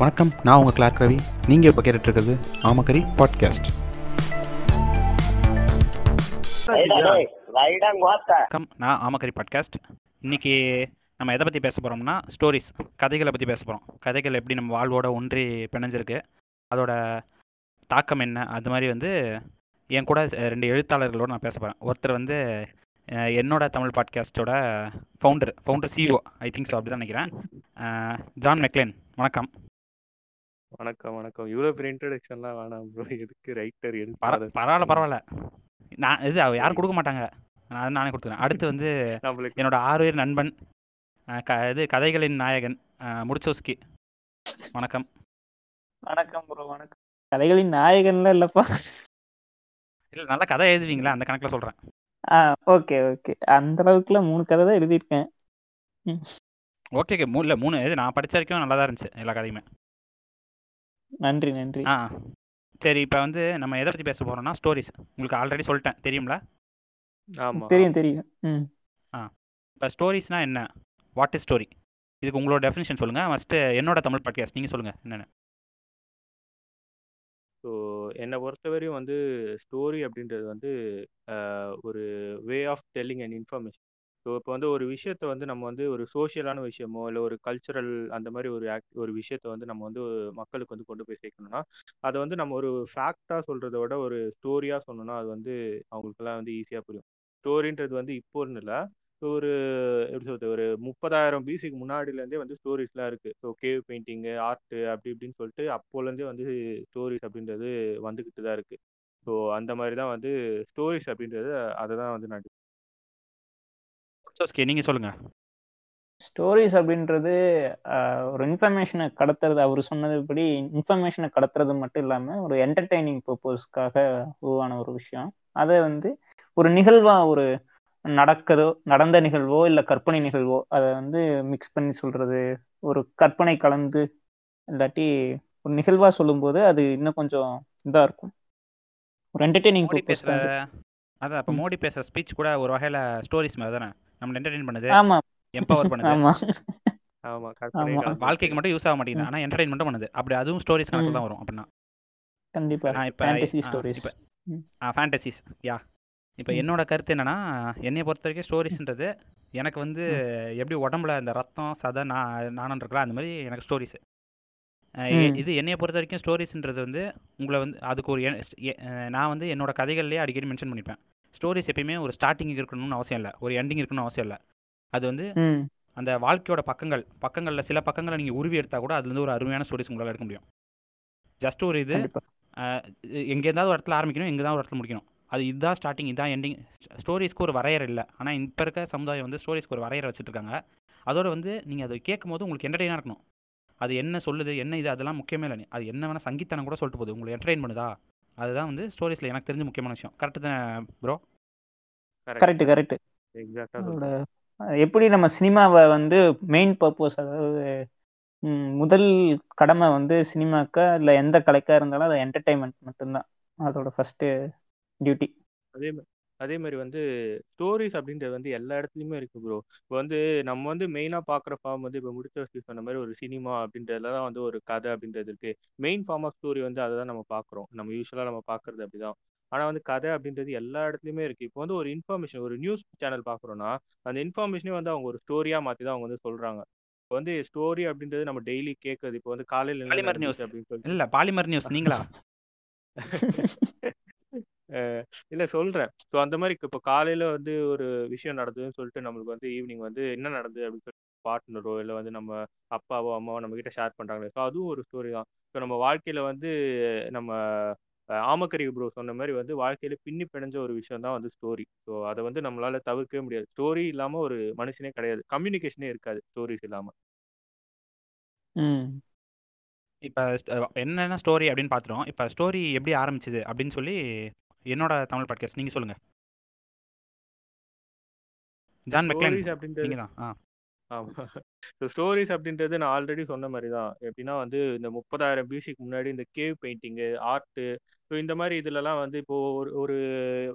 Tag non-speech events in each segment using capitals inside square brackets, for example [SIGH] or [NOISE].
வணக்கம் நான் உங்கள் கிளார்க் ரவி நீங்கள் இப்போ கேட்டுட்ருக்கிறது ஆமக்கரி பாட்காஸ்ட் வணக்கம் நான் ஆமக்கரி பாட்காஸ்ட் இன்னைக்கு நம்ம எதை பற்றி பேச போகிறோம்னா ஸ்டோரிஸ் கதைகளை பற்றி பேச போகிறோம் கதைகள் எப்படி நம்ம வாழ்வோட ஒன்றி பிணைஞ்சிருக்கு. அதோட தாக்கம் என்ன? அது மாதிரி வந்து என் கூட ரெண்டு எழுத்தாளர்களோட நான் பேச போகிறேன் ஒருத்தர் வந்து என்னோட Tamil பாட்காஸ்ட்டோட founder founder CEO I think so அப்படி தான் நினைக்கிறேன். John McClane. வணக்கம். வணக்கம் வணக்கம். இவ்வளவு பெரிய இன்ட்ரடக்ஷன்லாம் வேணாம் ப்ரோ எதுக்கு ரைட்டர் பர எதுக்கு பரவாயில்ல பரவாயில்ல நான் இது அவ யாரும் கொடுக்க மாட்டாங்க. நான் அது நானே கொடுத்துக்கிறேன். அடுத்து வந்து [LAUGHS] நம்மளுக்கு என்னோட ஆறுயிர் நண்பன் அஹ், க இது கதைகளின் நாயகன் முடிச்சோஸ்கி. வணக்கம். வணக்கம் ப்ரோ வணக்கம். கதைகளின் நாயகன்லாம் இல்லப்பா. இல்லை நல்ல கதை எழுதுவீங்களா? அந்த கணக்கில் சொல்கிறேன் ஆ ஓகே ஓகே. அந்த அளவுக்குலாம் மூணு கதை தான் எழுதியிருக்கேன். ம், ஓகே ஓகே. மூணு இல்லை மூணு இது நான் படிச்ச வரைக்கும் நல்லா தான் இருந்துச்சு எல்லா கதையுமே. நன்றி நன்றி. ஆ. சரி இப்போ வந்து நம்ம எதை பற்றி பேச போகிறோம்னா ஸ்டோரிஸ் உங்களுக்கு ஆல்ரெடி சொல்லிட்டேன். தெரியும்ல? ஆமா. தெரியும் தெரியும். ம். இப்போ ஸ்டோரிஸ்னால் என்ன? வாட் இஸ் ஸ்டோரி இதுக்கு உங்களோட டெஃபினிஷன் சொல்லுங்கள் ஃபஸ்ட்டு என்னோட தமிழ் பாட்காஸ்ட் நீங்கள் சொல்லுங்கள் என்னென்ன. ஸோ என்னை பொறுத்தவரையும் வந்து ஸ்டோரி அப்படின்றது வந்து ஒரு way of telling and information so இப்போ வந்து ஒரு விஷயத்த வந்து நம்ம வந்து ஒரு சோஷியலான விஷயமோ இல்லை ஒரு கல்ச்சுரல் அந்த மாதிரி ஒரு ஆக்ட் ஒரு விஷயத்த வந்து நம்ம வந்து மக்களுக்கு வந்து கொண்டு போய் சேர்க்கணும்னா அதை வந்து நம்ம ஒரு ஃபேக்டாக சொல்கிறத விட ஒரு ஸ்டோரியாக சொன்னோம்னா அது வந்து அவங்களுக்கெல்லாம் வந்து ஈஸியாக புரியும். ஸ்டோரின்றது வந்து இப்போன்னு இல்லை. ஒரு எப்படி சொல்றது ஒரு முப்பதாயிரம் பிசிக்கு முன்னாடிலேருந்தே வந்து ஸ்டோரிஸ்லாம் இருக்கு. ஸோ கேவ் பெயிண்டிங்கு ஆர்ட்டு அப்படி இப்படின்னு சொல்லிட்டு அப்போலேருந்தே வந்து ஸ்டோரிஸ் அப்படின்றது வந்துக்கிட்டு தான் இருக்கு. ஸோ அந்த மாதிரி தான் வந்து ஸ்டோரிஸ் அப்படின்றது அதை தான் வந்து நான் முடிச்சோஸ்கி நீங்கள் சொல்லுங்கள் ஸ்டோரிஸ் அப்படின்றது ஒரு இன்ஃபர்மேஷனை கடத்துறது அவர் சொன்னதுபடி இன்ஃபர்மேஷனை கடத்துறது மட்டும் இல்லாமல் ஒரு என்டர்டைனிங் பர்பஸ்க்காக உருவான ஒரு விஷயம் அதை வந்து ஒரு நிகழ்வா ஒரு நடக்குதோ நடந்த நிகழ்வோ இல்லை கற்பனை நிகழ்வோ அதை வந்து மிக்ஸ் பண்ணி சொல்றது ஒரு கற்பனை கலந்து இல்லாட்டி ஒரு நிகழ்வா சொல்லும்போது அது இன்னும் கொஞ்சம் இதா இருக்கும் ஒரு என்டர்டைனிங் மோடி பர்பஸ். அதான் இப்போ ம். மோடி பேசுகிற ஸ்பீச் கூட ஒரு வகையில் ஸ்டோரிஸ் மாதிரி தானே நம்மளை என்டர்டெயின் பண்ணுது ஆமா. எம்பவர் பண்ணுது. ஆமா. ஆமா. வாழ்க்கைக்கு மட்டும் யூஸ் ஆக மாட்டேங்குது. ம். ஆனால் என்டர்டெயின்மெண்ட்டும் பண்ணுது. அப்படி அதுவும் ஸ்டோரிஸ் கணக்கில் ம். தான் வரும் அப்படின்னா. கண்டிப்பா. நான் இப்போ ஃபேண்டசி ஸ்டோரிஸ் ஃபேண்டசிஸ் யா. இப்போ. என்னோட கருத்து என்னன்னா என்னைய பொறுத்த வரைக்கும் ஸ்டோரிஸ்ன்றது எனக்கு வந்து எப்படி உடம்புல இந்த ரத்தம் சதை நான் நானும் இருக்கலாம் அந்த மாதிரி எனக்கு ஸ்டோரிஸ். இது என்னைய பொறுத்த வரைக்கும் ஸ்டோரிஸ்ன்றது வந்து உங்களை வந்து அதுக்கு ஒரு நான் வந்து என்னோட கதைகள்லேயே அடிக்கடி மென்ஷன் பண்ணிப்பேன். ஸ்டோரிஸ் எப்பயுமே ஒரு ஸ்டார்டிங் இருக்கணும்னு அவசியம் இல்லை. ஒரு எண்டிங் இருக்கணும்னு அவசியம் இல்லை. அது வந்து அந்த வாழ்க்கையோட பக்கங்கள் பக்கங்களில் சில பக்கங்களை நீங்கள் உருவி எடுத்தால் கூட அதுலேருந்து ஒரு அருமையான ஸ்டோரிஸ் உங்களால் எடுக்க முடியும். ஜஸ்ட் ஒரு இது எங்கே இருந்தாவது ஒரு இடத்துல ஆரம்பிக்கணும் எங்கே தான் ஒரு இடத்துல முடிக்கணும். அது இதுதான் ஸ்டார்டிங் இதுதான் எண்டிங் ஸ்டோரிஸ்க்கு ஒரு வரையறை இல்லை. ஆனால் இப்போ இருக்க சமுதாயம் வந்து ஸ்டோரிஸ்க்கு ஒரு வரையறை வச்சுட்டு இருக்காங்க. அதோட வந்து நீங்கள் அதை கேட்கும் போது உங்களுக்கு என்டர்டெயினாக இருக்கணும். அது என்ன சொல்லுது என்ன இது அதெல்லாம் முக்கியமே இல்லை. அது என்ன வேணால் சங்கீத்தனம் கூட சொல்லிட்டு போகுது. உங்களை என்டர்டெயின் பண்ணுதா? அதுதான் வந்து ஸ்டோரிஸில் எனக்கு தெரிஞ்ச முக்கியமான விஷயம். கரெக்டு தான் ப்ரோ கரெக்ட் கரெக்ட் எக்ஸாக்டாக எப்படி நம்ம சினிமாவை வந்து மெயின் பர்பஸ் அதாவது முதல் கடமை வந்து சினிமாக்கா இல்லை எந்த கலைக்கா இருந்தாலும் அது என்டர்டைன்மெண்ட் மட்டும்தான். அதோட ஃபர்ஸ்ட் டியூட்டி அதே மாதிரி அதே மாதிரி வந்து ஸ்டோரிஸ் அப்படின்றது வந்து எல்லா இடத்துலையுமே இருக்கு ப்ரோ இப்போ வந்து நம்ம வந்து மெயினாக பார்க்குற ஃபார்ம் வந்து இப்போ முடிச்ச வச்சு சொன்ன மாதிரி ஒரு சினிமா அப்படின்றதுல தான் வந்து ஒரு கதை அப்படின்றது இருக்கு. மெயின் ஃபார்ம் ஆஃப் ஸ்டோரி வந்து அதை தான் நம்ம பார்க்குறோம் நம்ம யூஸ்வலாக நம்ம பார்க்குறது அப்படிதான். ஆனால் வந்து கதை அப்படின்றது எல்லா இடத்துலையுமே இருக்கு. இப்போ வந்து ஒரு இன்ஃபர்மேஷன் ஒரு நியூஸ் சேனல் பார்க்குறோன்னா அந்த இன்ஃபர்மேஷனே வந்து அவங்க ஒரு ஸ்டோரியாக மாற்றி தான் அவங்க வந்து சொல்கிறாங்க இப்போ வந்து ஸ்டோரி அப்படின்றது நம்ம டெய்லி கேட்கறது இப்போ வந்து காலையில் என்ன பாலிமர் நியூஸ் நடந்துச்சு அப்படின்னு சொல்லிட்டு. இல்லை பாலிமர் நியூஸ் நீங்களா? [LAUGHS] அஹ் இல்ல சொல்றேன். ஸோ அந்த மாதிரி இப்போ காலையில வந்து ஒரு விஷயம் நடந்ததுன்னு சொல்லிட்டு நம்மளுக்கு வந்து ஈவினிங் வந்து என்ன நடந்தது அப்படின்னு சொல்லி பார்ட்னரோ இல்லை வந்து நம்ம அப்பாவோ அம்மாவோ நம்ம கிட்ட ஷேர் பண்றாங்களே. ஸோ அதுவும் ஒரு ஸ்டோரி தான். ஸோ நம்ம வாழ்க்கையில வந்து நம்ம அஹ், ஆமக்கரி ப்ரோ சொன்ன மாதிரி வந்து வாழ்க்கையில பின்னி பிணைஞ்ச ஒரு விஷயம் தான் வந்து ஸ்டோரி ஸோ அதை வந்து நம்மளால தவிர்க்கவே முடியாது. ஸ்டோரி இல்லாம ஒரு மனுஷனே கிடையாது. கம்யூனிகேஷனே இருக்காது ஸ்டோரிஸ் இல்லாம. ம். இப்போ என்னென்ன ஸ்டோரி அப்படின்னு பார்த்துட்டோம். இப்போ ஸ்டோரி எப்படி ஆரம்பிச்சது அப்படின்னு சொல்லி என்னோட தமிழ் பாட்காஸ்ட் நீங்கள் சொல்லுங்கள் ஜான் மெக்லேன் நீங்கள் தான். ஆ. ஆமா. ஸோ ஸ்டோரிஸ் அப்படின்றது நான் ஆல்ரெடி சொன்ன மாதிரி தான். எப்படின்னா வந்து இந்த முப்பதாயிரம் பிசிக்கு முன்னாடி இந்த கேவ் பெயிண்டிங்கு ஆர்ட்டு ஸோ இந்த மாதிரி இதுலலாம் வந்து இப்போ ஒரு ஒரு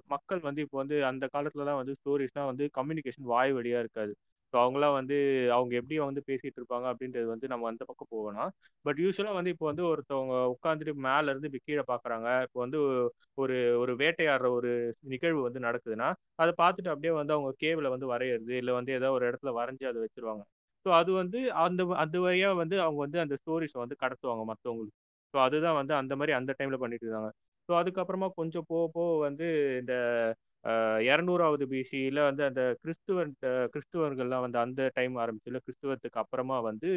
மக்கள் வந்து இப்போ வந்து அந்த காலத்துலலாம் வந்து ஸ்டோரிஸ்லாம் வந்து கம்யூனிகேஷன் வாய் வழியா இருக்காது. ஸோ அவங்களாம் வந்து அவங்க எப்படி வந்து பேசிட்டு இருப்பாங்க அப்படின்றது வந்து நம்ம அந்த பக்கம் போகணும். பட் யூஸ்வலாக வந்து இப்போ வந்து ஒருத்தவங்க உட்காந்துட்டு மேல இருந்து இப்படி கீழே பார்க்குறாங்க இப்போ வந்து ஒரு ஒரு வேட்டையாடுற ஒரு நிகழ்வு வந்து நடக்குதுன்னா அதை பார்த்துட்டு அப்படியே வந்து அவங்க கேவில் வந்து வரைகிறது இல்லை வந்து ஏதோ ஒரு இடத்துல வரைஞ்சி அதை வச்சிருவாங்க. ஸோ அது வந்து அந்த அந்த வழியா வந்து அவங்க வந்து அந்த ஸ்டோரிஸை வந்து கடத்துவாங்க மற்றவங்களுக்கு ஸோ அதுதான் வந்து அந்த மாதிரி அந்த டைம்ல பண்ணிட்டு இருந்தாங்க. ஸோ அதுக்கப்புறமா கொஞ்சம் போக போக வந்து இந்த இரநூறாவது பிசியில் வந்து அந்த கிறிஸ்துவன் கிறிஸ்துவர்கள்லாம் வந்து அந்த டைம் ஆரம்பிச்சுல கிறிஸ்துவத்துக்கு அப்புறமா வந்து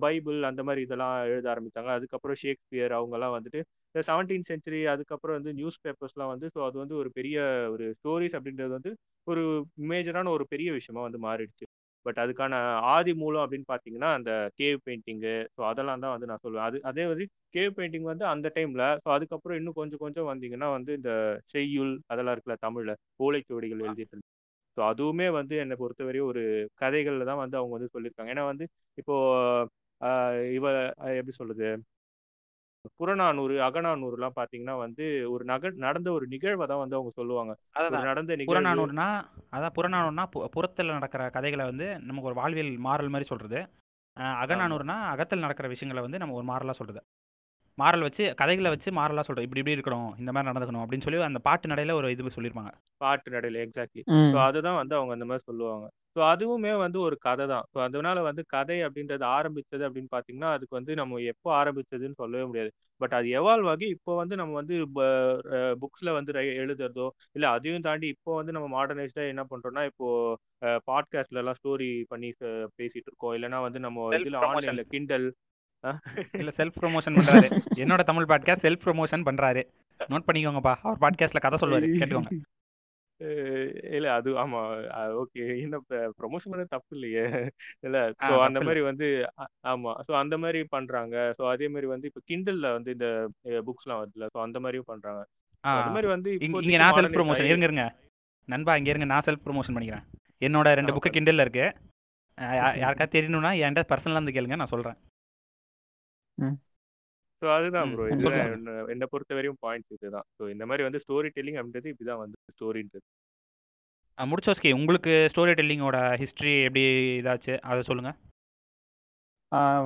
பைபிள் அந்த மாதிரி இதெல்லாம் எழுத ஆரம்பித்தாங்க அதுக்கப்புறம் ஷேக்ஸ்பியர் அவங்கெல்லாம் வந்துட்டு இந்த செவன்டீன் சென்ச்சுரி அதுக்கப்புறம் வந்து நியூஸ் பேப்பர்ஸ்லாம் வந்து ஸோ அது வந்து ஒரு பெரிய ஒரு ஸ்டோரிஸ் அப்படின்றது வந்து ஒரு மேஜரான ஒரு பெரிய விஷயமா வந்து மாறிடுச்சு. பட் அதுக்கான ஆதி மூலம் அப்படின்னு பார்த்தீங்கன்னா அந்த கேவ் பெயிண்டிங்கு ஸோ அதெல்லாம் தான் வந்து நான் சொல்லுவேன். அது அதே மாதிரி கேவ் பெயிண்டிங் வந்து அந்த டைமில் ஸோ அதுக்கப்புறம் இன்னும் கொஞ்சம் கொஞ்சம் வந்தீங்கன்னா வந்து இந்த செய்யுள் அதெல்லாம் இருக்குல்ல தமிழில் ஓலைச்சுவடிகள் எழுதிட்டு ஸோ அதுவுமே வந்து என்னை பொறுத்தவரையும் ஒரு கதைகளில் தான் வந்து அவங்க வந்து சொல்லியிருக்காங்க. ஏன்னா வந்து இப்போ இவ எப்படி சொல்றது? புறநானூறு அகநானூறுலாம் பாத்தீங்கன்னா வந்து ஒரு நக நடந்த ஒரு நிகழ்வை தான் வந்து அவங்க சொல்லுவாங்க. நடந்த புறநானூறுனா அதான் புறநானூறுனா புறத்தில் நடக்கிற கதைகளை வந்து நமக்கு ஒரு வாழ்வியல் மாறல் மாதிரி சொல்றது. அகநானூறுனா அகத்தில் நடக்கிற விஷயங்களை வந்து நம்ம ஒரு மாறலா சொல்றது. மாறல் வச்சு கதைகளை வச்சு மாறலா சொல்றோம். இப்படி இப்படி இருக்கணும் இந்த மாதிரி நடந்துக்கணும் அப்படின்னு சொல்லி அந்த பாட்டு நடையில ஒரு இது சொல்லியிருப்பாங்க பாட்டு நடையில எக்ஸாக்ட்லி ஸோ அதுதான் வந்து அவங்க அந்த மாதிரி சொல்லுவாங்க. ஸோ அதுவுமே வந்து ஒரு கதை தான். ஸோ அதனால வந்து கதை அப்படின்றது ஆரம்பிச்சது அப்படின்னு பார்த்தீங்கன்னா அதுக்கு வந்து நம்ம எப்போ ஆரம்பிச்சதுன்னு சொல்லவே முடியாது. பட் அது எவால்வ் ஆகி இப்போ வந்து நம்ம வந்து புக்ஸ்ல வந்து எழுதுறதோ இல்லை அதையும் தாண்டி இப்போ வந்து நம்ம மாடர்னைஸ்டா என்ன பண்றோம்னா இப்போ பாட்காஸ்ட்ல எல்லாம் ஸ்டோரி பண்ணி பேசிட்டு இருக்கோம். இல்லைன்னா வந்து நம்ம இதுல ஆன்லைன்ல கிண்டல் இல்ல செல்ஃப் ப்ரொமோஷன் பண்றாரு. என்னோட தமிழ் பாட்காஸ்ட் செல்ஃப் ப்ரொமோஷன் பண்றாரு. நோட் பண்ணிக்கோங்கப்பா. அவர் பாட்காஸ்ட்ல கதை சொல்லுவாரு. கேட்டுக்கோங்க. இல்ல அது ஆமா. ஓகே. என்ன ப்ரொமோஷன் பண்ண தப்பு இல்லையே. இல்ல சோ அந்த மாதிரி வந்து ஆமா. சோ அந்த மாதிரி பண்றாங்க. சோ அதே மாதிரி வந்து இப்ப கிண்டல்ல வந்து இந்த புக்ஸ் எல்லாம் வருதுல சோ அந்த மாதிரியும் பண்றாங்க. அந்த மாதிரி வந்து இங்க நான் செல்ஃப் ப்ரொமோஷன் இருங்க இருங்க. நண்பா இங்க இருங்க. நான் செல்ஃப் ப்ரொமோஷன் பண்ணிக்கிறேன். என்னோட ரெண்டு புக்கு கிண்டல்ல இருக்கு. யாருக்கா தெரியணும்னா என்கிட்ட பர்சனலா இருந்து கேளுங்க. நான் சொல்றேன். ஸோ அதுதான் ப்ரோ இதுதான் என்னை பொறுத்த வரையும் பாயிண்ட் இதுதான். ஸோ இந்த மாதிரி வந்து ஸ்டோரி டெல்லிங் அப்படின்றது இப்படிதான் வந்து ஸ்டோரின்றது முடிச்சோஸ்கி உங்களுக்கு ஸ்டோரி டெல்லிங்கோட ஹிஸ்ட்ரி எப்படி இதாச்சு? அதை சொல்லுங்க.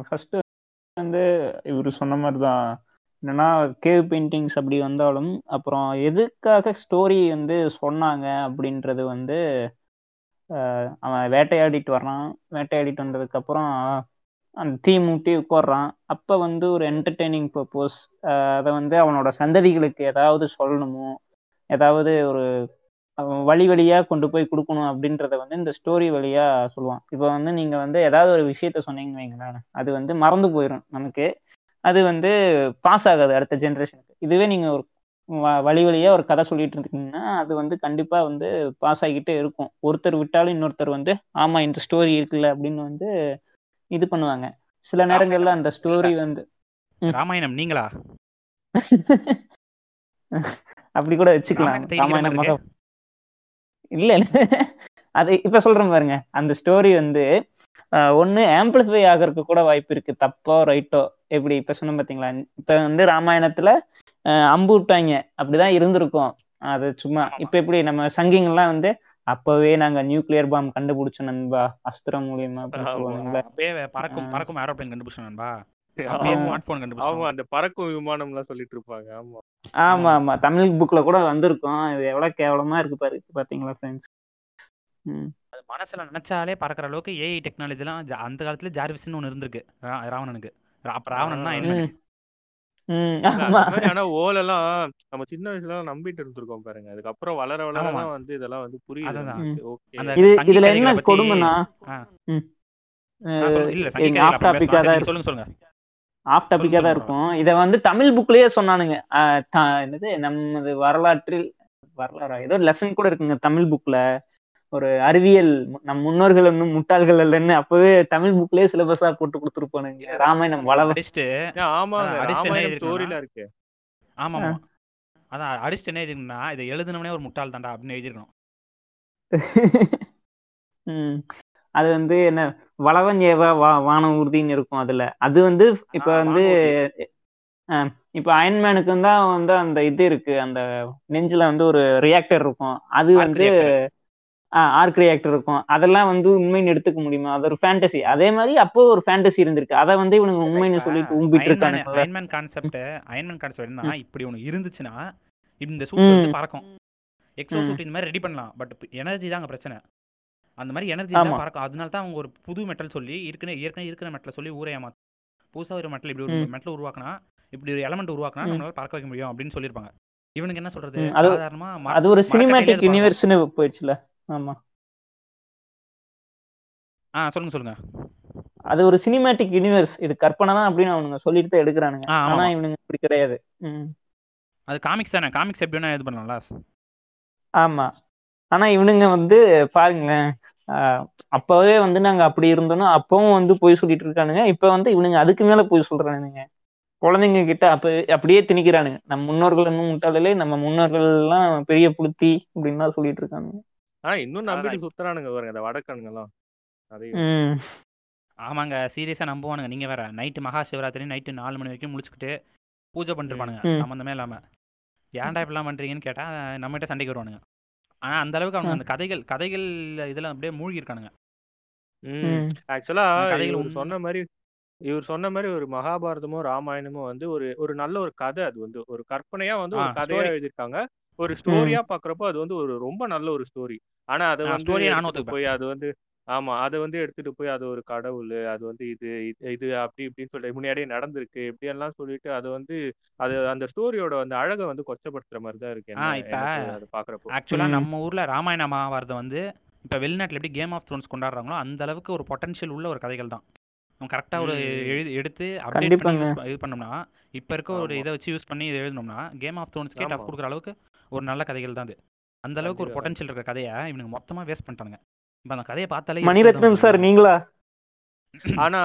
ஃபர்ஸ்ட் வந்து இவர் சொன்ன மாதிரி தான் என்னன்னா கேவ் பெயிண்டிங்ஸ் அப்படி வந்தாலும் அப்புறம் எதுக்காக ஸ்டோரி வந்து சொன்னாங்க அப்படின்றது வந்து அவன் வேட்டையாடிட்டு வர்றான். வேட்டையாடிட்டு வந்ததுக்கப்புறம் அந்த தீ மூட்டி உட்காடுறான் அப்போ வந்து ஒரு என்டர்டெய்னிங் பர்பஸ் அதை வந்து அவனோட சந்ததிகளுக்கு ஏதாவது சொல்லணுமோ ஏதாவது ஒரு வழி வழியாக கொண்டு போய் கொடுக்கணும் அப்படின்றத வந்து இந்த ஸ்டோரி வழியாக சொல்லுவான். இப்போ வந்து நீங்கள் வந்து ஏதாவது ஒரு விஷயத்த சொன்னீங்கன்னு வைங்களேன் அது வந்து மறந்து போயிடும் நமக்கு. அது வந்து பாஸ் ஆகாது அடுத்த ஜென்ரேஷனுக்கு இதுவே நீங்கள் ஒரு வழி வழியாக ஒரு கதை சொல்லிட்டு இருந்தீங்கன்னா அது வந்து கண்டிப்பாக வந்து பாஸ் ஆகிக்கிட்டே இருக்கும். ஒருத்தர் விட்டாலும் இன்னொருத்தர் வந்து ஆமாம் இந்த ஸ்டோரி இருக்குல்ல அப்படின்னு வந்து இது பண்ணுவாங்க. சில நேரங்கள்ல அந்த ஸ்டோரி வந்து ராமாயணம் நீங்களா? [LAUGHS] அப்படி கூட வச்சுக்கலாம். ராமாயணம் இல்ல இல்ல. அது இப்ப சொல்றேன் பாருங்க. அந்த ஸ்டோரி வந்து ஒண்ணு ஆம்பிளிஃபை ஆகிறதுக்கு கூட வாய்ப்பு இருக்கு. தப்போ ரைட்டோ எப்படி இப்ப சொன்ன பாத்தீங்களா? இப்ப வந்து ராமாயணத்துல அம்பு விட்டாங்க அப்படிதான் இருந்திருக்கும். அது சும்மா இப்ப எப்படி நம்ம சங்கிங்கெல்லாம் வந்து அப்பவே நாங்க நியூக்ளியர் பாம் கண்டுபிடிச்சோம் நண்பா. அஸ்திரம் மூலியமா பறக்கும் பறக்கும் ஏரோப்ளேன் கண்டுபிடிச்சோம் நண்பா. ஆமா. அந்த பறக்கும் விமானம் எல்லாம் சொல்லிட்டு இருப்பாங்க. ஆமா. ஆமா ஆமா. தமிழ் புக்ல கூட வந்திருக்கும். இது எவ்வளவு கேவலமா இருக்கு பாரு பாத்தீங்களா ஃப்ரெண்ட்ஸ் அது மனசுல நினைச்சாலே பறக்கிற அளவுக்கு ஏஐ டெக்னாலஜி எல்லாம் அந்த காலத்துல ஜார்விஸ்னு ஒண்ணு இருந்திருக்கு. ராவணனுக்கு. அப்ப ராவணன் என்ன ஆனா ஓலெல்லாம் நம்ம சின்ன வயசுல நம்பிட்டு இருந்திருக்கோம் பாருங்க. அதுக்கப்புறம் வளர வளரதான் வந்து இதெல்லாம் வந்து புரியுது இதுல என்ன கொடுமைனா ஆஃப் டாபிக்கா தான் சொல்லுங்க சொல்லுங்க. ஆஃப் டாபிக்கா தான் இருக்கும். இத வந்து தமிழ் புக்லயே சொன்னானுங்க. என்னது நமது வரலாற்றில் வரலாறா? ஏதோ லெசன் கூட இருக்குங்க தமிழ் புக்ல ஒரு அறிவியல் நம் முன்னோர்கள் இன்னும் முட்டாள்கள் இல்லைன்னு அப்பவே தமிழ் புக்லயே சிலபஸா போட்டு கொடுத்துருப்பானுங்க ராமாயணம் வளவ ஸ்டோரியில இருக்கு. ஆமா அதான் அடிச்சுட்டு என்ன எழுதிருக்கா இதை எழுதுனவனே ஒரு முட்டாள் தாண்டா அப்படின்னு எழுதிருக்கணும் [LAUGHS] அது வந்து என்ன வளவன் ஏவா வா வானம் உறுதின்னு இருக்கும் அதுல. அது வந்து இப்ப வந்து இப்ப அயன்மேனுக்கு தான் வந்து அந்த இது இருக்கு அந்த நெஞ்சில வந்து ஒரு ரியாக்டர் இருக்கும். அது வந்து ஆர்க் ரியாக்டர் இருக்கும். அதெல்லாம் வந்து உண்மைன்னு எடுத்துக்க முடியுமா? அது ஒரு ஃபேண்டசி அதே மாதிரி அப்போ ஒரு ஃபேண்டசி இருந்திருக்கு. அதை வந்து இவனுங்க உண்மைன்னு சொல்லிட்டு ஊம்பிட்டு இருக்கானுங்க. அயன்மேன் கான்செப்ட் அயன்மேன் கான்செப்ட் என்ன இப்படி ஒன்று இருந்துச்சுன்னா இந்த சூட் வந்து பறக்கும். எக்ஸோ சூட் இந்த மாதிரி ரெடி பண்ணலாம். பட் எனர்ஜி தான் அங்கே பிரச்சனை. அந்த மாதிரி எனர்ஜி தான் பறக்கும். அதனால தான் அவங்க ஒரு புது மெட்டல் சொல்லி ஏற்கனவே ஏற்கனவே இருக்கிற மெட்டலை சொல்லி ஊரே ஏமாத்து புதுசாக ஒரு மெட்டல் இப்படி ஒரு மெட்டல் உருவாக்கினா இப்படி ஒரு எலமெண்ட் உருவாக்கினா நம்மளால பறக்க வைக்க முடியும் அப்படின்னு சொல்லியிருப்பாங்க. இவனுக்கு என்ன சொல்றது? சாதாரணமா அது ஒரு சினிமேட்டிக் யூனிவர்ஸ்னு போயிடுச்சுல. ஆமா. ஆ சொல்லுங்க சொல்லுங்க. அது ஒரு சினிமேட்டிக் யூனிவர்ஸ் இது கற்பனை தான் அப்படின்னு அவனுங்க சொல்லிட்டு தான் எடுக்கிறானுங்க ஆனா இவனுங்க அப்படி கிடையாது. அது காமிக்ஸ் தானே? காமிக்ஸ் எப்படி வேணா இது பண்ணலாம்ல? ஆமா. ஆனா இவனுங்க வந்து பாருங்களேன் அப்பவே வந்து நாங்க அப்படி இருந்தோம்னா அப்பவும் வந்து போய் சொல்லிட்டு இருக்கானுங்க. இப்ப வந்து இவனுங்க அதுக்கு மேல போய் சொல்றானுங்க. குழந்தைங்க கிட்ட அப்ப அப்படியே திணிக்கிறானுங்க. நம்ம முன்னோர்கள் இன்னும் முட்டாளே நம்ம முன்னோர்கள் எல்லாம் பெரிய புளுத்தி அப்படின்னு சொல்லிட்டு இருக்கானுங்க. ஆனா இன்னும் நம்பிட்டு சுத்துறானுங்க பாருங்க அந்த வடக்கனுங்க எல்லாம் ஆமாங்க சீரியஸா நம்புவானுங்க. நீங்க வேற நைட்டு மகா சிவராத்திரி நைட்டு நாலு மணி வரைக்கும் முடிச்சுக்கிட்டு பூஜை பண்ணிருப்பானுங்க. சம்மந்தமே இல்லாம. ஏன்டா இப்படிலாம் பண்றீங்கன்னு கேட்டா நம்மகிட்ட சண்டைக்கு வருவானுங்க. ஆனா அந்த அளவுக்கு அவங்க அந்த கதைகள் கதைகள் இதுல அப்படியே மூழ்கி இருக்கானுங்க ஆக்சுவலா இவர் சொன்ன மாதிரி இவர் சொன்ன மாதிரி ஒரு மகாபாரதமோ ராமாயணமோ வந்து ஒரு ஒரு நல்ல ஒரு கதை அது வந்து. ஒரு கற்பனையா வந்து ஒரு கதையா எழுதியிருக்காங்க. ஒரு ஸ்டோரியா பாக்குறப்போ அது வந்து ஒரு ரொம்ப நல்ல ஒரு ஸ்டோரி ஆனா அதை வந்து போய் அது வந்து ஆமா அதை வந்து எடுத்துட்டு போய் அது ஒரு கடவுள் அது வந்து இது இது அப்படி இப்படின்னு சொல்லி முன்னாடியே நடந்திருக்கு இப்படி எல்லாம் சொல்லிட்டு அது வந்து அது அந்த ஸ்டோரியோட அந்த அழகை வந்து கொச்சப்படுத்துற மாதிரி தான் இருக்கு இப்ப பாக்குறப்போ. ஆக்சுவலா நம்ம ஊர்ல ராமாயண மகாபாரதம் வந்து இப்ப வெளிநாட்டுல எப்படி கேம் ஆஃப் த்ரோன்ஸ் கொண்டாடுறாங்களோ அந்த அளவுக்கு ஒரு பொட்டன்ஷியல் உள்ள ஒரு கதைகள் தான். கரெக்டா ஒரு எழுதி எடுத்து அப்டேட் பண்ணி இது பண்ணோம்னா இப்ப இருக்க ஒரு இதை வச்சு யூஸ் பண்ணி இதை எழுதணும்னா கேம் ஆஃப் த்ரோன்ஸ்க்கே டஃப் கொடுக்குற அளவுக்கு ஒரு நல்ல கதைகள் தான் அது. அந்த அளவுக்கு ஒரு பொட்டன்ஷியல் இருக்கிற கதையை இவனுக்கு மொத்தமா வேஸ்ட் பண்ணிட்டானுங்க. இப்ப அந்த கதையை பார்த்தாலே மணிரத்னம் சார் நீங்களா? ஆனா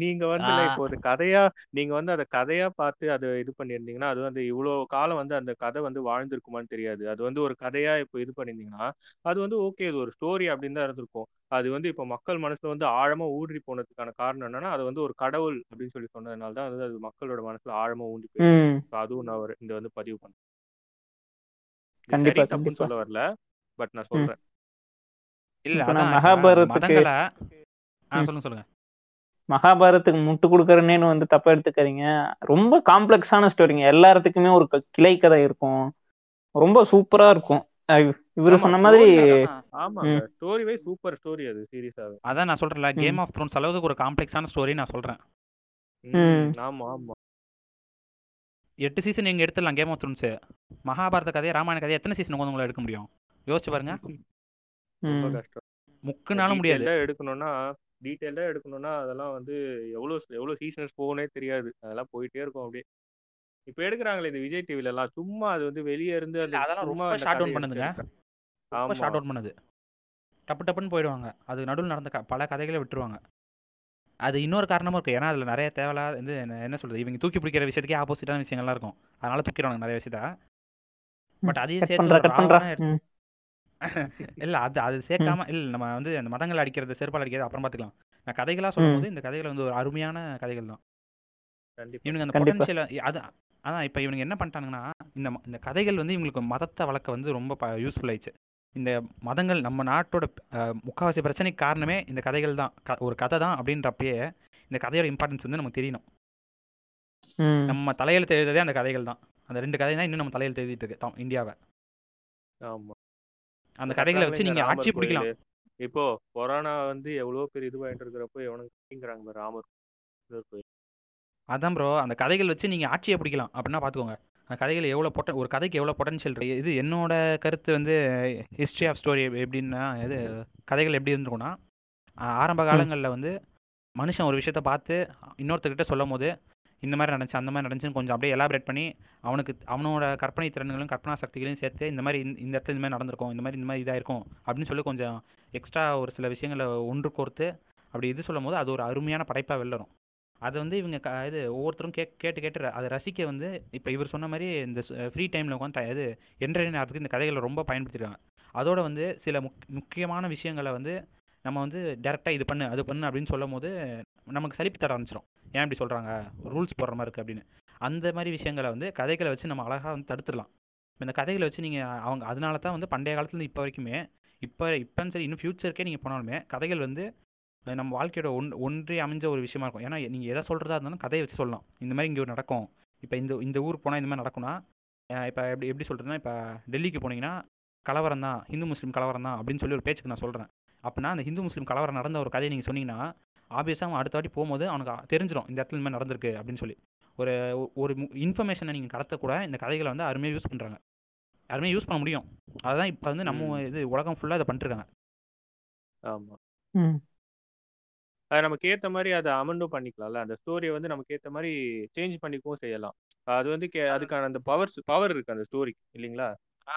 நீங்க வந்து இப்போ ஒரு கதையா நீங்க வந்து அதை கதையா பார்த்து அதை இது பண்ணியிருந்தீங்கன்னா அது வந்து இவ்வளவு காலம் வந்து அந்த கதை வந்து வாழ்ந்திருக்குமான்னு தெரியாது. அது வந்து ஒரு கதையா இப்போ இது பண்ணியிருந்தீங்கன்னா அது வந்து ஓகே இது ஒரு ஸ்டோரி அப்படின்னு தான் இருந்திருக்கும். அது வந்து இப்போ மக்கள் மனசுல வந்து ஆழமா ஊன்றி போனதுக்கான காரணம் என்னன்னா அது வந்து ஒரு கடவுள் அப்படின்னு சொல்லி சொன்னதுனால தான் அது மக்களோட மனசுல ஆழமா ஊன்றி போயிருக்கு. அதுவும் நான் இந்த வந்து பதிவு பண்ணேன் தப்புன்னு சொல்ல வரல பட் நான் சொல்றேன். இல்ல மகாபாரதத்துக்கு சொல்லுங்க சொல்லுங்க. மகாபாரதத்துக்கு முட்டு கொடுக்கறனேன்னு வந்து தப்பா எடுத்துக்காதீங்க. ரொம்ப காம்ப்ளெக்ஸான ஸ்டோரிங்க. எல்லாத்துக்குமே ஒரு கிளை கதை இருக்கும். ரொம்ப சூப்பரா இருக்கும். இவரு சொன்ன மாதிரி ஸ்டோரி வை சூப்பர் ஸ்டோரி அது சீரியஸாவே அதான் நான் சொல்றேன்ல கேம் ஆஃப் த்ரோன்ஸ் அளவுக்கு ஒரு காம்ப்ளெக்ஸான ஸ்டோரி நான் சொல்றேன். ஆமா ஆமா. எட்டு சீசன் நீங்க எடுத்துடலாம் கேம் ஆஃப் த்ரோன்ஸ் மகாபாரத கதையை ராமாயண கதையை எத்தனை சீசன் உங்களை எடுக்க முடியும்? யோசிச்சு பாருங்க. ரொம்ப கஷ்டம் முக்குனாலும் முடியாது. எடுக்கணும்னா டீட்டெயிலா எடுக்கணும்னா அதெல்லாம் வந்து எவ்வளவு எவ்வளவு சீசன்ஸ் போகனே தெரியாது. அதெல்லாம் போயிட்டே இருக்கும் அப்படியே. இப்ப எடுக்கிறாங்களே இந்த விஜய் டிவில எல்லாம். சும்மா அது வந்து வெளியே இருந்து அதெல்லாம் ரொம்ப ஷார்ட் டவுன் பண்ணுதுங்க. ரொம்ப ஷார்ட் அவுட் பண்ணுது. டப்பு டப்புன்னு போயிடுவாங்க. அது நடுவில் நடந்த பல கதைகளை விட்டுருவாங்க. அது இன்னொரு காரணமும் இருக்கு. ஏன்னா அதுல நிறைய தேவையில்லா வந்து என்ன சொல்றது? இவங்க தூக்கி பிடிக்கிற விஷயத்துக்கே ஆப்போசிட்டான விஷயங்கள்லாம் இருக்கும். அதனால தூக்கிடுவாங்க நிறைய விஷயத்த. பட் அதையும் சேர்த்து [LAUGHS] இல்ல அது அது சேர்க்காம இல்ல நம்ம வந்து அந்த மதங்கள் அடிக்கிறது செருப்பால் அடிக்கிறது அப்புறம் பாத்துக்கலாம் நான் கதைகளா சொல்லும் போது இந்த கதைகள் வந்து ஒரு அருமையான கதைகள் தான். இவனுங்க அந்த பொட்டன்ஷியல் அது அதான் இப்ப இவனுங்க என்ன பண்ணிட்டானுங்கன்னா இந்த இந்த கதைகள் வந்து இவங்களுக்கு மதத்தை வளர்க்க வந்து ரொம்ப யூஸ்ஃபுல் ஆயிடுச்சு. இந்த மதங்கள் நம்ம நாட்டோட முக்காவாசி பிரச்சனைக்கு காரணமே இந்த கதைகள் தான். ஒரு கதை தான் அப்படின்றப்பயே இந்த கதையோட இம்பார்ட்டன்ஸ் வந்து நமக்கு தெரியணும். நம்ம தலையெழுத்து எழுததே அந்த கதைகள் தான். அந்த ரெண்டு கதை தான் இன்னும் நம்ம தலையெழுத்து எழுதிட்டு இருக்கு இந்தியாவை. ஆமா. அந்த கதைகளை வச்சு நீங்க ஆட்சி பிடிக்கலாம். இப்போ கொரோனா வந்து எவ்வளவு பேர் இதுவாயிட்டு இருக்கிறப்போ எவனுங்கிறாங்க ராமர் அதான் ப்ரோ அந்த கதைகள் வச்சு நீங்க ஆட்சியை பிடிக்கலாம் அப்படின்னா பாத்துக்கோங்க. கதைகள் எவ்வளோ பொட்ட ஒரு கதைக்கு எவ்வளோ பொட்டன்ஷியல் இது என்னோட கருத்து வந்து ஹிஸ்ட்ரி ஆஃப் ஸ்டோரி எப்படின்னா இது கதைகள் எப்படி இருந்திருக்கும்னா ஆரம்ப காலங்களில் வந்து மனுஷன் ஒரு விஷயத்த பார்த்து இன்னொருத்தர்கிட்ட சொல்லும் போது இந்த மாதிரி நடந்துச்சு அந்த மாதிரி நடந்துச்சுன்னு கொஞ்சம் அப்படியே எலாபரேட் பண்ணி அவனுக்கு அவனோட கற்பனை திறன்களும் கற்பனா சக்திகளையும் சேர்த்து இந்த மாதிரி இந்த இடத்துல இந்த மாதிரி நடந்திருக்கும் இந்த மாதிரி இந்த மாதிரி இதாக இருக்கும் அப்படின்னு சொல்லி கொஞ்சம் எக்ஸ்ட்ரா ஒரு சில விஷயங்களை ஒன்று கோர்த்து அப்படி இது சொல்லும் போது அது ஒரு அருமையான படைப்பாக வெளிலரும் அதை வந்து இவங்க க இது ஒவ்வொருத்தரும் கே கேட்டு கேட்டு அதை ரசிக்க வந்து இப்போ இவர் சொன்ன மாதிரி இந்த ஃப்ரீ டைமில் உட்காந்து இது என்டர்டெயின் ஆகிறதுக்கு இந்த கதைகளை ரொம்ப பயன்படுத்திருக்காங்க. அதோட வந்து சில முக் முக்கியமான விஷயங்களை வந்து நம்ம வந்து டேரெக்டாக இது பண்ணு அது பண்ணு அப்படின்னு சொல்லும் போது நமக்கு சலிப்பு தர ஆரம்பிச்சிடும் ஏன் இப்படி சொல்கிறாங்க ரூல்ஸ் போடுற மாதிரி இருக்குது அப்படின்னு. அந்த மாதிரி விஷயங்களை வந்து கதைகளை வச்சு நம்ம அழகாக வந்து தடுத்துடலாம். இந்த கதைகளை வச்சு நீங்கள் அவங்க அதனால தான் வந்து பண்டைய காலத்துலேருந்து இப்போ வரைக்குமே இப்போ இப்போன்னு சரி இன்னும் ஃப்யூச்சருக்கே நீங்கள் போனாலுமே கதைகள் வந்து நம்ம வாழ்க்கையோட ஒன் ஒன்றே அமைஞ்ச ஒரு விஷயமா இருக்கும். ஏன்னா நீங்கள் எதை சொல்கிறதா இருந்தாலும் கதையை வச்சு சொல்லலாம். இந்த மாதிரி இங்கே நடக்கும். இப்போ இந்த இந்த ஊர் போனால் இந்த மாதிரி நடக்கும்னா இப்போ எப்படி எப்படி சொல்கிறதுனா இப்போ டெல்லிக்கு போனீங்கன்னா கலவரம் தான் ஹிந்து முஸ்லீம் கலவரம் தான் அப்படின்னு சொல்லி ஒரு பேச்சுக்கு நான் சொல்கிறேன் அப்படின்னா அந்த ஹிந்து முஸ்லீம் கலவரம் நடந்த ஒரு கதையை நீங்கள் சொன்னீங்கன்னா ஆப்வியஸாக அவன் அடுத்த வாட்டி போகும்போது அவனுக்கு தெரிஞ்சிடும் இந்த இடத்துல இந்த மாதிரி நடந்திருக்கு அப்படின்னு சொல்லி. ஒரு ஒரு இன்ஃபர்மேஷனை நீங்கள் கடத்தக்கூட இந்த கதைகளை வந்து அருமையாக யூஸ் பண்ணுறாங்க அருமையாக யூஸ் பண்ண முடியும். அதுதான் இப்போ வந்து நம்ம. இது உலகம் ஃபுல்லாக இதை பண்ணிருக்காங்க ஆமா. ம். அது நமக்கு ஏத்த மாதிரி அதை அமெண்டும் பண்ணிக்கலாம்ல. அந்த ஸ்டோரியை வந்து நமக்கு ஏத்த மாதிரி சேஞ்ச் பண்ணிக்கவும் செய்யலாம். அது வந்து கே- அதுக்கான அந்த பவர்ஸ் பவர் இருக்கு அந்த ஸ்டோரிக்கு இல்லைங்களா?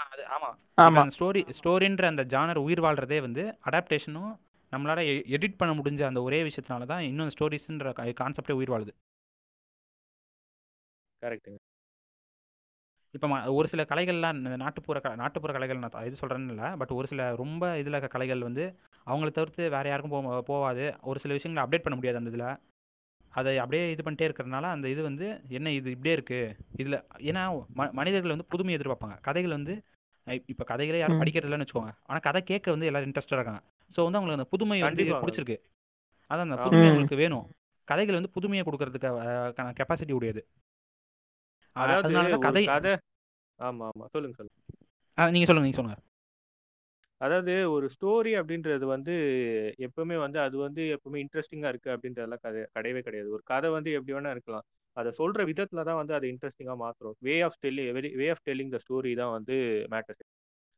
அது ஆமா. அந்த ஸ்டோரி ஸ்டோரின்ற அந்த ஜானர் உயிர் வாழ்றதே வந்து அடாப்டேஷனும் நம்மளால எடிட் பண்ண முடிஞ்ச அந்த ஒரே விஷயத்தினால தான் இன்னும் ஸ்டோரிஸ்ன்ற கான்செப்டே உயிர் வாழுது. கரெக்ட்டுங்க இப்போ ஒரு சில கலைகள்லாம் இந்த நாட்டுப்புற க நாட்டுப்புற கலைகள் நான் இது சொல்கிறேன்னு இல்லை. பட் ஒரு சில ரொம்ப இதில் இருக்க கலைகள் வந்து அவங்கள தவிர்த்து வேறு யாருக்கும் போ போகாது ஒரு சில விஷயங்களை அப்டேட் பண்ண முடியாது அந்த இதில். அதை அப்படியே இது பண்ணிட்டே இருக்கிறதுனால அந்த இது வந்து என்ன இது இப்படியே இருக்குது இதில் ஏன்னா ம மனிதர்கள் வந்து புதுமை எதிர்பார்ப்பாங்க. கதைகள் வந்து இப்போ கதைகளே யாரும் ம். படிக்கிறது இல்லைன்னு வச்சுக்கோங்க. ஆனால் கதை கேட்க வந்து எல்லாரும் இன்ட்ரெஸ்டாக இருக்காங்க. ஸோ வந்து அவங்களுக்கு அந்த புதுமை வந்து. பிடிச்சிருக்கு. அதான் அந்த. புதுமை. அவங்களுக்கு வேணும். கதைகள் வந்து புதுமையை கொடுக்கறதுக்கு கெப்பாசிட்டி உடையது. அதாவது கதை கதை ஆமா ஆமா. சொல்லுங்க சொல்லுங்க. நீங்க சொல்லுங்க நீங்க சொல்லுங்க. அதாவது ஒரு ஸ்டோரி அப்படின்றது வந்து எப்பவுமே வந்து அது வந்து எப்பவுமே இன்ட்ரெஸ்டிங்கா இருக்கு அப்படின்றதெல்லாம் கதை கிடையவே கிடையாது. ஒரு கதை வந்து எப்படி வேணா இருக்கலாம். அதை சொல்ற விதத்துல தான் வந்து அதை இன்ட்ரெஸ்டிங்கா மாத்துறோம். Way of telling way of telling the story தான் வந்து மேட்டர்ஸ்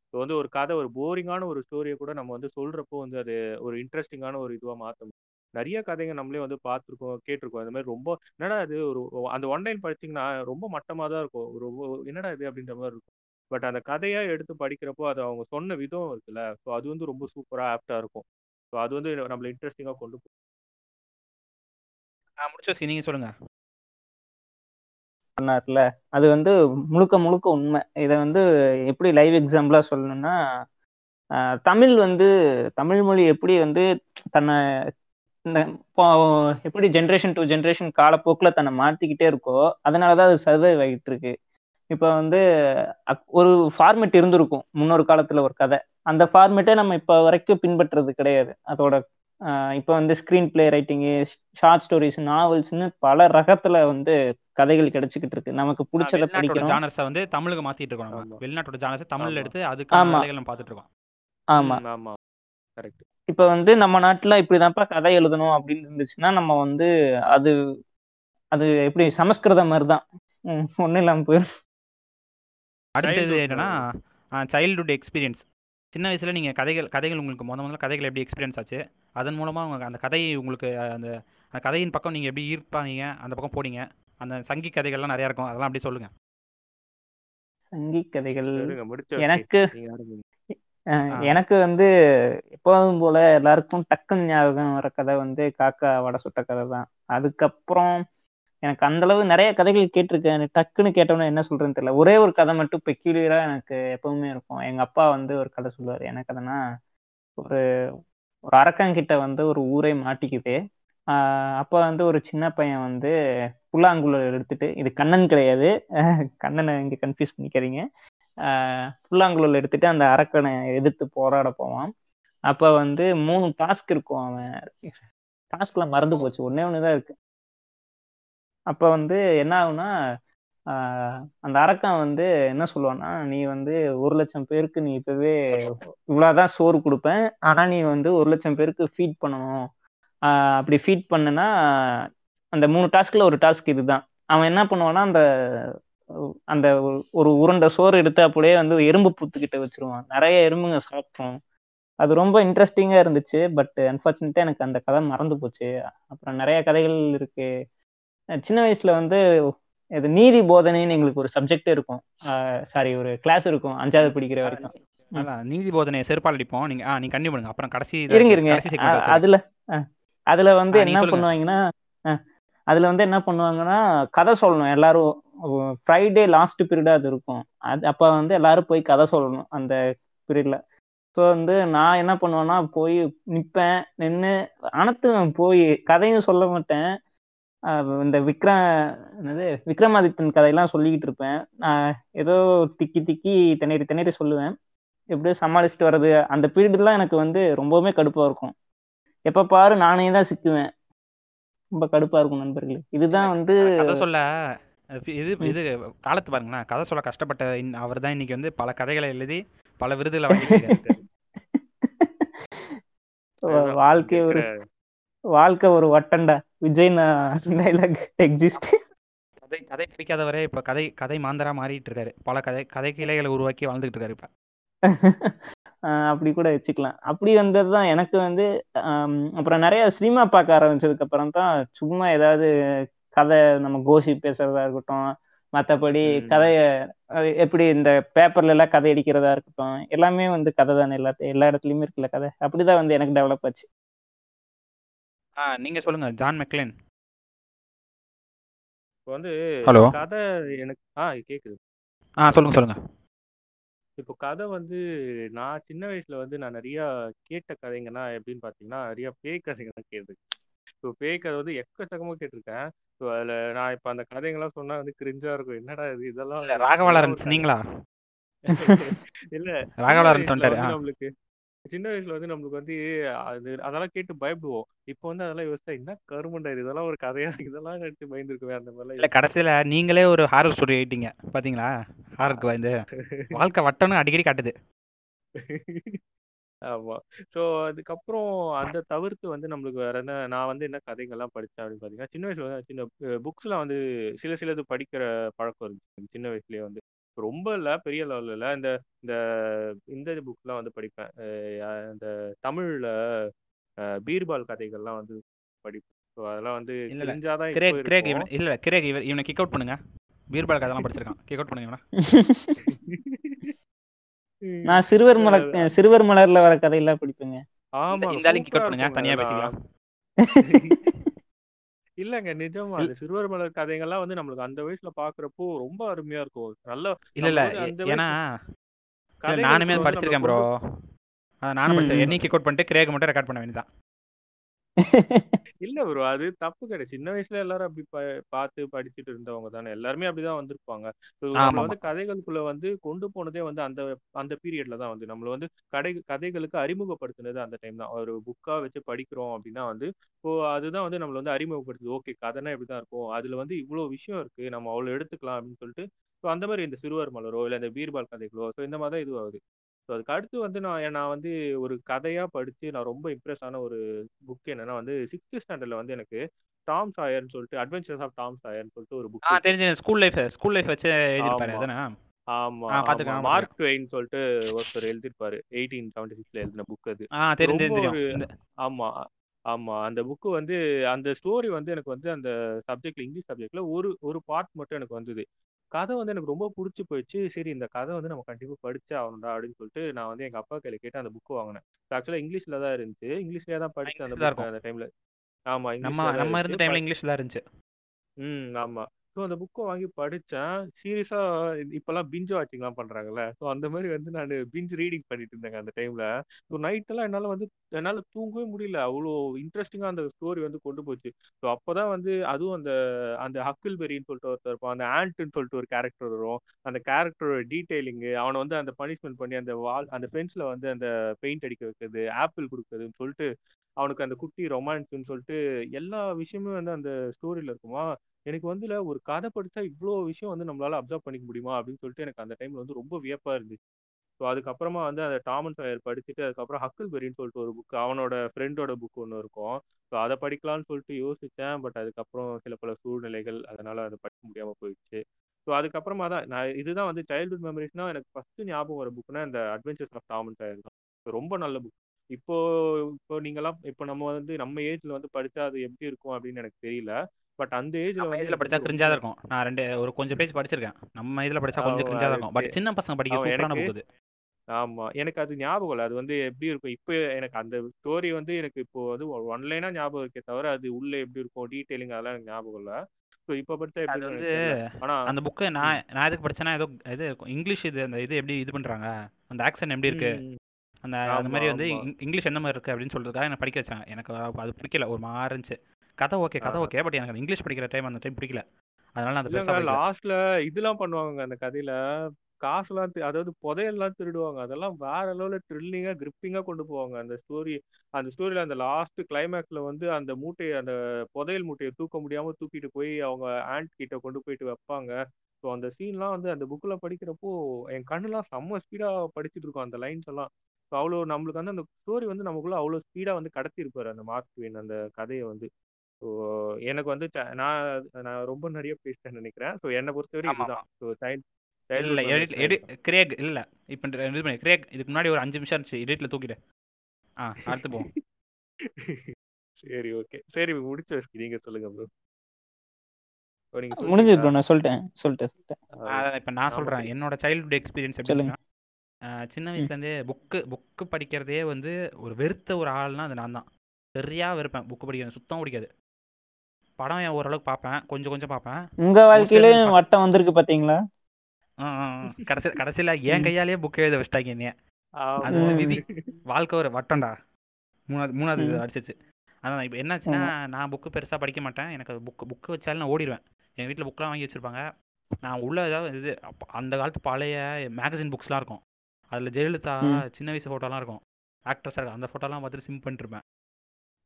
இப்போ வந்து ஒரு கதை ஒரு போரிங்கான ஒரு ஸ்டோரியை கூட நம்ம வந்து சொல்றப்போ வந்து அது ஒரு இன்ட்ரெஸ்டிங்கான ஒரு இதுவா மாத்த முடியும். நிறைய கதைங்க நம்மளே வந்து பார்த்துருக்கோம் கேட்டிருக்கோம். அந்த மாதிரி ரொம்ப என்னடா இது ஒரு அந்த ஒன் லைன் படிச்சீங்கன்னா ரொம்ப மட்டமா தான் இருக்கும். ஒரு என்னடா இது அப்படின்ற மாதிரி இருக்கும். பட் அந்த கதையா எடுத்து படிக்கிறப்போ அது அவங்க சொன்ன விதம் இருக்குல்ல. ஸோ அது வந்து ரொம்ப சூப்பரா ஆப்டா இருக்கும். ஸோ அது வந்து நம்மள இன்ட்ரெஸ்டிங்கா கொண்டு போகும் ஆ முடிச்சு நீங்க சொல்லுங்க. பண்ணார்ல. அது வந்து முழுக்க முழுக்க உண்மை. இதை வந்து எப்படி லைவ் எக்ஸாம்பிளா சொல்லணும்னா தமிழ் வந்து தமிழ் மொழி எப்படி வந்து தன்னை இந்த இப்போ எப்படி ஜென்ரேஷன் டு ஜென்ரேஷன் காலப்போக்கில் தன்னை மாற்றிக்கிட்டே இருக்கோ அதனால தான் அது சர்வைவ் ஆகிட்டு இருக்கு இப்போ வந்து ஒரு ஃபார்மெட் இருந்திருக்கும் முன்னொரு காலத்தில் ஒரு கதை. அந்த ஃபார்மெட்டை நம்ம இப்போ வரைக்கும் பின்பற்றுறது கிடையாது. அதோட இப்போ வந்து screen play writing short stories நாவல்ஸ்னு பல ரகத்துல வந்து கதைகள் கிடைச்சிக்கிட்டு இருக்கு. நமக்கு பிடிச்சதை படிக்கிறோம். ஜானர்ஸை வந்து தமிழுக்கு மாத்திட்டு இருக்கோம். வெளிநாட்டோட ஜானர்ஸை தமிழ்ல. எடுத்து அதுக்கான ஆமா. பார்த்துட்டு இருக்கோம். ஆமா. ஆமா. கரெக்ட் இப்ப வந்து நம்ம நாட்டுல இப்படிதான்ப்பா கதை எழுதணும் அப்படின்னு இருந்துச்சுன்னா நம்ம வந்து அது அது எப்படி சமஸ்கிருதம் மாதிரி தான் ஒன்றும் இல்லாம போயிடும் அடுத்தது என்னன்னா சைல்டுஹுட் எக்ஸ்பீரியன்ஸ் சின்ன வயசுல நீங்க கதைகள் கதைகள் உங்களுக்கு முத முதல்ல கதைகள் எப்படி எக்ஸ்பீரியன்ஸ் ஆச்சு? அதன் மூலமா உங்க அந்த கதையை உங்களுக்கு அந்த அந்த கதையின் பக்கம் நீங்க எப்படி ஈர்ப்பானீங்க அந்த பக்கம் போனீங்க. அந்த சங்கி கதைகள்லாம் நிறைய இருக்கும். அதெல்லாம் அப்படியே சொல்லுங்க. சங்கி கதைகள். எனக்கு எனக்கு வந்து எப்போதும் போல எல்லாருக்கும் டக்குன்னு ஞாபகம் வர கதை வந்து காக்கா வடை சுட்ட கதை தான். அதுக்கப்புறம் எனக்கு அந்த அளவு நிறைய கதைகள் கேட்டிருக்கேன். எனக்கு டக்குன்னு கேட்டோன்னே என்ன சொல்றேன்னு தெரியல. ஒரே ஒரு கதை மட்டும் பெக்யூலியரா எனக்கு எப்பவுமே இருக்கும். எங்க அப்பா வந்து ஒரு கதை சொல்லுவார். என்ன கதைனா ஒரு ஒரு அரக்கன்கிட்ட வந்து ஒரு ஊரே மாட்டிக்குது அப்ப வந்து ஒரு சின்ன பையன் வந்து புல்லாங்குழல் எடுத்துட்டு இது கண்ணன் கிடையாது. [LAUGHS] கண்ணனை இங்க கன்ஃபியூஸ் பண்ணிக்கிறீங்க புல்லாங்குழல் எடுத்துட்டு அந்த அரக்கனை எதிர்த்து போராட போவான். அப்ப வந்து மூணு டாஸ்க் இருக்கும் அவன். டாஸ்க்ல மறந்து போச்சு. ஒன்னே ஒண்ணுதான் இருக்கு. அப்ப வந்து என்ன ஆகும்னா ஆஹ் அந்த அரக்கன் வந்து என்ன சொல்லுவான்னா நீ வந்து ஒரு லட்சம் பேருக்கு நீ இப்பவே இவ்வளவுதான் சோறு கொடுப்பேன். ஆனா நீ வந்து ஒரு லட்சம் பேருக்கு ஃபீட் பண்ணணும். அப்படி ஃபீட் பண்ணுனா அந்த மூணு டாஸ்க்ல ஒரு டாஸ்க் இதுதான். அவன் என்ன பண்ணுவான்னா அந்த அந்த ஒரு- உருண்டை சோறு எடுத்து அப்படியே வந்து எறும்பு புத்துக்கிட்ட வச்சிருவான். நிறைய எறும்புங்க சாப்பிட்டோம். அது ரொம்ப இன்ட்ரெஸ்டிங்கா இருந்துச்சு. பட் அன்பார்ச்சுனேட்டா எனக்கு அந்த கதை மறந்து போச்சு. அப்புறம் நிறைய கதைகள் இருக்கு. சின்ன வயசுல வந்து இது நீதி போதனைன்னு எங்களுக்கு ஒரு சப்ஜெக்ட் இருக்கும். சாரி ஒரு கிளாஸ் இருக்கும். அஞ்சாவது படிக்கிற வரைக்கும். நீதி போதனையை செருப்பால் அடிப்போம். நீங்க ஆ நீங்க கண்டிப்பா பண்ணுங்க அப்புறம் கடைசி இருங்க இருங்க. அதுல அதுல வந்து என்ன. பண்ணுவாங்கன்னா அதுல வந்து என்ன பண்ணுவாங்கன்னா கதை சொல்லணும். எல்லாரும் ஃப்ரைடே லாஸ்ட் பீரியடா அது இருக்கும். அது அப்ப வந்து எல்லாரும் போய் கதை சொல்லணும் அந்த பீரியட்ல ஸோ வந்து நான் என்ன பண்ணுவேன்னா போய் நிப்பேன் நின்று அனைத்தும் போய் கதையும் சொல்ல மாட்டேன். இந்த விக்ரம் என்னது விக்ரமாதித்தன் கதையெல்லாம் சொல்லிக்கிட்டு இருப்பேன். நான் ஏதோ திக்கி திக்கி திணறி திணறி சொல்லுவேன். எப்படியோ சமாளிச்சுட்டு வர்றது அந்த பீரியட்லாம் எனக்கு வந்து ரொம்பவுமே கடுப்பா இருக்கும். எப்ப பாரு நானே தான் சிக்குவேன். ரொம்ப கடுப்பா இருக்கும் நண்பர்களே. இதுதான் வந்து சொல்ல இது இது காலத்து பாருங்களேன். கதை சொல்ல கஷ்டப்பட்ட அவர் தான் இன்னைக்கு வந்து பல கதைகளை எழுதி பல விருதுகளை அதுதான் வாழ்க்கை ஒரு வாழ்க்கை ஒரு வட்டண்டா? விஜய் டைலாக் எக்ஸிஸ்ட் கதை கதை பிடிக்காதவரே இப்ப கதை கதை மாந்தரா மாறிட்டு இருக்காரு பல கதை கதை கிளைகளை உருவாக்கி வாழ்ந்துகிட்டு இருக்காரு இப்ப. ஆஹ் அப்படி கூட வச்சுக்கலாம். அப்படி வந்தது தான் எனக்கு வந்து அப்புறம் நிறைய சினிமா பார்க்க ஆரம்பிச்சதுக்கு அப்புறம் தான் சும்மா ஏதாவது கதை நம்ம கோசி பேசுறதா இருக்கட்டும் மற்றபடி. கதைய எப்படி இந்த பேப்பர்ல எல்லாம் கதை அடிக்கிறதா இருக்கட்டும் எல்லாமே வந்து கதை தானே எல்லாத்தையும் எல்லா இடத்துலயுமே இருக்குல்ல கதை. அப்படிதான் வந்து எனக்கு டெவலப் ஆச்சு. ஆ நீங்க சொல்லுங்க ஜான் மெக்லின் இப்போ வந்து ஹலோ கதை எனக்கு ஆ கேக்குது. ஆ சொல்லுங்க சொல்லுங்க. இப்போ கதை வந்து நான் சின்ன வயசுல வந்து நான் நிறைய கேட்ட கதைங்கன்னா எப்படின்னு பாத்தீங்கன்னா நிறைய பேய் கதைங்க தான் கேட்டிருக்கேன் இப்போ பேய் கதை வந்து எக்கச்சக்கமா கேட்டிருக்கேன். ஸோ அதுல நான் இப்போ அந்த கதைங்கெல்லாம் சொன்னா வந்து கிரிஞ்சா இருக்கும். என்னடா இது? இதெல்லாம் ராகவலரன் சொன்னீங்களா இல்ல ராகவலரன் [LAUGHS] ஆ. நம்மளுக்கு சின்ன வயசுல வந்து நம்மளுக்கு வந்து அது அதெல்லாம் கேட்டு பயப்படுவோம். இப்போ வந்து அதெல்லாம் யோசிச்சா என்ன கருமண்டா இது? இதெல்லாம் ஒரு கதையா? இதெல்லாம் நினைச்சு பயந்துருக்குமே அந்த மாதிரிலாம் இல்ல கடைசியில நீங்களே ஒரு ஹாரர் ஸ்டோரி எழுதிட்டீங்க பாத்தீங்களா? ஹாரருக்கு வந்து. வாழ்க்கை வட்டம்னு அடிக்கடி காட்டுது. [LAUGHS] ஆமா. ஸோ அதுக்கப்புறம் அந்த தவிர்த்து வந்து நம்மளுக்கு வேற என்ன நான் வந்து என்ன கதைகள்லாம் படித்தேன் அப்படின்னு பார்த்தீங்கன்னா சின்ன வயசுல வந்து சின்ன புக்ஸ்லாம் வந்து சில சிலது படிக்கிற பழக்கம் இருந்துச்சு. எனக்கு சின்ன வயசுலயே வந்து. ரொம்ப இல்லை பெரிய லெவலில் இல்லை. இந்த இந்த இந்த புக்லாம் வந்து படிப்பேன். அஹ் இந்த தமிழில் பீர்பால் கதைகள்லாம் வந்து படிப்பேன். ஸோ அதெல்லாம் வந்து இல்ல இல்ல. இப்போ கிரேக் கிரேக் இருக்கும். இவன் இல்ல கிரேக் இவன் இவனை கிக் அவுட் பண்ணுங்க. பீர்பால் கதைலாம் படிச்சிருக்கான். கிக் அவுட் பண்ணுங்க இவனை. [LAUGHS] நான் சிறுவர் மலர் சிறுவர் மலர்ல வர கதையெல்லாம் படிப்பேங்க. ஆமா இந்த அவுட் பண்ணுங்க தனியா பேசிக்கலாம். [LAUGHS] இல்லங்க நிஜமா அந்த சிறுவர் மலர் கதைகள்லாம் வந்து நம்மளுக்கு அந்த வயசுல பாக்குறப்போ ரொம்ப அருமையா இருக்கும். நல்ல இல்ல இல்ல ஏன்னா நானுமே அது படிச்சிருக்கேன் ப்ரோ அதை நானும் படிச்சேன் ம். என்னையும் கிக் அவுட் பண்ணிட்டு கிரேக் மட்டும் ரெக்கார்ட் பண்ண வேண்டியதான் இல்ல ப்ரோ அது தப்பு கிடையாது. சின்ன வயசுல எல்லாரும் அப்படி பார்த்து படிச்சுட்டு இருந்தவங்க தானே. எல்லாருமே அப்படிதான் வந்திருப்பாங்க. வந்து கதைகளுக்குள்ள வந்து கொண்டு போனதே வந்து அந்த அந்த பீரியட்ல தான் வந்து. நம்மள வந்து கடை கதைகளுக்கு அறிமுகப்படுத்தினது அந்த டைம் தான். ஒரு புக்கா வச்சு படிக்கிறோம் அப்படின்னா வந்து இப்போ அதுதான் வந்து நம்மள வந்து அறிமுகப்படுத்துது. ஓகே கதைனா இப்படிதான் இருக்கும். அதுல வந்து இவ்வளவு விஷயம் இருக்கு. நம்ம அவ்வளவு எடுத்துக்கலாம் அப்படின்னு சொல்லிட்டு ஸோ அந்த மாதிரி இந்த சிறுவர் மலரோ இல்ல இந்த பீர்பால் கதைகளோ ஸோ இந்த மாதிரி தான் இது ஆகுது ஸோ அதுக்கு அடுத்து வந்து நான் நான் வந்து ஒரு கதையா படிச்சு நான் ரொம்ப இம்ப்ரெஸ் ஆன ஒரு புக் என்னன்னா வந்து சிக்ஸ்த் ஸ்டாண்டர்ட்ல வந்து எனக்கு டாம் சாயர்னு சொல்லிட்டு அட்வென்ச்சர்ஸ் ஆஃப் டாம் சாயர்னு சொல்லிட்டு ஒரு ஆ புக் தெரிஞ்சு ஸ்கூல் லைஃப் ஸ்கூல் லைஃப் வச்சு எழுதிருப்பாரு ஆமா. அதானே? ஆமா ஆ ஆ, மார்க் ட்வெயின் சொல்லிட்டு ஒருத்தர் எழுதியிருப்பாரு எயிட்டீன் செவன்டி சிக்ஸ்ல எழுதின புக் அது. ஆ ஆமா ஆமா. அந்த புக்கு வந்து அந்த ஸ்டோரி வந்து எனக்கு வந்து அந்த சப்ஜெக்ட்ல இங்கிலீஷ் சப்ஜெக்ட்ல ஒரு ஒரு பார்ட் மட்டும் எனக்கு வந்தது. கதை வந்து எனக்கு ரொம்ப பிடிச்சி போயிடுச்சு. சரி இந்த கதை வந்து நம்ம கண்டிப்பா படிச்சே ஆகணும்டா அப்படின்னு சொல்லிட்டு நான் வந்து எங்க அப்பா கையில கேட்டு அந்த புக் வாங்கினேன். ஆக்சுவலா இங்கிலீஷ்ல தான் இருந்துச்சு. இங்கிலீஷ்லயே தான் படிச்சேன் அந்த இங்கிலீஷ்ல தான் புக் இருக்கும். அந்த டைம்ல ஆமா நம்ம இங்கிலீஷ்ல தான் நம்ம இருந்த இருந்துச்சு டைம்ல ப- இங்கிலீஷ்ல தான் இருந்துச்சு. ம் ஆமா. ஸோ அந்த புக்கை வாங்கி படித்தேன் சீரியஸாக இப்போல்லாம் பிஞ்ச் வாட்சிங்லாம் பண்ணுறாங்கல்ல ஸோ அந்த மாதிரி வந்து நான் பிஞ்ச் ரீடிங் பண்ணிட்டு இருந்தேங்க அந்த டைமில் ஸோ நைட்டெல்லாம் என்னால் வந்து என்னால் தூங்கவே முடியல. அவ்வளோ இன்ட்ரெஸ்டிங்காக அந்த ஸ்டோரி வந்து கொண்டு போச்சு. ஸோ அப்போ தான் வந்து அதுவும் அந்த அந்த ஹக்கில் பெரின்னு சொல்லிட்டு ஒருத்தர் இருப்பான். அந்த ஆண்ட்னு சொல்லிட்டு ஒரு கேரக்டர் வரும். அந்த கேரக்டரோட டீட்டெயிலிங்கு அவனை வந்து அந்த பனிஷ்மெண்ட் பண்ணி அந்த வால் அந்த ஃபென்ஸ்ல வந்து அந்த பெயிண்ட் அடிக்க வைக்கிறது ஆப்பிள் கொடுக்குறதுன்னு சொல்லிட்டு அவனுக்கு அந்த குட்டி ரொமான்ஸுன்னு சொல்லிட்டு எல்லா விஷயமும் வந்து அந்த ஸ்டோரியில் இருக்குமா? எனக்கு வந்து ஒரு கதை படிச்சா இவ்வளோ விஷயம் வந்து நம்மளால அப்சர்வ் பண்ணிக்க முடியுமா? அப்படின்னு சொல்லிட்டு எனக்கு அந்த டைம்ல வந்து ரொம்ப வியப்பா இருந்துச்சு. ஸோ அதுக்கப்புறமா வந்து அந்த டாம் அண்ட் சாயர் படிச்சுட்டு அதுக்கப்புறம் ஹக்கிள் பெரின்னு சொல்லிட்டு ஒரு புக் அவனோட ஃப்ரெண்டோட புக் ஒன்று இருக்கும். ஸோ அதை படிக்கலாம்னு சொல்லிட்டு யோசிச்சேன். பட் அதுக்கப்புறம் சில பல சூழ்நிலைகள் அதனால அதை படிக்க முடியாம போயிடுச்சு. ஸோ அதுக்கப்புறமா தான் நான் இதுதான் வந்து சைல்ட்ஹுட் மெமரிஸ்னால் எனக்கு ஃபஸ்ட்டு ஞாபகம் வர புக்னா இந்த adventures of Tom and Sawyer தான். ரொம்ப நல்ல புக் இப்போ இப்போ நீங்கெல்லாம் இப்போ நம்ம வந்து நம்ம ஏஜ்ல வந்து படிச்சா அது எப்படி இருக்கும் அப்படின்னு எனக்கு தெரியல. பட் அந்த ஏஜ்ல நம்ம இதுல படிச்சா கிரிஞ்சா இருக்கும். நான் ரெண்டு ஒரு கொஞ்சம் பேஜ் படிச்சிருக்கேன். நம்ம இதுல படிச்சா கொஞ்சம் கிரிஞ்சா இருக்கும். பட் சின்ன பசங்க படிக்க சூப்பரான புக் இது ஆமா. எனக்கு அது ஞாபகம் இல்லை. அது வந்து எப்படி இருக்கும்? இப்போ எனக்கு அந்த ஸ்டோரி வந்து எனக்கு இப்போ வந்து ஒன் லைனா ஞாபகம் இருக்கே தவிர அது உள்ள எப்படி இருக்கும்? டீட்டெயிலிங் அதெல்லாம் எனக்கு ஞாபகம் இல்லை. ஸோ இப்போ படிச்சா எப்படி அது வந்து ஆனா அந்த புக்கு நான் நான் எதுக்கு படிச்சேன்னா ஏதோ இது இங்கிலீஷ் இது அந்த இது எப்படி இது பண்றாங்க? அந்த ஆக்சன் எப்படி இருக்கு? அந்த அந்த மாதிரி வந்து இங்கிலீஷ் எந்த மாதிரி இருக்கு அப்படின்னு சொல்றதுக்காக எனக்கு படிக்க வச்சாங்க எனக்கு அது பிடிக்கல. ஒரு மாதிரி இருந்துச்சு. கதை ஓகே கதை ஓகே பட் எனக்கு இங்கிலீஷ் படிக்கிற டைம் அந்த டைம் பிடிக்கல. அதனால நான் பெருசா லாஸ்ட்ல இதெல்லாம் பண்ணுவாங்க அந்த கதையில. காசுலாம் அதாவது புதையல்லாம் திருடுவாங்க. அதெல்லாம் வேற லெவல்ல த்ரில்லிங்கா கிரிப்பிங்கா கொண்டு போவாங்க. அந்த ஸ்டோரி அந்த ஸ்டோரியில அந்த லாஸ்ட் கிளைமேக்ஸ்ல வந்து அந்த மூட்டையை அந்த புதையல் மூட்டையை தூக்க முடியாம தூக்கிட்டு போய் அவங்க ஆண்ட் கிட்ட கொண்டு போயிட்டு வைப்பாங்க. ஸோ அந்த சீன்லாம் வந்து அந்த புக்ல படிக்கிறப்போ என் கண்ணுலாம் செம்ம ஸ்பீடா படிச்சுட்டு இருக்கும் அந்த லைன்ஸ் எல்லாம். ஸோ அவ்வளோ நம்மளுக்கு வந்து அந்த ஸ்டோரி வந்து நமக்குள்ள அவ்வளோ ஸ்பீடா வந்து கடத்திருப்பாரு அந்த மார்க் ட்வெயின் அந்த கதையை வந்து. ஸோ எனக்கு வந்து நான் நான் ரொம்ப நிறைய பேசிட்டேன்னு நினைக்கிறேன். ஸோ என்னை பொறுத்தவரை ஆமா, இதுதான். ஸோ சைல்ட் இல்ல சைல்ட்ஹுட் எடிட் எடிட் கிரேக் இல்ல. இப்போ இது பண்ணி. கிரேக் இதுக்கு முன்னாடி ஒரு அஞ்சு நிமிஷம் இருந்துச்சு. எடிட்ல தூக்கிட்டு ஆ அடுத்து போவோம். [LAUGHS] சரி ஓகே சரி முடிச்சு வச்சு நீங்க சொல்லுங்க ப்ரோ முடிஞ்சது? ப்ரோ நான் சொல்லிட்டேன். சொல்லிட்டேன் சொல்லிட்டேன். இப்போ நான் சொல்றேன். என்னோட சைல்ட்ஹுட் எக்ஸ்பீரியன்ஸ் சொல்லுங்க. எப்படின்னா சின்ன வயசுலேருந்தே புக்கு புக்கு படிக்கிறதே வந்து ஒரு வெறுத்த ஒரு ஆள்னா அது நான் தான். சரியா வெறுப்பேன். புக்கு படிக்கிறது சுத்தம் பிடிக்காது. படம் ஓரளவுக்கு பார்ப்பேன் கொஞ்சம் கொஞ்சம் பார்ப்பேன் உங்க வாழ்க்கையிலயும் வட்டம் வந்திருக்கு பாத்தீங்களா. கடைசி கடைசியில் என் கையாலேயே புக் எழுத வச்சிட்டாங்க என்னைய. அது. விதி. வாழ்க்கை ஒரு வட்டம்டா. மூணாவது மூணாவது இது. அடிச்சிச்சு. அதான் இப்போ என்னாச்சுன்னா நான் புக்கு பெருசாக படிக்க மாட்டேன். எனக்கு புக்கு புக்கு வச்சாலும் நான் ஓடிடுவேன். எங்கள் வீட்டில் புக்கெலாம் வாங்கி வச்சிருப்பாங்க. நான் உள்ள ஏதாவது இது அந்த காலத்து பழைய மேகசின் புக்ஸ்லாம் இருக்கும். அதில் ஜெயலலிதா. சின்ன வயசு ஃபோட்டோலாம் இருக்கும். ஆக்ட்ரஸாக இருக்கும் அந்த ஃபோட்டோலாம் பார்த்துட்டு சிம் பண்ணிட்டு இருப்பேன்.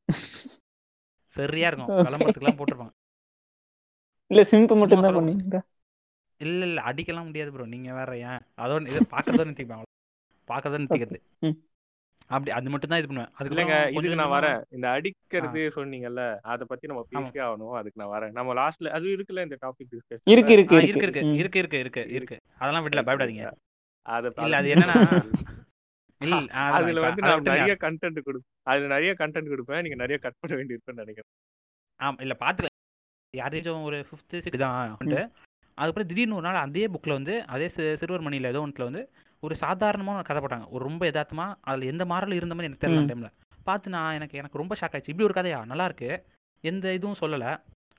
[LAUGHS] சரியா இருக்கும். [LAUGHS] விளம்பரத்துக்குலாம் போட்டிருப்பாங்க. இல்ல சிம்பு மட்டும் தான் பண்ணீங்க இல்ல இல்ல அடிக்கலாம் முடியாது ப்ரோ நீங்க வேற ஏன்? அதோட இதை பார்க்கறதோ நிறுத்திப்பேன் பார்க்கறதோ நிறுத்திக்கிறது. அப்படி அது மட்டும் தான் இது பண்ணுவேன். இல்லைங்க அதுக்கப்புறம் இதுக்கு நான் வரேன். இந்த அடிக்கிறது சொன்னீங்கல்ல அத பத்தி நம்ம. பேசியே ஆகணும். அதுக்கு நான் வரேன். நம்ம லாஸ்ட்ல அது இருக்குல்ல இந்த டாபிக் டிஸ்கஷன் இருக்கு இருக்கு இருக்கு. இருக்கு. இருக்கு இருக்கு இருக்கு இருக்கு. அதெல்லாம் விடல பயப்படாதீங்க. அத இல்ல அது என்னன்னா [LAUGHS] [LAUGHS] அதுல வந்து நான். நிறைய கண்டென்ட் கொடுப்பேன் அதுல நிறைய கண்டென்ட் கொடுப்பேன் நீங்க நிறைய கட் பண்ண வேண்டியிருக்கும்னு நினைக்கிறேன். ஆமா இல்ல பாத்துக்கலாம் யாரையும் ஒரு ஃபிஃப்த் சிக்ஸ் தான் வந்துட்டு. அதுக்கப்புறம் திடீர்னு ஒரு நாள் அதே புக்ல வந்து அதே சிறுவர் மணியில ஏதோ ஒன்றுல வந்து ஒரு சாதாரணமான ஒரு கதை போட்டாங்க. ஒரு ரொம்ப யதார்த்தமா அதுல எந்த மாறலும் இருந்த மாதிரி எனக்கு தெரியல. டைம்ல பார்த்து நான் எனக்கு எனக்கு ரொம்ப ஷாக் ஆயிடுச்சு. இப்படி ஒரு கதையா? நல்லா இருக்கு. எந்த இதுவும் சொல்லல.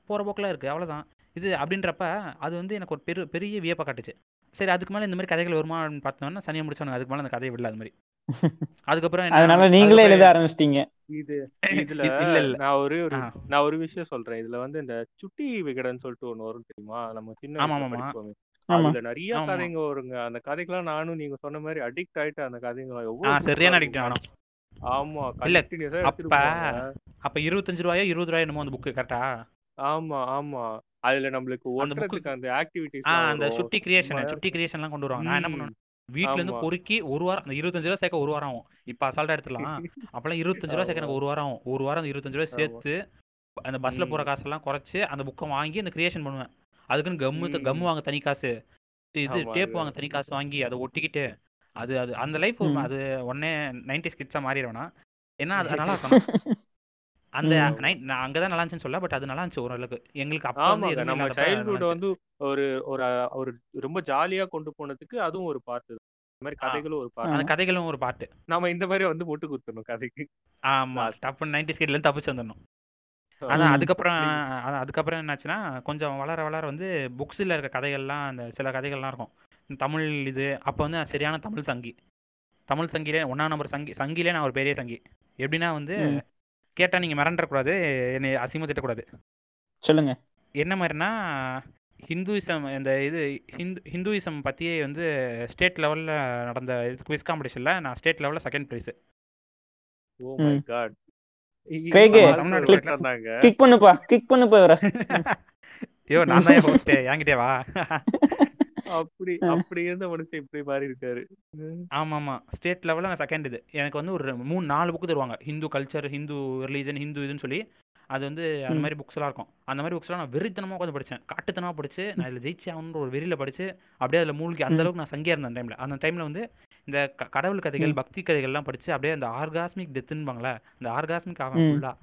போற போக்கில் இருக்கு அவ்வளவுதான். இது அப்படின்றப்ப அது வந்து எனக்கு ஒரு பெரு பெரிய வியப்பை காட்டுச்சு. சரி அதுக்கு மேல இந்த மாதிரி கதைகள் வருமா அப்படின்னு பார்த்தோம்னா சனியை முடிச்சவனுங்க அதுக்கு மேல அந்த கதையை விடல அது மாதிரி. அதுக்கப்புறம் என்ன அதனால நீங்களே எழுத ஆரம்பிச்சிட்டீங்க. இது [LAUGHS] இதுல இல்ல இல்ல நான் ஒரு. நான் ஒரு விஷயம் சொல்றேன். இதுல வந்து இந்த சுட்டி விகடன் சொல்லிட்டு ஒண்ணு வரும் தெரியுமா? நம்ம சின்ன ஆமா, வயசுல ஆமா. படிப்போமே. ஆமா. அதுல நிறைய. கதைங்க வருங்க. அந்த கதைக்கெல்லாம் நானும் நீங்க சொன்ன மாதிரி அடிக்ட் ஆயிட்டு அந்த கதைங்க எவ்வளவு சரியான அடிக்ட். ஆனோம் ஆமா அப்ப அப்ப இருபத்தஞ்சு ரூபாயோ இருபது ரூபாயோ என்னமோ அந்த புக்கு கரெக்டா ஆமா ஆமா. அதுல நம்மளுக்கு ஒட்டுறதுக்கு அந்த ஆக்டிவிட்டிஸ் அந்த சுட்டி கிரியேஷன் சுட்டி கிரியேஷன்லாம் கொண்டு வருவாங்க. நான் என்ன பண்ணுவேன்? வீட்ல இருந்து ஆமா. பொறுக்கி ஒரு வாரம் அந்த இருபத்தஞ்சு ரூபா சேர்க்க ஒரு வாரம் ஆகும் இப்ப அசால்ட்டா எடுத்துலாம் அப்பெல்லாம் இருபத்தஞ்சு ரூபா சேர்க்க எனக்கு ஒரு வாரம் ஆகும் ஒரு வாரம் அந்த இருபத்தஞ்சு ரூபாய் ஆமா. சேர்த்து அந்த பஸ்ல போற ம். காசெல்லாம் குறைச்சு அந்த புக்கை வாங்கி அந்த கிரியேஷன் பண்ணுவேன் அதுக்குன்னு கம்மு ம். கம்மு வாங்க தனி காசு இது ஆமா, டேப் அது வாங்க தனி காசு வாங்கி அதை ஒட்டிக்கிட்டு அது அது அந்த லைஃப் ம். அது உடனே நைன்டி ஸ்கிட்ஸா மாறிடுவேனா ஏன்னா அது [LAUGHS] நல்லா இருக்கணும் அந்த நான் அங்கதான் நல்லா இருந்துச்சுன்னு சொல்ல பட் அது நல்லா இருந்துச்சு ஓரளவுக்கு. எங்களுக்கு அப்ப நம்ம சைல்ட்ஹுட். வந்து ஒரு ஒரு ஒரு ரொம்ப ஜாலியா கொண்டு போனதுக்கு அதுவும் ஒரு பார்ட் இந்த மாதிரி. கதைகளும் ஒரு பார்ட் அந்த கதைகளும் ஒரு பாட்டு நாம இந்த மாதிரி வந்து முட்டு குத்தணும் கதைக்கு. ஆமா. டப்புன்னு நைன்டி ஸ்கிட்ல இருந்து தப்பிச்சு வந்துடணும். அதான். அதுக்கப்புறம் அதுக்கப்புறம் என்னாச்சுன்னா கொஞ்சம் வளர வளர வந்து புக்ஸில் இருக்க கதைகள்லாம் அந்த சில கதைகள்லாம் இருக்கும். தமிழ் இது அப்போ வந்து சரியான தமிழ் சங்கி. தமிழ் சங்கிலே ஒன்றாம் நம்பர் சங்கி சங்கிலே நான் ஒரு பெரிய சங்கி. எப்படின்னா வந்து. கேட்டால் நீங்கள் மிரண்டக்கூடாது என்னை அசிங்கமாக திட்டக்கூடாது சொல்லுங்க. என்ன மாதிரினா ஹிந்துயிசம் இந்த இது ஹிந்து ஹிந்துயிசம் பற்றியே வந்து ஸ்டேட் லெவலில் நடந்த இது குவிஸ் காம்படிஷனில் நான் ஸ்டேட் லெவலில் second prize oh my. God kick பண்ணுப்பா கிக் பண்ணுப்பா இவர. [LAUGHS] ஐயோ நான் தான் என்கிட்டே வா? அப்படி அப்படி இருந்த மனுஷன் இப்படி மாறி இருக்காரு. ஆமா ஆமா ஸ்டேட் லெவலில் நான் செகண்ட் இது. எனக்கு வந்து ஒரு மூணு நாலு புக்கு தருவாங்க. ஹிந்து கல்ச்சர் ஹிந்து ரிலீஜன் ஹிந்து இதுன்னு சொல்லி. அது வந்து அந்த. மாதிரி புக்ஸ்லாம் இருக்கும். அந்த மாதிரி புக்ஸ்லாம் நான் வெறித்தனமாக உட்காந்து படித்தேன் காட்டுத்தனமாக படிச்சு நான் இதில் ஜெயிச்சே ஆகணுன்ற ஒரு வெறியில் படிச்சு அப்படியே அதில் மூழ்கி அந்த. அளவுக்கு நான் சங்கியா இருந்தேன் டைமில் அந்த டைமில் வந்து இந்த க- கடவுள் கதைகள். பக்தி கதைகள்லாம் படிச்சு அப்படியே அந்த ஆர்காஸ்மிக் டெத்துன்பாங்களே அந்த ஆர்காஸ்மிக் ஆகும் ம். ஃபுல்லாக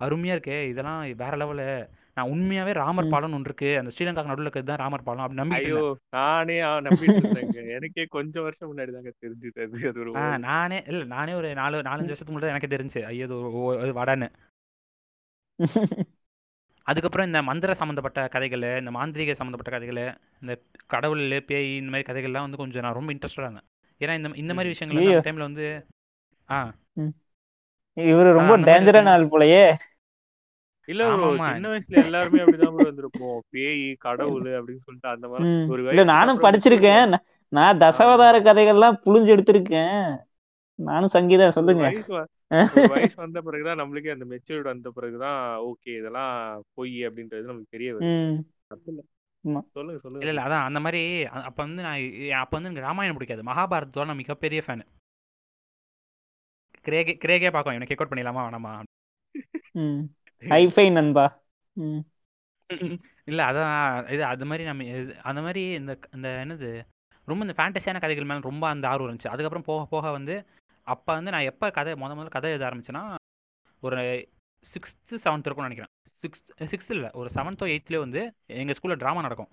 அருமையா இருக்கே இதெல்லாம் வேற லெவலு நான் உண்மையாவே ராமர் ம். பாலம்னு ஒன்று இருக்கு. அந்த ஸ்ரீலங்கா நடுவில் இருக்கிறது தான் ராமர் பாலம் அப்படி ஐயோ நானே [LAUGHS] எனக்கே கொஞ்சம் வருஷம் முன்னாடி தாங்க தெரிஞ்சது அது. அது ஒரு ஆ நானே இல்லை நானே ஒரு நாலு நாலஞ்சு வருஷத்துக்கு முன்னாடி எனக்கே தெரிஞ்சு. ஐயோ அது வடன்னு. [LAUGHS] அதுக்கப்புறம் இந்த மந்திர சம்மந்தப்பட்ட கதைகள் இந்த மாந்திரீக சம்மந்தப்பட்ட கதைகள் இந்த கடவுள் பேய் இந்த மாதிரி கதைகள்லாம் வந்து கொஞ்சம் நான் ரொம்ப இன்ட்ரெஸ்டடாக இருந்தேன். ஏன்னா இந்த இந்த மாதிரி. விஷயங்கள் டைமில் வந்து ஆ. இவரு ரொம்ப டேஞ்சரான ஆள் போலயே. இல்ல ப்ரோ சின்ன வயசுல எல்லாருமே அப்படிதான் ப்ரோ இருந்திருப்போம். பேய் கடவுள் அப்படின்னு சொல்லிட்டு அந்த மாதிரி. ஒரு இல்ல நானும் படிச்சிருக்கேன். நான் தசாவதார. கதைகள்லாம் புழிஞ்சு எடுத்திருக்கேன். நானும் சங்கீதா சொல்லுங்க. [LAUGHS] வயசு வந்த பிறகுதான் நம்மளுக்கே அந்த மெச்சூர்ட் வந்த பிறகுதான் ஓகே இதெல்லாம் பொய் அப்படின்றது நமக்கு தெரிய வருது. சொல்லுங்க சொல்லுங்க. இல்ல இல்ல அதான் அந்த மாதிரி அப்ப வந்து நான் அப்ப வந்து எனக்கு ராமாயணம் பிடிக்காது. மகாபாரதத்தோட நான் மிகப்பெரிய ஃபேன் கிரேகே கிரேகே பார்க்கும் எனக்கு கேக் பண்ணிடலாமா வேணாமா? [LAUGHS] ஹைஃபை நண்பா. இல்ல அதான் இது அது மாதிரி நம்ம அந்த மாதிரி இந்த இந்த என்னது ரொம்ப இந்த ஃபேண்டஸியான கதைகள் மேல ரொம்ப அந்த ஆர்வம் இருந்துச்சு. அதுக்கப்புறம் போக போக வந்து அப்ப வந்து நான் எப்ப கதை முத முதல்ல கதை எழுத ஆரம்பிச்சேன்னா ஒரு சிக்ஸ்த்து செவன்த் இருக்கும்னு நினைக்கிறேன். சிக்ஸ்த் சிக்ஸ்த் இல்லை ஒரு செவன்த்தோ எயித்துலேயே வந்து எங்கள் ஸ்கூலில் ட்ராமா நடக்கும்.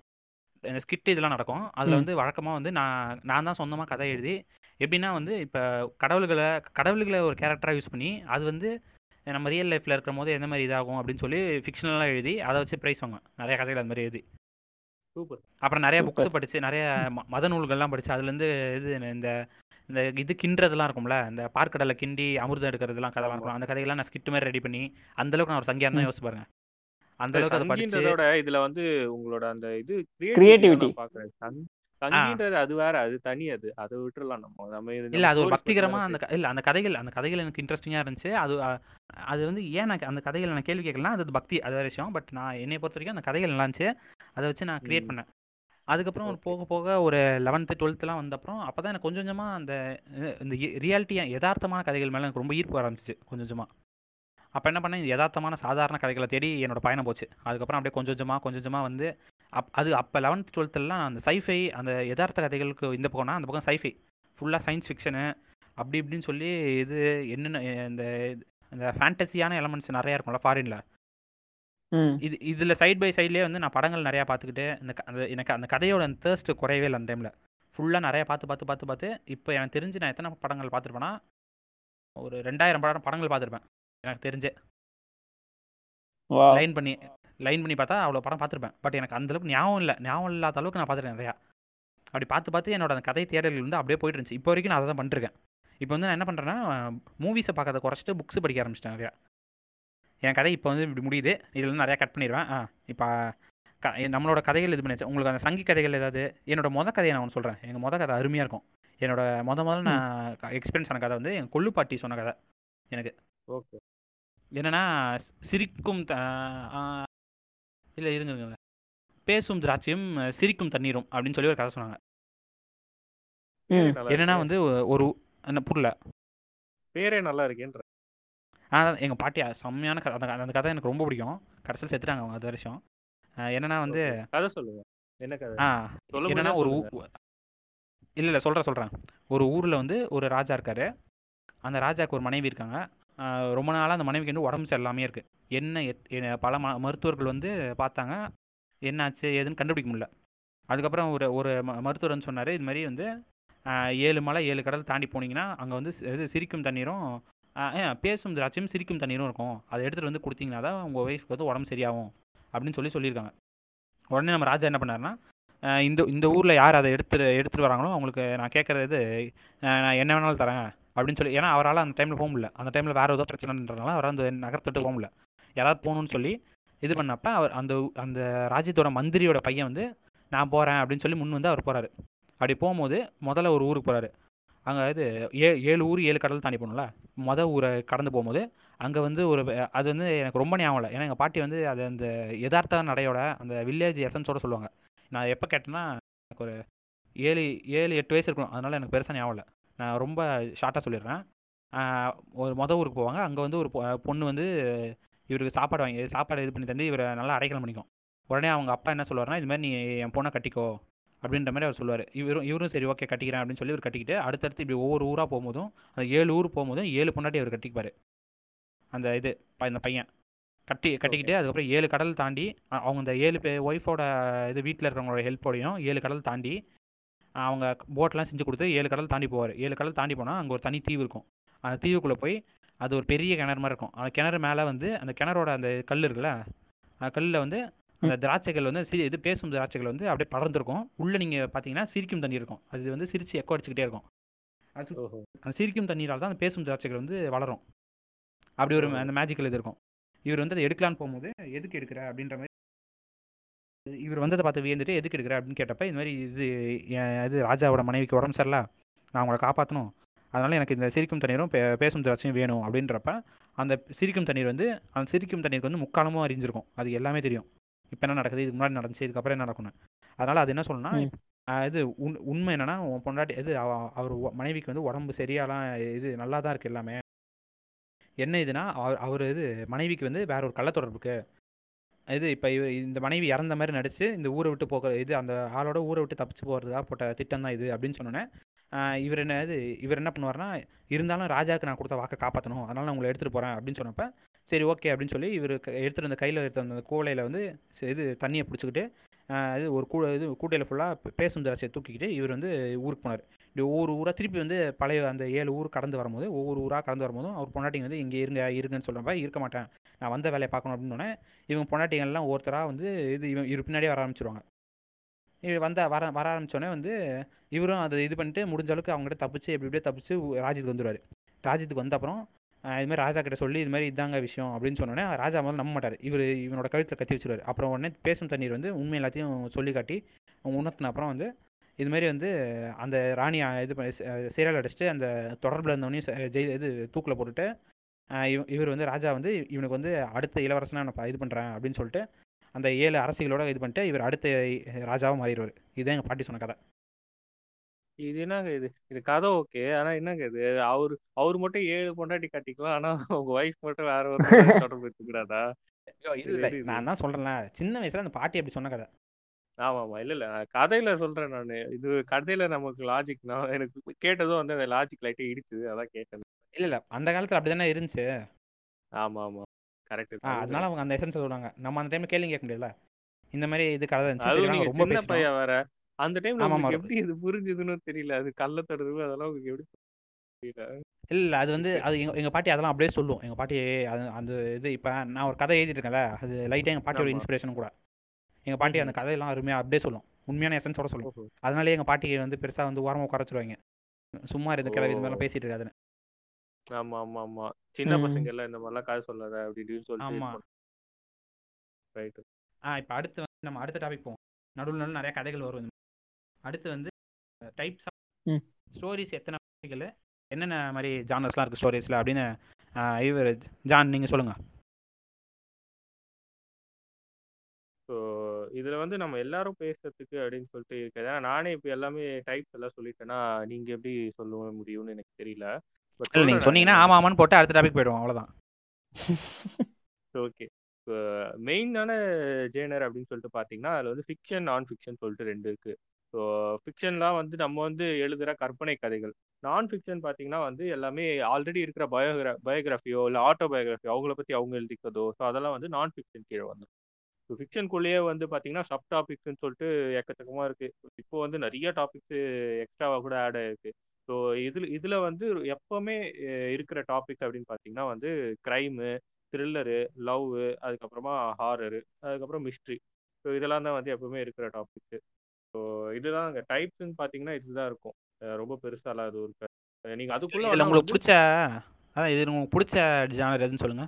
இந்த ஸ்கிட் இதெல்லாம் நடக்கும். அதில். வந்து வழக்கமாக வந்து நான் நான் தான் சொந்தமாக கதை எழுதி எப்படின்னா வந்து இப்போ கடவுள்களை கடவுள்களை ஒரு கேரக்டராக யூஸ் பண்ணி அது வந்து நம்ம ரியல் லைஃப்பில் இருக்கும் போது எந்த மாதிரி இதாகும் அப்படின்னு சொல்லி ஃபிக்ஷனலாக எழுதி அதை வச்சு ப்ரைஸ் வாங்குவேன் நிறைய கதைகள் அது மாதிரி எழுதி சூப்பர் அப்புறம் நிறைய. புக்ஸ் படிச்சு நிறைய மத நூல்கள்லாம் படிச்சு அதுலேருந்து இது இந்த இந்த இது கிண்டுறதுலாம் இருக்கும்ல இந்த பார்க்கடலை கிண்டி அமிர்தம் எடுக்கிறதுலாம் கதைலாம் ஆமா. இருக்கும் அந்த கதைகள்லாம் நான் ஸ்கிட் மாதிரி ரெடி பண்ணி அந்த அளவுக்கு நான் ஒரு சங்கியா இருந்தா ம். யோசிச்சு பாருங்க அந்த அளவுக்கு அதை படிச்சு சங்கின்றதோட இதுல வந்து உங்களோட அந்த இது. கிரியேட்டிவிட்டி பாக்குறேன் சங்கின்றது அது வேற அது தனி அது. அதை விட்டுறலாம் நம்ம. நம்ம இல்ல அது ஒரு பக்திகரமா அந்த இல்ல அந்த கதைகள் அந்த கதைகள் எனக்கு இன்ட்ரெஸ்டிங்கா இருந்துச்சு. அது அது வந்து ஏன் நான் அந்த கதைகள் நான் கேள்வி கேட்கலாம் அது பக்தி அது வேற விஷயம். பட் நான் என்னை பொறுத்த வரைக்கும் அந்த கதைகள் நல்லா இருந்துச்சு. அதை வச்சு நான் கிரியேட். பண்ணேன். அதுக்கப்புறம் ஒரு. போக போக ஒரு லெவன்த்து டுவெல்த்துலாம் வந்த அப்புறம் அப்போ தான் எனக்கு கொஞ்சம் கொஞ்சமாக அந்த இந்த ரியாலிட்டியா யதார்த்தமான கதைகள் மேலே எனக்கு ரொம்ப ஈர்ப்பு ஆரம்பிச்சிச்சு கொஞ்சம் கொஞ்சமாக அப்போ என்ன பண்ணேன்? யதார்த்தமான சாதாரண கதைகளை தேடி என்னோட பயணம் போச்சு. அதுக்கப்புறம் அப்படியே கொஞ்சம் கொஞ்சமாக கொஞ்சம் கொஞ்சமாக வந்து அப் அது அப்போ லெவன்த் டுவெல்த்துலாம் அந்த சைஃபை அந்த யதார்த்த கதைகளுக்கு இந்த பக்கம்னா அந்த பக்கம் சைஃபை ஃபுல்லாக சயின்ஸ் ஃபிக்ஷனு அப்படி இப்படின்னு சொல்லி இது என்னென்ன இந்த இந்த ஃபேண்டசியான எலமெண்ட்ஸ் நிறையா இருக்கும்ல ஃபாரின்ல இது இதில் சைட் பை சைட்லேயே வந்து நான் படங்கள் நிறையா பார்த்துக்கிட்டு இந்த அந்த எனக்கு அந்த கதையோட அந்த தேர்ஸ்ட் குறையவே இல்லை அந்த டைமில் ஃபுல்லாக நிறையா பார்த்து பார்த்து பார்த்து பார்த்து இப்போ எனக்கு தெரிஞ்சு நான் எத்தனை படங்கள் பார்த்துருப்பேன்னா ஒரு ரெண்டாயிரம் படம் படங்கள் பார்த்துருப்பேன். எனக்கு தெரிஞ்சு. லைன் பண்ணி லைன் பண்ணி பார்த்தா அவ்வளோ படம் பார்த்துருப்பேன். பட் எனக்கு அந்த அளவுக்கு ஞாபகம் இல்லை. ஞாபகம் இல்லாத அளவுக்கு நான் பார்த்துருக்கேன் நிறையா. அப்படி பார்த்து பார்த்து என்னோட அந்த கதை தேடல்கள் வந்து அப்படியே போயிட்டு இருந்துச்சு. இப்போ வரைக்கும் நான் அதை தான் பண்ணிருக்கேன் இப்போ வந்து நான் என்ன பண்ணுறேன்னா மூவிஸை பார்க்கறத குறைச்சிட்டு புக்ஸ் படிக்க ஆரம்பிச்சிட்டேன் நிறையா. என் கதை இப்போ வந்து இப்படி முடியுது. இதில் இருந்து நிறையா கட் பண்ணிடுவேன். ஆ இப்போ க நம்மளோட கதைகள் இது பண்ணியாச்சு. உங்களுக்கு அந்த சங்கி கதைகள் ஏதாவது என்னோட மொத கதையை நான் ஒன்று சொல்கிறேன் எங்கள் மொத கதை அருமையாக இருக்கும். என்னோட மொத முதல்ல நான் எக்ஸ்பீரியன்ஸ் ஆன கதை வந்து என் கொள்ளு பாட்டி சொன்ன கதை. எனக்கு. ஓகே. என்னன்னா சிரிக்கும் இல்லை இருங்க இருங்க. பேசும் திராட்சையும் சிரிக்கும் தண்ணீரும் அப்படின்னு சொல்லி ஒரு கதை சொன்னாங்க. என்னன்னா. வந்து ஒரு என்ன புரியல. பேரே நல்லா இருக்கேன்ற ஆனால் எங்கள் பாட்டி செம்மையான கதை. அந்த அந்த கதை எனக்கு ரொம்ப பிடிக்கும். கடைசியில் செத்துட்டாங்க அவங்க அது வருஷம் என்னன்னா வந்து. கதை சொல்லுங்க. என்ன கதை? ஆ என்னன்னா ஒரு. இல்லை இல்லை சொல்கிறேன் சொல்கிறேன் ஒரு ஊரில் வந்து ஒரு ராஜா இருக்காரு. அந்த ராஜாவுக்கு ஒரு மனைவி இருக்காங்க. ரொம்ப நாளாக அந்த மனைவிக்கு வந்து உடம்பு சரியில்லாமே இருக்குது என்ன எத்- என்ன- பல ம மருத்துவர்கள் வந்து பார்த்தாங்க என்னாச்சு ஏதுன்னு கண்டுபிடிக்க முடியல. அதுக்கப்புறம் ஒரு ஒரு ம- மருத்துவர் வந்து சொன்னார் இது மாதிரி வந்து ஏழு மலை ஏழு கடல் தாண்டி போனீங்கன்னா அங்கே வந்து இது சிரிக்கும் தண்ணீரும் ஆ, பேசும் திராட்சையும் சிரிக்கும் தண்ணீரும் இருக்கும். அதை எடுத்துகிட்டு வந்து கொடுத்தீங்கன்னா தான் உங்கள் ஒய்ஃப்க்கு வந்து உடம்பு சரியாகும் அப்படின்னு சொல்லி சொல்லியிருக்காங்க. உடனே நம்ம ராஜா என்ன பண்ணாருன்னா இந்த இந்த ஊரில் யார் அதை எடுத்துட்டு எடுத்துகிட்டு வராங்களோ அவங்களுக்கு நான் கேட்குறது இது நான் என்ன வேணாலும் தரேன். அப்படின்னு சொல்லி ஏன்னா அவரால் அந்த டைமில் போக முடியல. அந்த டைமில் வேறு ஏதோ பிரச்சனைன்றதுனால அவரால் அந்த நகரத்துட்டு போக முடியல. யாராவது போகணும்னு சொல்லி இது பண்ணப்ப அவர் அந்த அந்த ராஜ்யத்தோட மந்திரியோட பையன் வந்து நான் போகிறேன் அப்படின்னு சொல்லி முன் வந்து அவர் போகிறாரு அப்படி போகும்போது முதல்ல ஒரு ஊருக்கு போகிறாரு அங்கே இது ஏ ஏழு ஊர் ஏழு கடல் தாண்டி போகணும்ல. மொதல் ஊரை கடந்து போகும்போது அங்கே வந்து ஒரு அது வந்து எனக்கு ரொம்ப ஞாபகம் இல்லை. ஏன்னா எங்கள் பாட்டி வந்து அது அந்த யதார்த்த நடையோட அந்த வில்லேஜ் எசன்ஸோட சொல்லுவாங்க. நான் எப்போ கேட்டேன்னா எனக்கு ஒரு ஏழு ஏழு எட்டு வயசு இருக்கும் அதனால் எனக்கு பெருசாக ஞாபகம் இல்லை. நான் ரொம்ப ஷார்ட்டாக சொல்லிடுறேன். ஒரு மொதல் ஊருக்கு போவாங்க. அங்கே வந்து ஒரு பொ- பொண்ணு வந்து இவருக்கு சாப்பாடு வாங்கி சாப்பாடு இது பண்ணி தந்து இவரை நல்லா அடைக்கலம் பண்ணிக்கும். உடனே அவங்க அப்பா என்ன சொல்லுவாருன்னா இது மாதிரி நீ என் பொண்ணை கட்டிக்கோ. அப்படின்ற மாதிரி அவர் சொல்லுவார். இவரும் இவரும் சரி ஓகே கட்டிக்கிறேன் அப்படின்னு சொல்லி இவர் கட்டிக்கிட்டு அடுத்தடுத்து இப்படி ஒவ்வொரு ஊராக போகும்போதும் அந்த ஏழு ஊர் போகும்போதும் ஏழு பொண்டாட்டி அவர் கட்டிப்பார் அந்த இது இந்த பையன். கட்டி கட்டிக்கிட்டு அதுக்கப்புறம் ஏழு கடல் தாண்டி அவங்க இந்த ஏழு பே ஒய்ஃபோட இது வீட்டில் இருக்கிறவங்களோட ஹெல்ப்போடையும் ஏழு கடல் தாண்டி அவங்க போட்லாம் செஞ்சு கொடுத்து ஏழு கடல் தாண்டி போவார். ஏழு கடல் தாண்டி போனால் அங்கே ஒரு தனி தீவு இருக்கும். அந்த தீவுக்குள்ளே போய் அது ஒரு பெரிய கிணறு மாதிரி இருக்கும். அந்த கிணறு மேலே வந்து அந்த கிணறோட அந்த கல் இருக்குல்ல அந்த கல்லில் வந்து அந்த திராட்சைகள் வந்து சி இது பேசும் திராட்சைகள் வந்து அப்படியே பறந்துருக்கும் உள்ளே நீங்கள் பார்த்தீங்கன்னா சிரிக்கும் தண்ணி இருக்கும். அது வந்து சிரிச்சு எக்கோ அடிச்சுக்கிட்டே இருக்கும். அது ஓஹோ. அந்த சிரிக்கும் தண்ணீரால் தான் அந்த பேசும் திராட்சைகள் வந்து வளரும். அப்படி ஒரு. அந்த மேஜிக்கல் இது இருக்கும். இவர் வந்து அதை எடுக்கலான்னு போகும்போது எதுக்கு எடுக்கிற? அப்படின்ற மாதிரி இவர் வந்ததை பார்த்து வியந்துட்டு எதுக்கு எடுக்கிற? அப்படின்னு கேட்டப்ப இந்த மாதிரி இது என் இது ராஜாவோட மனைவிக்கு உடம்பு சரியில்ல. நான் அவங்கள காப்பாற்றணும் அதனால எனக்கு இந்த சிரிக்கும் தண்ணீரும் பே பேசும் திராட்சையும் வேணும். அப்படின்றப்ப அந்த சிரிக்கும் தண்ணீர் வந்து அந்த சிரிக்கும் தண்ணீருக்கு வந்து முக்காலமும் அறிஞ்சிருக்கும். அது எல்லாமே தெரியும். இப்போ என்ன நடக்குது? இதுக்கு முன்னாடி நடந்துச்சு இதுக்கப்புறம் என்ன நடக்கணும் அதனால அது என்ன சொல்லணும்னா இது உண் உண்மை என்னன்னா உன் பொண்டாட்டி இது அவ- அவர் மனைவிக்கு வந்து உடம்பு சரியாலாம் இது நல்லா தான் இருக்கு எல்லாமே. என்ன இதுனா அவர் அவர் இது மனைவிக்கு வந்து வேற ஒரு கள்ளத்தொடர்பு இருக்கு இது இப்போ இந்த மனைவி இறந்த மாதிரி நடிச்சு இந்த ஊரை விட்டு போக இது அந்த ஆளோட ஊரை விட்டு தப்பிச்சு போகிறதுக்காக போட்ட திட்டம் தான் இது அப்படின்னு சொன்னோன்னே இவர் என்ன இது இவர் என்ன பண்ணுவார்னா இருந்தாலும் ராஜாவுக்கு நான் கொடுத்த வாக்கை காப்பாற்றணும் அதனால் நான் உங்களை எடுத்துகிட்டு போகிறேன் அப்படின்னு சொன்னப்ப சரி ஓகே அப்படின்னு சொல்லி இவர் எடுத்துகிட்டு வந்த கையில் எடுத்து வந்த கூலையில் வந்து இது தண்ணியை பிடிச்சிக்கிட்டு இது ஒரு கூ இது கூட்டையில் ஃபுல்லாக பேசும் திராட்சையை தூக்கிக்கிட்டு இவர் வந்து ஊருக்கு போனார். இப்படி ஒவ்வொரு ஊராக திருப்பி வந்து பழைய அந்த ஏழு ஊர் கடந்து வரும்போது ஒவ்வொரு ஊராக கடந்து வரும்போதும் அவர் பொண்டாட்டிங்க வந்து இங்கே இருங்க இருங்கன்னு சொல்கிறப்ப இருக்க மாட்டேன். நான் வந்த வேலையை பார்க்கணும் அப்படின்னோடனே இவங்க பொண்டாட்டிகள்லாம் ஒருத்தராக வந்து இது இவன் இவர் பின்னாடியே வர ஆரம்பிச்சிருவாங்க. இவர் வந்த வர வர ஆரம்பித்தோடனே வந்து இவரும் அதை இது பண்ணிட்டு முடிஞ்ச அளவுக்கு அவங்ககிட்ட தப்பிச்சு எப்படி எப்படியோ தப்பிச்சு ஊ- ராஜ்யத்துக்கு வந்துடுவார் ராஜ்யத்துக்கு வந்த அப்புறம் இதுமாதிரி இது மாதிரி ராஜா கிட்ட சொல்லி இது மாதிரி இதாங்க விஷயம் அப்படின்னு சொன்னோடனே ராஜா முதல்ல நம்ப மாட்டார். இவர் இவனோட கழுத்தில் கத்தி வச்சிருவார். அப்புறம் உடனே பேசும் தண்ணீர் வந்து உண்மை எல்லாத்தையும் சொல்லி காட்டி உணர்த்தின அப்புறம் வந்து இதுமாரி வந்து அந்த ராணியை இது பண்ணி சீரியல் அடிச்சுட்டு அந்த தொடர்பில் இருந்தவனையும் ஜெயில் இது தூக்கில் போட்டுட்டு இவர் வந்து ராஜா வந்து இவனுக்கு வந்து அடுத்த இளவரசனா நான் இது பண்ணுறேன் அப்படின்னு சொல்லிட்டு அந்த ஏழு அரசிகளோட இது பண்ணிட்டு இவர் அடுத்த ராஜாவாக மாறிடுவார். இதுதான் எங்கள் பாட்டி சொன்ன கதை. இது என்னங்க இது? இது கதை ஓகே ஆனா என்னங்க இது? அவரு அவர் மட்டும் ஏழு பொண்டாட்டி கட்டிக்கலாம் ஆனா உங்க ஒய்ஃப் மட்டும் வேற ஒரு [LAUGHS] தொடர்பு வச்சுக்கூடாதா இது. நான் தான் சொல்கிறேன்ல சின்ன வயசுல அந்த பாட்டி அப்படி சொன்ன கதை. ஆமா ஆமா. இல்ல இல்ல. கதையில சொல்றேன் நானு. இது கதையில நமக்கு லாஜிக் நான் எனக்கு கேட்டதும் வந்து அந்த லாஜிக் லைட்டே இடிச்சுது அதான் கேட்டேன். இல்லை இல்லை. அந்த காலத்தில் அப்படி தானே இருந்துச்சு. ஆமா ஆமா கரெக்ட் அதனால அவங்க அந்த எசன்ஸ் சொல்லுவாங்க. நம்ம அந்த டைம்ல கேள்வி கேட்க முடியல இந்த மாதிரி இது கதை இருந்துச்சு. ரொம்ப சின்ன பையன் வேற. அந்த டைம்ல உங்களுக்கு ஆமா. எப்படி இது புரிஞ்சுதுன்னு தெரியல. அது கள்ள தொடர்பு அதெல்லாம் உங்களுக்கு எப்படி இல்ல அது வந்து அது எங்க எங்க பாட்டி அதெல்லாம் அப்படியே சொல்லும். எங்க பாட்டி அது அந்த இது இப்ப நான் ஒரு கதை எழுதிட்டு இருக்கேன்ல அது லைட்டா எங்க பாட்டியோட. இன்ஸ்பிரேஷன் கூட. எங்க பாட்டி அந்த கதையெல்லாம் அருமையா அப்படியே சொல்லும். உண்மையான எசன்ஸோட சொல்லும். அதனாலே எங்க பாட்டி வந்து பெருசா வந்து ஓரமா உட்கார வச்சிருவாங்க. சும்மா கிளவி இது. மாதிரிலாம் பேசிட்டு இருக்காதுன்னு. ஆமா ஆமா ஆமா சின்ன. பசங்க எல்லாம் இந்த மாதிரிலாம் கதை சொல்லாத அப்படி இப்படின்னு ஆமா. சொல்லிட்டு ரைட் ஆ இப்போ அடுத்து வந்து நம்ம அடுத்த டாபிக் போவோம் நடுவில் நடுவில் நிறைய கதைகள் வரும். அடுத்து வந்து டைப்ஸ். ஸ்டோரிஸ் எத்தனை வகைகள் என்னென்ன மாதிரி ஜானர்ஸ்லாம் இருக்கு ஸ்டோரிஸ்ல அப்படின்னு இவர் ஜான் நீங்க சொல்லுங்க ஸோ இதுல வந்து நம்ம எல்லாரும் பேசுறதுக்கு அப்படின்னு சொல்லிட்டு இருக்கு ஏன்னா நானே இப்போ எல்லாமே டைப்ஸ் எல்லாம் சொல்லிட்டேன்னா நீங்க எப்படி சொல்ல முடியும்னு எனக்கு தெரியல இல்ல நீங்க சொன்னீங்கன்னா ஆமா ஆமான்னு போட்டு அடுத்த டாபிக் போயிடுவோம் அவ்வளவுதான். ஓகே மெயினான ஜேனர் அப்படின்னு சொல்லிட்டு பார்த்தீங்கன்னா அதில் வந்து ஃபிக்ஷன் நான் ஃபிக்ஷன் சொல்லிட்டு ரெண்டு இருக்கு. ஸோ ஃபிக்ஷன்லாம் வந்து நம்ம வந்து எழுதுகிற கற்பனை கதைகள். நான் ஃபிக்ஷன் பார்த்தீங்கன்னா வந்து எல்லாமே ஆல்ரெடி இருக்கிற பயோகிரா பயோகிராஃபியோ இல்லை ஆட்டோபயோகிராஃபியோ அவங்கள பற்றி அவங்க எழுதிக்கிறதோ ஸோ அதெல்லாம் வந்து நான் ஃபிக்ஷன் கீழே வந்துடும் ஸோ ஃபிக்ஷனுக்குள்ளேயே வந்து பார்த்தீங்கன்னா சப் டாபிக்ஸ்னு சொல்லிட்டு எக்கச்சக்கமாக இருக்கு. இப்போ வந்து நிறைய டாபிக்ஸ் எக்ஸ்ட்ராவாக கூட ஆட் ஆயிருக்கு. ஸோ இதில் இதில் வந்து எப்போவுமே இருக்கிற டாபிக்ஸ் அப்படின்னு பார்த்தீங்கன்னா வந்து க்ரைமு த்ரில்லரு லவ் அதுக்கப்புறமா ஹாரரு அதுக்கப்புறம் மிஸ்ட்ரி ஸோ இதெல்லாம் தான் வந்து எப்பவுமே இருக்கிற டாபிக்ஸு ஸோ இதுதான் அங்கே டைப்ஸ்ன்னு பார்த்தீங்கன்னா இதுதான் இருக்கும். ரொம்ப பெருசாலாம் அது இருக்காது. நீங்கள் அதுக்குள்ள உங்களுக்கு பிடிச்ச அதான் இது உங்களுக்கு பிடிச்ச ஜானர் எதுன்னு சொல்லுங்க.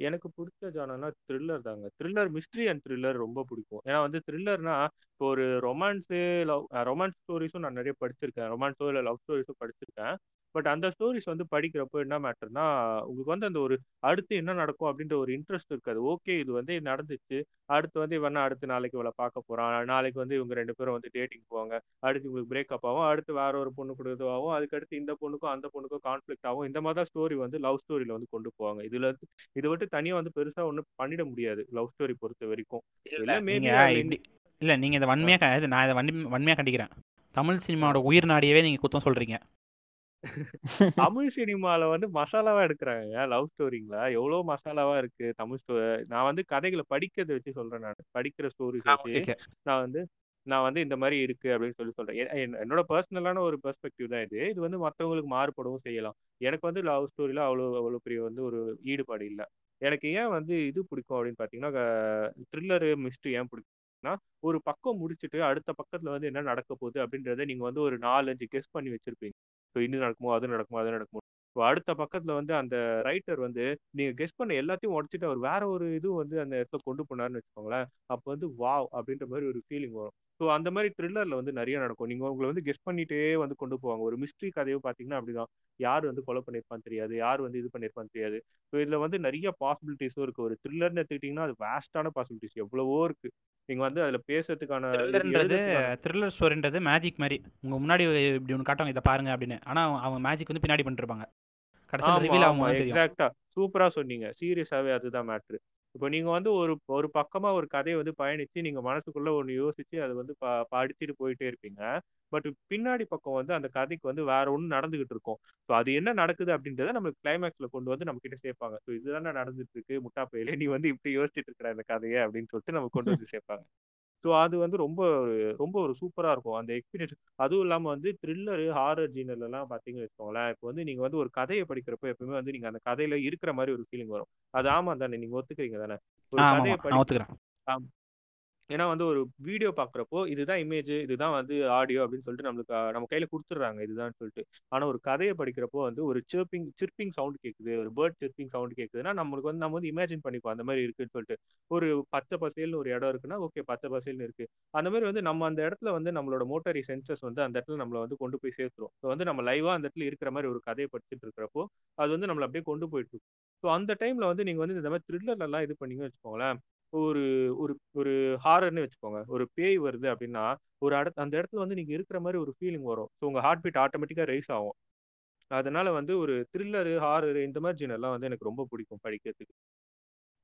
எனக்கு பிடிச்ச ஜானர்னா த்ரில்லர் தாங்க. த்ரில்லர் மிஸ்ட்ரி அண்ட் த்ரில்லர் ரொம்ப பிடிக்கும். ஏன்னா வந்து த்ரில்லர்னா இப்போ ஒரு ரொமான்ஸு லவ் ரொமான்ஸ் ஸ்டோரிஸும் நான் நிறைய படிச்சிருக்கேன். ரொமான்ஸோ இல்லை லவ் ஸ்டோரிஸும் படிச்சிருக்கேன். பட் அந்த ஸ்டோரிஸ் வந்து படிக்கிறப்போ என்ன மேட்டர்னா உங்களுக்கு வந்து அந்த ஒரு அடுத்து என்ன நடக்கும் அப்படின்ற ஒரு இன்ட்ரெஸ்ட் இருக்காது. ஓகே இது வந்து நடந்துச்சு. அடுத்து வந்து இவன் அடுத்து நாளைக்கு இவளை பார்க்க போறான். நாளைக்கு வந்து இவங்க ரெண்டு பேரும் வந்து டேட்டிங் போவாங்க. அடுத்து இவங்களுக்கு பிரேக்கப் ஆகும். அடுத்து வேற ஒரு பொண்ணு கூட இதுவாகும் அதுக்கடுத்து இந்த பொண்ணுக்கும் அந்த பொண்ணுக்கும் கான்ஃப்ளிக்ட் ஆகும். இந்த மாதிரி தான் ஸ்டோரி வந்து லவ் ஸ்டோரியில வந்து கொண்டு போவாங்க. இதுல இருந்து இதை விட்டு தனியா வந்து பெருசா ஒன்றும் பண்ணிட முடியாது லவ் ஸ்டோரி பொறுத்த வரைக்கும். இல்ல நீங்க இதை வன்மையா நான் இதை வன்மை வன்மையா கண்டிக்கிறேன். தமிழ் சினிமாவோட உயிர் நாடியவே நீங்க குத்தம் சொல்றீங்க. [LAUGHS] தமிழ் சினிமால வந்து மசாலாவா எடுக்கிறாங்க. லவ் ஸ்டோரிங்கள? எவ்வளவு மசாலாவா இருக்கு தமிழ் ஸ்டோ நான் வந்து கதைகளை படிக்கிறதை வச்சு சொல்றேன் நான். படிக்கிற ஸ்டோரிஸ் வச்சு. நான் வந்து நான் வந்து இந்த மாதிரி இருக்கு அப்படின்னு சொல்லி சொல்றேன். என்னோட பர்சனலான ஒரு பெர்ஸ்பெக்டிவ் தான் இது. இது வந்து மற்றவங்களுக்கு மாறுபடவும் செய்யலாம். எனக்கு வந்து லவ் ஸ்டோரியில அவ்வளோ அவ்வளோ பெரிய வந்து ஒரு ஈடுபாடு இல்லை. எனக்கு ஏன் வந்து இது பிடிக்கும் அப்படின்னு பார்த்தீங்கன்னா த்ரில்லரு மிஸ்ட்ரி ஏன் பிடிக்கும்னா ஒரு பக்கம் முடிச்சுட்டு அடுத்த பக்கத்துல வந்து என்ன நடக்க போகுது அப்படின்றத நீங்க வந்து ஒரு நாலஞ்சு கெஸ் பண்ணி வச்சிருப்பீங்க. ஸோ இன்னும் நடக்குமோ அது நடக்குமோ அது நடக்குமோ. இப்போ அடுத்த பக்கத்துல வந்து அந்த ரைட்டர் வந்து நீங்க கெஸ் பண்ண எல்லாத்தையும் உடச்சிட்டு அவர் வேற ஒரு இது வந்து அந்த இடத்த கொண்டு போனாருன்னு வச்சுக்கோங்களேன். அப்போ வந்து வாவ்! அப்படின்ற மாதிரி ஒரு ஃபீலிங் வரும். ஸோ அந்த மாதிரி த்ரில்லரில் வந்து நிறைய நடக்கும். நீங்கள் உங்களை வந்து கெஸ் பண்ணிட்டே வந்து கொண்டு போவாங்க. ஒரு மிஸ்ட்ரி கதையை பார்த்தீங்கன்னா அப்படிதான். யார் வந்து கொலை பண்ணிருப்பான்னு தெரியாது. யார் வந்து இது பண்ணியிருப்பான்னு தெரியாது. ஸோ இதில் வந்து நிறைய பாசிபிலிட்டிஸும் இருக்குது ஒரு த்ரில்லர்னு எடுத்துக்கிட்டிங்கன்னா அது வேஸ்டான பாசிபிலிட்டிஸ் எவ்வளவோ இருக்குது நீங்க வந்து அதுல பேசுறதுக்கான த்ரில்லர் ஸ்டோரின்றது மேஜிக் மாதிரி. உங்க முன்னாடி இப்படி ஒன்று காட்டுவாங்க இதை பாருங்க அப்படின்னு. ஆனா அவங்க மேஜிக் வந்து பின்னாடி பண்ணிட்டு இருப்பாங்க. கடைசியில் தெரியும். எக்ஸாக்டா சூப்பரா சொன்னீங்க. சீரியஸாவே அதுதான் மேட்ரு இப்போ நீங்க வந்து ஒரு ஒரு பக்கமா ஒரு கதையை வந்து பயணிச்சு நீங்க மனசுக்குள்ள ஒன்று யோசிச்சு அதை வந்து ப படிச்சுட்டு போயிட்டே இருப்பீங்க. பட் பின்னாடி பக்கம் வந்து அந்த கதைக்கு வந்து வேற ஒன்று நடந்துகிட்டு இருக்கும். ஸோ அது என்ன நடக்குது அப்படின்றத நம்மளுக்கு கிளைமேக்ஸ்ல கொண்டு வந்து நம்ம கிட்ட சேர்ப்பாங்க. ஸோ இதுதானே நடந்துட்டு இருக்கு முட்டா பையில நீ வந்து இப்படி யோசிச்சுட்டு இருக்கிற அந்த கதையை அப்படின்னு சொல்லிட்டு நம்ம கொண்டு வந்து சேர்ப்பாங்க. ஸோ அது வந்து ரொம்ப ஒரு- ரொம்ப ஒரு சூப்பரா இருக்கும். அந்த எக்ஸ்பீரியன்ஸ் அதுவும் இல்லாம வந்து த்ரில்லரு ஹாரர் ஜீனர்ல எல்லாம் பாத்தீங்கன்னு வச்சுக்கோங்களேன். இப்போ வந்து நீங்க வந்து ஒரு கதையை படிக்கிறப்போ எப்பவுமே வந்து நீங்க அந்த கதையில இருக்கிற மாதிரி ஒரு ஃபீலிங் வரும். அது ஆமா தானே நீங்க ஒத்துக்கிறீங்க தானே? ஒரு கதையை ஆமாம். படி நான் ஒத்துக்கிறேன். ஆம். ஏன்னா வந்து ஒரு வீடியோ பாக்குறப்போ இதுதான் இமேஜ் இதுதான் வந்து ஆடியோ அப்படின்னு சொல்லிட்டு நம்மளுக்கு அஹ், நம்ம கையில கொடுத்துட்றாங்க இதுதான் சொல்லிட்டு. ஆனா ஒரு கதையை படிக்கிறப்போ வந்து ஒரு சிர்பிங் சிர்பிங் சவுண்ட் கேக்குது ஒரு பேர்ட் சிர்பிங் சவுண்ட் கேக்குதுன்னா நம்மளுக்கு வந்து நம்ம வந்து இமேஜின் பண்ணிப்போம் அந்த மாதிரி இருக்குன்னு சொல்லிட்டு. ஒரு பச்சை பசேல்னு ஒரு இடம் இருக்குன்னா ஓகே பச்சை பசேல்னு இருக்கு. அந்த மாதிரி வந்து நம்ம அந்த இடத்துல வந்து நம்மளோட மோட்டரி சென்சஸ் வந்து அந்த இடத்துல நம்மளை வந்து கொண்டு போய் சேர்த்துரும். ஸோ வந்து நம்ம லைவா அந்த இடத்துல இருக்கிற மாதிரி ஒரு கதையை படிச்சுட்டு இருக்கிறப்போ அது வந்து நம்மளை அப்படியே கொண்டு போயிட்டு இருக்கும். ஸோ அந்த டைம்ல வந்து நீங்க வந்து இந்த மாதிரி த்ரில்லர்லாம் இது பண்ணீங்கன்னு வச்சுக்கோங்களேன் ஒரு ஒரு ஒரு ஹாரர்னு வச்சுக்கோங்க. ஒரு பேய் வருது அப்படின்னா ஒரு இடத்து அந்த இடத்துல வந்து நீங்க இருக்கிற மாதிரி ஒரு ஃபீலிங் வரும். ஸோ உங்க ஹார்ட் பீட் ஆட்டோமேட்டிக்கா ரைஸ் ஆகும். அதனால வந்து ஒரு த்ரில்லரு ஹாரர் இந்த மாதிரி ஜீனர்லாம் வந்து எனக்கு ரொம்ப பிடிக்கும் படிக்கிறதுக்கு.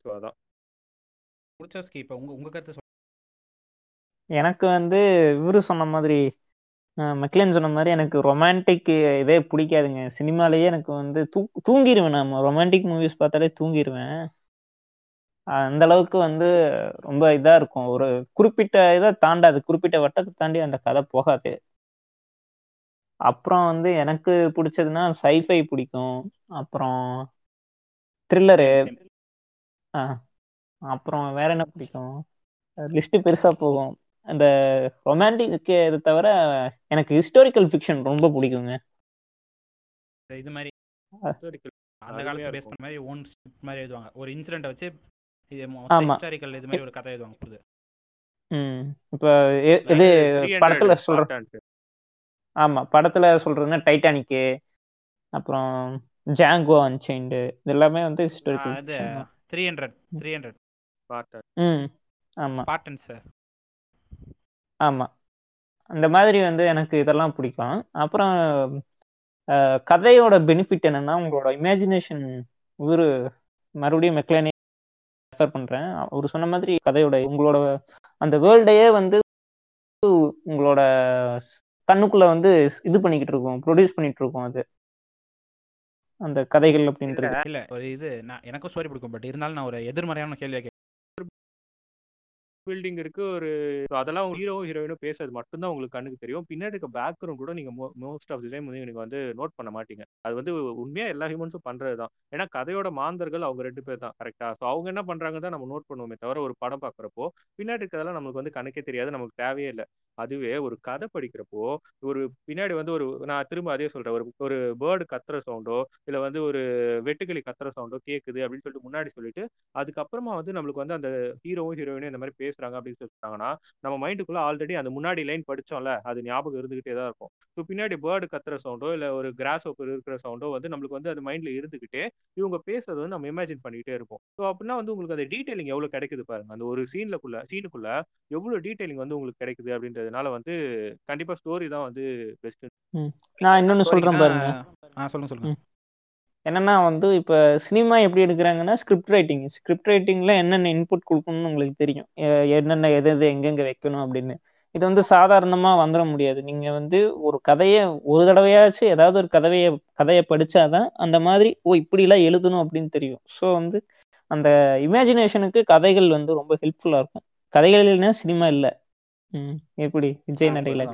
ஸோ அதான். முடிச்சாஸ்கி இப்போ உங்க உங்க கருத்து. எனக்கு வந்து இவரு சொன்ன மாதிரி மெக்லேன் சொன்ன மாதிரி எனக்கு ரொமான்டிக் இதே பிடிக்காதுங்க. சினிமாலேயே எனக்கு வந்து தூ தூங்கிடுவேன் நான் ரொமான்டிக் மூவிஸ் பார்த்தாலே தூங்கிடுவேன் அந்த அளவுக்கு வந்து ரொம்ப இதா இருக்கும். ஒரு குறிப்பிட்ட இதை தாண்டாது. குறிப்பிட்ட வட்டத்தை தாண்டி அந்த கதை போகாது. அப்புறம் வந்து எனக்கு பிடிச்சதுன்னா சைஃபை பிடிக்கும். அப்புறம் த்ரில்லரு. அப்புறம் வேற என்ன பிடிக்கும்? லிஸ்ட் பெருசா போகும். அந்த ரொமான்டிக் இது தவிர எனக்கு ஹிஸ்டாரிக்கல் ஃபிக்ஷன் ரொம்ப பிடிக்குங்க. இது மாதிரி அந்த காலத்துல பேஸ். பண்ண மாதிரி ஓன் மாதிரி எழுதுவாங்க. ஒரு இன்சிடென்ட்டை வச்சு இது ஆமா. ஹிஸ்டாரிக்கல் இது மாதிரி ஒரு கதை எழுதுவாங்க புரியுது ம். இப்போ இது 300 படத்துல சொல்ற Spartans. ஆமா படத்துல சொல்றதுன்னா டைட்டானிக்கு அப்புறம் ஜாங்கோ அன்சைன்டு இது எல்லாமே வந்து ஹிஸ்டாரிக்கல் அது ஃபிக்ஷன் தான். Three hundred three hundred Spartans. ம் ஆமா. ஆமா. அந்த மாதிரி வந்து எனக்கு இதெல்லாம் பிடிக்கும். அப்புறம் கதையோட பெனிஃபிட் என்னன்னா உங்களோட இமேஜினேஷன் இவரு மறுபடியும் மெக்லேனே ரெஃபர் பண்றேன். அவர் சொன்ன மாதிரி கதையோட உங்களோட அந்த வேர்ல்டையே வந்து உங்களோட கண்ணுக்குள்ள வந்து இது பண்ணிக்கிட்டு இருக்கோம் ப்ரொடியூஸ் பண்ணிட்டு இருக்கும் அது. அந்த கதைகள் அப்படின்றது. இல்ல ஒரு இது நான் எனக்கும் ஸ்டோரி பிடிக்கும் பட் இருந்தாலும் நான் ஒரு எதிர்மறையான கேள்வியை பில்டிங் இருக்கு ஒரு அதெல்லாம் ஹீரோ ஹீரோயினும் பேசுறது மட்டும்தான் உங்களுக்கு கண்ணுக்கு தெரியும். பின்னாடி இருக்க பேக்ரவுண்ட் கூட நீங்க மோஸ்ட் ஆஃப் தி டைம் வந்து நீங்க வந்து நோட் பண்ண மாட்டீங்க. அது வந்து உண்மையா எல்லா ஹியூமன்ஸும் பண்றது தான். ஏன்னா கதையோட மாந்தர்கள் அவங்க ரெண்டு பேர் தான் கரெக்டா ஸோ அவங்க என்ன பண்றாங்க தான் நம்ம நோட் பண்ணுவோமே தவிர ஒரு படம் பார்க்குறப்போ பின்னாடி இருக்கிறதெல்லாம் நமக்கு வந்து கணக்கே தெரியாது நமக்கு தேவையே இல்லை. அதுவே ஒரு கதை படிக்கிறப்போ ஒரு பின்னாடி வந்து ஒரு நான் திரும்ப அதே சொல்றேன் ஒரு ஒரு பேர்டு கத்துற சவுண்டோ இல்லை வந்து ஒரு வெட்டுக்கிளி கத்துற சவுண்டோ கேட்குது அப்படின்னு சொல்லிட்டு முன்னாடி சொல்லிட்டு அதுக்கப்புறமா வந்து நம்மளுக்கு வந்து அந்த ஹீரோவும் ஹீரோயினும் இந்த மாதிரி பேசுறாங்க அப்படின்னு சொல்லிட்டாங்கன்னா நம்ம மைண்டுக்குள்ள ஆல்ரெடி அந்த முன்னாடி லைன் படிச்சோம்ல அது ஞாபகம் இருந்துகிட்டே தான் இருக்கும். ஸோ பின்னாடி பேர்டு கத்துற சவுண்டோ இல்லை ஒரு கிராஸ் ஓப்பர் இருக்கிற சவுண்டோ வந்து நம்மளுக்கு வந்து அது மைண்ட்ல இருந்துகிட்டே இவங்க பேசுறது வந்து நம்ம இமேஜின் பண்ணிக்கிட்டே இருப்போம். ஸோ அப்படின்னா வந்து உங்களுக்கு அந்த டீடைலிங் எவ்வளவு கிடைக்குது பாருங்க. அந்த ஒரு சீன்லக்குள்ள சீனுக்குள்ள எவ்வளவு டீடைலிங் வந்து உங்களுக்கு கிடைக்குது அப்படின்றதுனால வந்து கண்டிப்பா ஸ்டோரி தான் வந்து பெஸ்ட் நான் இன்னொன்னு சொல்றேன் பாருங்க. சொல்லுங்க சொல்லுங்க. என்னன்னா வந்து இப்போ சினிமா எப்படி எடுக்கிறாங்கன்னா ஸ்கிரிப்ட் ரைட்டிங் ஸ்கிரிப்ட் ரைட்டிங்ல என்னென்ன இன்புட் கொடுக்கணும்னு உங்களுக்கு தெரியும். என்னென்ன எது எது எங்கெங்க வைக்கணும் அப்படின்னு. இது வந்து சாதாரணமா வந்துட முடியாது. நீங்க வந்து ஒரு கதையை ஒரு தடவையாச்சும் ஏதாவது ஒரு கதையை கதையை படிச்சாதான் அந்த மாதிரி ஓ இப்படிலாம் எழுதணும் அப்படின்னு தெரியும். ஸோ வந்து அந்த இமேஜினேஷனுக்கு கதைகள் வந்து ரொம்ப ஹெல்ப்ஃபுல்லா இருக்கும். கதைகள் இல்லைன்னா சினிமா இல்லை. ம் எப்படி? விஜய் நடையில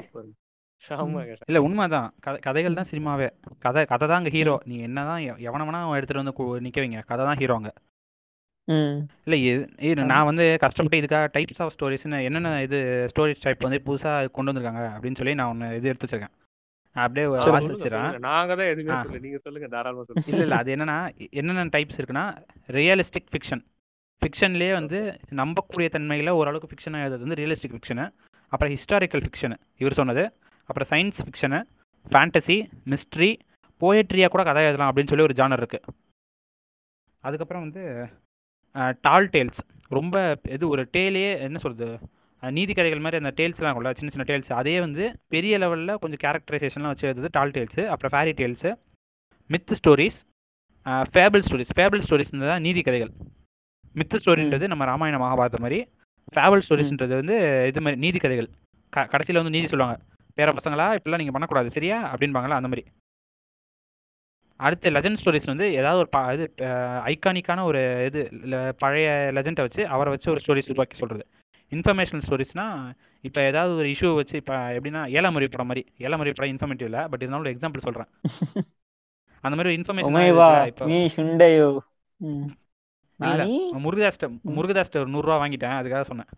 இல்ல உண்மைதான். கதை கதைகள் தான் சினிமாவே. கதை கதை தான் அங்க ஹீரோ. நீங்க என்னதான் எ- எவன வேணா எடுத்துட்டு வந்து கு- நிக்க வைங்க. கதை தான் ஹீரோங்க ம். இல்ல நான் வந்து கஷ்டப்பட்டு இதுக்காக டைப்ஸ் ஆஃப் ஸ்டோரிஸ்னு என்னென்ன இது ஸ்டோரிஸ் டைப் வந்து புதுசா கொண்டு வந்திருக்காங்க அப்படின்னு சொல்லி நான் ஒன்று இது எடுத்து வச்சிருக்கேன். நான் அப்படியே வாசிச்சிடறேன் நாங்க தான் எதுவுமே. சொல்ல நீங்க சொல்லுங்க தாராளமா சொல்லுங்க. இல்லை இல்லை அது என்னன்னா என்னென்ன டைப்ஸ் இருக்குன்னா ரியலிஸ்டிக் ஃபிக்ஷன் ஃபிக்ஷன்லேயே வந்து நம்பக்கூடிய தன்மையில் ஓரளவுக்கு ஃபிக்ஷனாக எழுதுறது வந்து ரியலிஸ்டிக் ஃபிக்ஷனு அப்புறம் ஹிஸ்டாரிக்கல் ஃபிக்ஷனு இவர் சொன்னது அப்புறம் சயின்ஸ் ஃபிக்ஷனு ஃபேண்டசி மிஸ்ட்ரி போயட்ரியாக கூட கதை எழுதலாம் அப்படின்னு சொல்லி ஒரு ஜானர் இருக்குது அதுக்கப்புறம் வந்து டால் டேல்ஸ் ரொம்ப இது ஒரு டேலே என்ன சொல்கிறது நீதி கதைகள் மாதிரி அந்த டேல்ஸ்லாம் இருக்கும்ல சின்ன சின்ன டேல்ஸ் அதே வந்து பெரிய லெவலில் கொஞ்சம் கேரக்டரைசேஷன்லாம் வச்சு எழுதுது டால் டேல்ஸு அப்புறம் fairy tales myth stories fable stories fable stories தான் நீதி கதைகள். மித் ஸ்டோரின்றது நம்ம ராமாயண மகாபாரதம் மாதிரி ஃபேபிள் ஸ்டோரிஸ்ன்றது வந்து இது மாதிரி நீதி கதைகள். க கடைசியில் வந்து நீதி சொல்லுவாங்க. பேர பசங்களா? இப்படிலாம் நீங்கள் பண்ணக்கூடாது. சரியா? அப்படின்பாங்களா அந்த மாதிரி. அடுத்து லெஜண்ட் ஸ்டோரிஸ் வந்து ஏதாவது ஒரு இது ஐகானிக்கான ஒரு இது பழைய லெஜெண்டை வச்சு அவரை வச்சு ஒரு ஸ்டோரிஸ் உருவாக்கி சொல்கிறது இன்ஃபர்மேஷனல் ஸ்டோரிஸ்னா இப்போ ஏதாவது ஒரு இஷ்யூ வச்சு இப்போ எப்படின்னா ஏழாமுறை படம் மாதிரி. ஏழாமுறை படம் இன்ஃபர்மேட்டிவ் இல்லை பட் இருந்தாலும் ஒரு எக்ஸாம்பிள் சொல்கிறேன் [LAUGHS] அந்த மாதிரி ஒரு இன்ஃபர்மேஷன் முருகதாஸ்ட முருகதாஸ்ட ஒரு நூறுரூவா வாங்கிட்டேன் அதுக்காக சொன்னேன்.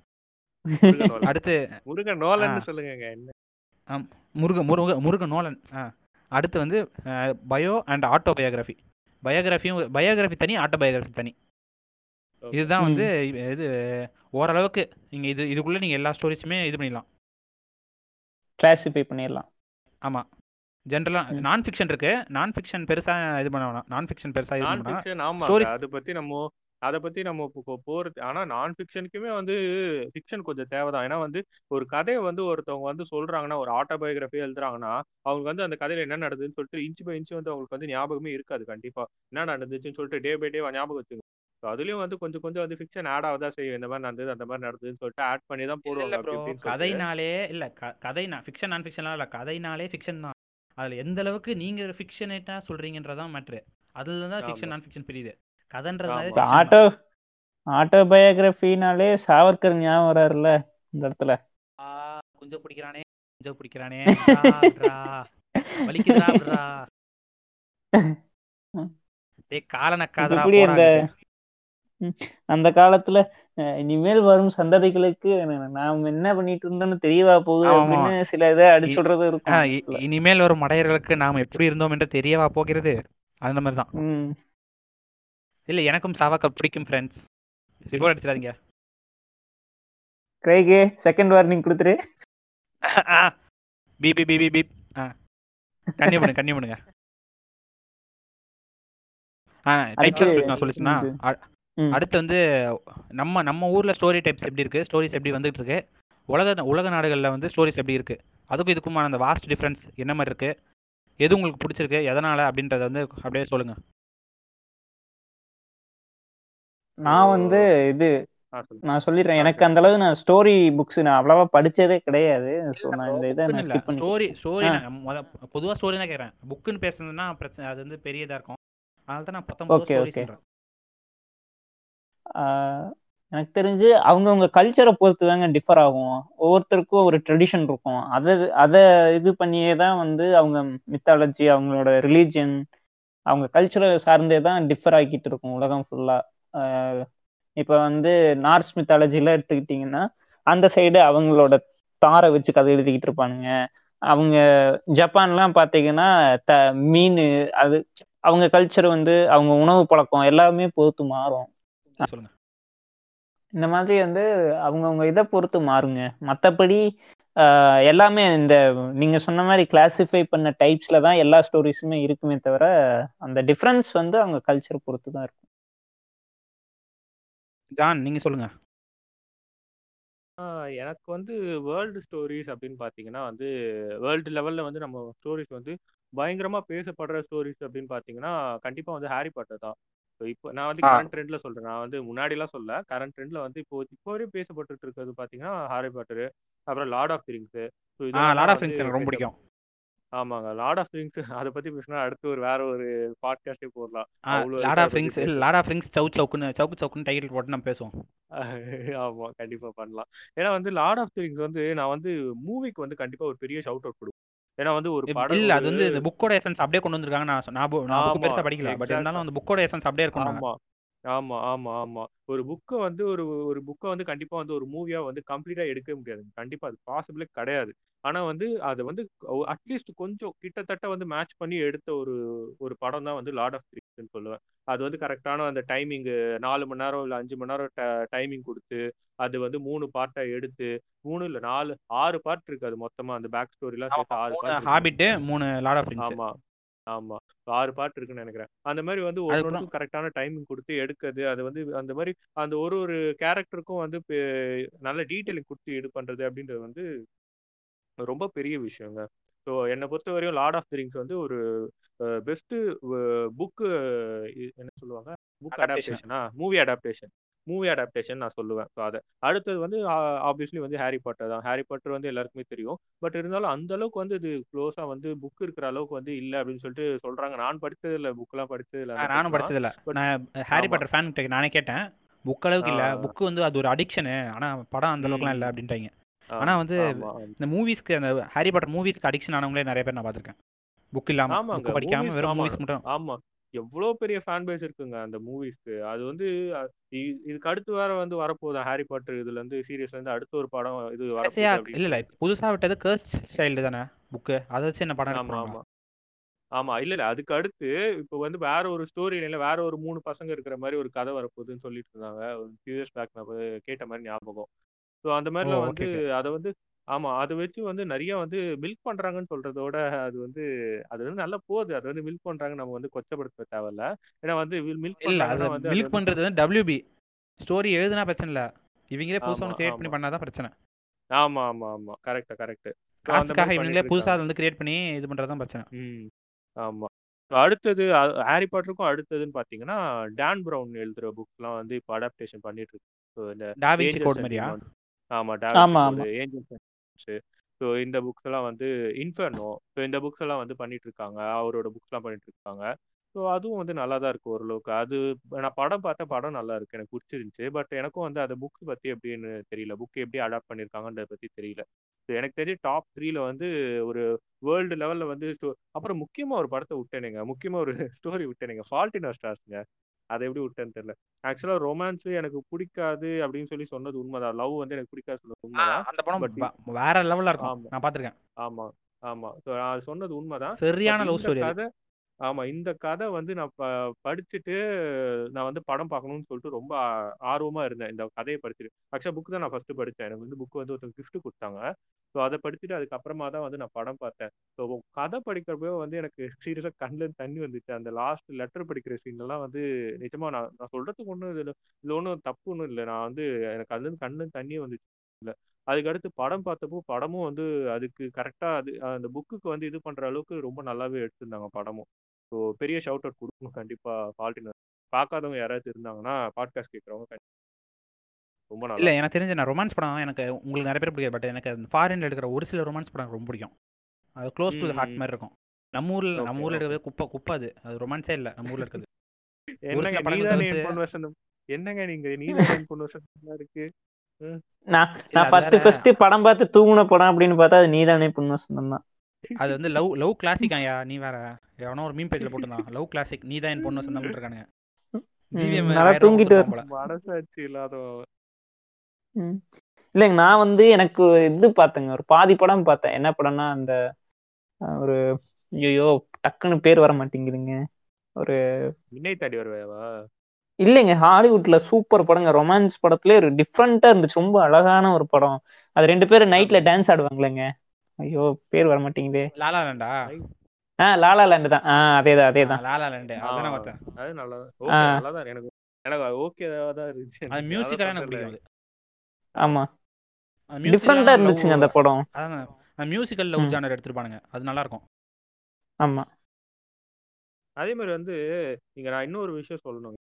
[LAUGHS] அடுத்து முருகன் நோலன்னு. சொல்லுங்க என்ன? முருக முருக முருக நோலன். ஆ அடுத்து வந்து பயோ அண்ட் ஆட்டோ பயோகிராஃபி பயோகிராஃபியும் பயோகிராஃபி தனி ஆட்டோ பயோகிராஃபி தனி. இதுதான் வந்து இது ஓரளவுக்கு நீங்கள் இது இதுக்குள்ளே நீங்கள் எல்லா ஸ்டோரிஸுமே இது பண்ணிடலாம். கிளாசிஃபை பண்ணிடலாம். ஆமாம் ஜென்ரலாக. நான் ஃபிக்ஷன் இருக்கு. நான் ஃபிக்ஷன் பெருசாக இது பண்ண வேணாம். நான் ஃபிக்ஷன் பெருசாக இது நான் பண்ண வேணாம். ஃபிக்ஷன் ஆமாங்க. Stories- அதை பத்தி நம்ம அதை பத்தி நம்ம இப்போ போறது ஆனா நான் ஃபிக்ஷனுக்குமே வந்து ஃபிக்ஷன் கொஞ்சம் தேவைதான். ஏன்னா வந்து ஒரு கதையை வந்து ஒருத்தவங்க வந்து சொல்றாங்கன்னா ஒரு ஆட்டோபயோகிராஃபி எழுதுறாங்கன்னா அவங்க வந்து அந்த கதையில என்ன நடந்ததுன்னு சொல்லிட்டு இன்ச் பை இன்ச் வந்து அவங்களுக்கு வந்து ஞாபகமே இருக்காது கண்டிப்பா. என்ன நடந்துச்சுன்னு சொல்லிட்டு டே பை டே ஞாபகம் வச்சுங்க So அதுலயும் வந்து கொஞ்சம் கொஞ்சம் வந்து ஃபிக்ஷன் ஆட் ஆகுதா செய்யும் இந்த மாதிரி நடந்தது அந்த மாதிரி நடந்ததுன்னு சொல்லிட்டு ஆட் பண்ணி தான் இல்ல போடுவாங்க இல்ல அப்படி ப்ரோ இப்படின்னு சொல்லிட்டு. கதைனாலே இல்ல க- கதை நான் ஃபிக்ஷன் நான் ஃபிக்ஷன்லாம் இல்ல கதைனாலே ஃபிக்ஷன் தான். அதுல எந்த அளவுக்கு நீங்க ஃபிக்ஷனேட்டா சொல்றீங்கன்றதான் மேட்ரு அதுல தான் ஃபிக்ஷன் ஆமா. நான் ஃபிக்ஷன் பிரியுது. Fiction ஆட்டோ ஆட்டோபயோகிராஃபினாலே சாவர்கர் ஞாபகம் வராருல்ல இந்த இடத்துல ஆ, குஞ்ச பிடிக்கிறானே குஞ்ச பிடிக்கிறானே. வலிக்குதுடா. டேய் இந்த அந்த காலத்துல இனிமேல் வரும் சந்ததிகளுக்கு நாம் என்ன பண்ணிட்டு இருந்தோம்னு தெரியவா போகுது. அப்படின்னு சில இதை அடிச்சு இ- சொல்றது ஆ, இருக்கும். இனிமேல் வரும் மடையர்களுக்கு நாம் எப்படி இருந்தோம் என்று தெரியவா போகிறது அந்த மாதிரி தான் ம் இல்ல எனக்கும் சாவாக்கா பிடிக்கும் ஃப்ரெண்ட்ஸ் ரிப்போர்ட் அடிச்சிடாதீங்க. கிரைகே செகண்ட் வார்னிங் கொடுத்துரு. பீப் பீப் பீப் பீப் ஆ. கன்னியூ பண்ணுங்க கன்னியூ பண்ணுங்க நான் சொல்லிச்சுன்னா. அடுத்து வந்து நம்ம நம்ம ஊர்ல ஸ்டோரி டைப்ஸ் எப்படி இருக்கு? ஸ்டோரிஸ் எப்படி வந்துட்டு இருக்கு? உலக உலக நாடுகள்ல வந்து ஸ்டோரிஸ் எப்படி இருக்கு? அதுக்கும் இதுக்குமான அந்த வாஸ்ட் டிஃபரன்ஸ் என்ன மாதிரி இருக்கு? எது உங்களுக்கு பிடிச்சிருக்கு? எதனால? அப்படின்றத வந்து அப்படியே சொல்லுங்க. நான் வந்து இது. நான் சொல்லிடுறேன். எனக்கு அந்த அளவு நான் ஸ்டோரி புக்ஸ் நான் அவ்வளவா படிச்சதே கிடையாது. ஸோ நான் இந்த இதை நான் ஸ்கிப் பண்ணி ஸ்டோரி ஸ்டோரி. பொதுவா ஸ்டோரி தான் கேட்கறேன். புக்குன்னு பேசுனதுன்னா பிரச்சனை அது வந்து பெரியதா இருக்கும். அதனால தான் நான் பத்தொன்பது Okay, ஸ்டோரி. சொல்றேன். எனக்கு தெரிஞ்சு அவங்கவுங்க கல்ச்சரை பொறுத்து தாங்க டிஃபர் ஆகும். ஒவ்வொருத்தருக்கும் ஒரு ட்ரெடிஷன் இருக்கும். அதை அதை இது பண்ணியே தான் வந்து அவங்க மித்தாலஜி அவங்களோட ரிலீஜியன் அவங்க கல்ச்சரை சார்ந்தே தான் டிஃபர் ஆக்கிட்டு இருக்கும் உலகம் ஃபுல்லா இப்போ வந்து நார்ஸ் மித்தாலஜிலாம் எடுத்துக்கிட்டிங்கன்னா அந்த சைடு அவங்களோட தாரை வச்சு கதை எழுதிக்கிட்டு இருப்பானுங்க. அவங்க ஜப்பான்லாம் பார்த்தீங்கன்னா த மீன் அது அவங்க கல்ச்சர் வந்து அவங்க உணவு பழக்கம் எல்லாமே பொறுத்து மாறும். இந்த மாதிரி வந்து அவங்கவுங்க இதை பொறுத்து மாறுங்க. மற்றபடி எல்லாமே இந்த நீங்க சொன்ன மாதிரி கிளாசிஃபை பண்ண டைப்ஸ்ல தான் எல்லா ஸ்டோரிஸுமே இருக்குமே தவிர அந்த டிஃப்ரென்ஸ் வந்து அவங்க கல்ச்சர் பொறுத்து தான் இருக்கும். ஜான் நீங்க சொல்லுங்க. எனக்கு வந்து வேர்ல்டு ஸ்டோரிஸ் அப்படின்னு பார்த்தீங்கன்னா வந்து வேர்ல்டு லெவலில் வந்து நம்ம ஸ்டோரிஸ் வந்து பயங்கரமாக பேசப்படுற ஸ்டோரிஸ் அப்படின்னு பார்த்தீங்கன்னா கண்டிப்பாக வந்து ஹாரி பாட்டர் தான். So, இப்போ நான் வந்து. கரண்ட் ட்ரெண்ட்ல சொல்றேன். நான் வந்து முன்னாடிலாம் சொல்ல கரண்ட் ட்ரெண்ட்ல வந்து இப்போ இப்போ வரையும் பேசப்பட்டுட்டு இருக்கிறது பார்த்தீங்கன்னா ஹாரி பாட்டர் அப்புறம் Lord of Rings so ah Lord of Rings எனக்கு ரொம்ப பிடிக்கும். ஆமாங்க. லார்ட் ஆஃப் ரிங்ஸ் அதை பத்தி பேசினா அடுத்து ஒரு வேற ஒரு பாட்காஸ்டே போடலாம். Lord of Rings Lord of Rings Chowk சவுக்குன்னு சவுக்கு சவுக்குன்னு டைட்டில் போட்டு நம்ம பேசுவோம். [LAUGHS] ஆமா கண்டிப்பா பண்ணலாம். ஏன்னா வந்து லார்ட் ஆஃப் ரிங்ஸ் வந்து நான் வந்து மூவிக்கு வந்து கண்டிப்பா ஒரு பெரிய ஷவுட் அவுட் கொடுப்பேன். ஏன்னா வந்து ஒரு படம் இல்ல அது வந்து இந்த புக்கோட எசன்ஸ் அப்படியே கொண்டு வந்திருக்காங்க நான் நான் புக் பெருசா படிக்கல. பட். இருந்தாலும் அந்த புக்கோட எசன்ஸ் அப்படியே இருக்கும் ஆமா. ஆமா ஆமா ஆமா. ஒரு புக்கை வந்து ஒரு ஒரு புக்கை வந்து கண்டிப்பா வந்து ஒரு மூவியா வந்து கம்ப்ளீட்டா எடுக்கவே முடியாது கண்டிப்பா அது பாசிபிளே கிடையாது. ஆனா வந்து அதை வந்து அட்லீஸ்ட் கொஞ்சம் கிட்டத்தட்ட வந்து மேட்ச் பண்ணி எடுத்த ஒரு ஒரு படம் தான் வந்து லார்ட் ஆஃப் திங்ஸ்னு சொல்லுவேன். அது வந்து கரெக்டான அந்த டைமிங் நாலு மணி நேரம் இல்லை அஞ்சு மணி நேரம் டைமிங் கொடுத்து அது வந்து மூணு பார்ட்டா எடுத்து மூணு இல்ல நாலு ஆறு பார்ட் இருக்கு அது மொத்தமா. அந்த பேக் ஸ்டோரிலாம் சேர்த்து ஆறு மூணு பார்ட் ஹாபிட்டு மூணு லார்ட் ஆஃப் ரிங்ஸ் ஆமா ஆமா. ஆறு பாட்டு இருக்குன்னு நினைக்கிறேன். அந்த மாதிரி வந்து ஒவ்வொன்றுக்கும் கரெக்டான டைமிங் கொடுத்து எடுக்கிறது அது வந்து அந்த மாதிரி அந்த ஒரு ஒரு கேரக்டருக்கும் வந்து நல்ல டீட்டெயிலிங் கொடுத்து இது பண்றது அப்படின்றது வந்து ரொம்ப பெரிய விஷயங்க. ஸோ என்னை பொறுத்த வரையும் லார்ட் ஆஃப் தி ரிங்ஸ் வந்து ஒரு பெஸ்ட் புக்கு என்ன சொல்லுவாங்க? Book Adaptation. அடாப்டேஷனா மூவி அடாப்டேஷன் மூவி அடாப்டேஷன் நான் சொல்லுவேன். ஸோ அதை அடுத்தது வந்து ஆப்வியஸ்லி வந்து ஹாரி பாட்டர் தான். ஹாரி பாட்டர் வந்து எல்லாருக்குமே தெரியும். பட் இருந்தாலும் அந்த அளவுக்கு வந்து இது க்ளோஸா வந்து புக் இருக்கிற அளவுக்கு வந்து இல்லை அப்படின்னு சொல்லிட்டு சொல்றாங்க. நான் படிச்சது இல்லை புக்கெல்லாம் படிச்சது இல்லை நானும் படிச்சது இல்ல நான் ஹாரி ஆமா. பாட்டர் ஃபேன் கிட்ட நானே கேட்டேன். புக் அளவுக்கு இல்ல. புக் வந்து அது ஒரு அடிக்ஷனு ஆனா படம் அந்த அளவுக்குலாம் இல்ல. அப்படின்ட்டாங்க. ஆனா வந்து ஆமா ஆமா. இந்த மூவிஸ்க்கு அந்த ஹாரி பாட்டர் மூவிஸ்க்கு அடிக்ஷன் ஆனவங்களே நிறைய பேர் நான் பார்த்திருக்கேன். புக் இல்லாம புக் படிக்காம வெறும் ஆமா. மூவிஸ் மட்டும். ஆமா. எவ்வளோ பெரிய ஃபேன் பேஸ் இருக்குங்க அந்த மூவிஸ்க்கு அது வந்து இ- இதுக்கு அடுத்து வேற வந்து வரப்போகுது ஹாரி பாட்டர் இதுல இருந்து சீரியஸ்ல இருந்து அடுத்த ஒரு படம் இது கடைசியா வரப்போகுது இல்ல இல்ல அப்படின்னு புதுசா விட்டது கர்ஸ் சைல்டு தானே புக்கு அதை வச்சு என்ன படம் ஆமா ஆமா. ஆமா இல்ல இல்ல அதுக்கு அடுத்து இப்போ வந்து வேற ஒரு ஸ்டோரி லைன்ல வேற ஒரு மூணு பசங்க இருக்கிற மாதிரி ஒரு கதை வரப்போகுதுன்னு சொல்லிட்டு இருந்தாங்க. ஒரு ஃபியூ இயர்ஸ் பேக் நான் போய் கேட்ட மாதிரி ஞாபகம். ஸோ அந்த ஓ மாதிரிலாம் ஓகே வந்து ஓகே அதை வந்து ஆமா. அதை வச்சு வந்து நிறைய வந்து மில்க் பண்றாங்கன்னு சொல்றதோட அது வந்து அது வந்து நல்லா போகுது. அது வந்து மில்க் பண்றாங்க நம்ம வந்து கொச்சப்படுத்த தேவையில்ல. ஏன்னா வந்து மில்க் இல்ல அது பண்றாங்கன்னா வந்து அது மில்க் வந்து பண்றது வந்து டபிள்யூபி ஸ்டோரி எழுதுனா பிரச்சனை இல்ல. இவங்களே புதுசா ஆமா ஒன்று கிரியேட் பண்ணி பண்ணாதான் பிரச்சனை. ஆமா ஆமா ஆமா. கரெக்ட் கரெக்ட் அந்த காசுக்காக பண்ணிட்டு புதுசா இருக்காங்க. அதை வந்து கிரியேட் பண்ணி இது பண்றதுதான் பிரச்சனை. ம். ஆமா. அடுத்தது அ- ஹாரி பாட்டருக்கும் அடுத்ததுன்னு பாத்தீங்கன்னா டான் ப்ரௌன் எழுதுற புக்ஸ்லாம் வந்து இப்போ அடாப்டேஷன் பண்ணிட்டு இருக்கு. இந்த டாவின்சி ஏஞ்சல்ஸ் கோட் அண்ட் மாதிரியா? டீமான்ஸ் ஆமா டாவின்சி ஆமா கோடு ஆமா. ஏஞ்சல்ஸ் ஸோ இந்த புக்ஸ் எல்லாம் வந்து இன்ஃபர்னோ ஸோ இந்த புக்ஸ் எல்லாம் வந்து பண்ணிட்டு இருக்காங்க அவரோட புக்ஸ் எல்லாம் பண்ணிட்டு இருக்காங்க ஸோ அதுவும் வந்து நல்லா தான் இருக்கு ஓரளவுக்கு. அது நான் படம் பார்த்த படம் நல்லா இருக்கு. எனக்கு பிடிச்சிருந்துச்சு. பட் எனக்கும் வந்து அந்த புக்ஸ் பத்தி எப்படின்னு தெரியல. புக் எப்படி அடாப்ட் பண்ணியிருக்காங்கன்றத பத்தி தெரியல. ஸோ எனக்கு தெரிஞ்சு டாப் த்ரீல வந்து ஒரு வேர்ல்டு லெவல்ல வந்து அப்புறம் முக்கியமா ஒரு படத்தை விட்டேனுங்க. முக்கியமா ஒரு ஸ்டோரி விட்டேனுங்க. ஃபால்ட் இன் ஸ்டார்ஸ்ங்க அதை எப்படி விட்டேன்னு தெரியல. ஆக்சுவலா ரொமான்ஸ் எனக்கு பிடிக்காது அப்படின்னு சொல்லி சொன்னது உண்மைதான். லவ் வந்து எனக்கு பிடிக்காது சொன்னது உண்மைதான். அந்த படம் வேற லெவல்ல இருக்கும். நான் பாத்திருக்கேன் ஆமா ஆமா. அது சொன்னது உண்மைதான். சரியான லவ் ஸ்டோரி ஆமா இந்த கதை வந்து நான் ப படிச்சுட்டு நான் வந்து படம் பார்க்கணும்னு சொல்லிட்டு ரொம்ப ஆ- ஆர்வமா இருந்தேன். இந்த கதையை படிச்சுட்டு. ஆக்சுவலா புக் தான் நான் ஃபர்ஸ்ட் படித்தேன் எனக்கு வந்து புக் வந்து ஒருத்தர் கிஃப்ட் கொடுத்தாங்க. ஸோ அதை படிச்சுட்டு அதுக்கப்புறமா தான் வந்து நான் படம் பார்த்தேன். ஸோ கதை படிக்கிறப்போ வந்து எனக்கு சீரியஸாக கண்ணில் தண்ணி வந்துச்சு. அந்த லாஸ்ட் லெட்டர் படிக்கிற சீன்லாம் வந்து நிஜமா நான் நான் சொல்றதுக்கு ஒன்றும் இதில் இதில் ஒன்றும் தப்பு ஒன்றும் இல்லை. நான் வந்து எனக்கு அதுலேருந்து கண்ணில் தண்ணி வந்துச்சு. இல்லை அதுக்கடுத்து படம் பார்த்தப்போ படமும் வந்து அதுக்கு கரெக்டாக அது அந்த புக்குக்கு வந்து இது பண்ணுற அளவுக்கு ரொம்ப நல்லாவே எடுத்திருந்தாங்க படமும். ஸோ பெரிய ஷவுட் அவுட் கொடுக்கணும் கண்டிப்பாக ஃபால்ட்டினர் பார்க்காதவங்க யாராவது இருந்தாங்கன்னா பாட்காஸ்ட் கேட்குறவங்க ரொம்ப இல்ல நல்லா எனக்கு தெரிஞ்ச நான் ரொமான்ஸ் படம் எனக்கு உங்களுக்கு நிறைய பேர் பிடிக்காது பட் எனக்கு அந்த ஃபாரின்ல எடுக்கிற ஒரு சில ரொமான்ஸ் படம் ரொம்ப பிடிக்கும். அது க்ளோஸ் டு ஹார்ட். மாதிரி இருக்கும். நம்ம ஊர்ல நம்ம ஊர்ல இருக்கிறது குப்பை குப்பை அது. அது ரொமான்ஸே இல்ல நம்ம ஊர்ல இருக்குது [LAUGHS] என்னங்க நீங்க? [LAUGHS] இருக்கு. நான் இல்ல நான் ஃபர்ஸ்ட் ஃபர்ஸ்ட் படம் பார்த்து தூங்குன படம் அப்படின்னு பார்த்தா அது நீதானே பொண்ணு சொந்தம் தான் அது வந்து லவ் லவ் கிளாசிக் ஐயா [LAUGHS] நீ வேற எவனோ ஒரு மீம் பேஜ்ல போட்டிருந்தான். லவ் கிளாசிக் நீ தான் என் பொண்ணு சொந்தம் இருக்கானுங்க ம். இல்லைங்க நான் வந்து எனக்கு இது பார்த்தேங்க. ஒரு பாதி படம் பார்த்தேன். என்ன படம்னா அந்த ஒரு ஐயோ டக்குன்னு பேர் வர மாட்டேங்குதுங்க. ஒரு வினை தாண்டி வருவேவா இல்லைங்க ஹாலிவுட்ல சூப்பர் படங்க. ரொமான்ஸ் படத்துல ஒரு டிஃப்ரெண்டா இருந்துச்சு. ரொம்ப அழகான ஒரு படம். அது ரெண்டு பேரும் நைட்ல டான்ஸ் ஆடுவாங்களேங்க. ஐயோ பேர் வர மாட்டேங்குதே. லாலா லேண்டா? ஆ லாலா லேண்ட் தான். ஆ அதேதான் அதேதான். La La Land. அதானே பார்த்தேன். அது நல்லா. ஓகே நல்லா தான் எனக்கு எனக்கு ஓகேவா தான் இருந்துச்சு. அது அதான் எனக்கு பிடிக்கும் ஆமா. டிஃப்ரெண்டா இருந்துச்சுங்க love- அந்த படம். அதான். அந்த மியூசிக்கல் லவ். ஜானர் எடுத்துருப்பானுங்க. அது நல்லா இருக்கும் ஆமா. அதே மாதிரி வந்து நீங்க நான் இன்னொரு விஷயம் சொல்லணும்.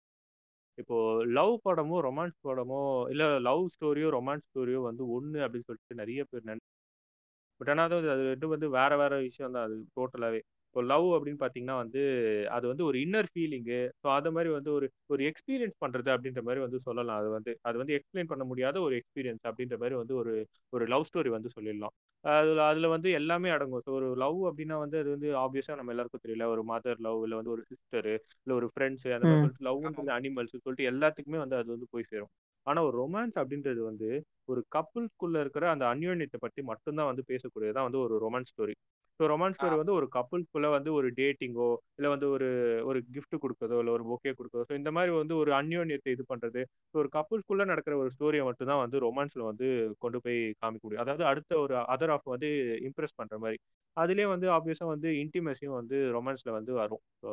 இப்போ லவ் படமோ ரொமான்ஸ் படமோ இல்ல லவ் ஸ்டோரியோ ரொமான்ஸ் ஸ்டோரியோ வந்து ஒண்ணு அப்படின்னு சொல்லிட்டு நிறைய பேர் பட் ஆனால் அது அது ரெண்டும் வந்து வேற வேற விஷயம் தான் அது டோட்டலாகவே இப்போ லவ் அப்படின்னு பார்த்தீங்கன்னா வந்து அது வந்து ஒரு இன்னர் ஃபீலிங்கு ஸோ அது மாதிரி வந்து ஒரு ஒரு எக்ஸ்பீரியன்ஸ் பண்ணுறது அப்படின்ற மாதிரி வந்து சொல்லலாம். அது வந்து அது வந்து எக்ஸ்பிளைன் பண்ண முடியாத ஒரு எக்ஸ்பீரியன்ஸ் அப்படின்ற மாதிரி வந்து ஒரு ஒரு லவ் ஸ்டோரி வந்து சொல்லிடலாம். அதுல அதுல வந்து எல்லாமே அடங்கும். ஸோ ஒரு லவ் அப்படின்னா வந்து அது வந்து ஆப்வியஸா நம்ம எல்லாருக்கும் தெரியல. ஒரு மதர் லவ் இல்ல வந்து ஒரு சிஸ்டர் இல்ல ஒரு ஃப்ரெண்ட்ஸ் அந்த மாதிரி சொல்லிட்டு லவ்ன்றது அனிமல்ஸ் சொல்லிட்டு எல்லாத்துக்குமே வந்து அது வந்து போய் சேரும். ஆனா ஒரு ரொமான்ஸ் அப்படின்றது வந்து ஒரு கப்புள்ஸ்குள்ள இருக்கிற அந்த அந்யோன்யத்தை பத்தி மட்டும்தான் வந்து பேசக்கூடியதான் வந்து ஒரு romance story so romance story வந்து ஒரு கப்புள்ஸ்குள்ள வந்து ஒரு டேட்டிங்கோ இல்ல வந்து ஒரு ஒரு gift கொடுக்கறதோ இல்ல ஒரு பொக்கே கொடுக்கறதோ ஸோ இந்த மாதிரி வந்து ஒரு அந்யோன்யத்தை இது பண்றது ஸோ ஒரு கப்புள்ஸ்குள்ள நடக்கிற ஒரு ஸ்டோரியை மட்டும் தான் வந்து ரொமான்ஸ்ல வந்து கொண்டு போய் காமிக்க முடியும் அதாவது அடுத்த ஒரு அதர் ஆஃப் வந்து இம்ப்ரெஸ் பண்ற மாதிரி. அதுலயே வந்து ஆப்வியஸா வந்து இன்டிமேசியும் வந்து ரொமான்ஸ்ல வந்து வரும். ஸோ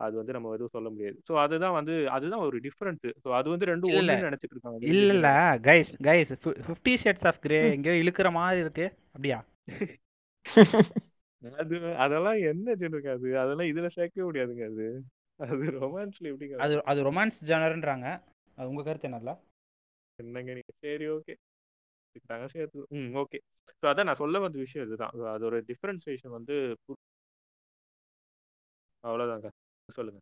அது வந்து நம்ம எதுவும் சொல்ல முடியாது. ஸோ அதுதான் வந்து அதுதான் ஒரு டிஃபரன்ஸ் ஸோ அது வந்து ரெண்டும் ஒண்ணுன்னு நினைச்சிட்டு இருக்காங்க இல்ல இல்ல guys guys Fifty Shades of Grey. எங்கேயோ இழுக்கிற மாதிரி இருக்கு. அப்படியா? [LAUGHS] அது அதெல்லாம் என்ன ஜெனருக்கு அது? அதெல்லாம் இதுல சேர்க்கவே முடியாதுங்க அது. அது ரொமான்ஸ்ல எப்படிங்க அது அது ரொமான்ஸ் ஜானர்ன்றாங்க அது உங்க கருத்து என்னல்ல என்னங்க நீங்க? சரி ஓகே நாங்க சேர்த்து ம் ஓகே ஸோ அதான் நான் சொல்ல வந்த விஷயம் இதுதான். அது ஒரு டிஃபரன்சியேஷன் வந்து அவ்வளவுதாங்க. சொல்லுங்க.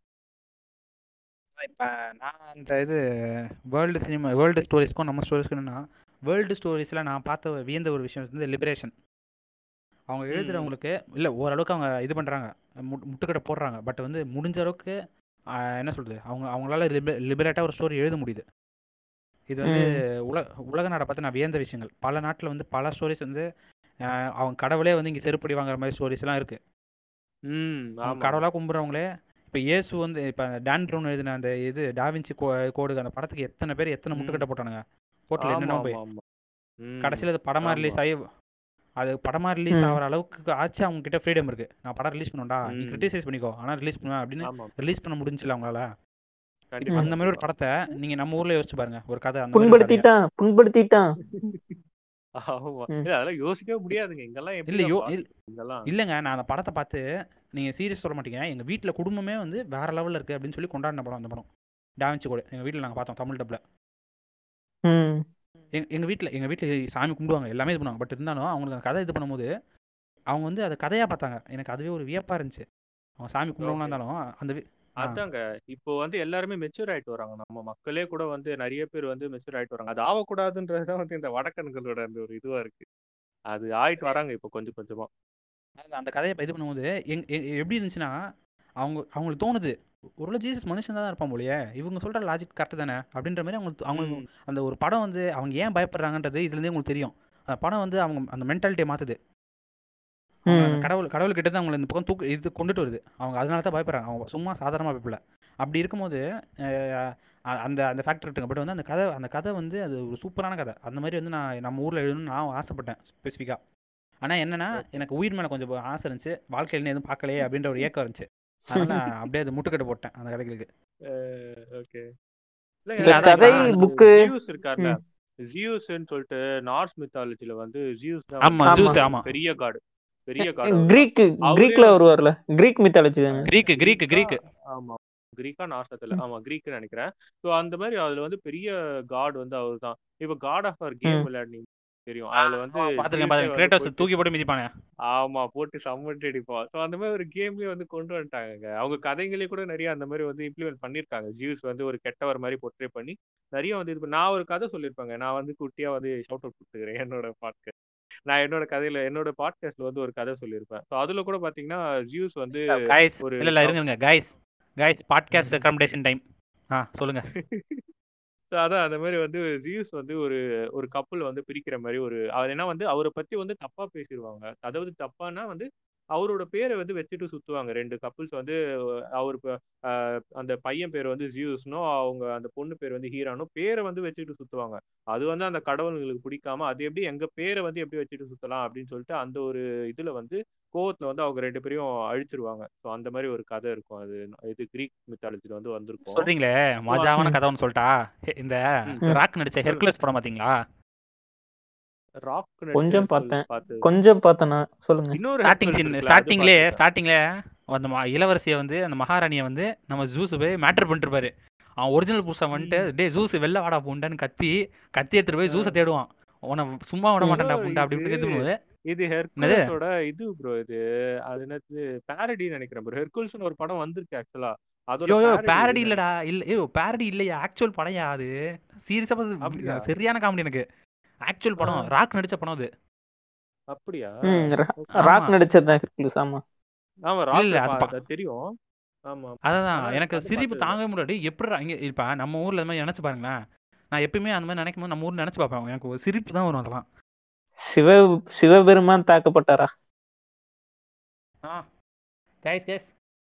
இப்போ நான் அந்த இது வேர்ல்டு சினிமா வேர்ல்டு ஸ்டோரிஸ்க்கும் நம்ம ஸ்டோரிஸ்க்கும் என்னன்னா வேர்ல்டு ஸ்டோரிஸில் நான் பார்த்த வியந்த ஒரு விஷயம் வந்து லிபரேஷன் அவங்க எழுதுறவங்களுக்கு இல்லை ஓரளவுக்கு அவங்க இது பண்ணுறாங்க முட்டுக்கட்டை போடுறாங்க. பட் வந்து முடிஞ்ச அளவுக்கு என்ன சொல்கிறது அவங்க அவங்களால லிப லிபரேட்டாக ஒரு ஸ்டோரி எழுத முடியுது. இது வந்து ம். உல உலக நாடை பார்த்து நான் வியந்த விஷயங்கள். பல நாட்டில் வந்து பல ஸ்டோரிஸ் வந்து அவங்க கடவுளே வந்து இங்கே செருப்படி வாங்குற மாதிரி ஸ்டோரிஸ்லாம் இருக்குது கடவுளாக கும்பிட்றவங்களே இப்போ இயேசு வந்து இப்போ டான் ப்ரௌன் எழுதின அந்த இது டாவின்சி கோ கோடுக்கு அந்த படத்துக்கு எத்தனை பேர் எத்தனை முட்டுக்கட்டை போட்டானுங்க? கோர்ட்டில் ஆமா என்னென்ன போய் கடைசியில் அது படமாக ஆமா. ரிலீஸ் ஆகி அது படமாக ரிலீஸ் ஆகிற அளவுக்கு ஆச்சு அவங்க கிட்ட ஃப்ரீடம் இருக்கு. நான் படம் ரிலீஸ் பண்ணுவேன்டா நீ கிரிட்டிசைஸ் பண்ணிக்கோ. ஆனால் ரிலீஸ் பண்ணுவேன் அப்படின்னு ரிலீஸ் பண்ண முடிஞ்சுல அவங்களால. அந்த மாதிரி ஒரு படத்தை நீங்கள் நம்ம ஊரில் யோசிச்சு பாருங்க. ஒரு கதை புண்படுத்திட்டான். புண்படுத்திட்டான். அதெல்லாம் யோசிக்கவே முடியாதுங்க. இல்லை இல் இங்கெல்லாம்? இல்லைங்க. நான் அந்த படத்தை பார்த்து நீங்கள் சீரியஸ் சொல்ல மாட்டீங்க. எங்கள் வீட்டில் குடும்பமே வந்து வேற லெவலில் இருக்குது அப்படின்னு சொல்லி கொண்டாடின படம் அந்த படம். டாவின்சி கோடு எங்கள் வீட்டில் நாங்கள் பார்த்தோம் தமிழ் டப்பில் ம். எங்க வீட்டில் எங்கள் வீட்டில் சாமி கும்பிடுவாங்க எல்லாமே இது பண்ணுவாங்க. பட் இருந்தாலும் அவங்களுக்கு அந்த கதை இது பண்ணும்போது அவங்க வந்து அதை கதையாக பார்த்தாங்க. எனக்கு அதுவே ஒரு வியப்பாக இருந்துச்சு. அவங்க சாமி கும்பிடுறவங்களா ஓகே. இருந்தாலும் அந்த அதாங்க. இப்போ வந்து எல்லாருமே மெச்சூர் ஆயிட்டு வராங்க. நம்ம மக்களே கூட வந்து நிறைய பேர் வந்து மெச்சூர் ஆயிட்டு வராங்க. அது ஆகக்கூடாதுன்றதுதான் வந்து இந்த வடக்கன்களோட அந்த ஒரு இதுவா இருக்கு. அது ஆயிட்டு வராங்க இப்போ கொஞ்சம் கொஞ்சமா. அந்த கதையை இது பண்ணும்போது எங் எப்படி இருந்துச்சுன்னா அவங்க அவங்களுக்கு தோணுது. ஒருவேளை ஜீசஸ் மனுஷன் தான் இருப்பான் போலயே இவங்க சொல்ற லாஜிக் கரெக்ட் தானே? அப்படின்ற மாதிரி அவங்களுக்கு அவங்களுக்கு அந்த ஒரு படம் வந்து அவங்க ஏன் பயப்படுறாங்கன்றது இதுலேருந்தே உங்களுக்கு தெரியும். அந்த படம் வந்து அவங்க அந்த மென்டாலிட்டியை மாத்துது. அவங்க அந்த ம் கடவுள் கடவுள் கிட்ட தான் அவங்களை இந்த பக்கம் தூக்கு இது கொண்டுட்டு வருது. அவங்க அதனால தான் பயப்படுறாங்க. அவங்க சும்மா சாதாரணமாக பயப்படல. அப்படி இருக்கும்போது அந்த அந்த ஃபேக்டர் இருக்குங்க பட் வந்து அந்த கதை அந்த கதை வந்து அது ஒரு சூப்பரான கதை. அந்த மாதிரி வந்து நான் நம்ம ஊரில் எழுதணும்னு நான் ஆசைப்பட்டேன் ஸ்பெசிஃபிக்காக ஆனால் என்னன்னா எனக்கு உயிர் மேலே கொஞ்சம் ஆசை இருந்துச்சு. வாழ்க்கையில் எதுவும் பார்க்கலையே அப்படின்ற ஒரு ஏக்கம் இருந்துச்சு. அதனால நான் அப்படியே அது முட்டுக்கட்டை போட்டேன் அந்த கதைகளுக்கு. ஓகே. கதை புக்கு ஜியூஸ் இருக்கார்ல. ம். ஜியூஸ்ன்னு சொல்லிட்டு நார்ஸ் மித்தாலஜில வந்து ஜியூஸ் தான் பெரிய காடு. பெரிய கிரீக் கிரீக்ல வருவார்ல? கிரீக் மித்தாலஜி கிரீக்கு கிரீக்கா கிரீக்கு ஆமா கிரீக்கா நாசத்துல ஆமா கிரீக்னு நினைக்கிறேன். ஸோ அந்த மாதிரி அதுல வந்து பெரிய காட் வந்து அவர் தான் இப்போ காட் ஆஃப் அவர் கேம் விளையாடினீங்க தெரியும். அதுல வந்து கிரேட்டோஸ் தூக்கி போட்டு மிதிப்பானே. ஆமா போட்டு சம்மட்டு அடிப்போம் ஸோ அந்த மாதிரி ஒரு கேம்லயே வந்து கொண்டு வந்துட்டாங்க அவங்க கதைகளே கூட நிறைய அந்த மாதிரி வந்து இம்ப்ளிமெண்ட் பண்ணிருக்காங்க ஜியூஸ் வந்து ஒரு கெட்டவர் மாதிரி பொட்ரே பண்ணி நிறைய வந்து இது நான் ஒரு கதை சொல்லியிருப்பாங்க. நான் வந்து குட்டியா வந்து ஷவுட் அவுட் கொடுத்துக்கிறேன் என்னோட பாட்காஸ்ட் நான் என்னோட கதையில என்னோட பாட்காஸ்ட்ல வந்து ஒரு கதை சொல்லியிருப்பேன். ஸோ அதுல கூட பாத்தீங்கன்னா ஜியூஸ் வந்து ஒரு இல்ல இல்ல இருங்க guys guys podcast recommendation time ஆ சொல்லுங்க. [LAUGHS] So, அதான் அந்த மாதிரி வந்து ஜியூஸ் வந்து ஒரு ஒரு கப்பல் வந்து பிரிக்கிற மாதிரி ஒரு அவர் என்ன வந்து அவரை பத்தி வந்து தப்பா பேசிடுவாங்க அதாவது தப்பானா வந்து அவரோட பேரை வந்து வச்சுட்டு சுத்துவாங்க. ரெண்டு கப்புள்ஸ் வந்து அவர் அந்த பையன் பேர் வந்து ஜியூஸ்னோ அவங்க அந்த பொண்ணு பேர் வந்து ஹீரானோ பேரை வந்து வச்சுட்டு சுத்துவாங்க. அது வந்து அந்த கடவுள்களுக்கு பிடிக்காம அது எப்படி எங்க பேரை வந்து எப்படி வச்சுட்டு சுத்தலாம் அப்படின்னு சொல்லிட்டு அந்த ஒரு இதுல வந்து கோவத்துல வந்து அவங்க ரெண்டு பேரையும் அழிச்சிருவாங்க. ஸோ அந்த மாதிரி ஒரு கதை இருக்கும். அது இது கிரீக் மித்தாலஜில வந்து வந்திருக்கும். சொல்றீங்களே மஜாவான. கதை ஒன்று சொல்லிட்டா? இந்த. ராக் நடிச்ச ஹெர்குலஸ் படம் பாத்தீங்களா ராக் கொஞ்சம் பார்த்தேன். பார்த்தது. கொஞ்சம் பார்த்தேனா சொல்லுங்க. இன்னொரு ஸ்டார்டிங் Hercules சீன் இருக்குல்ல, அது ஸ்டார்டிங்லே பார்த்திருக்கேன். ஸ்டார்டிங்ல அந்த ம- இளவரசியை வந்து அந்த மகாராணியை வந்து நம்ம ஜூஸ் போய் மேட்டர் பண்ணிருப்பாரு அவன் ஒரிஜினல் புருஷன் வந்துட்டு டே ஜூஸ் வெளில வாடா புண்டான்னு கத்தி கத்தி எடுத்துட்டு போய் ஜூஸை தேடுவான். உன சும்மா விட மாட்டான்டா புண்டா அப்படி இப்படி இது- ஹெர்குலஸோட இது ப்ரோ இது அது என்னது பேரடி நினைக்கிறேன் ப்ரோ ஹெர்குல்ஸ்னு ஒரு படம் வந்திருக்கு ஆக்சுவலா பேரடி இல்லடா இல்ல ஐயோ பேரடி இல்லையா ஆக்சுவல் படையா அது? சீரியஸா? சரியான காமெடி எனக்கு. ஆக்சுவல் படம். ராக் நடிச்ச படம் அது. அப்படியா? ராக் நடிச்சதுதான் ஹெர்குலிஸ் ஆமா. ஆமா. ராக் இல்ல அது பா- தெரியும். ஆமா அதான் எனக்கு சிரிப்பு தாங்க முடியாது. எப்படி இங்க இப்ப நம்ம ஊர்ல இந்த மாதிரி நினைச்சு பாருங்களேன். நான் எப்பயுமே அந்த மாதிரி நினைக்கும் போது நம்ம ஊர்ல நினைச்சு பார்ப்பேன். எனக்கு ஒரு சிரிப்பு தான் வரும் அதெல்லாம். சிவ சிவபெருமான் தாக்கப்பட்டாரா? ஆ. கைஸ் கைஸ்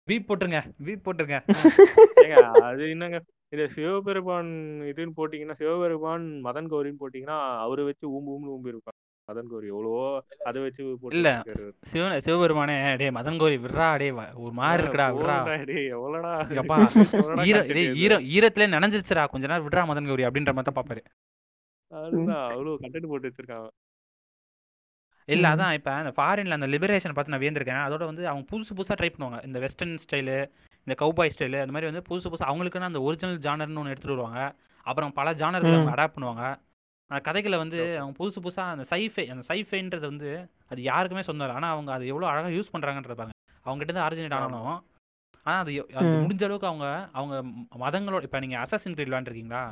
வீப் போட்டுருங்க. வீப் போட்டுருங்க. [LAUGHS] அது என்னங்க? இந்த சிவபெருமான் இதுன்னு போட்டீங்கன்னா சிவபெருமான் மதன் கௌரின்னு போட்டீங்கன்னா அவரை வச்சு ஊம்பு ஊம்பு ஊம்பி இருப்பாங்க மதன் கௌரி எவ்வளவோ அதை வச்சு இல்ல. சிவ சிவபெருமானே டேய் மதன் கோரி விட்றா டே ஒரு மாதிரி இருக்குடா விட்றா. டேய் எவ்வளோடா? எப்பா ஈர இது? ஈர ஈரத்துல நனைஞ்சிருச்சுடா கொஞ்ச நேரம் விட்றா மதன் கௌரி அப்படின்ற மாதிரி தான் பாப்பாரு அதுதான் அவ்வளவு கண்டென்ட் போட்டு வச்சிருக்காங்க இல்ல. அதான் இப்ப இந்த ஃபாரின்ல அந்த லிபரேஷன் பார்த்து நான் வியந்திருக்கேன். அதோட வந்து அவங்க புதுசு புதுசா ட்ரை பண்ணுவாங்க. இந்த வெஸ்டர்ன் ஸ்டைலு இந்த கவுபாய் ஸ்டைலு அந்த மாதிரி வந்து புதுசு புதுசா அவங்களுக்குன்னு அந்த ஒரிஜினல் ஜானர்னு ஒன்று எடுத்துட்டு வருவாங்க அப்புறம் பல ஜானர்களை அவங்க. அடாப்ட் பண்ணுவாங்க அந்த கதைகளை வந்து. அவங்க புதுசு புதுசா அந்த சைஃபை அந்த சைஃபைன்றது வந்து அது யாருக்குமே சொந்தம் இல்லை ஆனா அவங்க அது எவ்வளவு அழகா யூஸ் பண்றாங்கன்றத பாருங்க அவங்க கிட்ட இருந்து ஆரிஜினேட். ஆனாலும் ஆனா அது அது. முடிஞ்ச அளவுக்கு அவங்க அவங்க மதங்களோட இப்ப நீங்க அசசின் கிரீட் விளையாண்டுருக்கீங்களா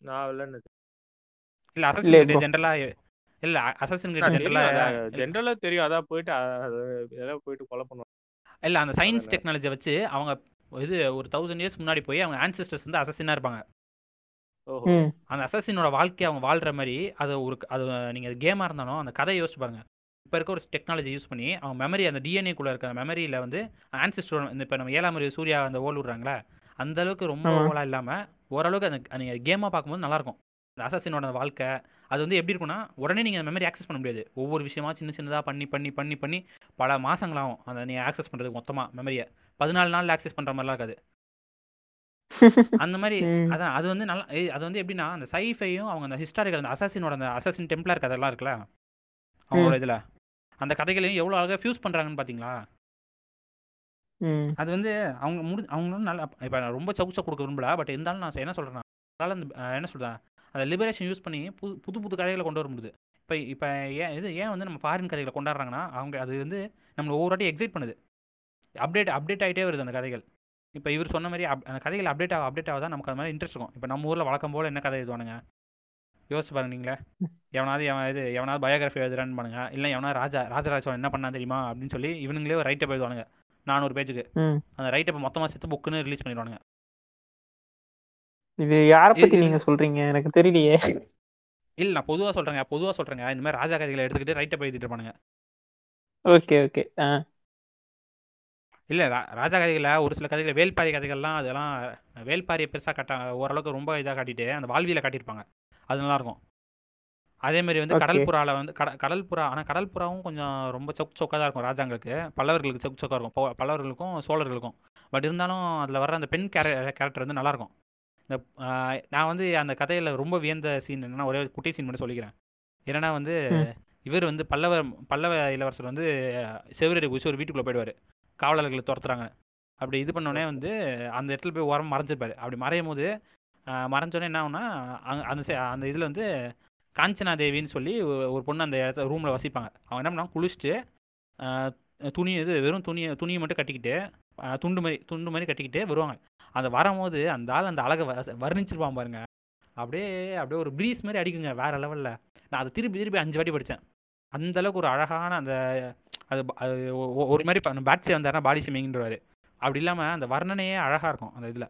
நான் விளையாடுனது இல்ல அசசின் கிரீட் bro. ஜென்ரலா இல்ல அசசின் கிரீட் தெரியும் ஜென்ரலா அதான் ஜென்ரலா தெரியும் அதான் போயிட்டு அ- அது எல்லாம் போயிட்டு கொலை பண்ணுவாங்க இல்ல அந்த சயின்ஸ் அதானே? டெக்னாலஜியை வச்சு அவங்க இது ஒரு தௌசண்ட் இயர்ஸ் முன்னாடி போய் அவங்க ஆன்சிஸ்டர்ஸ் வந்து அசசினா இருப்பாங்க. அந்த அசசினோட வாழ்க்கையை அவங்க வாழ்ற மாதிரி அது ஒரு அது நீங்க கேமா இருந்தாலும் அந்த கதையை யோசிச்சு பாருங்க இப்போ இருக்க ஒரு டெக்னாலஜி யூஸ் பண்ணி அவங்க மெமரி அந்த டிஎன்ஏக்குள்ள இருக்க மெமரியில வந்து ஆன்சிஸ்டர் இந்த இப்போ நம்ம ஏழாம் அறிவு சூர்யா அந்த ஓல் விடுறாங்களே அந்த அளவுக்கு ரொம்ப. ஓலா இல்லாம ஓரளவுக்கு அந்த நீங்க கேமா பார்க்கும்போது நல்லா இருக்கும் அந்த அசசினோட வாழ்க்கை அது வந்து எப்படி இருக்கும்னா உடனே நீங்க மெமரி ஆக்சஸ் பண்ண முடியாது. ஒவ்வொரு விஷயமா சின்ன சின்னதா பண்ணி பண்ணி பண்ணி பண்ணி பல மாசங்களாகும். அந்த நீங்க ஆக்சஸ் பண்றதுக்கு மொத்தமா மெமரியை பதினாலு நாள் ஆக்சஸ் பண்ற மாதிரிலாம் இருக்காது. அந்த மாதிரி. [LAUGHS] அதான் அது வந்து நல்லா அது வந்து எப்படின்னா அந்த சைஃபையும் அவங்க அந்த ஹிஸ்டாரிக்கல் அந்த அசாசினோட அந்த அசாசின் டெம்ப்ளர் கதையெல்லாம் இருக்குல்ல? அவங்களோட இதுல. அந்த கதைகளையும் எவ்வளவு அழகா ஃபியூஸ் பண்றாங்கன்னு பாத்தீங்களா? ம். அது வந்து அவங்க முடி அவங்க வந்து நல்லா இப்போ நான் ரொம்ப சவுச்சா கொடுக்க விரும்பல பட் இருந்தாலும் நான் என்ன சொல்றேன்னா அதனால அந்த என்ன சொல்றேன்? அந்த லிபரேஷன் யூஸ் பண்ணி புது புது புது கதைகளை கொண்டு வர முடியுது. இப்போ இப்போ ஏன் இது ஏன் வந்து நம்ம ஃபாரின் கதைகளை கொண்டாடுறாங்கன்னா அவங்க அது வந்து நம்மளை ஒவ்வொரு வாட்டி எக்ஸைட் பண்ணுது. அப்டேட் அப்டேட் ஆகிட்டே வருது அந்த கதைகள். இப்போ இவர் சொன்ன மாதிரி அப் அந்த கதைகள் அப்டேட் ஆக அப்டேட் ஆக தான் நமக்கு அது மாதிரி இன்ட்ரெஸ்ட் இருக்கும். இப்போ நம்ம ஊரில் வழக்கம் போல் என்ன கதை எழுதுவானுங்க? யோசிச்சு பாருங்க நீங்களே. எவனாவது எவன் இது எவனாவது பயோகிராஃபி எழுதுறான்னு பண்ணுங்க இல்லை எவனாவது ராஜா ராஜராஜ என்ன பண்ணா தெரியுமா? அப்படின்னு சொல்லி இவனுங்களே ஒரு ரைட்டப் எழுதுவானுங்க. நானூறு பேஜுக்கு. அந்த ரைட்டப்பை மொத்தமாக சேர்த்து புக்குன்னு ரிலீஸ் பண்ணிடுவானுங்க. இது யார பத்தி நீங்க சொல்றீங்க? எனக்கு தெரியலையே. இல்லை நான் பொதுவாக சொல்கிறேங்க பொதுவாக சொல்கிறேங்க இந்த மாதிரி ராஜா கதைகளை எடுத்துக்கிட்டு ரைட்டப் எழுதிட்டு இருப்பானுங்க. Okay okay. ஆ. இல்லை ராஜா கதைகளில் ஒரு சில கதைகள் வேல்பாரி கதைகள்லாம் அதெல்லாம் வேல்பாரியை பெருசாக காட்ட ஓரளவுக்கு ரொம்ப இதாக காட்டிட்டு அந்த வாழ்வியலை காட்டியிருப்பாங்க. அது நல்லா இருக்கும் அதே மாதிரி வந்து Okay. கடல் புறால வந்து கட கடல் புறா ஆனால் கடல் புறாவும் கொஞ்சம் ரொம்ப சொக் சொக்காக தான் இருக்கும் ராஜாங்களுக்கு. பல்லவர்களுக்கு சொக் சொக்காக இருக்கும். பல்லவர்களுக்கும் சோழர்களுக்கும். பட் இருந்தாலும் அதில் வர்ற அந்த பெண் கேர கேரக்டர் வந்து நல்லா இருக்கும் இந்த நான் வந்து அந்த கதையில் ரொம்ப வியந்த சீன் என்னன்னா ஒரே ஒரு குட்டி சீன் மட்டும் சொல்லிக்கிறேன். என்னன்னா வந்து. இவர் வந்து பல்லவ பல்லவ இளவரசர் வந்து செவிரடி குதிச்சு ஒரு வீட்டுக்குள்ளே போயிடுவார். காவலர்களை துரத்துறாங்க. அப்படி இது பண்ணோடனே வந்து அந்த இடத்துல போய் ஓரம் மறைஞ்சிருப்பாரு. அப்படி மறையும் போது மறைஞ்சோடனே என்ன அங்க- அந்த அந்த இதில் வந்து காஞ்சனா தேவின்னு சொல்லி ஒரு- பொண்ணு அந்த இடத்துல ரூமில் வசிப்பாங்க. அவங்க என்ன பண்ணாங்க குளிச்சுட்டு துணி இது வெறும் துணியை துணியை மட்டும் கட்டிக்கிட்டு துண்டு மாதிரி துண்டு மாதிரி கட்டிக்கிட்டு வருவாங்க. அந்த வரும்போது அந்த ஆள் அந்த அழகை வர்ணிச்சிருப்பான் பாருங்க. அப்படியே அப்படியே ஒரு ப்ரீஸ் மாதிரி அடிக்குங்க வேற லெவலில் நான் அதை திருப்பி திருப்பி அஞ்சு வாட்டி படித்தேன் அந்த அளவுக்கு ஒரு அழகான அந்த அது அது ஒரு மாதிரி பேட்ஸே வந்தாருன்னா பாடி ஷேமிங்ன்றவாரு அப்படி இல்லாமல் அந்த வர்ணனையே அழகாக இருக்கும் அந்த இதில்.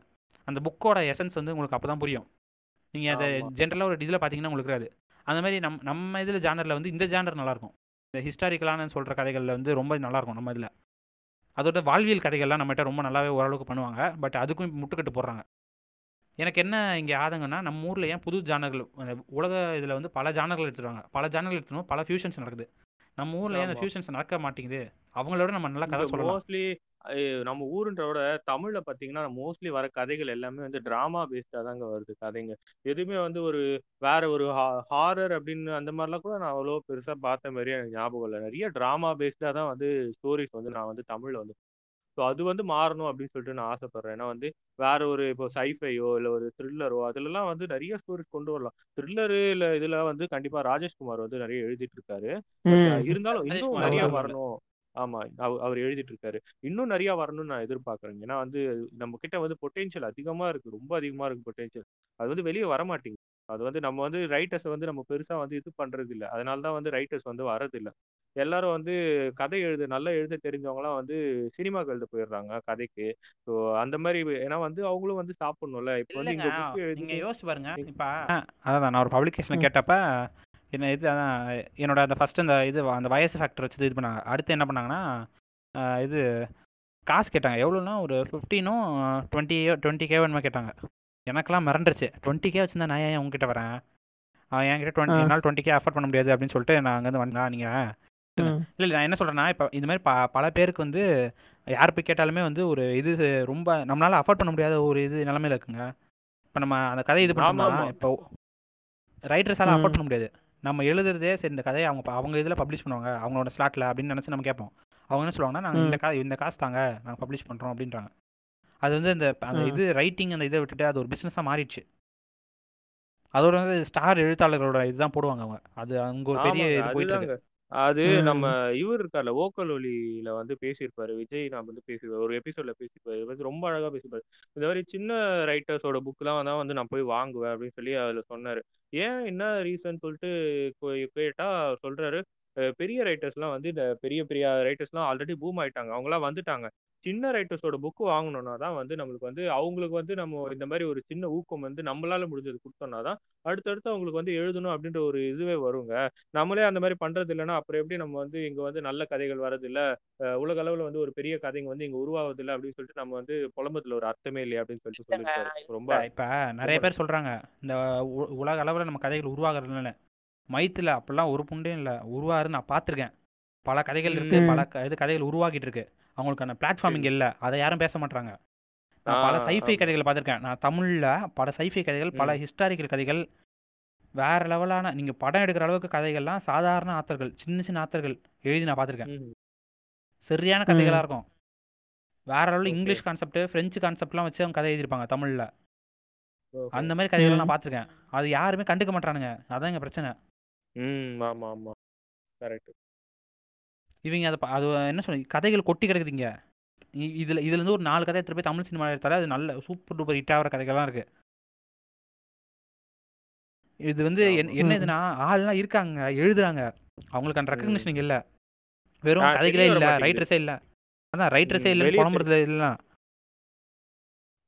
அந்த புக்கோட எசன்ஸ் வந்து உங்களுக்கு அப்போ தான் புரியும். நீங்கள் அதை. ஜென்ரலாக ஒரு இதில் பார்த்தீங்கன்னா உங்களுக்கு இருக்காது அந்த மாதிரி நம் நம்ம இதில் ஜானரில் வந்து இந்த ஜானர் நல்லாயிருக்கும் இந்த ஹிஸ்டாரிக்கலான சொல்கிற கதைகளில் வந்து ரொம்ப நல்லாயிருக்கும் நம்ம இதில். அதோட வாழ்வியல் கதைகள்லாம் நம்மகிட்ட ரொம்ப நல்லாவே ஓரளவுக்கு பண்ணுவாங்க. பட் அதுக்கும் முட்டுக்கட்டு போடுறாங்க. எனக்கு என்ன இங்கே ஆதங்கன்னா நம்ம ஊரில் ஏன் புது ஜானர்கள் உலக இதில் வந்து பல ஜானர்கள் எடுத்துருவாங்க. பல ஜானர்கள் எடுத்துனோம் பல ஃபியூஷன்ஸ் நடக்குது. நம்ம ஊரில் ஏன் அந்த. ஃபியூஷன்ஸ் நடக்க மாட்டேங்குது? அவங்களோட நம்ம நல்லா கதை சொல்லலாம். மோஸ்ட்லி நம்ம ஊருன்றத தமிழ்ல பாத்தீங்கன்னா மோஸ்ட்லி வர கதைகள் எல்லாமே வந்து டிராமா பேஸ்டா தாங்க வருது கதைங்க. எதுவுமே வந்து ஒரு வேற ஒரு ஹாரர் அப்படின்னு அந்த மாதிரிலாம் கூட நான் அவ்வளோ பெருசா பார்த்த மாதிரி எனக்கு ஞாபகம் இல்லை. நிறைய டிராமா பேஸ்டா தான் வந்து ஸ்டோரிஸ் வந்து நான் வந்து தமிழ்ல வந்து ஸோ அது வந்து மாறணும் அப்படின்னு சொல்லிட்டு நான் ஆசைப்படுறேன். ஏன்னா வந்து வேற ஒரு இப்போ சைஃபையோ இல்லை ஒரு த்ரில்லரோ அதுலலாம் வந்து நிறைய ஸ்டோரிஸ் கொண்டு வரலாம். த்ரில்லரு இல்லை இதுல வந்து கண்டிப்பா ராஜேஷ்குமார் வந்து நிறைய எழுதிட்டு இருக்காரு. இருந்தாலும் இன்னும் நிறைய வரணும். ஆமா அவ- அவர் எழுதிட்டு இருக்காரு இன்னும் நிறைய வரணும்னு நான் எதிர்பார்க்கறேன் ஏன்னா வந்து நம்ம கிட்ட வந்து பொட்டென்ஷியல் அதிகமா இருக்கு. ரொம்ப அதிகமா இருக்கு பொட்டென்ஷியல் அது வந்து வெளியே வர மாட்டேங்குது அது வந்து நம்ம வந்து ரைட்டர்ஸை வந்து நம்ம பெருசா வந்து இது பண்றது இல்ல அதனால தான் வந்து ரைட்டர்ஸ் வந்து வரதில்ல. எல்லாரும் வந்து கதை எழுத நல்லா எழுத தெரிஞ்சவங்கலாம் வந்து சினிமாக்கு எழுத போயிடுறாங்க கதைக்கு. ஸோ அந்த மாதிரி ஏன்னா வந்து அவங்களும் வந்து சாப்பிடணும்ல. இப்போ வந்து இல்லைங்க. இங்க புக் நீங்க எழுதி யோசிச்சு பாருங்க. இப்ப அதான் நான் ஒரு பப்ளிகேஷன்ல ம். கேட்டப்ப என்ன இது அதான் என்னோட அந்த ஃபர்ஸ்ட் அந்த இது அந்த வயசு ஃபேக்டர் வச்சு இது பண்ணாங்க. அடுத்து என்ன பண்ணாங்கன்னா இது காசு கேட்டாங்க. எவ்வளோன்னா ஒரு ஃபிஃப்டீனும் டுவெண்ட்டி டுவெண்ட்டி கே வேணுமா கேட்டாங்க. எனக்கெல்லாம் மிரண்டுருச்சு டுவெண்ட்டி கே வச்சிருந்தா நான் ஏன் உங்ககிட்ட வரேன்? அவன் என்கிட்ட டுவெண்ட்டி. என்னால் டுவெண்ட்டி கே அஃபோர்ட் பண்ண முடியாது அப்படின்னு சொல்லிட்டு நான் அங்கேருந்து வந்தா நீங்கள். இல்லை இல்லை நான் என்ன சொல்கிறேன்னா இப்போ இந்த மாதிரி ப பல பேருக்கு வந்து யார் போய் கேட்டாலுமே வந்து ஒரு இது ரொம்ப நம்மளால அஃபோர்ட் பண்ண முடியாத ஒரு இது நிலமையில இருக்குங்க. இப்போ நம்ம அந்த கதை இது பண்ணோம்னா இப்போ ரைட்டர்ஸால. அஃபோர்ட் பண்ண முடியாது. நம்ம எழுதுறதே சரி இந்த கதையை அவங்க அவங்க இதில் பப்ளிஷ் பண்ணுவாங்க. அவங்களோட ஸ்லாட்டில் அப்படின்னு நினச்சி நம்ம கேட்போம். அவங்க என்ன சொல்லுவாங்கன்னா நாங்கள் இந்த. கா இந்த காசு தாங்க நாங்கள் பப்ளிஷ் பண்ணுறோம் அப்படின்றாங்க. அது வந்து அந்த அந்த. இது ரைட்டிங் அந்த இதை விட்டுட்டு அது ஒரு பிஸ்னஸாக மாறிடுச்சு. அதோட வந்து ஸ்டார் எழுத்தாளர்களோட இதுதான் போடுவாங்க அவங்க. அது அங்கே ஒரு பெரிய இது போயிட்டு இருக்கு. அது நம்ம ம். இவர் இருக்கார்ல ஓக்கல் ஒலியில வந்து பேசியிருப்பாரு. விஜய் நான் வந்து பேசியிருப்பாரு ஒரு எபிசோட்ல பேசியிருப்பாரு. இவர் வந்து ரொம்ப அழகா பேசியிருப்பாரு. இந்த மாதிரி சின்ன ரைட்டர்ஸோட புக்லாம் தான் வந்து நான் போய் வாங்குவேன் அப்படின்னு சொல்லி அதுல சொன்னாரு. ஏன் என்ன ரீசன் சொல்லிட்டு கொ- கேட்டா அவர் சொல்றாரு அஹ் பெரிய ரைட்டர்ஸ்லாம் வந்து இந்த பெரிய பெரிய ரைட்டர்ஸ்லாம் ஆல்ரெடி பூம் ஆயிட்டாங்க. அவங்களாம் வந்துட்டாங்க. சின்ன ரைட்டர்ஸோட புக்கு வாங்கணும்னா தான் வந்து நம்மளுக்கு வந்து அவங்களுக்கு வந்து நம்ம இந்த மாதிரி ஒரு சின்ன ஊக்கம் வந்து நம்மளால முடிஞ்சது கொடுத்தோம்னா தான் அடுத்தடுத்து அவங்களுக்கு வந்து எழுதணும் அப்படின்ற ஒரு இதுவே வருங்க. நம்மளே அந்த மாதிரி பண்றது இல்லைன்னா அப்புறம் எப்படி நம்ம வந்து இங்க வந்து நல்ல கதைகள் வரதில்ல உலக அளவுல வந்து ஒரு பெரிய கதைங்க வந்து இங்க உருவாவதில்லை அப்படின்னு சொல்லிட்டு நம்ம வந்து புலம்புறதுல ஒரு அர்த்தமே இல்லையா அப்படின்னு சொல்லிட்டு சொல்லியிருக்காரு. ரொம்ப இல்ல, இப்ப நிறைய பேர் சொல்றாங்க இந்த உலக அளவுல நம்ம கதைகள் உருவாகிறதுனால மைத்துல அப்பெல்லாம் ஒரு புண்டையும் இல்ல. உருவாரு நான் பார்த்திருக்கேன். பல கதைகள் இருக்கு. பல இது கதைகள் உருவாகிட்டு இருக்கு. அவங்களுக்கான பிளாட்ஃபார்ம் சரி. இங்க இல்ல. அதை யாரும் பேச மாட்டாங்க நான் பல சைஃபை கதைகள் பார்த்திருக்கேன். நான் தமிழ்ல பல சைஃபை கதைகள் பல ஹிஸ்டாரிக்கல் கதைகள் வேற லெவலான நீங்க படம் எடுக்கிற அளவுக்கு கதைகள்லாம் சாதாரண ஆத்தர்கள் சின்ன சின்ன ஆத்தர்கள் எழுதி நான் பார்த்திருக்கேன். சரியான ம். கதைகளா இருக்கும். வேற லெவலில் இங்கிலீஷ் கான்செப்ட் ஃப்ரெஞ்சு கான்செப்ட்லாம் வச்சு அவங்க கதை எழுதியிருப்பாங்க தமிழ்ல. அந்த மாதிரி கதைகள்லாம் ம். நான் பார்த்திருக்கேன். அது யாருமே கண்டுக்க மாட்டானுங்க அதான் எங்க பிரச்சனை. ம் ஆமா ஆமா. கரெக்ட் இவங்க அதை அது என்ன சொல்ல கதைகள் கொட்டி கிடக்குதுங்க. இ- இதுல இதுல இருந்து ஒரு நாலு கதை எடுத்துட்டு போய் தமிழ் சினிமா எடுத்தாலே அது நல்ல சூப்பர் டூப்பர் ஹிட் ஆகிற கதைகள்லாம் இருக்கு. இது வந்து என்ன ம். இதுன்னா ஆள்லாம் இருக்காங்க எழுதுறாங்க. அவங்களுக்கு அந்த ரெக்கக்னிஷன் இல்ல. வெறும் கதைகளே இல்ல ரைட்டர்ஸே இல்ல. அதான் ரைட்டர்ஸே ம் இல்லைன்னு வெளியே தெரி புலம்புறது இல்லைன்னா.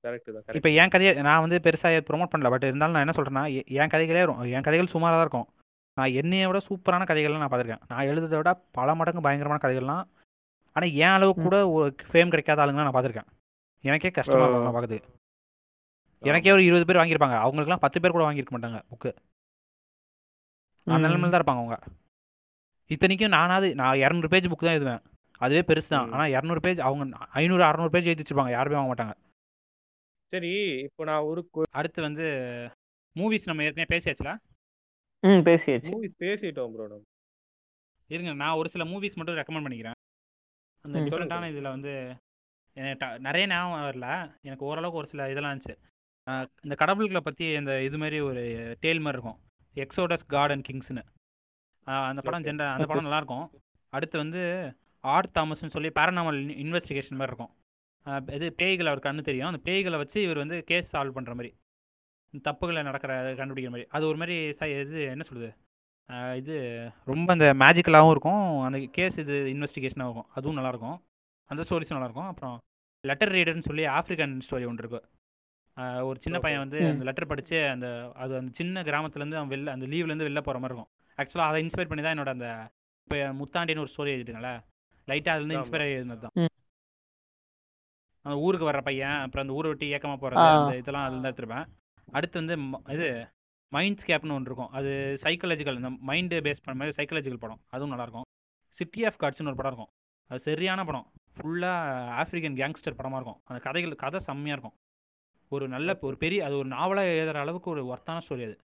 கரெக்ட் தான் இப்போ என் கதையை நான் வந்து பெருசா ப்ரோமோட் பண்ணல பட் இருந்தாலும் நான் என்ன சொல்றேன்னா எ- என் கதைகளே என் கதைகள் சுமாரா தான் இருக்கும். நான் என்னைய விட சூப்பரான கதைகள்லாம் நான் பார்த்திருக்கேன். நான் எழுதுறதை விட பல மடங்கு பயங்கரமான கதைகள்லாம் ஆனா என் அளவுக்கு. கூட ஒரு ஃபேம் கிடைக்காத ஆளுங்க நான் பார்த்திருக்கேன். எனக்கே கஷ்டமா இருக்கும் நான் பார்க்குறது. எனக்கே ஒரு இருபது பேர் வாங்கியிருப்பாங்க. அவங்களுக்குலாம் பத்து பேர் கூட வாங்கியிருக்க மாட்டாங்க புக்கு அந்த. நிலமையில தான் இருப்பாங்க அவங்க. இத்தனைக்கும் நானாவது நான் இரநூறு பேஜ் புக் தான் எழுதுவேன். அதுவே பெருசு தான். ஆனால் இரநூறு பேஜ் அவங்க ஐநூறு அறநூறு பேஜ் எழுதி வச்சிருப்பாங்க. யாருமே வாங்க மாட்டாங்க. சரி இப்போ நான் ஒரு அடுத்து வந்து மூவிஸ் நம்ம ஏற்கனவே பேசியாச்சுல? ம் பேசியாச்சு. மூவி பேசிட்டோம் ப்ரோ நம்ம. இருங்க நான் ஒரு சில மூவிஸ் மட்டும் ரெக்கமெண்ட் பண்ணிக்கிறேன். அந்த டிஃப்ரெண்ட்டான இதில் வந்து நிறைய ஞாபகம் வரல. எனக்கு ஓரளவுக்கு ஒரு சில இதெல்லாம் இருந்துச்சு. இந்த கடவுள்களை பற்றி இந்த இது மாதிரி ஒரு டேல் மாதிரி இருக்கும். எக்ஸோடஸ் அண்ட் கிங்ஸ்னு அந்த படம் ஓகே ஜென்ர அந்த படம் நல்லா இருக்கும் அடுத்து வந்து ஆர்ட் தாமஸ்னு சொல்லி பேரனாமல் இன்வெஸ்டிகேஷன் மாதிரி இருக்கும். இது பேய்கள் அவர் கண்ணு தெரியும். அந்த பேய்களை வச்சு இவர் வந்து கேஸ் சால்வ் பண்ணுற மாதிரி தப்புகளை நடக்கிற கண்டுபிடிக்கிற மாதிரி. அது ஒரு மாதிரி ச- இது என்ன சொல்லுது இது ரொம்ப அந்த மேஜிக்கலாகவும் இருக்கும். அந்த கேஸ் இது இன்வெஸ்டிகேஷனாக இருக்கும். அதுவும் நல்லாயிருக்கும். அந்த ஸ்டோரிஸும் நல்லாயிருக்கும். அப்புறம் லெட்டர் ரீடர்னு சொல்லி ஆஃப்ரிக்கன் ஸ்டோரி ஒன்று இருக்கு. ஒரு சின்ன பையன் வந்து. அந்த லெட்டர் படித்து அந்த அது அந்த சின்ன கிராமத்துலேருந்து அவன் வெளில அந்த லீவ்லேருந்து வெளில போகிற மாதிரி இருக்கும். ஆக்சுவலாக அதை இன்ஸ்பயர் பண்ணி தான் என்னோட அந்த இப்போ முத்தாண்டின்னு ஒரு ஸ்டோரி எழுதிட்டுங்களே லைட்டாக அதுலேருந்து இன்ஸ்பயர் ஆகி எழுதினது தான். ஊருக்கு வர்ற பையன் அப்புறம் அந்த ஊரை விட்டு ஏக்கமாக போகிறது அந்த இதெல்லாம் அதில் தான் எடுத்துருப்பேன். அடுத்து வந்து ம- இது மைண்ட் ஸ்கேப்னு ஒன்று இருக்கும். அது சைக்காலஜிக்கல் இந்த மைண்டு பேஸ் பண்ண மாதிரி சைக்காலஜிக்கல் படம். அதுவும் நல்லாயிருக்கும் சிட்டி ஆஃப் கார்ட்ஸ்னு ஒரு படம் இருக்கும். அது சரியான படம். ஃபுல்லாக ஆஃப்ரிக்கன் கேங்ஸ்டர் படமாக இருக்கும். அந்த கதைகள் கதை செம்மையாக இருக்கும். ஒரு நல்ல ஒரு பெரிய அது ஒரு நாவலாக எழுதுற அளவுக்கு ஒரு ஒர்த்தான ஸ்டோரி அது.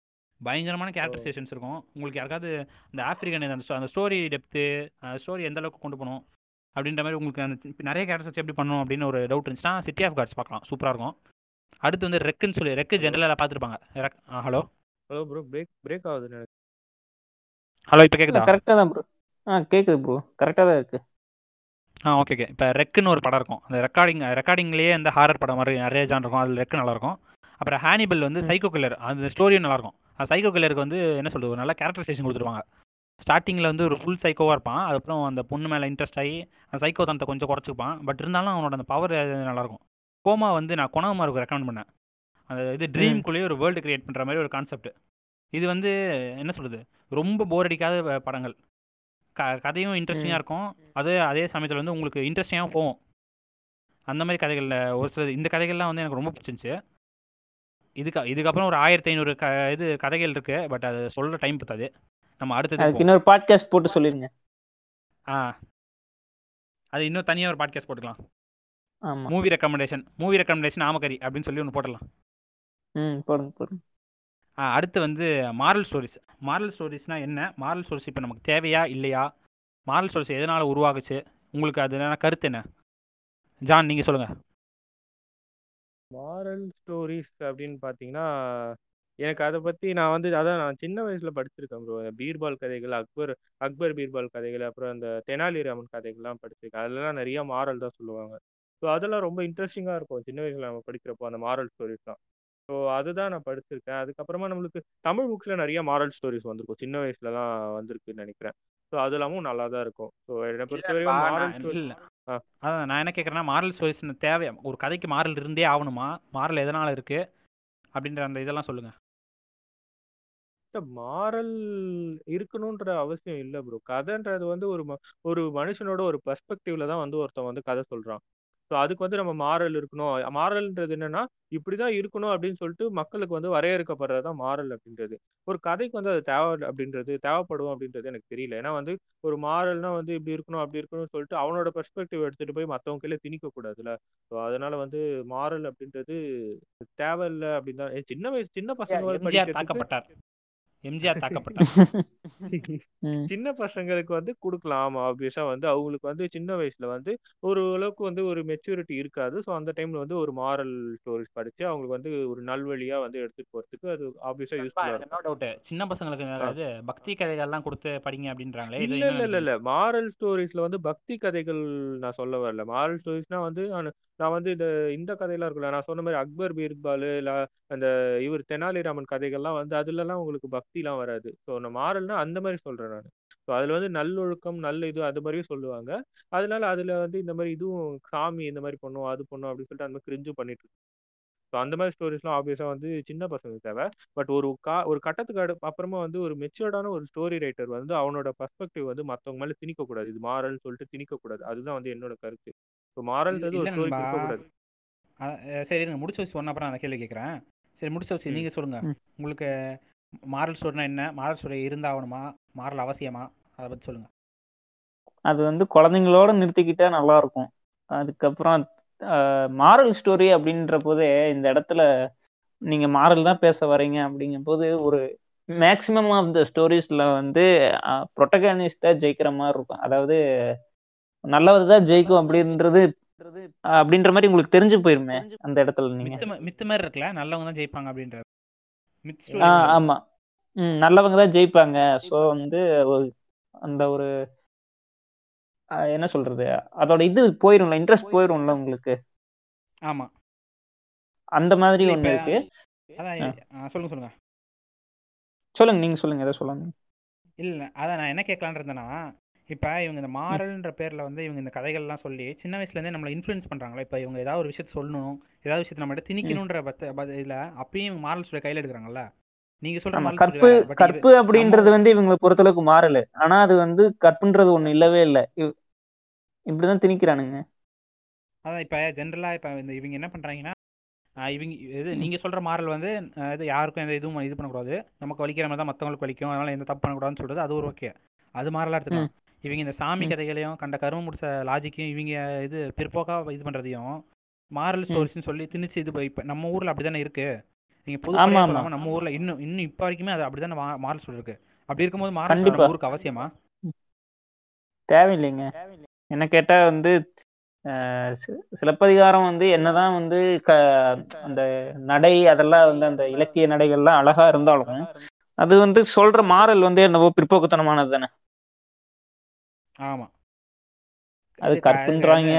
பயங்கரமான கேரக்டரைசேஷன்ஸ் இருக்கும். உங்களுக்கு யாருக்காவது அந்த ஆஃப்ரிக்கன் அந்த sto- அந்த ஸ்டோரி டெப்த்து ஸ்டோரி எந்த அளவுக்கு கொண்டு போகணும் அப்படின்ற மாதிரி உங்களுக்கு அந்த இப்ப நிறைய கேரக்டர்ஸ் வச்சு எப்படி பண்ணணும் அப்படின்னு ஒரு டவுட் இருந்துச்சுன்னா சிட்டி ஆஃப் கார்ட்ஸ் பார்க்கலாம். சூப்பராக இருக்கும். அடுத்து வந்து ரெக்குன்னு சொல்லி ரெக்கு ஜென்ரலாக பார்த்துருப்பாங்க. ரெக் hello hello bro break break எனக்கு. ஹலோ இப்போ கேட்குதா கரெக்டாக தான் ப்ரோ ஆ கேட்குது ப்ரோ கரெக்டாக தான் இருக்கு. ஆ ஓகே ஓகே இப்போ ரெக்குன்னு ஒரு படம் இருக்கும். அந்த ரெக்கார்டிங் ரெக்கார்டிங்லேயே அந்த ஹாரர் படம் மாதிரி நிறைய ஜான் இருக்கும். அதில் ரெக்கு நல்லாயிருக்கும் அப்புறம் ஹானிபல் வந்து. சைக்கோ கில்லர் அந்த ஸ்டோரியும் நல்லாயிருக்கும் அந்த சைக்கோ கில்லருக்கு வந்து என்ன சொல்றது? ஒரு நல்ல கேரக்டரைசேஷன் கொடுத்துருவாங்க ஸ்டார்டிங்கில் வந்து ஒரு ஃபுல் சைக்கோவாக இருப்பான். அதுக்கப்புறம் அந்த பொண்ணு மேலே இன்ட்ரெஸ்ட் ஆகி அந்த சைக்கோ தனத்தை கொஞ்சம் குறைச்சிப்பான். பட் இருந்தாலும் அவனோட அந்த பவர் நல்லாயிருக்கும் கோமா வந்து நான் குணகுமாருக்கு ரெக்கமெண்ட் பண்ணேன். அந்த இது ட்ரீம்குள்ளேயே ஒரு வேர்ல்டு கிரியேட் பண்ணுற மாதிரி ஒரு கான்செப்ட் இது வந்து என்ன சொல்றது? ரொம்ப போர் அடிக்காத படங்கள். க கதையும் இன்ட்ரெஸ்டிங்காக. இருக்கும். அது அதே சமயத்தில் வந்து உங்களுக்கு இன்ட்ரெஸ்டிங்காக போகும். அந்த மாதிரி கதைகளில் ஒரு சில இந்த கதைகள்லாம் வந்து எனக்கு ரொம்ப பிடிச்சிருந்துச்சு. இதுக்கு இதுக்கப்புறம் ஒரு ஆயிரத்தி ஐநூறு க இது கதைகள் இருக்கு. பட் அது சொல்ற டைம் பத்தாது. நம்ம அடுத்தது. இன்னொரு பாட்காஸ்ட் போட்டு சொல்லிருங்க. ஆ. அது இன்னும் தனியாக ஒரு பாட்காஸ்ட் போட்டுக்கலாம். மூவி ரெக்கமெண்டேஷன் மூவி ரெக்கமெண்டேஷன் ஆமக்கரி அப்படின்னு சொல்லி ஒன்று போட்டுடலாம். ம் போடுங்க போடுங்க. ஆ, அடுத்து வந்து மாரல் ஸ்டோரிஸ் மாரல் ஸ்டோரிஸ்னா என்ன? மாரல் ஸ்டோரிஸ் இப்போ நமக்கு தேவையா இல்லையா? மாரல் ஸ்டோரிஸ் எதனால் உருவாகுச்சு? உங்களுக்கு அது என்ன கருத்து என்ன? ஜான் நீங்கள் சொல்லுங்கள் மாரல் ஸ்டோரிஸ் அப்படின்னு பார்த்தீங்கன்னா எனக்கு அதை பற்றி நான் வந்து அதான் நான் சின்ன வயசில் படிச்சிருக்கேன் ப்ரோ பீர்பால் கதைகள் அக்பர் அக்பர் பீர்பால் கதைகள் அப்புறம் அந்த தெனாலிராமன் கதைகள்லாம் படிச்சிருக்கேன். அதெல்லாம் நிறைய மாரல் தான் சொல்லுவாங்க. ஸோ அதெல்லாம் ரொம்ப இன்ட்ரெஸ்டிங்காக இருக்கும். சின்ன வயசில் நம்ம படிக்கிறப்போ அந்த மாரல் ஸ்டோரிஸ்லாம் ஸோ அதுதான் நான் படிச்சிருக்கேன். அதுக்கப்புறமா நம்மளுக்கு தமிழ் புக்ஸில் நிறைய மாரல் ஸ்டோரிஸ் வந்திருக்கும். சின்ன வயசுலலாம் வந்திருக்குன்னு நினைக்கிறேன். ஸோ அது எல்லாமும் நல்லா தான் இருக்கும். ஸோ என்னை பொறுத்த வரைக்கும் மாரல் ஸ்டோரி. அதான் நான் என்ன கேட்குறேன்னா மாரல் ஸ்டோரிஸ் தேவை ஒரு கதைக்கு மாரல் இருந்தே ஆகணுமா? மாரல் எதனால் இருக்கு? அப்படின்ற அந்த இதெல்லாம் சொல்லுங்க. மாரல் இருக்கணுன்ற அவசியம் இல்லை ப்ரோ கதைன்றது வந்து ஒரு ஒரு மனுஷனோட ஒரு பெர்ஸ்பெக்டிவ்ல தான் வந்து ஒருத்தன் வந்து கதை சொல்றான். ஸோ அதுக்கு வந்து நம்ம மாரல் இருக்கணும். மாரல்ன்றது என்னன்னா இப்படிதான் இருக்கணும் அப்படின்னு சொல்லிட்டு மக்களுக்கு வந்து வரையறுக்கப்படுறது தான் மாரல் அப்படின்றது. ஒரு கதைக்கு வந்து அது தேவை அப்படின்றது தேவைப்படும் அப்படின்றது எனக்கு தெரியல. ஏன்னா வந்து ஒரு மாரல்னா வந்து இப்படி இருக்கணும் அப்படி இருக்கணும்னு சொல்லிட்டு அவனோட பெர்ஸ்பெக்டிவ் எடுத்துட்டு போய் மற்றவங்க கையில திணிக்க கூடாதுல்ல. ஸோ அதனால வந்து மாரல் அப்படின்றது தேவையில்லை அப்படின்னு தான் சின்ன வயசு சின்ன பசங்க படிக்கிறதுக்கு எம்ஜிஆர் தாக்கப்பட்டார் ம். சின்ன பசங்களுக்கு வந்து கொடுக்கலாம். ஆமா ஆப்வியஸா வந்து அவங்களுக்கு வந்து சின்ன வயசுல வந்து ஒரு அளவுக்கு வந்து ஒரு மெச்சூரிட்டி இருக்காது. ஸோ அந்த டைம்ல வந்து ஒரு மாரல் ஸ்டோரிஸ் படிச்சு அவங்களுக்கு வந்து ஒரு நல்வழியா வந்து எடுத்துட்டு போறதுக்கு அது ஆப்வியஸா இருக்கும். நோ டவுட் சின்ன பசங்களுக்கு. இது பக்தி கதைகள்லாம் கொடுத்து படிங்க அப்படின்றாங்களே. இல்ல இல்ல இல்ல மாரல் ஸ்டோரிஸ்ல வந்து பக்தி கதைகள் நான் சொல்ல வரல. மாரல் ஸ்டோரிஸ்னா வந்து நான் வந்து இந்த இந்த கதையெல்லாம் இருக்குல்ல நான் சொன்ன மாதிரி அக்பர் பீர்பால் இல்ல அந்த இவர் தெனாலிராமன் கதைகள்லாம் வந்து அதுலலாம் உங்களுக்கு பக்திலாம் வராது. ஸோ நான் மாறல்னா அந்த மாதிரி சொல்றேன் நான். ஸோ அதுல வந்து நல்லொழுக்கம் நல்ல இது அது மாதிரியும் சொல்லுவாங்க. அதனால அதுல வந்து இந்த மாதிரி இதுவும் சாமி இந்த மாதிரி பண்ணும் அது பண்ணும் அப்படின்னு சொல்லிட்டு அந்த மாதிரி கிரிஞ்சும் பண்ணிட்டு ஸோ அந்த மாதிரி ஸ்டோரிஸ்லாம் ஆப்வியஸாக வந்து சின்ன பசங்களுக்கு தேவை. பட் ஒரு கா ஒரு கட்டத்துக்கு அடு அப்புறமா வந்து ஒரு மெச்சூர்டான ஒரு ஸ்டோரி ரைட்டர் வந்து அவனோட பர்ஸ்பெக்டிவ் வந்து மற்றவங்க மேலே திணிக்கக்கூடாது இது மாரல்னு சொல்லிட்டு திணிக்கக்கூடாது அதுதான் வந்து என்னோட கருத்து. சரி முடிச்சு வச்சு சொன்ன அப்புறம் அந்த கேள்வி கேட்குறேன். சரி முடிச்சு வச்சு ம். நீங்க சொல்லுங்க. ம். உங்களுக்கு மாரல் ஸ்டோரினா என்ன? Moral story இருந்தாகணுமா? மாரல் அவசியமா? அதை பத்தி சொல்லுங்க. அது வந்து குழந்தைங்களோட நிறுத்திக்கிட்டா நல்லா இருக்கும் அதுக்கப்புறம் மாரல் ஸ்டோரி அப்படின்ற போதே இந்த இடத்துல நீங்க மாரல் தான் பேச வரீங்க அப்படிங்கும் போது ஒரு மேக்சிமம் ஆஃப் த ஸ்டோரிஸ்ல வந்து ப்ரொட்டகானிஸ்டா ஜெயிக்கிற மாதிரி இருக்கும். அதாவது நல்லவது தான் ஜெயிக்கும் அப்படின்றது அப்படின்ற மாதிரி உங்களுக்கு தெரிஞ்சு போயிருமே அந்த இடத்துல நீங்க. மித்து மாதிரி இருக்குல்ல? நல்லவங்க தான் ஜெயிப்பாங்க அப்படின்றது ஆமா. ம் நல்லவங்க தான் ஜெயிப்பாங்க. ஸோ வந்து அந்த ஒரு என்ன சொல்றது? அதோட இது போயிரும்ல இன்ட்ரெஸ்ட் போயிரும்ல உங்களுக்கு? ஆமா. அந்த மாதிரி ஒண்ணு இருக்கு. சொல்லுங்க சொல்லுங்க. சொல்லுங்க நீங்க சொல்லுங்க எதை சொல்லுங்க. இல்ல அதான் நான் என்ன கேட்கலான்னு இருந்தேன்னா இப்ப இவங்க இந்த ம், மாரல்ன்ற பேர்ல வந்து இவங்க இந்த கதைகள்லாம் சொல்லி சின்ன வயசுல இருந்தே நம்மளை இன்ஃப்ளூயன்ஸ் பண்றாங்களா? இப்ப இவங்க ஏதாவது ஒரு விஷயத்த சொல்லணும் ஏதாவது விஷயத்த நம்ம ம். திணிக்கணுன்ற பத்த பத- இதுல அப்பயும் இவங்க மாரல் ஸ்டோரி கையில எடுக்கிறாங்கல்ல? நீங்க சொல்ற ஸ்டோரி கற்பு கற்பு அப்படின்றது வந்து இவங்களை பொறுத்தளவுக்கு மாறல. ஆனா அது வந்து கற்புன்றது ஒண்ணு இல்லவே இல்லை. இப்படிதான் திணிக்கிறானுங்க. அதான் இப்ப ஜென்ரலா இப்ப இந்த இவங்க என்ன பண்றாங்கன்னா இவங்க இது நீங்க சொல்ற மாரல் வந்து இது யாருக்கும் எந்த இதுவும் இது பண்ணக்கூடாது. நமக்கு வலிக்கிற மாதிரி தான் மத்தவங்களுக்கு வலிக்கும். அதனால எந்த தப்பு பண்ணக்கூடாதுன்னு சொல்றது அது ஒரு ஓகே அது மாறலாம் எடுத்துக்கலாம். இவங்க இந்த சாமி கதைகளையும் கண்ட கரும முடிச்ச லாஜிக்கையும் இவங்க இது பிற்போக்கா இது பண்றதையும் மாரல். ஸ்டோரிஸ்னு சொல்லி திணிச்சு இது இப்ப நம்ம ஊர்ல அப்படிதானே இருக்கு? நீங்க ஆமா பொதுப்படையா ஆமா சொல்லாம நம்ம ஊர்ல இன்னும் இன்னும் இப்ப வரைக்குமே அது அப்படிதானே மாரல் ஸ்டோரி இருக்கு? அப்படி இருக்கும்போது மாரல் ஸ்டோரி ஊருக்கு அவசியமா? தேவையில்லைங்க. என்ன கேட்டா வந்து சிலப்பதிகாரம் வந்து என்னதான் வந்து க அந்த நடை அதெல்லாம் வந்து அந்த இலக்கிய நடைகள்லாம் அழகா இருந்தாலும் அது வந்து சொல்ற மாறல் வந்து என்னவோ பிற்போக்குத்தனமானது தானே? ஆமா. அது கற்புன்றாங்க.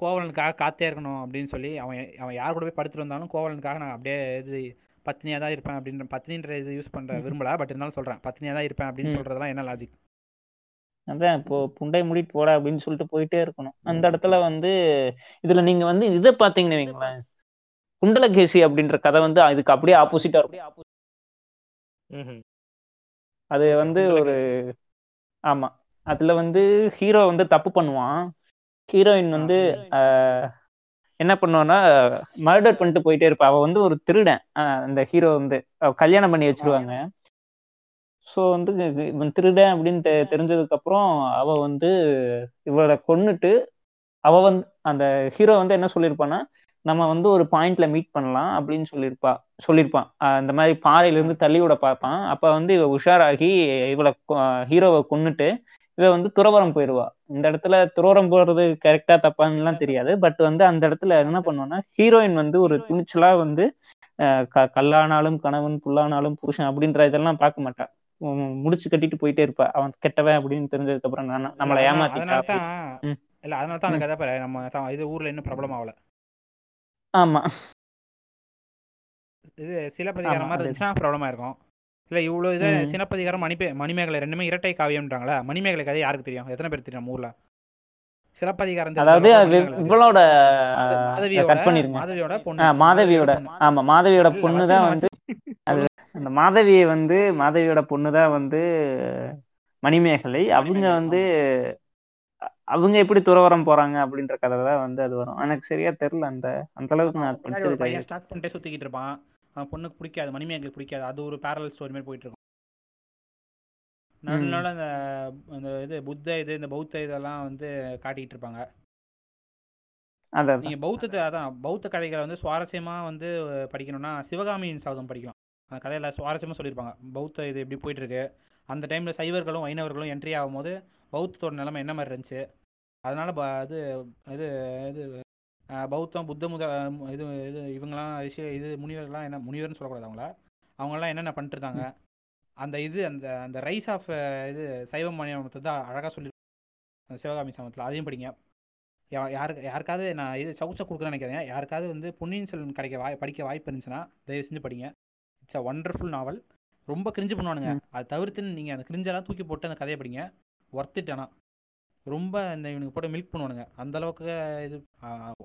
கோவலனுக்காக காத்தே இருக்கணும் அப்படின்னு சொல்லி அவன் அவன் யார் கூட போய் படுத்துட்டு வந்தாலும் கோவலனுக்காக நான் அப்படியே இது பத்னியா தான் இருப்பேன் அப்படின்ற பத்னின்ற இது யூஸ் பண்ற விரும்பல. பட் இருந்தாலும் சொல்றேன். பத்னியா தான் இருப்பேன் அப்படின்னு. சொல்றதெல்லாம் என்ன லாஜிக் அதான் இப்போ புண்டை மூடிட்டு போடா அப்படின்னு சொல்லிட்டு போயிட்டே இருக்கணும். அந்த இடத்துல வந்து இதுல நீங்க வந்து இதை பாத்தீங்கன்னு வைங்களேன். குண்டலகேசி அப்படின்ற கதை வந்து அதுக்கு அப்படியே ஆப்போசிட்டா இருக்கும். அது வந்து ஒரு ஆமா. அதுல வந்து ஹீரோ வந்து தப்பு பண்ணுவான். ஹீரோயின் வந்து என்ன பண்ணுவான்னா மர்டர் பண்ணிட்டு போயிட்டே இருப்பா. அவ வந்து ஒரு திருடன். ஆஹ், அந்த ஹீரோ வந்து. கல்யாணம் பண்ணி வச்சிருவாங்க. ஸோ வந்து இவன் திருடன் அப்படின்னு தெ- தெரிஞ்சதுக்கு அப்புறம் அவ வந்து இவளை கொன்னுட்டு அவ வந்து அந்த ஹீரோ வந்து என்ன சொல்லியிருப்பான்னா நம்ம வந்து ஒரு பாயிண்ட்ல மீட் பண்ணலாம் அப்படின்னு சொல்லியிருப்பா சொல்லியிருப்பான். இந்த மாதிரி பாறையில இருந்து தள்ளி விட பார்ப்பான். அப்ப வந்து இவ உஷாராகி இவளை ஹீரோவை கொன்னுட்டு இவ வந்து துறவரம் போயிடுவா இந்த இடத்துல துறவரம் போறது கரெக்டா தப்பான்னுலாம் தெரியாது. பட் வந்து அந்த இடத்துல என்ன பண்ணுவான்னா ஹீரோயின் வந்து ஒரு துணிச்சலா வந்து கல்லானாலும் கணவன் புல்லானாலும் புருஷன் அப்படின்ற இதெல்லாம் பார்க்க மாட்டா. உம் முடிச்சு கட்டிட்டு போயிட்டே இருப்பா. அவன் கெட்டவன் அப்படின்னு தெரிஞ்சதுக்கு அப்புறம் நம்மளை ஏமாத்திட்டா. இல்ல அதனால தான் அந்த. கதை நம்ம இது ஊர்ல இன்னும் பிரபலம் ஆகல. ஆமா. இது சிலப்பதிகாரம் மாதிரி இருந்துச்சுன்னா பிரபலமா இருக்கும். இல்ல இவ்வளவு இதை ம். சிலப்பதிகாரம் மணிப்பே மணிமேகலை ரெண்டுமே இரட்டை காவியம்ன்றாங்களா? மணிமேகலை கதை யாருக்கு தெரியும்? எத்தனை பேர் தெரியும் நம்ம ஊர்ல? சிலப்பதிகாரம் அதாவது. இவளோட மாதவியோட பொண்ணு. மாதவியோட. ஆமா மாதவியோட பொண்ணு தான் வந்து அந்த மாதவியை வந்து மாதவியோட பொண்ணு தான் வந்து மணிமேகலை. அவங்க வந்து அவங்க எப்படி துறவரம் போறாங்க அப்படின்ற கதை தான் வந்து அது வரும். எனக்கு சரியா தெரியல அந்த அந்த அளவுக்கு நான் படிச்சது சுத்திக்கிட்டு இருப்பான். பொண்ணுக்கு பிடிக்காது மணிமேகலை பிடிக்காது. அது ஒரு பேரல் ஸ்டோரி மாதிரி போயிட்டு இருக்கும். நடுவில் அந்த அந்த இது புத்த இது இந்த பௌத்த இதெல்லாம் வந்து காட்டிக்கிட்டு இருப்பாங்க. நீங்க பௌத்தத்தை அதான் பௌத்த கதைகளை வந்து சுவாரஸ்யமா வந்து படிக்கணும்னா சிவகாமியின் சபதம் படிக்கலாம். அந்த கதையில சுவாரஸ்யமா சொல்லியிருப்பாங்க. பௌத்த இது எப்படி போயிட்டு இருக்கு அந்த டைம்ல சைவர்களும் வைணவர்களும் என்ட்ரி ஆகும்போது பௌத்தத்தோட நிலைமை என்ன மாதிரி இருந்துச்சு? அதனால ப- இது இது பௌத்தம் புத்த முத இது இது இவங்கெல்லாம் ரிஷி இது முனிவர்கள்லாம் என்ன முனிவர்னு சொல்லக்கூடாது அவங்கள. அவங்கெல்லாம் என்னென்ன பண்ணிட்டு இருந்தாங்க அந்த இது அந்த அந்த ரைஸ் ஆஃப் இது சைவ மணியத்தை தான் அழகாக சொல்லி அந்த சிவகாமி சமத்தில் அதையும் படிங்க. யா- யாருக்கு யாருக்காவது நான் இது சவுச்சா கொடுக்குறேன்னு நினைக்கிறேன் யாருக்காவது வந்து பொன்னியின் செல்வன் கிடைக்க வாய் படிக்க வாய்ப்பு இருந்துச்சுன்னா தயவு செஞ்சு படிங்க. இட்ஸ் அ ஒண்டர்ஃபுல் நாவல் ரொம்ப கிரிஞ்சு பண்ணுவானுங்க. அதை தவிர்த்து நீங்கள் அந்த கிரிஞ்செல்லாம் தூக்கி போட்டு அந்த கதையை படிங்க. ஒர்த்திட் ஆனால் ரொம்ப இந்த இவனுக்கு போட்டு மில்க் பண்ணுவானுங்க. அந்த அளவுக்கு இது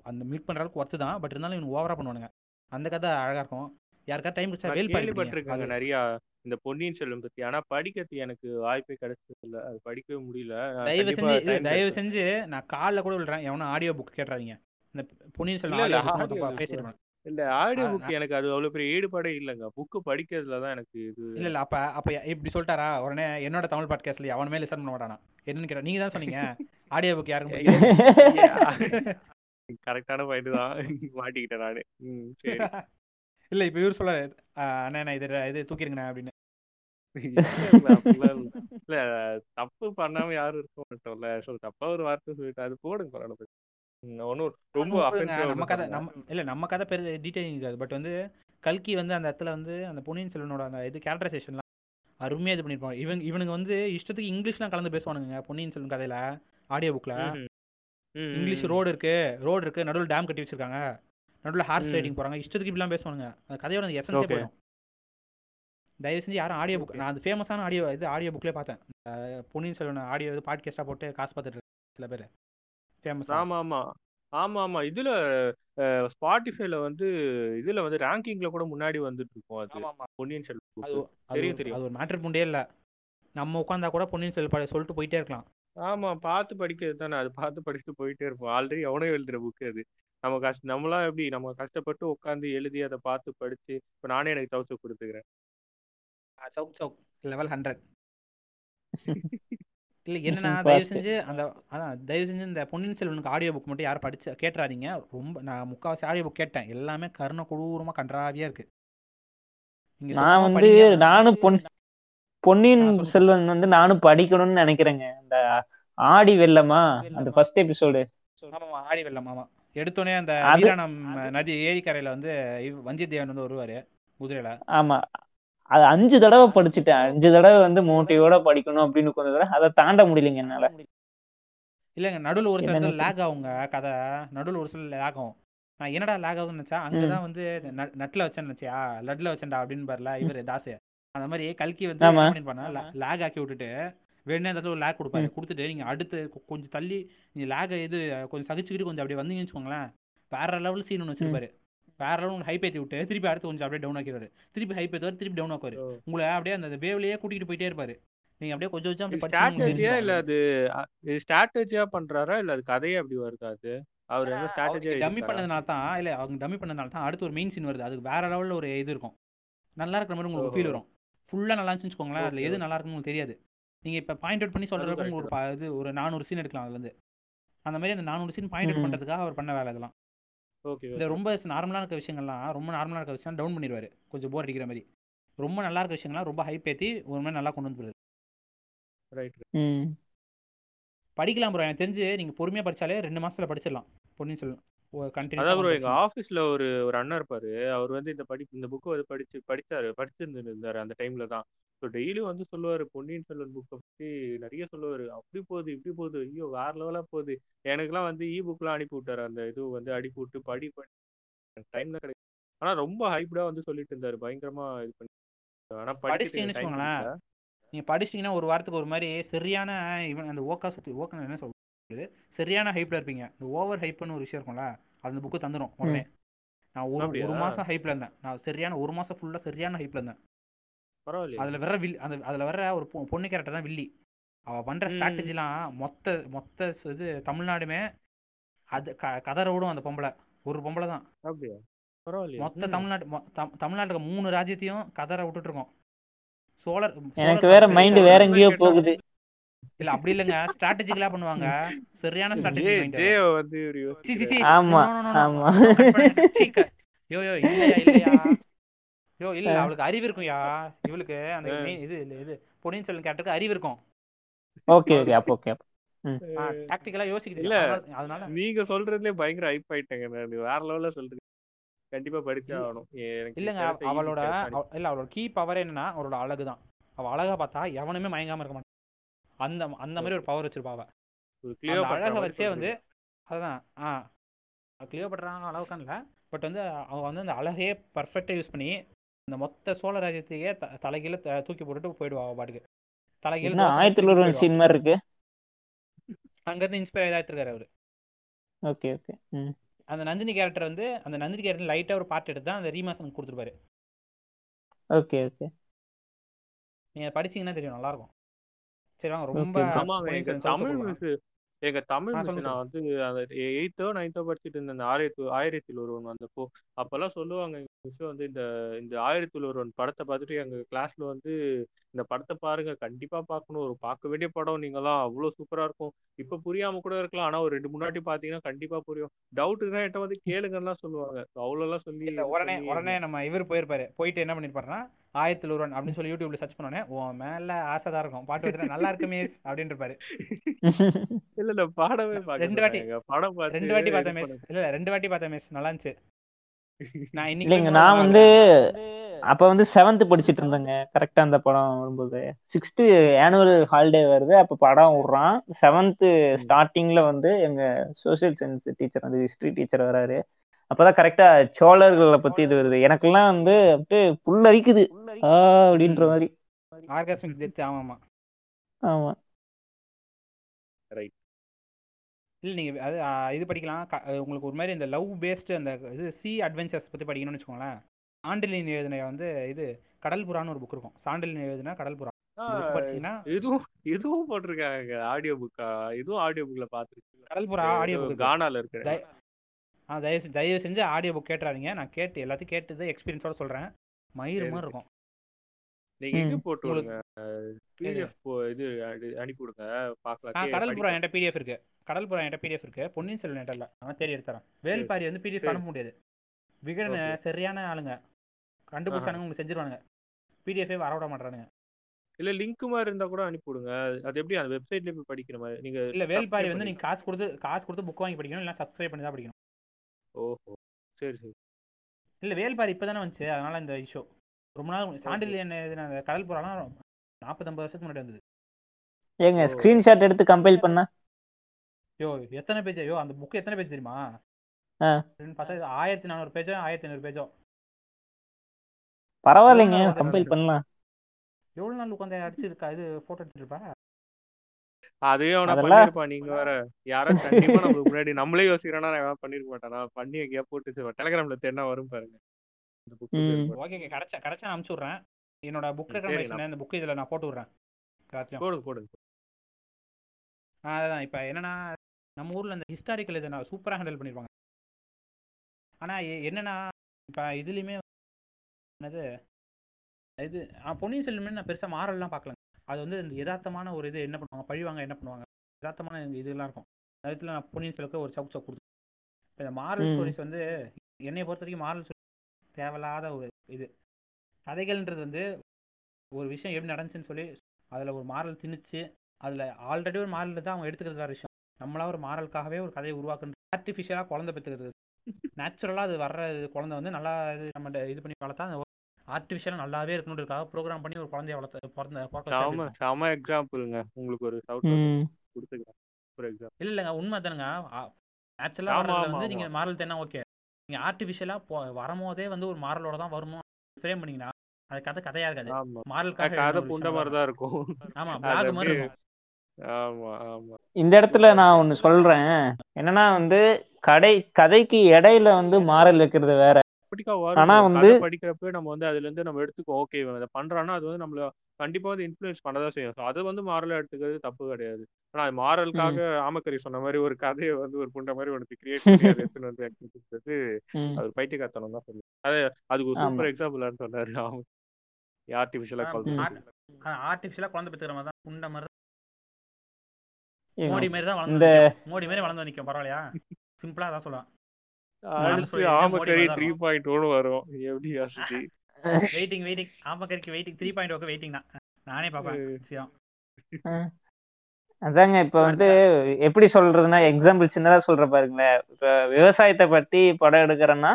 அந்த மில்க் பண்ணுற அளவுக்கு ஒர்த்து தான் பட் இருந்தாலும் இவனுக்கு ஓவராக பண்ணுவானுங்க. அந்த கதை அழகாக இருக்கும். யாருக்காவது டைம் கிடைச்சா வேல் பாடி கேள்விப்பட்டிருக்கேங்க. நிறைய இந்த பொன்னியின் செல்வன் பத்தி. ஆனா படிக்கிறது எனக்கு வாய்ப்பே கிடைச்சது இல்ல அது படிக்கவே முடியல. தயவு செஞ்சு தயவு செஞ்சு நான் காலில் கூட விடுறேன். எவனும் ஆடியோ புக் கேட்டுறாதீங்க. இந்த பொன்னியின் செல்வன் இல்ல, இல்ல, ஆடியோ புக் எனக்கு அது அவ்வளவு பெரிய ஈடுபாடே இல்லைங்க. புக்கு படிக்கிறதுல தான் எனக்கு இது இல்ல இல்ல. அப்ப அப்ப இப்படி சொல்லிட்டாரா? உடனே என்னோட தமிழ் பாட்காஸ்ட்ல அவனுமே லிசன் பண்ண மாட்டானா? என்னன்னு கேட்டா நீங்க தான் சொன்னீங்க. ஆடியோ புக் யாருக்கும். கரெக்டான பாயிண்ட் தான். மாட்டிக்கிட்டேன் நானு. சரி. இல்ல இப்ப இவர் சொல்ல அண்ணா நான் இது இது தூக்கிருங்கண்ணே அப்படின்னு. இல்ல, தப்பு பண்ணாம யாரும் இருக்க மாட்டோம்ல. சோ தப்பா ஒரு வார்த்தை சொல்லிட்டு அது போடுங்க பரவாயில்ல. நம்ம கதை. நம்ம இல்ல நம்ம கதை பெரிய டீடைலிங் இருக்காது. பட் வந்து கல்கி வந்து அந்த இடத்துல வந்து அந்த பொன்னியின் செல்வனோட அந்த இது கேரக்டரைசேஷன்லாம் அருமையா இது பண்ணிருப்பாங்க. இவங்க இவனுங்க வந்து இஷ்டத்துக்கு இங்கிலீஷ்லாம் கலந்து பேசுவானுங்க பொன்னியின் செல்வன் கதையில ஆடியோ புக்ல இங்கிலீஷ் ரோடு இருக்கு ரோடு இருக்கு நடுவில் டேம் கட்டி வச்சிருக்காங்க. நடுவில் ஹார்ஸ். ரைடிங் போறாங்க. இஷ்டத்துக்கு இப்படிலாம் பேசுவானுங்க. அந்த கதையோட அந்த எசன்ஸே. போயிடும். தயவு செஞ்சு யாரும் ஆடியோ புக். நான் அது ஃபேமஸான ஆடியோ இது ஆடியோ புக்லேயே பார்த்தேன் பொன்னியின் செல்வன் ஆடியோ இது பாட்காஸ்டாக போட்டு காசு பார்த்துட்டு சில பேர். ஃபேமஸ் ஆமா ஆமா ஆமா ஆமா இதுல ஸ்பாட்டிஃபைல வந்து இதுல வந்து ரேங்கிங்ல கூட முன்னாடி வந்துட்டு இருக்கும் அது பொன்னியின் செல்வன் தெரியும், தெரியும். அது ஒரு மேட்டர் புண்டே இல்ல. நம்ம உட்காந்தா கூட பொன்னியின் செல்வன் சொல்லிட்டு போயிட்டே இருக்கலாம். ஆமா. பார்த்து படிக்கிறது தானே. அது பார்த்து படிச்சுட்டு போயிட்டே இருப்போம். ஆல்ரெடி எவனோ எழுதுற புக் அது. நம்ம கஷ்ட நம்மளாம் எப்படி நம்ம கஷ்டப்பட்டு உட்காந்து எழுதி அதை பார்த்து படிச்சு இப்ப நானே எனக்கு தவிச்சு கொடுத்துக்கிறேன். சவுக் சவுக் லெவல் ஹண்ட்ரட் இல்ல என்னன்னா தயவு. செஞ்சு அந்த அதான் தயவு செஞ்சு இந்த பொன்னியின் செல்வனுக்கு ஆடியோ புக் மட்டும் யாரும் படிச்சு கேட்டுறாதீங்க. ரொம்ப நான் முக்காவாசி ஆடியோ புக் கேட்டேன். எல்லாமே கருணை கொடூரமா கன்றாவியா இருக்கு. நான் வந்து. நானும் பொன் பொன்னியின். செல்வன் வந்து நானும் படிக்கணும்னு நினைக்கிறேங்க. இந்த ஆடி வெள்ளமா அந்த ஃபர்ஸ்ட் எபிசோடு ஆமாமா ஆடி வெள்ளம் ஆமா. எடுத்தோடனே அந்த வீராணம் நதி ஏரிக்கரையில வந்து வந்தியத்தேவன் வந்து வருவாரு குதிரையில. ஆமா. அது அஞ்சு தடவை படிச்சுட்டேன். அஞ்சு தடவை வந்து மோட்டிவோட படிக்கணும் அப்படின்னு கொஞ்ச தடவை அதை தாண்ட முடியலைங்க என்னால. இல்லைங்க நடுவில் ஒரு சில லேக் ஆகுங்க கதை. நடுவில் ஒரு சில லேக் ஆகும். நான் என்னடா லேக் ஆகுதுன்னு நினச்சா அங்கே தான் வந்து நட்டில் வச்சேன்னு நினச்சியா? லட்டில் வச்சேன்டா அப்படின்னு பாருல இவர் தாசு. அந்த மாதிரி கல்கி வந்து பண்ணிருப்பாருன்னா லேக் ஆக்கி விட்டுட்டு வேணே அந்த ஒரு லேக் கொடுப்பாரு. கொடுத்துட்டு நீங்கள் அடுத்து கொஞ்சம் தள்ளி நீங்கள் லேக் இது கொஞ்சம் சகிச்சுக்கிட்டு கொஞ்சம் அப்படியே வந்தீங்கன்னு வச்சுக்கோங்களேன் வேற லெவல் சீன் ஒன்று வச்சிருப்பாரு. வேற ஒன்று ஹைப் ஏற்றி விட்டு திருப்பி அடுத்து கொஞ்சம் அப்படியே டவுன் ஆக்கிடுவாரு. திருப்பி ஹைப் ஏற்றுவார் திருப்பி டவுன் ஆக்குவாரு. உங்களை அப்படியே அந்த வேவ்லயே கூட்டிகிட்டு போயிட்டே இருப்பாரு. நீங்க அப்படியே கொஞ்சம் கொஞ்சம் படிச்சு ஸ்ட்ராட்டஜியா இல்ல அது ஸ்ட்ராட்டஜியா பண்றாரா இல்ல அது கதையே அப்படி வருதா அது? அவர் என்ன ஸ்ட்ராட்டஜியா டம்மி பண்ணதுனால தான் இல்ல அவங்க டம்மி பண்ணதுனால தான் அடுத்து ஒரு மெயின் சீன் வருது. அதுக்கு வேற லெவல்ல ஒரு இது இருக்கும். நல்லா இருக்கிற மாதிரி உங்களுக்கு ஃபீல் வரும். ஃபுல்லா நல்லா இருந்துச்சுன்னு வச்சுக்கோங்களேன் அதுல எது நல்லா இருக்குன்னு உங்களுக்கு தெரியாது. நீங்க இப்ப பாயிண்ட் அவுட் பண்ணி சொல்றதுக்கு உங்களுக்கு இது ஒரு நானூறு சீன் எடுக்கலாம் அதுல இருந்து. அந்த மாதிரி அந்த நானூறு சீன் பாயிண்ட் அவுட். பண்றதுக்காக அவர் பண்ண வேலை இதெல்லாம். ஓகே இந்த ரொம்ப நார்மலா இருக்க விஷயங்கள்லாம் ரொம்ப நார்மலா இருக்க விஷயம் டவுன் பண்ணிடுவாரு. கொஞ்சம் போர் அடிக்கிற மாதிரி. ரொம்ப நல்லா இருக்க விஷயங்கள்லாம் ரொம்ப ஹைப் ஏத்தி ஒரு மாதிரி நல்லா கொண்டு வந்து ரைட் ம். படிக்கலாம் ப்ரோ எனக்கு தெரிஞ்சு நீங்க பொறுமையா படிச்சாலே ரெண்டு மாசத்துல படிச்சிடலாம். பொன்னியின் செல்வன். அதான் ப்ரோ எங்க ஆபீஸ்ல ஒரு ஒரு அண்ணன் இருப்பாரு. அவர் வந்து இந்த படி இந்த புக் வந்து படிச்சு படிச்சாரு படிச்சிருந்தாரு அந்த டைம்ல தான். ஸோ டெய்லியும் வந்து சொல்லுவாரு பொன்னியின் செல்வன் புக்கை பத்தி நிறைய சொல்லுவாரு. அப்படி போகுது இப்படி போகுது ஐயோ வேற லெவலா போகுது. எனக்குலாம் வந்து இ புக்லாம் அனுப்பி விட்டாரு. அந்த இது வந்து அனுப்பி விட்டு படி படி. டைம்ல கிடைக்கும் ஆனா ரொம்ப ஹைப்டா வந்து சொல்லிட்டு இருந்தாரு. பயங்கரமா இது பண்ணி. ஆனா வச்சுக்கோங்களேன். நீங்க படிச்சிட்டீங்கன்னா ஒரு வாரத்துக்கு ஒரு மாதிரி சரியான இவன் அந்த ஓக்கா சுத்தி ஓக்கா என்ன சரியான ஹைப்ல இருப்பீங்க. இந்த ஓவர் ஹைப்னு ஒரு விஷயம் இருக்கும்ல அது அந்த புக்கு தந்துடும் உடனே. நான் ஒரு? ஒரு மாசம் ஹைப்ல இருந்தேன். நான் சரியான ஒரு மாசம் ஃபுல்லா சரியான ஹைப்ல இருந்தேன். பரவாயில்லையா. அதுல வர்ற வில் அந்த அதுல வர்ற ஒரு பொண்ணு கேரக்டர் தான் வில்லி. அவ பண்ற. ஸ்ட்ராட்டஜிலாம் மொத்த மொத்த இது தமிழ்நாடுமே அது க கதறோடும் அந்த பொம்பளை. ஒரு பொம்பளை தான். மொத்த ம். தமிழ்நாட்டு மொ- தம்- தமிழ்நாட்டுல இருக்க மூணு ராஜ்யத்தையும் கதற விட்டுட்டு இருக்கோம். சோழர் எனக்கு வேற மைண்ட் வேற எங்கேயோ போகுது. இல்ல அப்படி இல்லைங்க. ஸ்ட்ராட்டஜிக்கலா பண்ணுவாங்க. சரியான ஸ்ட்ராட்டஜி ஜே வந்து இவரு சி சி யோசிக்கிறாரு. சி. ஆமா. ஆமா. யோ யோ இல்லையா இல்லையா? யோ இல்ல. அவளுக்கு அறிவு இருக்கும்யா இவளுக்கு அந்த இது இல்ல இது. பொன்னியின் செல்வன் கேரக்டருக்கு அறிவு இருக்கும். ஓகே ஓகே அப்போ ஓகே டாக்டிக்கலா யோசிக்க இல்ல. அதனால- நீங்க சொல்றதுலயே பயங்கர ஹைப் ஆயிட்டேங்க நான். வேற லெவல்ல சொல்றீங்க. கண்டிப்பா படிச்சே. ஆகணும். இல்லங்க அவளோட இல்ல அவளோட கீ பவர் என்னன்னா அவளோட அழகு தான் அவ அழகா பார்த்தா எவனுமே மயங்காம இருக்க மாட்டான் அந்த அந்த மாதிரி ஒரு பவர் வச்சிருப்பா அவ. ஒரு அந்த கிளியோபாட்ரா அழகை வச்சே வந்து. அதுதான் ஆ. கிளியோபட்ரான அளவுக்கு இல்லை. பட் வந்து அவ வந்து அந்த அழகையே பர்ஃபெக்டாக யூஸ் பண்ணி அந்த மொத்த சோழ ராஜ்யத்தையே த தலைகீழ த- தூக்கி போட்டுட்டு போயிடுவா பாட்டுக்கு. தலைகீழ ஆயிரத்தி போயிடுவா. சீன் மாதிரி இருக்கு? அங்கிருந்து இன்ஸ்பயர் ஆகிட்டு இருக்காரு அவரு. Okay okay. ம். அந்த நந்தினி கேரக்டர் வந்து அந்த நந்தினி கேரக்டர் லைட்டா ஒரு பார்ட் எடுத்து தான் அந்த ரீமாசன் கொடுத்துருப்பாரு. Okay okay. நீங்க படிச்சீங்கன்னா தெரியும் நல்லா இருக்கும். சரி வாங்க ரொம்ப தமிழ். மிஸ் எங்க தமிழ் மிஸ் நான் வந்து அந்த எயித்தோ நைன்த்தோ படிச்சுட்டு இருந்தேன் அந்த ஆயிரத்தி ஆயிரத்தில் ஒருவன் வந்தப்போ அப்பெல்லாம் சொல்லுவாங்க எங்க மிஸ் வந்து இந்த இந்த ஆயிரத்தில் ஒருவன் படத்தை பார்த்துட்டு எங்க கிளாஸ்ல வந்து இந்த படத்தை பாருங்க கண்டிப்பா பார்க்கணும். ஒரு பார்க்க வேண்டிய படம் நீங்களாம் அவ்வளவு சூப்பரா இருக்கும். இப்ப புரியாம கூட இருக்கலாம். ஆனா ஒரு ரெண்டு மூணு வாட்டி பாத்தீங்கன்னா கண்டிப்பா புரியும். டவுட்டுனா என்கிட்ட வந்து கேளுங்கலாம் சொல்லுவாங்க. அவ்வளவு எல்லாம் சொல்லி உடனே உடனே நம்ம இவர் போயிருப்பாரு. போயிட்டு என்ன பண்ணிருப்பாருன்னா ஆயிரத்தி ஒருவன் அப்படின்னு சொல்லி யூடியூப்ல சர்ச் பண்ணோடனே உன் மேல ஆசைதான் இருக்கும். பாட்டு வந்து நல்லா இருக்கு மிஸ் அப்படின்னு இருப்பாரு [LAUGHS] இல்ல இல்ல பாடவே ரெண்டு வாட்டி-. படம் பார்த்து ரெண்டு வாட்டி பார்த்தேன் இது மிஸ் இல்ல இல்ல, ரெண்டு வாட்டி பார்த்தேன் மிஸ் நல்லா இருந்துச்சு. நான் இன்னைக்கு நான் வந்து அப்ப வந்து செவன்த் படிச்சிட்டு இருந்தேங்க. கரெக்டா அந்த படம் வரும்போது. சிக்ஸ்த் ஆனுவல் ஹாலிடே வருது. அப்ப படம் விடுறான். செவன்த் ஸ்டார்டிங்ல வந்து எங்க சோசியல் சயின்ஸ் டீச்சர் வந்து ஹிஸ்டரி டீச்சர் வராரு. அப்பதான் கரெக்டா சோழர்களை பத்தி இது வருது. எனக்கெல்லாம் வந்து அப்படியே புல் அரிக்குது. ஆ அப்படின்ற மாதிரி. ஆர்காஸ்மிக் டெத் ஆமா ஆமா. ஆமா ரைட் இல்ல நீங்க அது இது படிக்கலாம். உங்களுக்கு ஒரு மாதிரி இந்த லவ் பேஸ்டு அந்த இது சி அட்வென்ச்சர்ஸ் பத்தி படிக்கணும்னு வச்சுக்கோங்களேன். சாண்டிலின் எழுதின வந்து இது கடல் புறான்னு ஒரு புக் இருக்கும். சாண்டிலின் எழுதின கடல் புறா. இதுவும் இதுவும் போட்டிருக்காங்க. ஆடியோ புக்கா இதுவும் ஆடியோ புக்ல பாத்துருக்கீங்க கடல் புறா ஆடியோ புக் கானால இருக்கு ஆ தயவு செஞ்சு தயவு செஞ்சு ஆடியோ புக் கேட்டுறாதீங்க நான் கேட்டு எல்லாத்தையும் கேட்டது எக்ஸ்பீரியன்ஸோட சொல்றேன். மயிறு மாதிரி. இருக்கும். நீங்க இது. போட்டு விடுங்க. பிடிஎஃப் இது அனுப்பி விடுங்க. ஆ பாக்கலாம் கடல் கே- புறா என்கிட்ட பிடிஎஃப் இருக்கு. கடல் புறா என்கிட்ட பிடிஎஃப் இருக்கு. பொன்னியின் செல்வன் என்கிட்ட இல்ல. நான் தேடி எடுத்துறேன் வேல்பாரி வந்து பிடிஎஃப். அனுப்ப முடியாது. விகடன். சரியான ஆளுங்க. கண்டுபிடிச்சானுங்க உங்களுக்கு செஞ்சிருவானுங்க. பிடிஎஃபே வரவிட மாட்டானுங்க இல்ல லிங்க் மாதிரி இருந்தா கூட அனுப்பி விடுங்க. அது எப்படி அந்த வெப்சைட்ல போய் படிக்கிற மாதிரி? நீங்க இல்ல வேல்பாரி வந்து நீங்க காசு கொடுத்து காசு கொடுத்து புக் வாங்கி படிக்கணும். இல்ல சப்ஸ்கிரைப் பண்ணி தான் படிக்கணும். ஓஹோ. சரி சரி. இல்ல வேல்பாரி இப்பதானே வந்துச்சு. அதனால இந்த இஷ்யூ ரொம்ப நாள் சாண்டில் என்ன அந்த கடல் புறாலாம் நாற்பது ஐம்பது வருஷத்துக்கு முன்னாடி வந்தது. ஏங்க. ஸ்கிரீன்ஷாட் எடுத்து கம்பைல் பண்ணா? யோ எத்தனை பேஜ்? ஐயோ அந்த புக் எத்தனை பேஜ் தெரியுமா? பார்த்தா ஆயிரத்தி நானூறு பேஜோ ஆயிரத்தி ஐநூறு பேஜோ? பரவாயில்லைங்க கம்பைல் பண்ணலாம். எவ்வளவு நாள் உட்காந்து அடிச்சிருக்கா? இது போட்டோ எடுத்துருப்பா அதே அவனா பண்ணிருப்பான் நீங்க வேற. யாரும் கண்டிப்பா நம்மளுக்கு முன்னாடி நம்மளே யோசிக்கிறோம்னா நான் பண்ணிருக்க மாட்டானா? பண்ணி எங்கேயா போட்டு டெலிகிராம்ல தேடினா வரும் பாருங்க. ஓகே கிடைச்சா கிடைச்சா நான் அனுப்பிச்சு விட்றேன் என்னோட புக் ரெக்கமெண்டேஷன் இந்த புக் இதில் நான் போட்டு விட்றேன். போடுங்க போடுங்க ஆ, அதான். இப்போ என்னன்னா நம்ம ஊரில் இந்த ஹிஸ்டாரிக்கல் இதை நான் சூப்பராக ஹேண்டில் பண்ணியிருப்பாங்க ஆனால் என்னன்னா இப்போ இதுலேயுமே என்னது இது பொன்னியின் செல்வன் நான் பெருசாக மாறல்லாம் பார்க்கல. அது வந்து யதார்த்தமான ஒரு இது என்ன பண்ணுவாங்க? பழிவாங்க என்ன பண்ணுவாங்க? யதார்த்தமான இதெல்லாம் இருக்கும். அதுல நான் பொன்னியின் செல்வனுக்கு ஒரு சவுக் சவுக் கொடுத்தேன். இப்போ இந்த மாரல். ஸ்டோரிஸ் வந்து என்னைய பொறுத்த வரைக்கும் மாரல் தேவையில்லாத ஒரு இது. கதைகள்ன்றது வந்து ஒரு விஷயம் எப்படி நடந்துச்சுன்னு சொல்லி அதில் ஒரு மாரல் திணிச்சு அதில் ஆல்ரெடி ஒரு மாரல் தான் அவங்க எடுத்துக்கிறது வேற விஷயம். நம்மளா ஒரு மாரலுக்காகவே ஒரு கதையை உருவாக்குறது. ஆர்டிஃபிஷியலாக குழந்தை பெற்றுக்கிறது நேச்சுரலாக [LAUGHS] அது வர்ற குழந்தை வந்து நல்லா இது நம்ம இது பண்ணி வளர்த்தா ஆர்டிஃபிஷியலாக நல்லாவே இருக்கணுன்றதுக்காக ப்ரோக்ராம் பண்ணி ஒரு குழந்தைய வளர்த்து பிறந்த எப்படி செம எக்ஸாம்பிளுங்க உங்களுக்கு ஒரு சவுட் ம். கொடுத்துக்கிறேன். ஒரு எக்ஸாம்பிள் இல்ல இல்லைங்க. உண்மை தானுங்க. நேச்சுரலாக வந்து. நீங்கள் மாரல் தேனா ஓகே நீங்கள் ஆர்டிஃபிஷியலாக வரும்போதே வந்து ஒரு மாரலோட தான் வருமோ? ஃப்ரேம் பண்ணீங்கன்னா அது கதை கதையாக இருக்காது. மாரலுக்காக கதை புண்ட மாதிரி தான் இருக்கும். ஆமா அது பிளாக் மாதிரி இருக்கும். ஆமா ஆமா. இந்த இடத்துல நான் ஒண்ணு சொல்றேன். என்னன்னா வந்து கடை கதைக்கு இடையில வந்து மாறல் வைக்கிறது வேற. ஆனா வந்து படிக்கிறப்ப நம்ம வந்து அதுல இருந்து நம்ம எடுத்துக்கோ ஓகே இதை பண்றான்னா அது வந்து நம்மள கண்டிப்பா வந்து இன்ஃபுளுன்ஸ் பண்ணதான் செய்யும். அது வந்து மாரலா எடுத்துக்கிறது தப்பு கிடையாது. ஆனா அது மாரலுக்காக ஆமக்கரி சொன்ன மாதிரி ஒரு கதையை வந்து ஒரு புண்ட மாதிரி உனக்கு கிரியேட் பண்ணி அதை வந்து ம். அவர் பைத்தியக்காரத்தனம் தான் சொல்லுவார் அது அதுக்கு ஒரு. சூப்பர் எக்ஸாம்பிளான்னு சொன்னாரு. அவன் ஆர்டிபிஷியலா. ஆர்டிஃபிஷியலாக குழந்தை பெற்றுக்கிற மாதிரி தான். புண்ட மாதிரி மோடி மாதிரி தான் வளர்ந்து. மோடி மாதிரி வளர்ந்து நிற்கும் பரவாயில்லையா? [LAUGHS] சிம்பிளா தான் சொல்லுவேன். அடுத்து த்ரீ பாயிண்ட் ஒன்று வரும். எப்படி யோசிச்சு? Waiting waiting ஆமக்கரிக்கு waiting three point okay waiting தான். நானே விஷயம் அதாங்க இப்ப வந்து எப்படி சொல்றதுன்னா எக்ஸாம்பிள் சின்னதா சொல்ற பாருங்களேன். இப்ப விவசாயத்தை பத்தி படம் எடுக்கிறேன்னா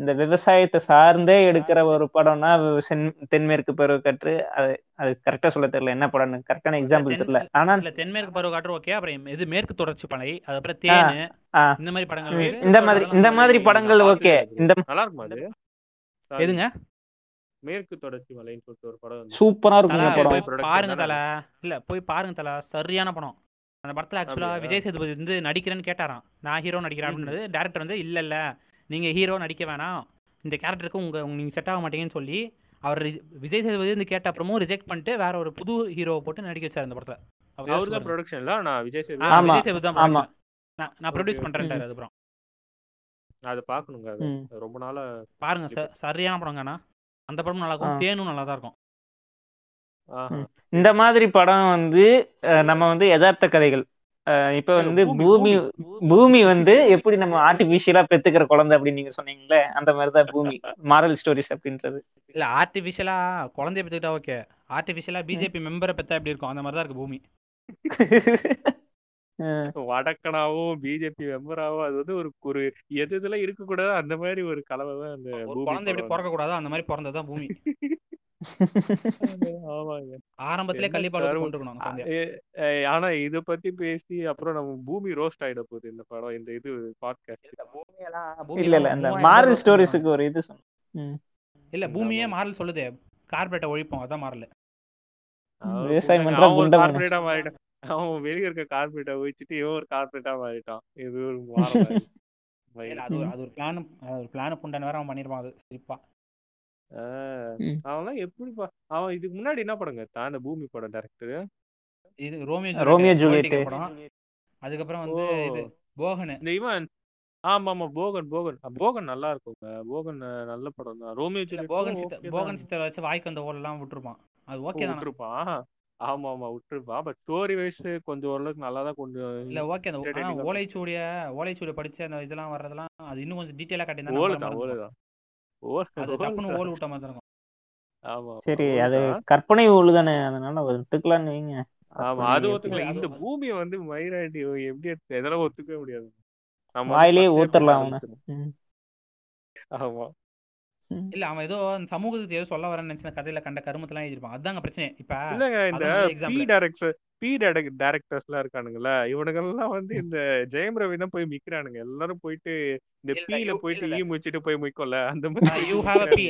இந்த விவசாயத்தை சார்ந்தே எடுக்கிற ஒரு படம்னா சென்- தென்மேற்கு பருவக்கற்று அது அது கரெக்டா சொல்ல தெரியல என்ன படம்னு. கரெக்டான எக்ஸாம்பிள் தெரியல. ஆனா இல்ல தென்மேற்கு பருவ காற்று ஓகே அப்புறம் இது மேற்கு தொடர்ச்சி பலை அதுக்கப்புறம் தேனு. இந்த மாதிரி படங்கள் இந்த மாதிரி இந்த மாதிரி படங்கள் ஓகே இந்த நல்லா இருக்குமா அது. எதுங்க? மேற்கு தொடர்ச்சி மலைன்னு சொல்லிட்டு ஒரு படம் சூப்பரா production பாருங்க தல. இல்ல போய் பாருங்க தல. சரியான படம். அந்த படத்துல ஆக்சுவலா? விஜய் சேதுபதி வந்து நடிக்கிறேன்னு கேட்டாராம். நான் ஹீரோ நடிக்கிறேன் அப்படின்றது. டேரக்டர் வந்து இல்ல இல்ல. நீங்க ஹீரோ நடிக்க வேணாம். இந்த கேரக்டருக்கு உங்க உங்க- நீங்க செட் ஆக மாட்டீங்கன்னு சொல்லி அவர் விஜய் சேதுபதி வந்து கேட்ட அப்புறமும் ரிஜெக்ட் பண்ணிட்டு வேற ஒரு புது ஹீரோவை போட்டு நடிக்க வச்சாரு அந்த படத்துல. அவர் தான். ப்ரொடக்ஷன்ல நான் விஜய் சேதுபதி. விஜய் சேதுபதி தான். நான் ப்ரொடியூஸ். பண்றேன்டாரு அதுக்கப்புறம். அதை பார்க்கணுங்க அது. ரொம்ப நாளா பாருங்க ச- சரியான படங்கண்ணா அந்த படமும் நல்லா இருக்கும். தேனும் நல்லா தான் இருக்கும். இந்த மாதிரி படம் வந்து நம்ம வந்து யதார்த்த கதைகள். இப்ப வந்து பூமி, பூமி வந்து எப்படி நம்ம ஆர்டிபிஷியலா பெத்துக்கிற குழந்தை அப்படின்னு நீங்க சொன்னீங்களே அந்த மாதிரிதான் பூமி [LAUGHS] மாரல் ஸ்டோரிஸ் அப்படின்றது. இல்ல ஆர்டிபிஷியலா குழந்தைய பெற்றுக்கிட்டா ஓகே ஆர்டிபிஷியலா பிஜேபி மெம்பரை பெத்தா எப்படி இருக்கும்? அந்த மாதிரி தான் இருக்கு பூமி. [LAUGHS] வடக்கனாவும் பிஜேபி மெம்பராவும் அது வந்து ஒரு ஒரு எது இதெல்லாம் இருக்க கூடாது அந்த மாதிரி ஒரு கலவை தான் அந்த குழந்தை எப்படி பிறக்க கூடாதோ அந்த மாதிரி பிறந்ததுதான் பூமி. [LAUGHS] [LAUGHS] ஆரம்பத்திலே கருமம். கொண்டிருக்கணும் ஆனா இத பத்தி பேசி அப்புறம் நம்ம பூமி ரோஸ்ட் ஆயிட போகுது இந்த படம் இந்த இது பாட்காஸ்ட் பூமி இல்ல இந்த மாரல் ஸ்டோரிஸுக்கு ஒரு இது. இல்ல பூமியே. மாறல் சொல்லுது கார்பரேட்டை ஒழிப்போம் அதான் மாறல விவசாயம் பண்ற ஒரு. கார்பரேட்டா மாறிட்டான் அவன் வெளிய இருக்க கார்பரேட்டா வச்சுட்டு இவன் ஒரு கார்பரேட்டா மாறிட்டான் இது ஒரு [LAUGHS] அது ஒரு- அது ஒரு பிளான் ஒரு பிளான் புண்டன் வேற அவன் பண்ணிருப்பான் அது சிரிப்பா. அவன்லாம் எப்படி அவன் இதுக்கு முன்னாடி என்ன படங்க? எடுத்தான் இந்த பூமி படம் டேரக்டர் இது ரோமியோ ரோமியோ ஜூலியட், படம். அதுக்கப்புறம் வந்து. இது போகன். இந்த இவன் ஆமா ஆமா போகன். போகன் போகன் நல்லா இருக்குங்க. போகன் நல்ல படம் தான். ரோமியோ ஜூலியட் போகன் தான். போகன் சித்தர் வச்சு வாய்க்கு வந்த ஓடலாம் விட்டுருப்பான். அது ஓகே தான்? விட்டுருப்பான் ஆமா ஆமா விட்டுருப்பான் பட் ஸ்டோரி வைஸ் கொஞ்சம் ஓரளவுக்கு நல்லா தான் கொஞ்சம் இல்ல ஓகே அந்த ஓலைச்சூடிய ஓலைச்சூடிய படிச்ச அந்த இதெல்லாம் வர்றதெல்லாம் அது இன்னும் கொஞ்சம் டீட்டெயிலா காட்டியிருந்தா ஓலு தான் ஓலு இருக்கும். தான். ஓலு விட்ட மாதிரி இருக்கும். ஆமா சரி ஓலு அது தான். கற்பனை ஊழு தானே அதனால ஒத்துக்கலாம்னு வைங்க. ஆமா அது இந்த பூமியை வந்து மயிராண்டி எப்படி எடுத்து எதெல்லாம் ஒத்துக்கவே முடியாது? ஊத்தரலாம். ஆமா. இல்ல அவன் ஏதோ சமூகத்துக்கு ஏதோ சொல்ல வரேன்னு நினைச்ச கதையில கண்ட கருமத்தெல்லாம் எழுதிருப்பான் அதாங்க பிரச்சனை. இப்ப இல்லங்க இந்த பி. டைரக்டர் பி டைரக்டர்ஸ் எல்லாம் இருக்கானுங்கல்ல இவனுங்கெல்லாம் வந்து இந்த ஜெயம் ரவி தான் போய் மிக்கிறானுங்க. எல்லாரும் போயிட்டு இந்த பீல you- போயிட்டு. ஈ முடிச்சிட்டு போய் மிக்கோல அந்த மாதிரி you have a P.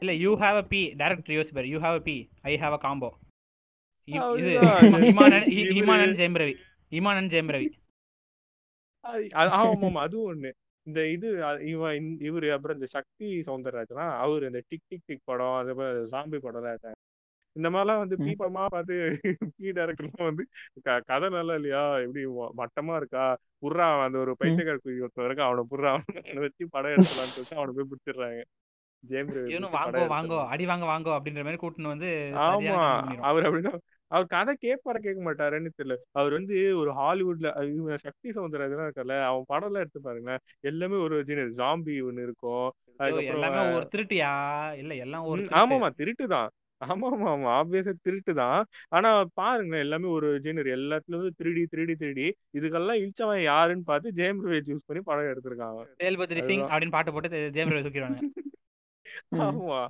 இல்ல, you have a P director யோசி பாரு you have a P I have a combo இது. இமானன் ஜெயம் ரவி. இமானன் ஜெயம் ரவி. ஆமா அதுவும் ஒண்ணு. இந்த இது அ- இவன் இவரு அப்புறம் இந்த சக்தி சௌந்தரராஜனா அவரு இந்த டிக் டிக் டிக் படம் அது சாம்பி படம். இந்த மாதிரிலாம் வந்து. பீப்பமா பார்த்து பி டைரக்டர்லாம் வந்து கதை நல்லா இல்லையா? எப்படி மட்டமா இருக்கா? புர்றா அந்த ஒரு பைத்தியக்கார குதி ஒருத்தன் இருக்கு அவனை புர்றா அவனை வச்சு படம் எடுக்கலாம்னு சொல்லிட்டு அவனை போய் பிடிச்சிடுறாங்க. வாங்கோ வாங்கோ. அடி வாங்க வாங்கோ அப்படின்ற மாதிரி கூட்டின்னு வந்து ஆமா. அவர் அப்படிதான் அவர் கதை கேட்பார கேட்க மாட்டாருன்னு தெரியல. அவர் வந்து ஒரு ஹாலிவுட்ல சக்தி சௌந்தரராஜன் இருக்கார்ல அவன் படம் எல்லாம் எடுத்து பாருங்களேன். எல்லாமே ஒரு ஜீனர் ஜாம்பி ஒண்ணு இருக்கும். எல்லாமே ஒரு திருட்டியா? இல்ல எல்லாம் ஒரு ஆமாமா திருட்டு தான். ஆமா ஆமா ஆமா ஆப்வியஸா திருட்டு தான். ஆனா பாருங்களேன் எல்லாமே ஒரு ஜெனர் எல்லாத்துலயும் திருடி திருடி திருடி இதுக்கெல்லாம் இழிச்சவன் யாருன்னு பார்த்து ஜெயம் ரவி யூஸ் பண்ணி படம் எடுத்திருக்கான் அவன். தேல்பத்ரி சிங். அப்படின்னு பாட்டு போட்டு ஜெயம் ரவி தூக்கிடுவாங்க. [LAUGHS] ஆமா.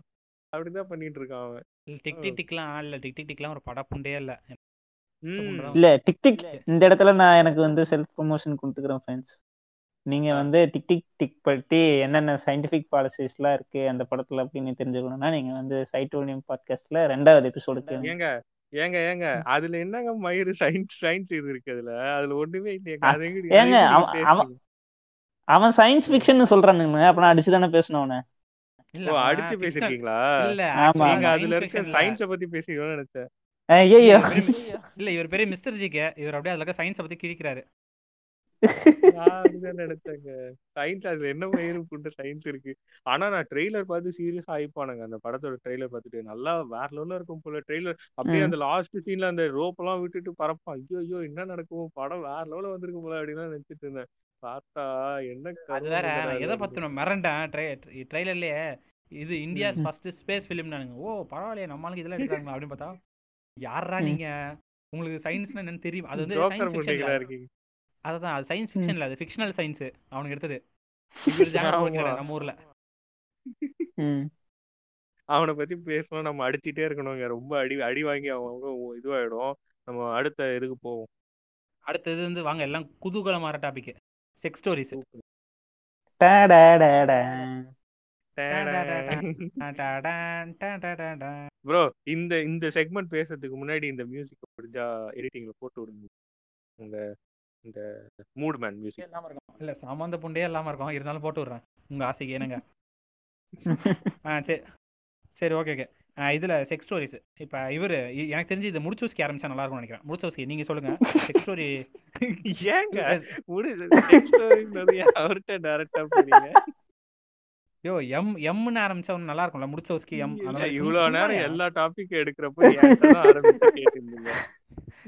அப்படிதான் பண்ணிட்டு இருக்கான் அவன். டிக் டிக் டிக்லாம் இல்ல. டிக் டிக் டிக்லாம் ஒரு படப்புண்டே இல்ல. ம். இல்ல டிக் டிக். இந்த இடத்துல நான் எனக்கு வந்து செல்ஃப் ப்ரொமோஷன் கொடுத்துக்கிறேன் ஃப்ரெண்ட்ஸ் நீங்க. வந்து டிக் டிக் டிக் பற்றி என்னென்ன சயின்டிபிக் பாலிசிஸ்லாம் இருக்கு அந்த படத்துல அப்படின்னு தெரிஞ்சுக்கணும்னா நீங்க வந்து சைட்டோனியம் பாட்காஸ்ட்ல ரெண்டாவது எபிசோடு கேளுங்க. ஏங்க ஏங்க ஏங்க அதுல என்னங்க மயிறு சயின்ஸ் சயின்ஸ் இது இருக்கு அதுல? அதுல ஒண்ணுமே எங்க ஏங்க, அவன்- அவன் சயின்ஸ் ஃபிக்ஷன் சொல்றானுங்க. அப்ப நான் அடிச்சு தானே பேசணும் அடிச்சு பேசிருக்கீங்களா? இல்ல ஆமா, நீங்க அதுல இருக்க. சயின்ஸ பத்தி பேசுறீங்கன்னு நினைச்சேன். ஐயோ இல்ல, இவர் பெரிய- இல்ல இவர் பெரிய மிஸ்டர் ஜிக்கு இவர் அப்படியே அதுல சயின்ஸ பத்தி கிழிக்கிறாரு. நினைச்சேங்க. சயின்ஸ் அதுல என்ன சயின்ஸ் இருக்கு. ஆனா நான் ட்ரெய்லர் பார்த்து சீரியஸா ஆயிப்பானுங்க அந்த படத்தோட ட்ரெய்லர் பார்த்துட்டு நல்லா வேற லெவல்ல இருக்கும் போல. ட்ரெய்லர் அப்படியே. அந்த லாஸ்ட் சீன்ல அந்த ரோப் எல்லாம் விட்டுட்டு பறப்பான். ஐயோ ஐயோ என்ன நடக்கும்? படம் வேற லெவல்ல வந்திருக்கும் போல அப்படின்னு நினைச்சிட்டு இருந்தேன். பார்த்தா என்ன அது வேற நான் எதை. பத்தி மிரண்டேன்? ட்ரெய்லர்லயே இது இந்தியாஸ் ம். ஃபர்ஸ்ட் ஸ்பேஸ் ஃபிலிம்னானுங்க ஓ பரவாயில்லையே நம்மளுக்கு இதெல்லாம் எடுக்கிறாங்களா அப்படின்னு பார்த்தா யாரா. நீங்க? உங்களுக்கு சயின்ஸ்னா என்னன்னு தெரியும். அது வந்து ஃபிக்ஷன்ல அதான் அது சயின்ஸ் ம். ஃபிக்ஷன் இல்ல அது ஃபிக்ஷனல் சயின்ஸ் அவனுக்கு எடுத்தது. [LAUGHS] நம்ம ஊர்ல. ம். அவனை பத்தி பேசணும் நம்ம அடிச்சிட்டே இருக்கணுங்க. ரொம்ப அடி அடி வாங்கி அவங்க இதுவாயிடும். நம்ம அடுத்த இதுக்கு போவோம். அடுத்தது வந்து வாங்க எல்லாம் குதூகலமான டாபிக் செக்ஸ் ஸ்டோரிஸ். ப்ரோ இந்த இந்த செக்மெண்ட் பேசுறதுக்கு முன்னாடி இந்த மியூசிக் முடிஞ்சா எடிட்டிங்ல போட்டு விடுங்க. உங்க இந்த மூட் மேன் மியூசிக் இல்லாம இருக்கும். இல்ல சம்பந்த புண்டே இல்லாம இருக்கும். இருந்தாலும் போட்டு விடுறேன். உங்க ஆசைக்கு என்னங்க [LAUGHS] ஆ சரி சரி ஓகே ஓகே இதுல செக்ஸ் ஸ்டோரிஸ் இப்ப இவரு எனக்கு தெரிஞ்சு இது முடிச்சூஸ்கி ஆரம்பிச்சா நல்லா இருக்கும்னு நினைக்கிறேன். முடிச்சூஸ்கி நீங்க சொல்லுங்க. செக்ஸ் ஸ்டோரி [LAUGHS] ஏங்க? அவர்கிட்ட டைரக்டா போறீங்க யோ எம் எம்னு ஆரம்பிச்சா ஒண்ணு நல்லா இருக்கும்ல முடிச்சூஸ்கி எம் இல்ல, மாதிரி சும்மா- இவ்வளவு நேரம்? எல்லா டாபிக் எடுக்கிறப்ப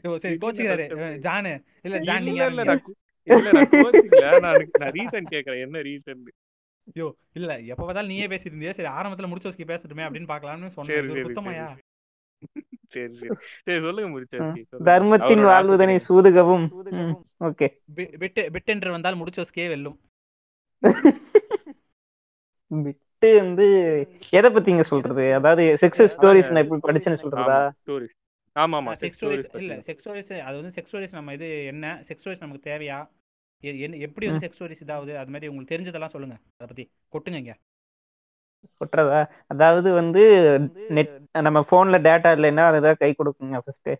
யோ, சரி கோச்சுக்கிறாரு. ஜானு. இல்ல ஜான் நீங்க இல்ல. நான் நான் ரீசன் கேக்குறேன். என்ன ரீசன் யோ இல்ல எப்ப பார்த்தாலும் நீயே பேசிட்டு இருந்தியே சரி ஆரம்பத்துல முடிச்சூஸ்கி பேசட்டுமே அப்படின்னு பார்க்கலாம்னு சரி சொன்னேன் சொல்லுங்க. தர்மத்தின் வாழ்வுதனை சூதுகவும். ஓகே. வந்தால் முடிச்சூஸ்கியே வெல்லும். [LAUGHS] விட்டு வந்து எதை பத்திங்க சொல்றது? அதாவது செக்ஸ் ஸ்டோரிஸ் நான் எப்படி படிச்சேன்னு சொல்றதா? ஆமா ஸ்டோரிஸ் ஆமா ஆமா செக்ஸ் ஸ்டோரிஸ் இல்ல செக்ஸ் ஸ்டோரிஸ் அது வந்து செக்ஸ் ஸ்டோரிஸ் நம்ம இது என்ன? செக்ஸ் ஸ்டோரிஸ் நமக்கு தேவையா? எ- என்ன எப்படி வந்து செக்ஸ் ஸ்டோரிஸ் இதாகுது? அது மாதிரி உங்களுக்கு தெரிஞ்சதெல்லாம் சொல்லுங்க அதை பத்தி. கொட்டுங்க இங்க. கொட்டுறதா? அதாவது வந்து நெட் நம்ம போன்ல டேட்டா இல்லைன்னா அதுதான் கை கொடுக்குங்க ஃபர்ஸ்ட்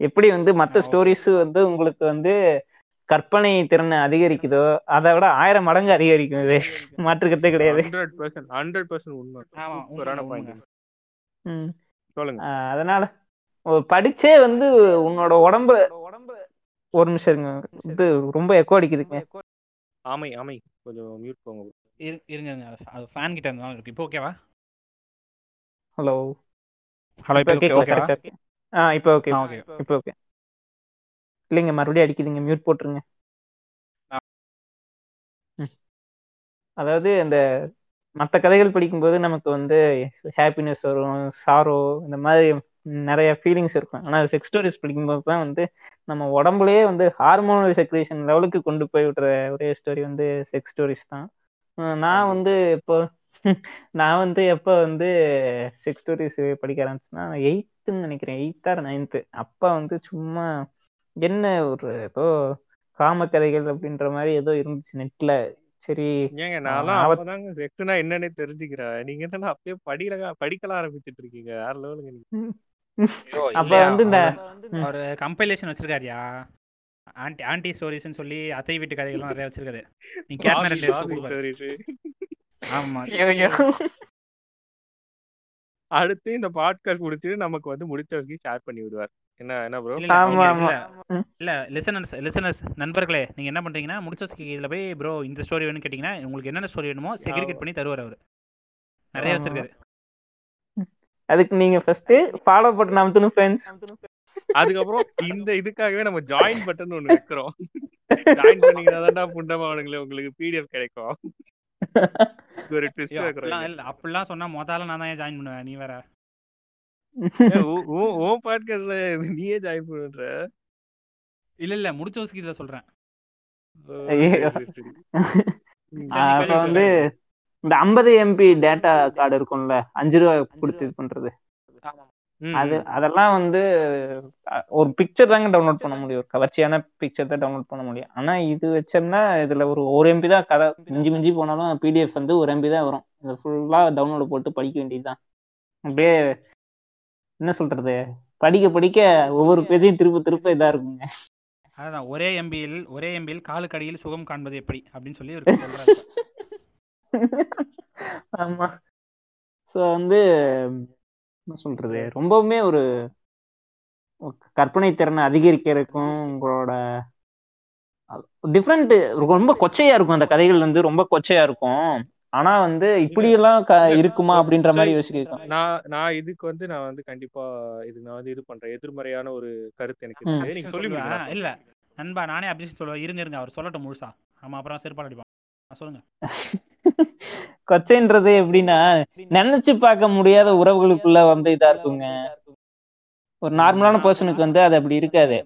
எப்படி வந்து மற்ற. ஸ்டோரிஸ் வந்து உங்களுக்கு வந்து கற்பனை திறனை அதிகரிக்குதோ அதை விட ஆயிரம் மடங்கு அதிகரிக்கும் இது. மாற்றுக்கிறதே கிடையாது. அதனால படிச்சே வந்து உன்னோட உடம்பு ஒரு நிமிஷம் இருங்க. இது ரொம்ப எக்கோ அடிக்குதுங்க. ஆமை ஆமை. கொஞ்சம் மியூட் போங்க. இரு- இருங்க இருங்க அது ஃபேன் கிட்ட இருந்தாலும் இருக்கு. இப்போ ஓகேவா ஹலோ ஹலோ இப்போ கரெக்டா ஆ இப்போ ஓகே ஓகே இப்போ ஓகே இல்லைங்க மறுபடியும் அடிக்குதுங்க. மியூட் போட்டுருங்க. அதாவது இந்த மற்ற கதைகள் படிக்கும்போது நமக்கு வந்து ஹாப்பினஸ் வரும் சாரோ இந்த மாதிரி நிறைய ஃபீலிங்ஸ் இருக்கும். ஆனால் செக்ஸ் ஸ்டோரிஸ் படிக்கும்போது தான் வந்து நம்ம உடம்புலயே வந்து ஹார்மோனல் செக்ரேஷன் லெவலுக்கு கொண்டு போய் விடுற ஒரே ஸ்டோரி வந்து செக்ஸ் ஸ்டோரிஸ் தான். [LAUGHS] நான் வந்து இப்போ நான் வந்து எப்ப வந்து செக்ஸ் ஸ்டோரிஸ் படிக்க ஆரம்பிச்சேன்னா எயித்துன்னு நினைக்கிறேன். எயித்தா நைன்த்து அப்ப வந்து சும்மா என்ன ஒரு ஏதோ காமக்கதைகள் அப்படின்ற மாதிரி ஏதோ இருந்துச்சு நெட்ல சரி ஏங்க ஆபத் அப்பதாங்க செக்ஸ்னா என்னன்னே தெரிஞ்சுக்கிறேன் நீங்க என்ன அப்பயே படிக்கல படிக்கலாம் ஆரம்பிச்சிட்டு இருக்கீங்க. வேற லெவலுங்க அப்ப வந்து இந்த. அவர் கம்பைலேஷன் வச்சிருக்காருயா? ஆன்டி ஆன்டி ஸ்டோரிஸ்னு சொல்லி அத்தை வீட்டு கதைகள்லாம் நிறைய வச்சிருக்காரு. நீ ஸ்டோரிஸ் ஆமா. அடுத்து இந்த பாட்காஸ்ட் முடிச்சுட்டு நமக்கு வந்து முடிச்ச வரைக்கும் ஷேர் பண்ணி விடுவார். என்ன என்ன ப்ரோ இல்ல லிசனர்ஸ் லிசனர்ஸ் நண்பர்களே நீங்க என்ன பண்றீங்கன்னா முடிச்ச இதுல போய் ப்ரோ இந்த ஸ்டோரி வேணும்னு கேட்டீங்கன்னா உங்களுக்கு என்னென்ன ஸ்டோரி வேணுமோ செக்ரிகேட் பண்ணி தருவார் அவர். நிறைய வச்சிருக்காரு. அதுக்கு நீங்க ஃபர்ஸ்ட் ஃபாலோ பட்டன் அமுத்தணும் ஃப்ரெண்ட்ஸ் அதுக்கப்புறம் இந்த இதுக்காகவே நம்ம ஜாயின் பட்டன் ஒண்ணு வைக்கிறோம். [LAUGHS] ஜாயின் பண்ணீங்கன்னா தான்டா புண்டமாவனுங்களே உங்களுக்கு பிடிஎஃப் கிடைக்கும். ஒரு ட்விஸ்ட் வைக்கிறோம் இல்ல. அப்படிலாம் சொன்னா முதல்ல நான் தான் ஜாயின் பண்ணுவேன். நீ வேற. உ- உன் பாட்காஸ்ட்ல நீயே ஜாயின் பண்ணுன்ற. இல்ல இல்ல. முடிச்ச வசுக்கு இதை சொல்றேன். ஓ, அப்ப வந்து இந்த ஐம்பது எம்பி டேட்டா கார்டு இருக்கும்ல அஞ்சு ரூபா கொடுத்து இது பண்றது. அது. அதெல்லாம் வந்து ஒரு பிக்சர் தாங்க டவுன்லோட் பண்ண முடியும். ஒரு கவர்ச்சியான பிக்சர் தான் டவுன்லோட் பண்ண முடியும். ஆனா இது வச்சோம்னா இதுல ஒரு ஒரு எம்பி தான் கதை. மிஞ்சி மிஞ்சி போனாலும் பிடிஎஃப் வந்து ஒரு எம்பி தான் வரும். இதை ஃபுல்லா டவுன்லோட் போட்டு படிக்க வேண்டியதுதான். அப்படியே என்ன சொல்றது? படிக்க படிக்க ஒவ்வொரு பேஜையும் திருப்ப திருப்ப இதா இருக்குங்க. அதான் ஒரே எம்பியில் ஒரே எம்பியில் காலுக்கடியில் சுகம் காண்பது எப்படி? அப்படின்னு சொல்லி ஒரு [LAUGHS] ஆமா. ஸோ வந்து என்ன சொல்றது? ரொம்பவுமே ஒரு கற்பனை திறனை அதிகரிக்கிறதுக்கும் உங்களோட டிஃப்ரெண்ட் ரொம்ப கொச்சையா இருக்கும் அந்த கதைகள் வந்து ரொம்ப கொச்சையா இருக்கும். ஆனா வந்து இப்படியெல்லாம் க இல்ல இருக்குமா அப்படின்ற மாதிரி சரி யோசிக்க நான் நான் இதுக்கு வந்து நான் வந்து கண்டிப்பா இது நான் வந்து இது பண்றேன். எதிர்மறையான ஒரு கருத்து எனக்கு நீங்க சொல்லி இல்ல. நண்பா நானே அப்ஜெக்ஷன் சொல்லுவேன் இருங்க இருங்க. அவர் சொல்லட்டும் முழுசா. ஆமா அப்புறம் செருப்பால் அடிப்பான் சொல்லுங்க. [LAUGHS] கொச்சைன்றது எப்படின்னா நினைச்சு பார்க்க முடியாத உறவுகளுக்குள்ள வந்து இதா இருக்குங்க. ஒரு நார்மலான. பர்சனுக்கு வந்து அது அப்படி இருக்காது.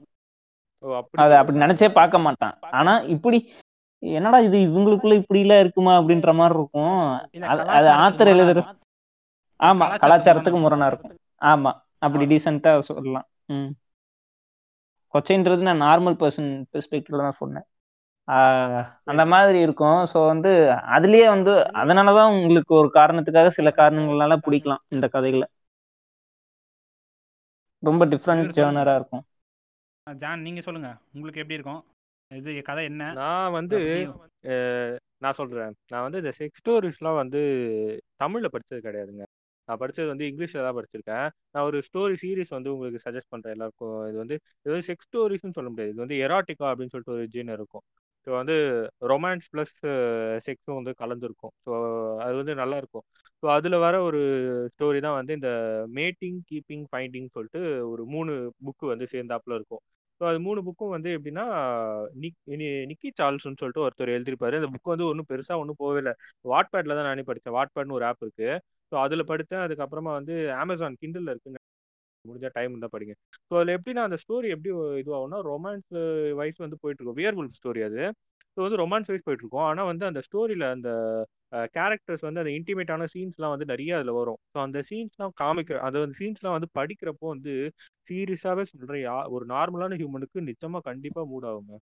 அதை அப்படி நினைச்சே பார்க்க மாட்டான். ஆனா இப்படி என்னடா இது இவங்களுக்குள்ள இப்படி எல்லாம் இருக்குமா அப்படின்ற மாதிரி இருக்கும். அது ஆத்தர் எழுதுற ஆமா கலாச்சாரத்துக்கு முரணா இருக்கும். ஆமா அப்படி டீசெண்டா சொல்லலாம். ம். கொச்சைன்றது நான் நார்மல் பர்சன் பெர்ஸ்பெக்டிவ்ல தான் சொன்னேன். அந்த மாதிரி இருக்கும். ஸோ வந்து அதுலயே வந்து அதனாலதான் உங்களுக்கு ஒரு காரணத்துக்காக சில காரணங்களால பிடிக்கலாம் இந்த கதைகளை. ரொம்ப டிஃப்ரெண்ட் ஜேர்னரா இருக்கும். ஜான் நீங்க சொல்லுங்க. உங்களுக்கு எப்படி இருக்கும்? இது கதை என்ன? நான் வந்து நான் சொல்றேன். நான் வந்து இந்த செக்ஸ் ஸ்டோரிஸ்லாம் வந்து தமிழ்ல படிச்சது கிடையாதுங்க. நான் படிச்சது வந்து இங்கிலீஷ்ல தான் படிச்சிருக்கேன். நான் ஒரு ஸ்டோரி சீரிஸ் வந்து உங்களுக்கு சஜஸ்ட் பண்றேன். எல்லாருக்கும். இது வந்து இது வந்து செக்ஸ் ஸ்டோரிஸ்னு சொல்ல முடியாது. இது வந்து எராட்டிகா அப்படின்னு சொல்லிட்டு ஒரு ஜீனர் இருக்கும். ஸோ வந்து ரொமான்ஸ் ப்ளஸ் செக்ஸும் வந்து கலந்துருக்கும். ஸோ அது வந்து நல்லா இருக்கும் ஸோ அதில் வர ஒரு ஸ்டோரி தான் வந்து இந்த மேட்டிங் கீப்பிங் ஃபைண்டிங் சொல்லிட்டு ஒரு மூணு புக்கு வந்து சேர்ந்தாப்புல இருக்கும். ஸோ அது மூணு புக்கும் வந்து எப்படின்னா நிக் நி- நிக்கி சார்ல்ஸ்னு சொல்லிட்டு ஒருத்தர் எழுதியிருப்பாரு. அந்த புக்கு வந்து ஒன்றும் பெருசாக ஒன்றும் போகவே இல்லை. வாட்பேட்ல தான் நானே படித்தேன். வாட்பேட்னு ஒரு ஆப் இருக்குது ஸோ அதில் படித்தேன். அதுக்கப்புறமா வந்து அமேசான் கிண்டலில் இருக்குன்னு முடிஞ்சா டைம் இருந்தால் படிங்க. ஸோ அதில் எப்படின்னா அந்த ஸ்டோரி எப்படி இதுவாகும்னா ரொமான்ஸ் வைஸ் வந்து போயிட்டு இருக்கும் வியர்வுல் ஸ்டோரி அது. ஸோ வந்து ரொமான்ஸ் வைஸ் போயிட்டு இருக்கும் ஆனால் வந்து அந்த ஸ்டோரியில் அந்த கேரக்டர்ஸ் வந்து அந்த இன்டிமேட்டான சீன்ஸ்லாம் வந்து நிறைய அதில் வரும். ஸோ அந்த சீன்ஸ்லாம் காமிக்கிற அந்த சீன்ஸ்லாம் வந்து படிக்கிறப்போ வந்து சீரியஸாகவே சொல்கிறேன் யா ஒரு நார்மலான ஹியூமனுக்கு நிச்சயமாக கண்டிப்பாக மூட் ஆகுங்க.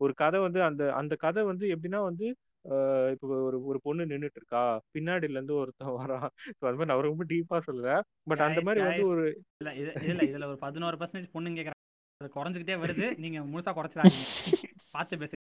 ஒரு கதை வந்து அந்த அந்த கதை வந்து எப்படின்னா வந்து இப்போ ஒரு ஒரு பொண்ணு நின்றுட்டு இருக்கா பின்னாடில இருந்து ஒருத்தன் வரான் ஸோ அது மாதிரி நான் ரொம்ப டீப்பா சொல்லல. பட் அந்த மாதிரி வந்து ஒரு இல்ல இது இதுல இதுல ஒரு பதினோரு பர்சன்டேஜ் பொண்ணுங்க கேக்குறாங்க. அது குறைஞ்சுக்கிட்டே வருது. நீங்க முழுசா குறைச்சிடாதீங்க. [LAUGHS] பார்த்து பேசு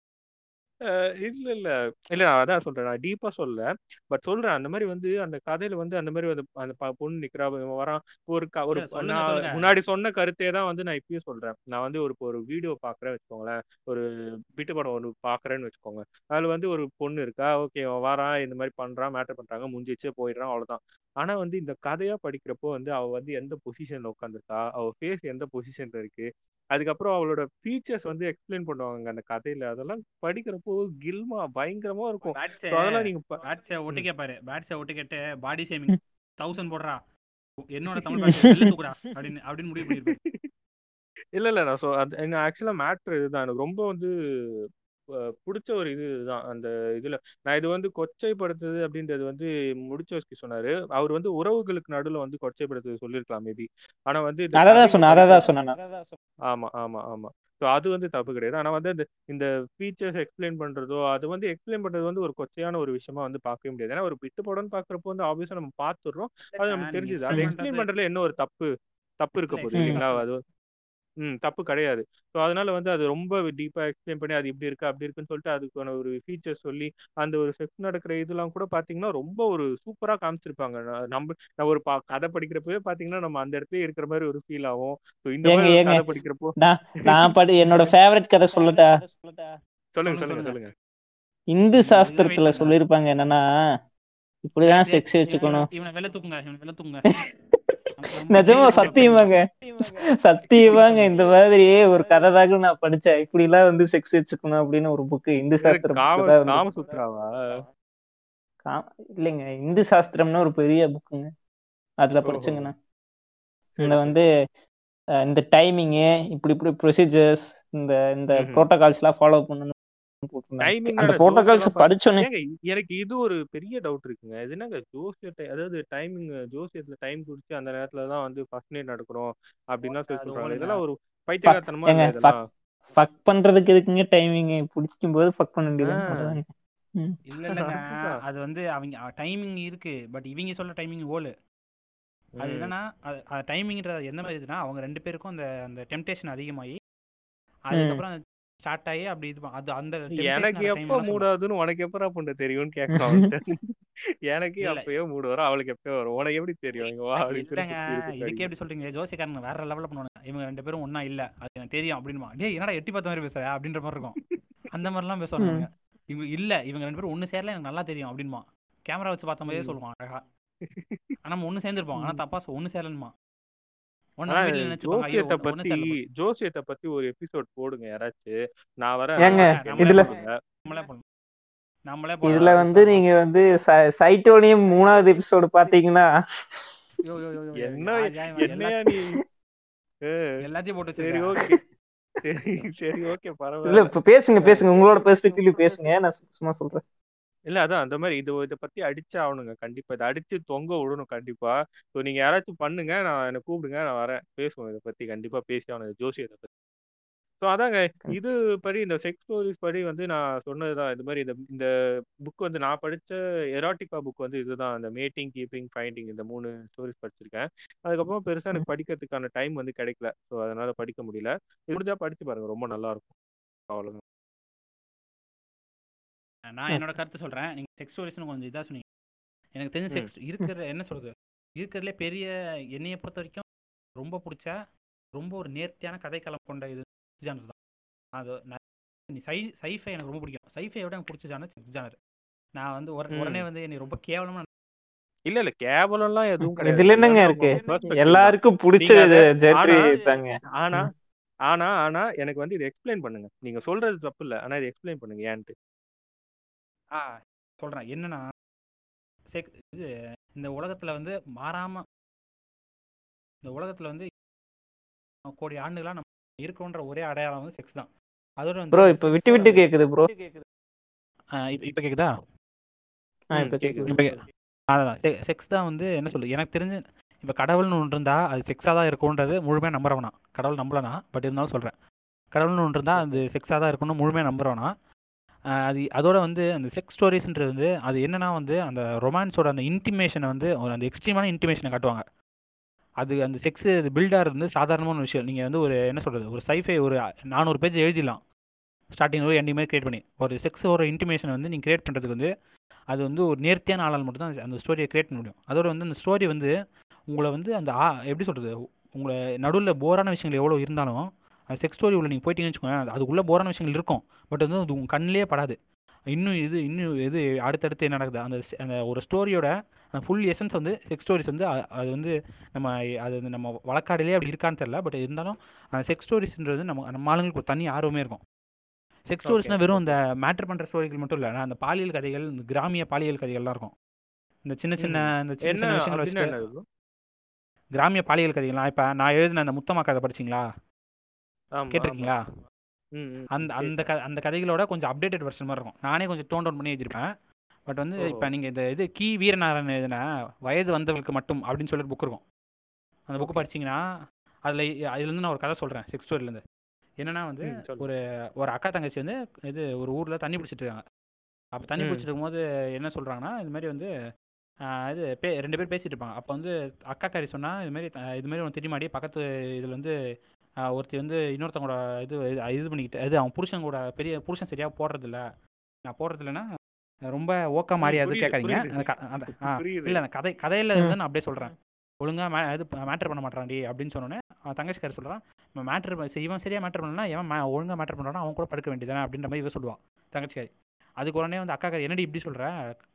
இல்ல இல்ல. இல்ல நான் அதான் சொல்றேன். நான் டீப்பா சொல்லல. பட் சொல்றேன். அந்த மாதிரி வந்து அந்த கதையில வந்து அந்த மாதிரி வந்து அந்த ப- பொண்ணு நிக்கிறா இவன் வரான். ஒரு க- ஒரு இல்ல, சொல்லுங்க, நான் சொல்லுங்க. முன்னாடி சொன்ன கருத்தே தான் வந்து நான் இப்பயும் சொல்றேன். நான் வந்து ஒரு இப்போ ஒரு வீடியோ பாக்குறேன் வச்சுக்கோங்களேன். ஒரு பிட்டு படம் ஒன்று பாக்குறேன்னு வச்சுக்கோங்க. அதுல வந்து ஒரு பொண்ணு இருக்கா. ஓகே வரான். இந்த மாதிரி பண்றான் மேட்டர் பண்றாங்க. முடிஞ்சிச்சு போயிடுறான் அவ்வளவுதான். ஆனா வந்து இந்த கதையா படிக்கிறப்போ வந்து அவ வந்து எந்த பொசிஷன்ல உட்காந்துருக்கா அவ ஃபேஸ் எந்த பொசிஷன்ல இருக்கு? அதுக்கப்புறம் அவளோட ஃபீச்சர்ஸ் வந்து எக்ஸ்பிளைன் பண்ணுவாங்க அந்த கதையில. அதெல்லாம் படிக்கிறப்போ கில்மா பயங்கரமா இருக்கும். அதெல்லாம் நீங்க பேட்ஸை ஒட்டு கேட்பாரு பேட்ஸை ஒட்டு கேட்டு பாடி ஷேமிங் தௌசண்ட் போடுறா. என்னோட தமிழ் [LAUGHS] அப்படின்னு அப்படின்னு முடிவு பண்ணிருப்பாரு. இல்ல இல்ல நான் ஆக்சுவலா மேட்ரு இதுதான். எனக்கு ரொம்ப வந்து பிடிச்ச ஒரு இது இதுதான் அந்த இதுல நான் இது வந்து கொச்சைப்படுத்துது அப்படின்றது வந்து முடிச்சவஸ்கி சொன்னாரு. அவர் வந்து உறவுகளுக்கு நடுவுல வந்து கொச்சைப்படுத்துது சொல்லியிருக்கலாம் மேபி ஆனா வந்து சொன்னேன் சொன்னேன். ஆமா ஆமா ஆமா. ஸோ அது வந்து தப்பு கிடையாது. ஆனா வந்து இந்த இந்த ஃபீச்சர்ஸ் எக்ஸ்பிளைன் பண்றதோ அது வந்து எக்ஸ்பிளைன் பண்றது வந்து ஒரு கொச்சையான ஒரு விஷயமா வந்து பார்க்கவே முடியாது. ஏன்னா ஒரு பிட்டு படம்னு பாக்குறப்போ வந்து ஆப்வியஸா நம்ம பார்த்துடுறோம். அது நமக்கு தெரிஞ்சுது. அதை எக்ஸ்பிளைன் எக்ஸ்பிளைன் பண்றது பண்றதுல என்ன ஒரு தப்பு தப்பு இருக்க போகுது இல்லைங்களா? அது ம் தப்பு கிடையாது. ஸோ அதனால வந்து அது ரொம்ப டீப்பா எக்ஸ்பிளைன் பண்ணி அது இப்படி இருக்கு அப்படி இருக்குன்னு சொல்லிட்டு அதுக்கான ஒரு ஃபீச்சர் சொல்லி அந்த ஒரு செக்ஸ் நடக்கிற இதெல்லாம் கூட பாத்தீங்கன்னா ரொம்ப ஒரு சூப்பரா காமிச்சிருப்பாங்க. நம்ம நான் ஒரு பா- கதை படிக்கிறப்பவே பாத்தீங்கன்னா நம்ம அந்த இடத்துல இருக்கிற மாதிரி ஒரு ஃபீல் ஆகும். ஸோ இந்த ஏங்க மாதிரி ஒரு ஏங்க. கதை படிக்கிறப்போ நான் நான் படி என்னோட ஃபேவரட் கதை சொல்லட்டா? சொல்லுங்க சொல்லுங்க சொல்லுங்க. சொல்லுங்க. இந்து வெயிட் சாஸ்திரத்துல சொல்லியிருப்பாங்க என்னன்னா இப்படிதான் செக்ஸ் வச்சுக்கணும். இவனை வெளில தூக்குங்க இவனை வெளில தூக்குங்க. நமக்கு [LAUGHS] ரொம்ப [LAUGHS] நிஜமா சத்தியமாங்க. சத்தியமாங்க. இந்த மாதிரி ஒரு கதை தாங்க நான் படிச்சேன். இப்படி எல்லாம் வந்து செக்ஸ் வச்சுக்கணும் அப்படின்னு ஒரு புக்கு இந்து என்னது சாஸ்திர புக்கு காம தான் வந்து காமசூத்ராவா கா- இல்லைங்க. இந்து சாஸ்திரம்னு ஒரு பெரிய புக்குங்க அதுல படிச்சுங்கண்ணா இந்த வந்து இந்த டைமிங்கு இப்படி இப்படி ப்ரொசீஜர்ஸ் இந்த இந்த ப்ரோட்டோகால்ஸ் எல்லாம் ஃபாலோ பண்ணணும். எனக்கு இது ஒரு பெரிய டவுட் இருக்குங்க. இது என்னங்க ஜோசிய டை அதாவது டைமிங் ஜோசியத்துல டைம் குறிச்சு அந்த நேரத்துல தான் வந்து ஃபர்ஸ்ட் நைட் நடக்கணும் அப்படின்னு சொல்றாங்க. இதெல்லாம் ஒரு பைத்தியக்காரத்தனமா இதெல்லாம். ஃபக் பண்றதுக்கு எதுக்குங்க டைமிங் பிடிக்கும் போது ஃபக் பண்ண ம். இல்ல இல்லங்க. அது வந்து அவங்க டைமிங் இருக்கு. பட் இவங்க சொல்ற டைமிங் ஓலு. அது என்னன்னா டைமிங்ன்ற எந்த மாதிரி இதுனா அவங்க ரெண்டு பேருக்கும் அந்த அந்த டெம்டேஷன் அதிகமாகி. அதுக்கப்புறம் ஸ்டார்ட் ஆகி அப்படி இது அது அந்த எனக்கு எப்போ மூடாதுன்னு உனக்கு எப்படா புண்ட தெரியும்னு அவன்கிட்ட [LAUGHS] எனக்கு அப்பயோ மூடு வரும் அவளுக்கு எப்பயோ வரும். உனக்கு எப்படி தெரியும்? இங்க வா இதுக்கே எப்படி சொல்றீங்க? ஜோசிக்காரங்க வேற லெவல்ல பண்ணுவாங்க இவங்க ரெண்டு பேரும் ஒண்ணா இல்ல. அது எனக்கு தெரியும் அப்படின்மா டேய் என்னடா எட்டி பார்த்த மாதிரி பேசுற? அப்படின்ற மாதிரி இருக்கும். அந்த மாதிரிலாம் பேசுவாங்க ம். இவங்க இல்ல இவங்க ரெண்டு பேரும் ஒண்ணு சேரல எனக்கு நல்லா தெரியும் அப்படின்மா கேமரா வச்சு பார்த்த மாதிரியே சொல்லுவான் அழகா. ஆனா நம்ம ஒண்ணு சேர்ந்திருப்போம். ஆனா. தப்பா ஒண்ணு ஜோசியத்தை பத்தி. ஜோசியத்தை பத்தி ஒரு எபிசோட் போடுங்க யாராச்சும் நான் வரேன் இதுல இதுல வந்து நீங்க வந்து சை- சைட்டோனியம் மூணாவது எபிசோடு பாத்தீங்கன்னா எல்லாத்தையும் போட்டு சரி ஓகே. சரி சரி ஓகே இல்ல பரவாயில்ல பேசுங்க பேசுங்க. உங்களோட பெர்ஸ்பெக்டிவ்ல பேசுங்க. நான் சும்மா சொல்றேன். இல்ல அதான் அந்த மாதிரி இது இதை பத்தி அடிச்சு ஆகணுங்க கண்டிப்பா. இதை அடிச்சு தொங்க விடணும் கண்டிப்பா. ஸோ நீங்க யாராச்சும் பண்ணுங்க. நான் என்ன கூப்பிடுங்க. நான் வரேன். பேசுவோம் இதை பத்தி. கண்டிப்பா பேசி ஆகணும் ஜோசியத்தை பத்தி. ஸோ அதாங்க. இது படி இந்த செக்ஸ் ஸ்டோரிஸ் படி வந்து நான் சொன்னதுதான் இது மாதிரி இந்த இந்த புக் வந்து நான் படிச்ச எராட்டிகா புக் வந்து இதுதான் இந்த மேட்டிங் கீப்பிங் ஃபைண்டிங் இந்த மூணு ஸ்டோரிஸ் படிச்சிருக்கேன். அதுக்கப்புறம் பெருசா எனக்கு படிக்கிறதுக்கான டைம் வந்து கிடைக்கல. ஸோ அதனால படிக்க முடியல. முடிஞ்சா படிச்சு பாருங்க. ரொம்ப நல்லா இருக்கும். அவ்வளவுதான். நான் என்னோட கருத்து சொல்றேன். நீங்க செக்ஸ் ஸ்டோரிஸ்னு கொஞ்சம் இதா சொன்னீங்க. எனக்கு தெரிஞ்ச செக்ஸ் இருக்கிற என்ன சொல்றது? இருக்கிறதுலே பெரிய என்னைய பொறுத்த வரைக்கும் ரொம்ப பிடிச்ச ரொம்ப ஒரு நேர்த்தியான கதைக்களம் கொண்ட இது ஜானர் தான். அது சை சைஃபை எனக்கு ரொம்ப பிடிக்கும். சைஃபை விட எனக்கு பிடிச்ச ஜானர் செக்ஸ் ஜானர் நான் வந்து உடனே வந்து என்னை ரொம்ப கேவலமா இல்ல இல்ல. கேவலம்லாம் எதுவும் கிடையாது. இதுல என்னங்க இருக்கு? எல்லாருக்கும் பிடிச்ச ஆனா தாங்க. ஆனா ம். ஆனா ஆனா எனக்கு வந்து இதை எக்ஸ்பிளைன் பண்ணுங்க. நீங்க சொல்றது தப்பு இல்ல. ஆனா இதை எக்ஸ்பிளைன் பண்ணுங்க ஏன்ட்டு. ஆ சொல்றேன். என்னன்னா செக் இது இந்த உலகத்துல வந்து மாறாம இந்த உலகத்துல வந்து கோடி ஆண்டுகளா நம்ம இருக்கோன்ற ஒரே அடையாளம் வந்து செக்ஸ் தான். அதோட வந்து ப்ரோ இப்ப விட்டு விட்டு கேக்குது ப்ரோ. ஆ, இப்ப இப்ப அதான் செக்ஸ் தான் வந்து என்ன சொல்றது? எனக்கு தெரிஞ்சு இப்ப கடவுள்னு ஒன்று இருந்தா அது செக்ஸா தான் இருக்கும்ன்றது முழுமையா நம்புறவனா. கடவுள் நம்பலனா பட் இருந்தாலும் சொல்றேன். கடவுள்னு ஒன்று இருந்தா அது செக்ஸா தான் இருக்கும்னு முழுமையா நம்புறவனா அது அதோட வந்து அந்த செக்ஸ் ஸ்டோரிஸ்ன்றது வந்து அது என்னன்னா வந்து அந்த ரொமான்ஸோட அந்த இன்டிமேஷனை வந்து ஒரு அந்த எக்ஸ்ட்ரீமான இன்டிமேஷனை காட்டுவாங்க. அது அந்த செக்ஸ் பில்டாக வந்து சாதாரணமான விஷயம். நீங்கள் வந்து ஒரு என்ன சொல்கிறது ஒரு சைஃபை ஒரு நானூறு பேஜ் எழுதிடலாம். ஸ்டார்டிங் ஒரு எண்டிங் மாதிரி கிரியேட் பண்ணி. ஒரு செக்ஸ் ஒரு இன்டிமேஷன் வந்து நீங்கள் கிரியேட் பண்ணுறதுக்கு வந்து அது வந்து ஒரு நேர்த்தியான ஆளால் மட்டும் தான் அந்த ஸ்டோரியை கிரியேட் பண்ண முடியும். அதோட வந்து அந்த ஸ்டோரி வந்து உங்களை வந்து அந்த ஆ எப்படி சொல்கிறது உங்களை நடுவில் போரான விஷயங்கள் எவ்வளோ இருந்தாலும் செக்ஸ் ஸ்டோரி உள்ள நீங்கள் போயிட்டீங்கன்னு வச்சுக்கோங்க அதுக்குள்ளே போரான விஷயங்கள் இருக்கும். பட் வந்து அது உங்கள் கண்ணிலே படாது. இன்னும் இது இன்னும் இது அடுத்தடுத்து என்ன நடக்குது? அந்த அந்த ஒரு ஸ்டோரியோட ஃபுல் எசன்ஸ் வந்து செக்ஸ் ஸ்டோரிஸ் வந்து அது வந்து நம்ம அது வந்து நம்ம வழக்காடிலே அப்படி இருக்கான்னு தெரியல. பட் இருந்தாலும் அந்த செக்ஸ் ஸ்டோரிஸ்ன்றது நம்ம நம்ம ஆளுங்களுக்கு ஒரு தனி ஆர்வமே இருக்கும். செக்ஸ் ஸ்டோரிஸ்னால் வெறும் அந்த மேட்டர் பண்ணுற ஸ்டோரிகள் மட்டும் இல்லை. அந்த பாலியல் கதைகள் இந்த கிராமிய பாலியல் கதைகள்லாம் இருக்கும். இந்த சின்ன சின்ன இந்த சின்ன சின்ன விஷயங்களை bro? கிராமிய பாலியல் கதைகள்லாம் இப்போ நான் எழுதின அந்த முத்தம்மா கதை படிச்சிங்களா? கேட்டிருக்கீங்களா அந்த. அந்த அந்த கதைகளோட கொஞ்சம் அப்டேட்டட் வெர்ஷன் மாதிரி இருக்கும் நானே கொஞ்சம் டோன் டவுன் பண்ணி எழுதியிருப்பேன் பட் வந்து. இப்போ நீங்கள் இந்த இது கி வீரநாராயணன் எழுதின வயது வந்தவர்களுக்கு மட்டும் அப்படின்னு சொல்லிட்டு புக் இருக்கும் அந்த புக் Okay. படிச்சீங்கன்னா அதில் அதுலேருந்து நான் ஒரு கதை சொல்கிறேன் சிக்ஸ் ஸ்டோரிலேருந்து என்னன்னா வந்து. ஒரு ஒரு அக்கா தங்கச்சி வந்து இது ஒரு ஊரில் தண்ணி பிடிச்சிட்டு இருக்காங்க அப்போ தண்ணி. பிடிச்சிட்டு இருக்கும்போது என்ன சொல்கிறாங்கன்னா இது மாதிரி வந்து இது பே ரெண்டு பேர் பேசிட்டு இருப்பாங்க அப்போ வந்து அக்கா காரி சொன்னா இது மாதிரி இது மாதிரி ஒன்று தெரியுமாடி பக்கத்து இதில் வந்து ஒருத்தி வந்து இன்னொருத்தவங்களோட இது இது பண்ணிக்கிட்டு இது அவன் புருஷன் கூட பெரிய புருஷன் சரியாக போடுறதில்ல. நான் போடுறதில்லன்னா ரொம்ப ஓக்கா மாதிரி அது கேட்காதீங்க. இல்லை அந்த கதை கதையில். இருந்து நான் அப்படியே சொல்கிறேன் ஒழுங்கா மே இது மேட்டர் பண்ண மாட்டான்டி அப்படின்னு சொன்னோன்னே அவன் தங்கச்சிக்காரர் சொல்கிறான் மேட்ரு இவன் சரியா மேட்டர் பண்ணலனா எவன் மா- ஒழுங்கா மேட்டர் பண்ணுறானோ அவன் கூட படுக்க வேண்டியதானே அப்படின்ற மாதிரி இவன் சொல்லுவான் தங்கச்சிக்காரி. அதுக்கு உடனே வந்து அக்கா என்னடி இப்படி சொல்ற?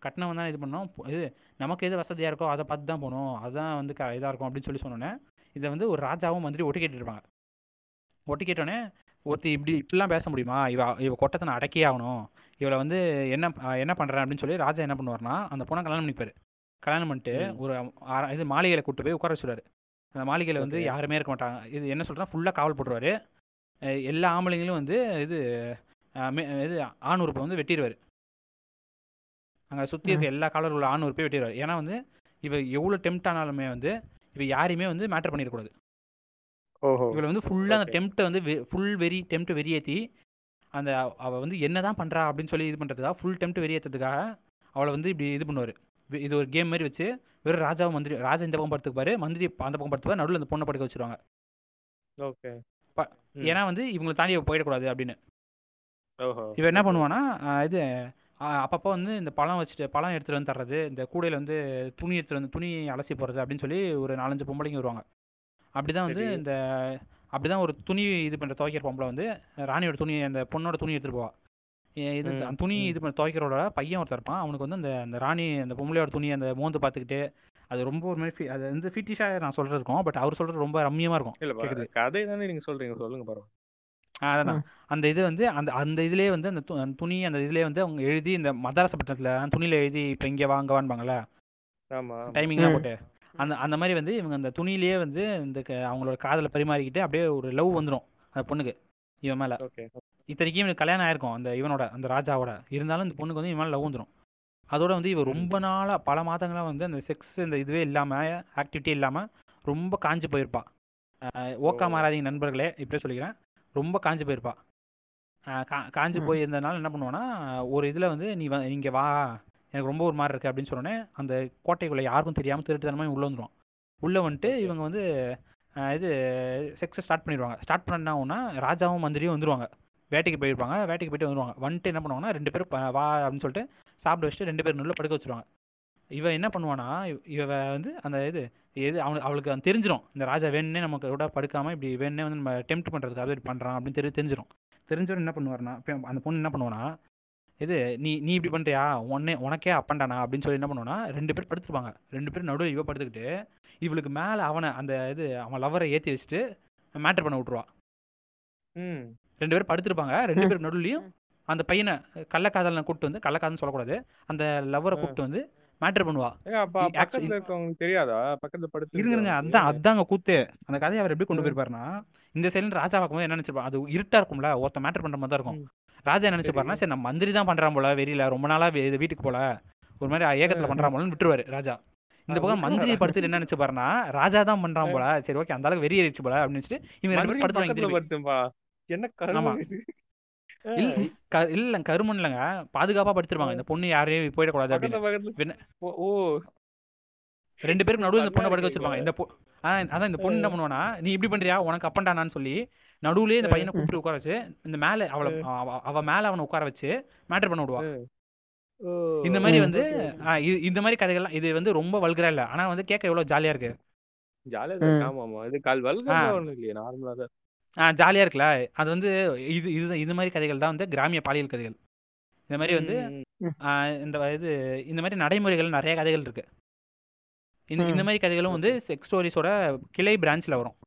கட்டினவன் தான் இது பண்ணோம் இது நமக்கு எது வசதியாக இருக்கோ அதை பார்த்து தான் போகணும் அதுதான் வந்து க இதாக இருக்கும் அப்படின்னு சொல்லி சொன்னோன்னே இதை வந்து ஒரு ராஜாவும் மந்திரி ஒட்டு இருப்பாங்க. ஒட்டு கேட்டோடனே ஒருத்தி இப்படி இப்படிலாம் பேச முடியுமா? இவ இவ கொட்டத்தை நான் ஆகணும். இவளை வந்து என்ன என்ன பண்ணுறேன் அப்படின்னு சொல்லி ராஜா என்ன பண்ணுவார்னா அந்த பொண்ணை கல்யாணம் பண்ணிப்பாரு. கல்யாணம் பண்ணிட்டு. ஒரு இது மாளிகையில் கூட்டு போய் உட்கார வச்சுருவாரு அந்த மாளிகையில் வந்து. யாருமே இருக்க மாட்டாங்க. இது என்ன சொல்கிறா ஃபுல்லாக காவல் போட்டுருவாரு. எல்லா ஆம்பளைங்களும் வந்து இது இது ஆண் உறுப்பை வந்து வெட்டிடுவார் அங்கே சுற்றி இருக்க எல்லா காலர் உள்ள ஆண் உறுப்பையும் வெட்டிடுவார் ஏன்னா வந்து இவ எவ்வளோ டெம்ட் ஆனாலுமே வந்து இவ யாரையுமே வந்து மேட்டர் பண்ணிடக்கூடாது. இவளை வந்து ஃபுல்லாக அந்த. டெம்ட்டை வந்து ஃபுல் வெறி டெம்ட் வெறியேற்றி அந்த அவ- வந்து என்னதான் பண்றா அப்படின்னு சொல்லி இது பண்ணுறதுக்காக ஃபுல் டெம்ட் வெறியேற்றதுக்காக அவளை வந்து இப்படி இது பண்ணுவார். இது ஒரு கேம் மாதிரி வச்சு வெறும் ராஜாவை மந்திரி ராஜா இந்த பக்கம் படுத்துக்குப்பாரு மந்திரி அந்த பக்கம் படுத்துப்பாரு நடுவில் அந்த பொண்ணை படுக்க வச்சிருவாங்க. ஓகே. ஏன்னா வந்து இவங்களை தாண்டி போயிடக்கூடாது அப்படின்னு. ஓஹோ. இவன் என்ன பண்ணுவான்னா இது அப்பப்போ வந்து இந்த பழம் வச்சுட்டு பழம் எடுத்துட்டு வந்து தர்றது இந்த கூடையில வந்து துணி எடுத்துட்டு வந்து துணி அலசி போடுறது அப்படின்னு சொல்லி ஒரு நாலஞ்சு பொம்பளைங்க வருவாங்க. அப்படிதான் வந்து சரி. இந்த அப்படிதான் ஒரு துணி இது பண்ற துவைக்கிற பொம்பளை வந்து ராணியோட துணி அந்த பொண்ணோட துணி எடுத்துட்டு போவா இது ம், அந்த துணி ம். இது பண்ண துவைக்கிறோட பையன் ஒருத்தர் இருப்பான் அவனுக்கு வந்து அந்த அந்த ராணி அந்த பொம்பளையோட துணி அந்த மோந்து பார்த்துக்கிட்டு அது ரொம்ப ஒரு மாதிரி fe- அது வந்து ஃபிட்டிஷாக நான் சொல்றது இருக்கும் பட் அவர் சொல்றது ரொம்ப ரம்மியமா இருக்கும் இல்ல கதை தானே நீங்க சொல்றீங்க சொல்லுங்க பரவாயில்ல ஆ, அதான் அந்த இது வந்து அந்த அந்த இதுலயே வந்து அந்த து- அந்த துணி அந்த இதுலயே வந்து அவங்க எழுதி இந்த மதாரச பட்டணத்துல துணியில எழுதி இப்போ இங்க வாங்க வான்பாங்கல்ல ஆமா ஆமா. டைமிங்லாம் ம். போட்டு அந்த அந்த மாதிரி வந்து இவங்க அந்த துணியிலேயே வந்து இந்த க- அவங்களோட காதலை பரிமாறிக்கிட்டு அப்படியே ஒரு லவ் வந்துடும் அந்த பொண்ணுக்கு இவன் மேல. ஓகே. இத்தனைக்கும் இவனுக்கு கல்யாணம் ஆயிருக்கும் அந்த இவனோட அந்த ராஜாவோட. இருந்தாலும் இந்த பொண்ணுக்கு வந்து இவன் மேல லவ் வந்துடும் அதோட வந்து இவ ம். ரொம்ப நாளா பல மாதங்களா வந்து அந்த செக்ஸ் இந்த இதுவே இல்லாம ஆக்டிவிட்டி இல்லாம ரொம்ப காஞ்சு போயிருப்பா. அஹ் ஓக்கா ஓ. மாறாதீங்க நண்பர்களே இப்படியே சொல்லிக்கிறேன். ரொம்ப காஞ்சு போயிருப்பா. அஹ் கா- காஞ்சு ம். போய் இருந்தனால என்ன பண்ணுவான்னா ஒரு இதுல வந்து நீ வ- இங்க வா எனக்கு ரொம்ப ஒரு மாதிரி இருக்கு அப்படின்னு சொன்னோடனே அந்த கோட்டைக்குள்ள யாருக்கும் தெரியாம திருட்டுத்தனமா உள்ள வந்துடும் உள்ள வந்துட்டு. இவங்க வந்து இது செக்ஸை ஸ்டார்ட் பண்ணிடுவாங்க. ஸ்டார்ட் பண்ணாங்கன்னா ராஜாவும் மந்திரியும் வந்துருவாங்க. வேட்டைக்கு போயிருப்பாங்க. வேட்டைக்கு போயிட்டு வந்துருவாங்க. வந்துட்டு என்ன பண்ணுவாங்கன்னா ரெண்டு பேரும் வா அப்படின்னு சொல்லிட்டு சாப்பிட வச்சுட்டு ரெண்டு பேரும் நடுவில் படுக்க வச்சிருவாங்க. இவ என்ன பண்ணுவானா இவ- வந்து அந்த இது எது அவனுக்கு அவளுக்கு அது தெரிஞ்சிடும் இந்த ராஜா வேணுன்னே நமக்கு கூட படுக்காம இப்படி வேணுன்னே வந்து நம்ம டெம்ட் பண்றதுக்காக இப்படி பண்றான் அப்படின்னு தெரி தெரிஞ்சிடும் தெரிஞ்சவன் என்ன பண்ணுவாருன்னா இப்ப அந்த பொண்ணு என்ன பண்ணுவானா இது நீ நீ இப்படி பண்றியா? உன்னே உனக்கே அப்பண்டானா அப்படின்னு சொல்லி என்ன பண்ணுவானா ரெண்டு பேர் படுத்துருப்பாங்க ரெண்டு பேரும் நடுவில் இவ படுத்துக்கிட்டு இவளுக்கு மேல அவனை அந்த இது அவன் லவரை ஏத்தி வச்சுட்டு மேட்டர் பண்ண விட்டுருவா. ம். ரெண்டு பேரும் படுத்திருப்பாங்க. ரெண்டு. பேரும் நடுவுலையும் அந்த பையனை கள்ளக்காதலனை கூப்பிட்டு வந்து கள்ளக்காதல்னு சொல்லக்கூடாது. அந்த லவ்வரை. கூப்பிட்டு வந்து மேட்டர் பண்ணுவா. தெரியாதா? பக்கத்துல படுத்து இருங்க? அதான் அதாங்க கூத்து. அந்த கதையை அவர் எப்படி கொண்டு. போயிருப்பாருன்னா இந்த சைடுல ராஜா பார்க்கும்போது என்ன நினைச்சிருப்பா? அது இருட்டா இருக்கும்ல ஒருத்த மேட்டர் பண்ற மாதிரி தான் இருக்கும். ராஜா என்ன நினைச்சிருப்பாருன்னா சரி நம்ம மந்திரி தான் பண்றான் போல வெறியில ரொம்ப நாளா வீட்டுக்கு போல. ஒரு மாதிரி ஏகத்துல பண்றான் போலன்னு விட்டுருவாரு ராஜா. இந்த பக்கம்? மந்திரி படுத்துட்டு என்ன நினைச்சுப்பாருன்னா ராஜா தான் பண்றான் போல சரி ஓகே அந்த அளவுக்கு வெறி போல அப்படின்னு நினைச்சிட்டு கருமம் ஆமா. இது? இல்ல இல்ல கருமன் இல்லைங்க பாதுகாப்பா படுத்திருப்பாங்க இந்த பொண்ணு யாரையும் போயிடக்கூடாது அப்படின்னு. ஓ, ரெண்டு பேருக்கு நடுவுல இந்த பொண்ணை படுக்க. வச்சிருப்பாங்க. இந்த பொ- அதான் இந்த பொண்ணு என்ன பண்ணுவானா நீ இப்படி பண்றியா? உனக்கு அப்பண்டானான்னு சொல்லி நடுவுலயே இந்த பையனை கூப்பிட்டு உட்கார வச்சு இந்த மேல அவளை அவ- மேல அவனை உட்கார வச்சு மேட்டர் பண்ண விடுவா. இந்த மாதிரி. வந்து இந்த மாதிரி கதைகள்லாம் இது வந்து ரொம்ப வல்கரா இல்ல. ஆனா வந்து கேட்க எவ்வளவு ஜாலியா இருக்கு. ஜாலியா. ஆமா ஆமா இது கால் இல்லையே நார்மலா தான். ஆ ஜாலியா இருக்குல்ல. அது வந்து இது இது இது மாதிரி கதைகள் தான் வந்து கிராமிய பாலியல் கதைகள். இந்த மாதிரி வந்து இந்த இது இந்த மாதிரி நடைமுறைகள் நிறைய கதைகள் இருக்கு. இந்த இந்த. மாதிரி கதைகளும் வந்து செக்ஸ் ஸ்டோரிஸோட கிளை பிரான்ச்ல வரும்.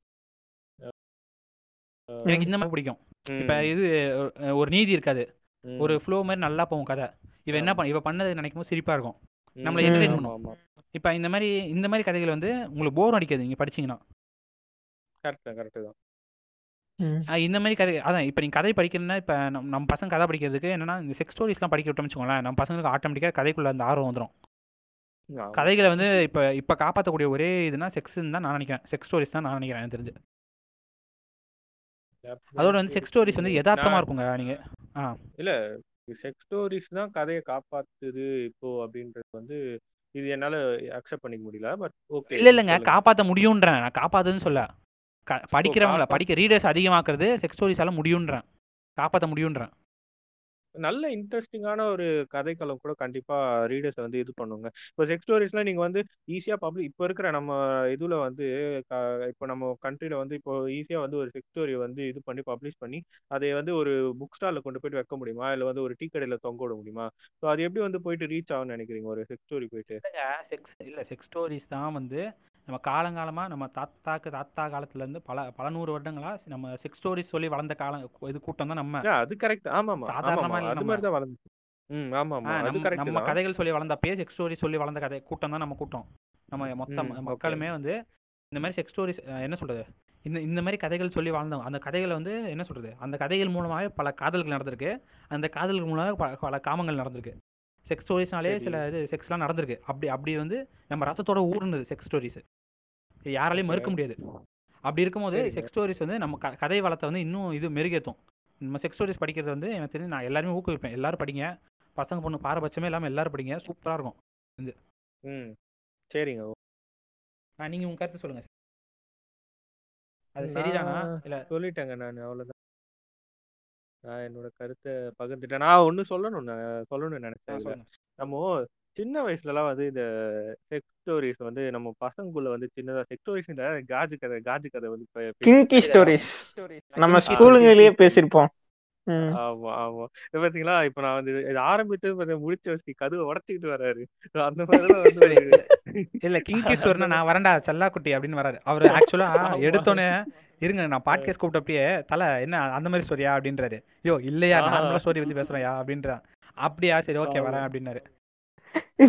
எனக்கு இந்த மாதிரி பிடிக்கும். இப்ப இது ஒரு நீதி இருக்காது. ஒரு ஃப்ளோ மாதிரி நல்லா போகும் கதை. இவ என்ன பண்ண இவ பண்ணது நினைக்கும் போது சிரிப்பா இருக்கும். நம்மள ம். entertain ஆமா, பண்ணும். ஆமா. இப்ப இந்த மாதிரி இந்த மாதிரி கதைகள் வந்து உங்களுக்கு போர் அடிக்காது நீங்க படிச்சீங்கன்னா. கரெக்ட் கரெக்ட் தான். இந்த மாதிரி கதை அதான் இப்போ நீங்கள் கதை படிக்கணும்னா இப்போ நம்ம நம்ம பசங்க கதை படிக்கிறதுக்கு என்னன்னா இந்த செக்ஸ் ஸ்டோரிஸ்லாம் படிக்க விட்டோம்னு வச்சுக்கோங்களேன் நம்ம பசங்களுக்கு ஆட்டோமேட்டிக்காக கதைக்குள்ள அந்த ஆர்வம் வந்துடும். கதைகளை வந்து இப்போ இப்போ காப்பாற்றக்கூடிய ஒரே இதுனா செக்ஸ்ன்னு தான் நான் நினைக்கிறேன். செக்ஸ் ஸ்டோரிஸ் தான் நான் நினைக்கிறேன் எனக்கு தெரிஞ்சு. அதோட வந்து செக்ஸ் ஸ்டோரிஸ் வந்து யதார்த்தமா இருக்குங்க நீங்க. ஆ. இல்ல செக்ஸ் ஸ்டோரிஸ் தான் கதையை காப்பாத்துது இப்போ அப்படின்றது வந்து இது என்னால அக்செப்ட் பண்ணிக்க முடியல பட் ஓகே இல்ல இல்லைங்க காப்பாற்ற முடியுன்றேன் நான் காப்பாத்துன்னு சொல்ல. படிக்கிறவங்கள படிக்க ரீடர்ஸ் அதிகமாக்குறது செக்ஸ் ஸ்டோரிஸால முடியுன்றேன். காப்பாற்ற முடியுன்றேன். நல்ல இன்ட்ரெஸ்டிங்கான ஒரு கதைக்களம் கூட கண்டிப்பா ரீடர்ஸ் வந்து இது பண்ணுங்க. இப்போ செக்ஸ் ஸ்டோரிஸ்லாம் நீங்க வந்து ஈஸியா பப்ளிக் இப்போ இருக்கிற நம்ம இதுல வந்து க- இப்போ நம்ம கண்ட்ரில வந்து இப்போ ஈஸியா வந்து ஒரு செக்ஸ் ஸ்டோரி வந்து இது பண்ணி பப்ளிஷ் பண்ணி அதை வந்து ஒரு புக் ஸ்டால்ல கொண்டு போயிட்டு வைக்க முடியுமா? இல்ல வந்து ஒரு டீ கடையில தொங்க விட முடியுமா? ஸோ அது எப்படி வந்து போயிட்டு ரீச் ஆகும்னு நினைக்கிறீங்க? ஒரு செக்ஸ் ஸ்டோரி போயிட்டு. இல்லைங்க செக்ஸ் இல்ல செக்ஸ் ஸ்டோரிஸ் தான் வந்து நம்ம காலங்காலமா நம்ம தாத்தாக்கு தாத்தா காலத்துல இருந்து பல பல நூறு வருடங்களா நம்ம செக்ஸ் ஸ்டோரிஸ் சொல்லி வளர்ந்த காலம் இது கூட்டம் தான் நம்ம. அது கரெக்ட் ஆமாமா சாதாரணமா ஆமாமா. இல்ல அது நம்ம. கதைகள் சொல்லி வளர்ந்தப்பயே செக்ஸ் ஸ்டோரி சொல்லி வளர்ந்த கதை கூட்டம் தான் நம்ம கூட்டம். நம்ம மொத்த ம், ம- okay. மக்களுமே வந்து இந்த மாதிரி செக்ஸ் ஸ்டோரிஸ் என்ன சொல்றது? இந்த இந்த மாதிரி கதைகள் சொல்லி வாழ்ந்தவங்க அந்த கதைகளை வந்து என்ன சொல்றது? அந்த கதைகள் மூலமாவே பல காதல்கள் நடந்திருக்கு. அந்த காதல்கள் மூலமாக பல பல காமங்கள் நடந்திருக்கு. செக்ஸ் ஸ்டோரிஸ்னாலே. சில இது செக்ஸ்லாம் நடந்திருக்கு. அப்படி அப்படி வந்து நம்ம ரத்தத்தோட ஊறுனது செக்ஸ் ஸ்டோரிஸ் யாராலையும் மறுக்க முடியாது. அப்படி இருக்கும்போது. செக்ஸ் ஸ்டோரிஸ் வந்து நம்ம கதை வளத்தை வந்து இன்னும் இது மெருகேற்றும் நம்ம செக்ஸ் ஸ்டோரிஸ் படிக்கிறது வந்து எனக்கு தெரிஞ்சு நான் எல்லாருமே ஊக்குவிப்பேன். எல்லாரும் படிங்க. பசங்க பொண்ணு பாரபட்சமே இல்லாமல் எல்லாரும் படிங்க. சூப்பராக இருக்கும். ம். சரிங்க. ஆ நீங்கள் உங்கள் கருத்து சொல்லுங்கள் அது சரிதானா? இல்லை சொல்லிட்டேங்க நான் அவ்வளவுதான். நான் என்னோட கருத்தை பகிர்ந்துட்டேன். நான் ஒண்ணு சொல்லணும் நான் சொல்லணும்னு நினைச்சேன் நம்ம சின்ன வயசுலலாம் வந்து இந்த செக்ஸ் ஸ்டோரிஸ் வந்து நம்ம பசங்களுக்குள்ள வந்து சின்னதா செக்ஸ் ஸ்டோரிஸ் காஜு கதை காஜு கதை வந்து இப்ப பேசி- கிங்கி ஸ்டோரிஸ் நம்ம Kinky ஸ்கூலுங்களிலேயே பேசியிருப்போம் ம். ஆமா ஆமா. இப்ப பாத்தீங்களா இப்ப நான் வந்து இது ஆரம்பிச்சது பார்த்தா முடிச்ச வச்சு கதவை உடச்சிக்கிட்டு வராரு. So அந்த மாதிரிலாம் வந்து ஒரு- இல்லை கிங்கி ஸ்டோர்னா நான் வரேன்டா செல்லாக்குட்டி அப்படின்னு வராரு. அவர் ஆக்சுவலாக ஆமா. எடுத்தோன்னே இருங்க நான் பாட்காஸ்ட் கூப்பிட்டப்பயே தலை என்ன அந்த மாதிரி ஸ்டோரியா அப்படின்றாரு. யோ இல்லையா ஆ. ஸ்டோரி பற்றி பேசுகிறோம்யா அப்படின்றான் அப்படியா சரி ஓகே ஆமா. வரேன் அப்படின்னாரு. நீ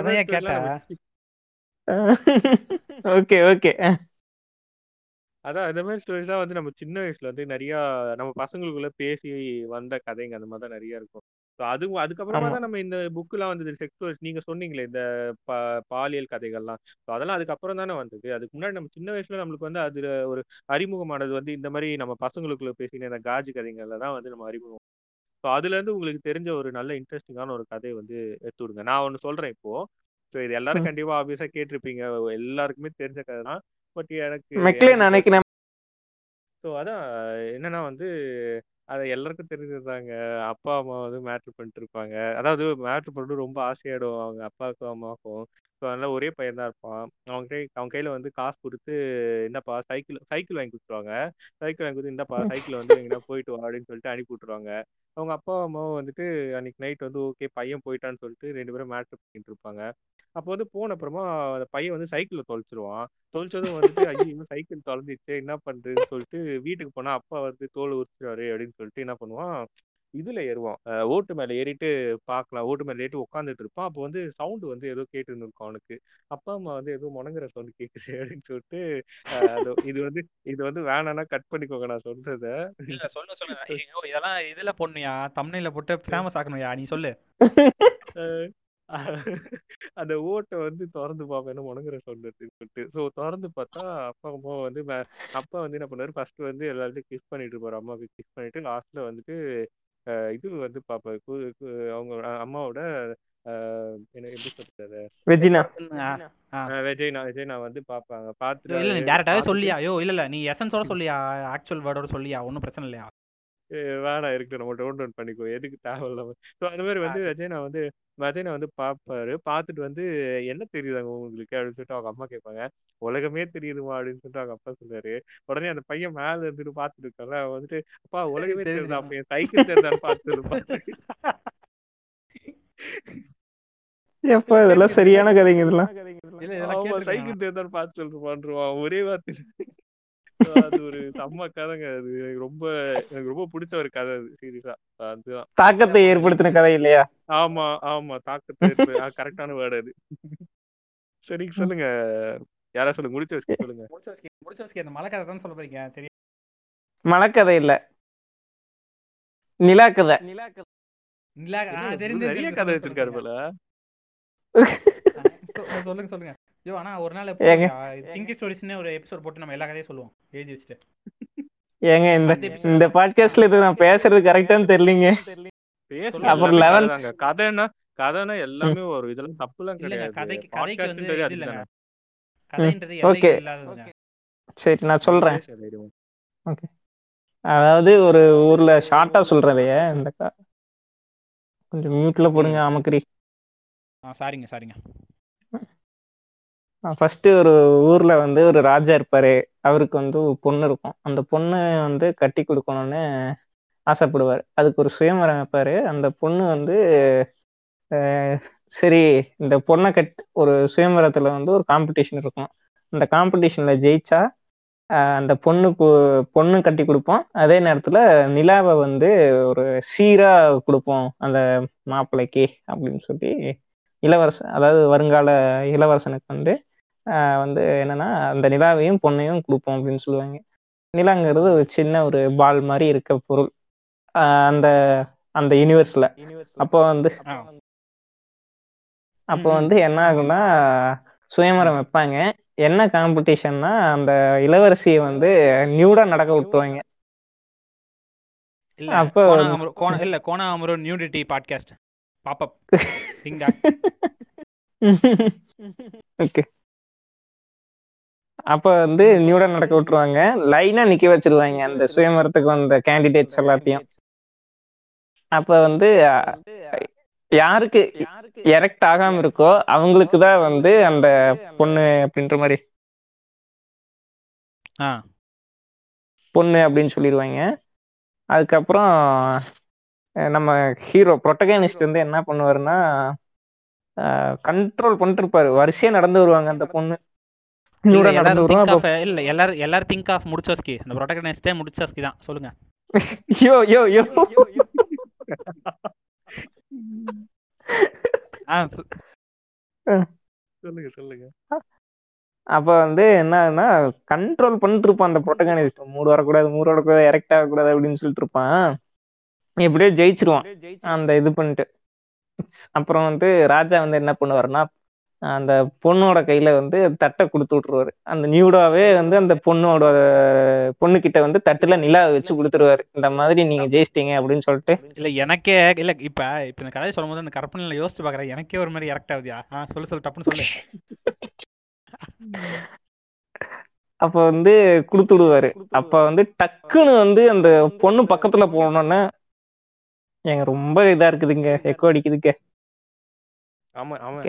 அதையா கேட்ட? Okay okay. அதான் இந்த மாதிரி ஸ்டோரிஸ் தான் வந்து நம்ம சின்ன வயசுல வந்து நிறைய நம்ம பசங்களுக்குள்ள பேசி வந்த கதைங்க. அந்த மாதிரி தான் நிறைய இருக்கும். ஸோ அது அதுக்கப்புறமா. தான் நம்ம இந்த புக்கெலாம் வந்தது செக்ஸ் ஸ்டோரிஸ் நீங்க சொன்னீங்களே இந்த பா பாலியல் கதைகள்லாம். ஸோ அதெல்லாம் அதுக்கப்புறம் தானே வந்தது. அதுக்கு முன்னாடி நம்ம சின்ன வயசுல நம்மளுக்கு வந்து அதுல ஒரு அறிமுகமானது வந்து இந்த மாதிரி நம்ம பசங்களுக்குள்ள பேசின இந்த காஜி கதைகள்ல தான் வந்து நம்ம அறிமுகம். ஸோ அதுல இருந்து உங்களுக்கு தெரிஞ்ச ஒரு நல்ல இன்ட்ரெஸ்டிங்கான ஒரு கதையை வந்து எடுத்து விடுங்க. நான் ஒன்று சொல்றேன் இப்போ. ஸோ இது எல்லாரும் ம். கண்டிப்பா ஆப்வியஸா கேட்டிருப்பீங்க. எல்லாருக்குமே தெரிஞ்ச கதை தான். பட் எனக்கு ஸோ அதான் என்னன்னா வந்து அது எல்லாருக்கும் தெரிஞ்சதுதாங்க. அப்பா அம்மா வந்து மேட்ரு பண்ணிட்டு இருப்பாங்க. அதாவது மேட்ரு பண்ணிட்டு ரொம்ப ஆசையாயிடும் அவங்க அப்பாவுக்கும் அம்மாவுக்கும். ஸோ அதனால ஒரே பையன் தான் இருப்பான். அவங்க கை அவங்க கையில வந்து காசு கொடுத்து என்னப்பா சைக்கிள் சைக்கிள் வாங்கி கொடுத்துருவாங்க. சைக்கிள் வாங்கி கொடுத்து இந்தப்பா சைக்கிள் வந்து எங்கன்னா போயிட்டு வா அப்படின்னு சொல்லிட்டு அனுப்பி விட்டுருவாங்க. அவங்க அப்பா அம்மாவும் வந்துட்டு அன்னைக்கு நைட் வந்து ஓகே பையன் போயிட்டான்னு சொல்லிட்டு ரெண்டு பேரும் மேட்ரு பண்ணிட்டு இருப்பாங்க. அப்போ வந்து போன அப்புறமா அந்த பையன் வந்து சைக்கிளை தொலைச்சிருவான். தொலைச்சதும் வந்துட்டு ஐயோ சைக்கிள் தொலைஞ்சிச்சு என்ன பண்றதுன்னு சொல்லிட்டு வீட்டுக்கு போனா அப்பா வந்து தோல் உரிச்சிருவாரு அப்படின்னு சொல்லிட்டு என்ன பண்ணுவான் இதுல ஏறுவான். ஓட்டு மேல ஏறிட்டு பார்க்கலாம் ஓட்டு மேல ஏறிட்டு உட்காந்துட்டு இருப்பான். அப்போ வந்து சவுண்ட் வந்து ஏதோ கேட்டுன்னு இருக்கும் அவனுக்கு. அப்பா அம்மா வந்து ஏதோ முணங்குற சவுண்ட் கேக்குது [LAUGHS] அப்படின்னு சொல்லிட்டு இது வந்து இது வந்து வேணாம்னா கட் பண்ணிக்கோங்க நான் சொல்றத. இல்ல சொல்லு சொல்லு. இதெல்லாம் இதுல போடணுயா தம்னையில போட்டு ஃபேமஸ் ஆக்கணும்யா. நீ சொல்லு. அந்த ஓட்டை வந்து திறந்து பார்ப்பேன் என்ன முணங்குற சவுண்ட் அப்படின்னு சொல்லிட்டு. ஸோ திறந்து பார்த்தா அப்பா அம்மா வந்து அப்பா வந்து என்ன பண்ணாரு ஃபர்ஸ்ட் வந்து எல்லாத்தையும் கிஸ் பண்ணிட்டு இருப்பாரு. அம்மாவுக்கு கிஸ் பண்ணிட்டு லாஸ்ட்ல வந்துட்டு இது வந்து கு- அவங்க அம்மாவோட என்ன எப்படி சொல்றது? வெஜினா விஜய்னா வந்து பாப்பாங்க. ஐயோ, இல்ல நீ டேரக்டாவே சொல்லியா? ஐயோ இல்ல இல்ல நீ எசன்ஸோட சொல்லியா? ஆக்சுவல் வேர்டோட சொல்லியா? ஒன்றும் பிரச்சனை இல்லையா? வேணாம் இருக்கு நம்ம டோன் டவுன் பண்ணிக்கோ எதுக்கு தேவையில்லாம ஸோ அந்த மாதிரி வந்து விஜய்னா வந்து விஜய்னா வந்து பார்ப்பாரு பார்த்துட்டு வந்து என்ன தெரியுதாங்க உங்களுக்கு? அப்படின்னு சொல்லிட்டு அவங்க அம்மா கேட்பாங்க. உலகமே தெரியுதுமா? அப்படின்னு சொல்லிட்டு அவங்க அப்பா சொல்றாரு. உடனே அந்த பையன் மேல இருந்துட்டு பார்த்துட்டு இருக்காங்க வந்துட்டு அப்பா உலகமே தெரியுது, தெரியுதா? அப்ப என் சைக்கிள் தெரியுதான்னு பார்த்து சொல்லுப்பா எப்பா இதெல்லாம் சரியான கதைங்க இதெல்லாம். சைக்கிள் தெரியுதான்னு பார்த்து சொல்லுப்பான்றான் ஒரே வார்த்தை அது ஒரு செம்ம கதைங்க. அது எனக்கு ரொம்ப எனக்கு ரொம்ப பிடிச்ச ஒரு கதை அது சீரியஸா அதுதான். தாக்கத்தை ஏற்படுத்தின கதை இல்லையா? ஆமா ஆமா. தாக்கத்தை கரெக்டான வேர்டு அது. சரி சொல்லுங்க. யாரா சொல்லுங்க. முடிச்சு வச்சு சொல்லுங்க. முடிச்சவஸ்கி முடிச்சவஸ்கி அந்த மலை கதை தான் சொல்ல போறீங்க? தெரியும் மலைக்கதை இல்ல. நிலா கதை. நிலா இது, தெரியும், நிறைய கதை வச்சிருக்காரு. போல. சொல்லுங்க சொல்லுங்க. ஐயோ ஆனா ஒரு நாள் ஏங்க? திங்கி ஸ்டோரிஸ்னு ஒரு எபிசோட் போட்டு நம்ம எல்லா கதையும் சொல்லுவோம். எழுதி வச்சுட்டு. ஏங்க இந்த இந்த பாட்காஸ்ட்ல இது நான் பேசுறது கரெக்டான்னு தெரியலீங்க. அப்புறம் 11 கதைதாங்க. கதைன்னா கதைன்னா எல்லாமே வரும் இதெல்லாம் தப்புலாம் கிடையாது. கதைக்கு கதைக்கு வந்து அதுதானே. கதைன்றது இல்லாததுங்க. சரி நான் சொல்றேன். தைரியமா. அதாவது ஒரு ஊர்ல ஷார்ட்டா சொல்றதைய இந்த கொஞ்சம் மியூட்ல போடுங்க அமக்கரி ஆ சாரிங்க சாரிங்க ஃபர்ஸ்ட் ஒரு ஊர்ல வந்து ஒரு ராஜா இருப்பாரு. அவருக்கு வந்து ஒரு பொண்ணு இருக்கும். அந்த பொண்ணு வந்து கட்டி கொடுக்கணும்னு ஆசைப்படுவார். அதுக்கு ஒரு சுயமரம் வைப்பாரு. அந்த பொண்ணு வந்து சரி இந்த பொண்ணை கட் ஒரு சுயமரத்துல வந்து ஒரு காம்படிஷன் இருக்கும். அந்த காம்படிஷன்ல ஜெயிச்சா அந்த பொண்ணுக்கு பொண்ணு கட்டி கொடுப்போம். அதே நேரத்துல நிலாவை வந்து ஒரு சீரா கொடுப்போம். அந்த மாப்பிள்ளைக்கு அப்படின்னு சொல்லி இளவரசன் அதாவது வருங்கால இளவரசனுக்கு வந்து வந்து என்னன்னா அந்த நிலாவையும் பொண்ணையும் கொடுப்போம் அப்படின்னு சொல்லுவாங்க. நிலாங்கிறது ஒரு சின்ன ஒரு பால் மாதிரி இருக்க பொருள். அந்த அந்த யூனிவர்ஸ்ல அப்போ வந்து. அப்போ. வந்து என்ன ஆகும்னா சுயமரம் வைப்பாங்க. என்ன காம்படிஷன்னா அந்த இளவரசியை வந்து நியூடா நடக்க விட்டுருவாங்க. அப்ப இல்ல கோனா அமரு நியூடிட்டி பாட்காஸ்ட் பாப்பப் ஓகே அப்ப வந்து நியூடா நடக்க விட்டுருவாங்க. லைனா நிக்க வச்சிருவாங்க. அந்த சுயமரத்துக்கு வந்த கேண்டிடேட்ஸ் எல்லாத்தையும். அப்ப வந்து யாருக்கு எரெக்ட் ஆகாம இருக்கோ அவங்களுக்கு தான் வந்து அந்த பொண்ணு அப்படின்ற மாதிரி. ஆ. பொண்ணு அப்படின்னு சொல்லிடுவாங்க. அதுக்கப்புறம் நம்ம ஹீரோ ப்ரொட்டகனிஸ்ட் வந்து என்ன பண்ணுவாருன்னா கண்ட்ரோல் பண்ணிட்டு இருப்பாரு. வரிசையா நடந்து வருவாங்க அந்த பொண்ணு. இல்ல எல்லாரும் எல்லாரும் திங்க் ஆஃப் முடிச்சோஸ்கி. அந்த ப்ரொட்டகனிஸ்டே முடிச்சோஸ்கி தான். சொல்லுங்க. [LAUGHS] யோ யோ யோ. [LAUGHS] சொல்லுங்க சொல்லுங்க. அப்ப வந்து என்ன ஆகுதுன்னா கண்ட்ரோல் பண்ணிட்டு இருப்பான் அந்த ப்ரொட்டகனிஸ்ட் மூடு வரக்கூடாது மூடு வரக்கூடாது எரெக்ட் ஆகக்கூடாது அப்படின்னு சொல்லிட்டு இருப்பான் எப்படியோ ஜெயிச்சிருவான். அந்த இது பண்ணிட்டு. அப்புறம் வந்து ராஜா வந்து என்ன பண்ணுவாருன்னா அந்த பொண்ணோட கையில வந்து தட்டை கொடுத்து விட்டுருவாரு. அந்த நியூடாவே வந்து அந்த பொண்ணோட பொண்ணு கிட்ட வந்து தட்டுல நிலா வச்சு கொடுத்துருவாரு. இந்த மாதிரி நீங்க ஜெயிச்சிட்டீங்க அப்படின்னு சொல்லிட்டு. இல்ல எனக்கே இல்ல இப்ப இப்ப இந்த கதையை சொல்லும்போது அந்த கற்பனையில யோசிச்சு பாக்குறேன். எனக்கே ஒரு மாதிரி இறக்ட் ஆகுதியா ஆ சொல்லு சொல்லு டப்புன்னு சொல்லு. அப்ப வந்து கொடுத்து விடுவாரு. அப்ப வந்து டக்குன்னு வந்து அந்த பொண்ணு பக்கத்துல போனோன்னே ஏங்க ரொம்ப இதா இருக்குதுங்க எக்கோ அடிக்குதுங்க. ஆமா ஆமா.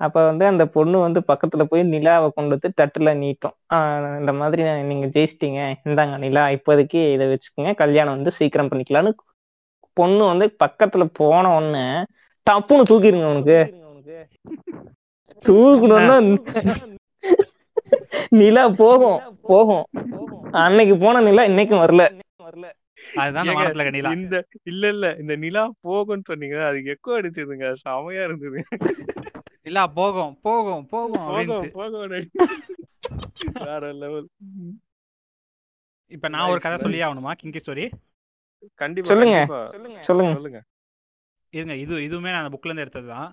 அப்ப வந்து அந்த பொண்ணு வந்து பக்கத்துல போய் நிலாவை கொண்டு வந்து தட்டுல நீட்டும். ஆஹ் இந்த மாதிரி நீங்க ஜெயிச்சிட்டீங்க. இந்தாங்க நிலா இப்போதைக்கு இதை வச்சுக்கோங்க. கல்யாணம் வந்து சீக்கிரம் பண்ணிக்கலாம்னு பொண்ணு வந்து பக்கத்துல போன உடனே டப்புன்னு தூக்கிருங்க அவனுக்கு தூக்கணும்னா நிலா போகும் போகும். அன்னைக்கு போன நிலா இன்னைக்கும் வரல. அதுதான் அந்த இந்த இல்ல இல்ல இந்த நிலா போகும்னு சொன்னீங்க அதுக்கு எக்கோ அடிச்சதுங்க செமையா இருந்தது. இல்ல போகும் போகும் போகும் போகும் போகும். வேற லெவல் இப்ப நான் ஒரு கதை. சொல்லி ஆகணுமா கிங்கி ஸ்டோரி கண்டிப்பா சொல்லுங்க. சொல்லுங்க. சொல்லுங்க. இருங்க இது இதுவுமே நான் புக்ல இருந்து எடுத்தது தான்.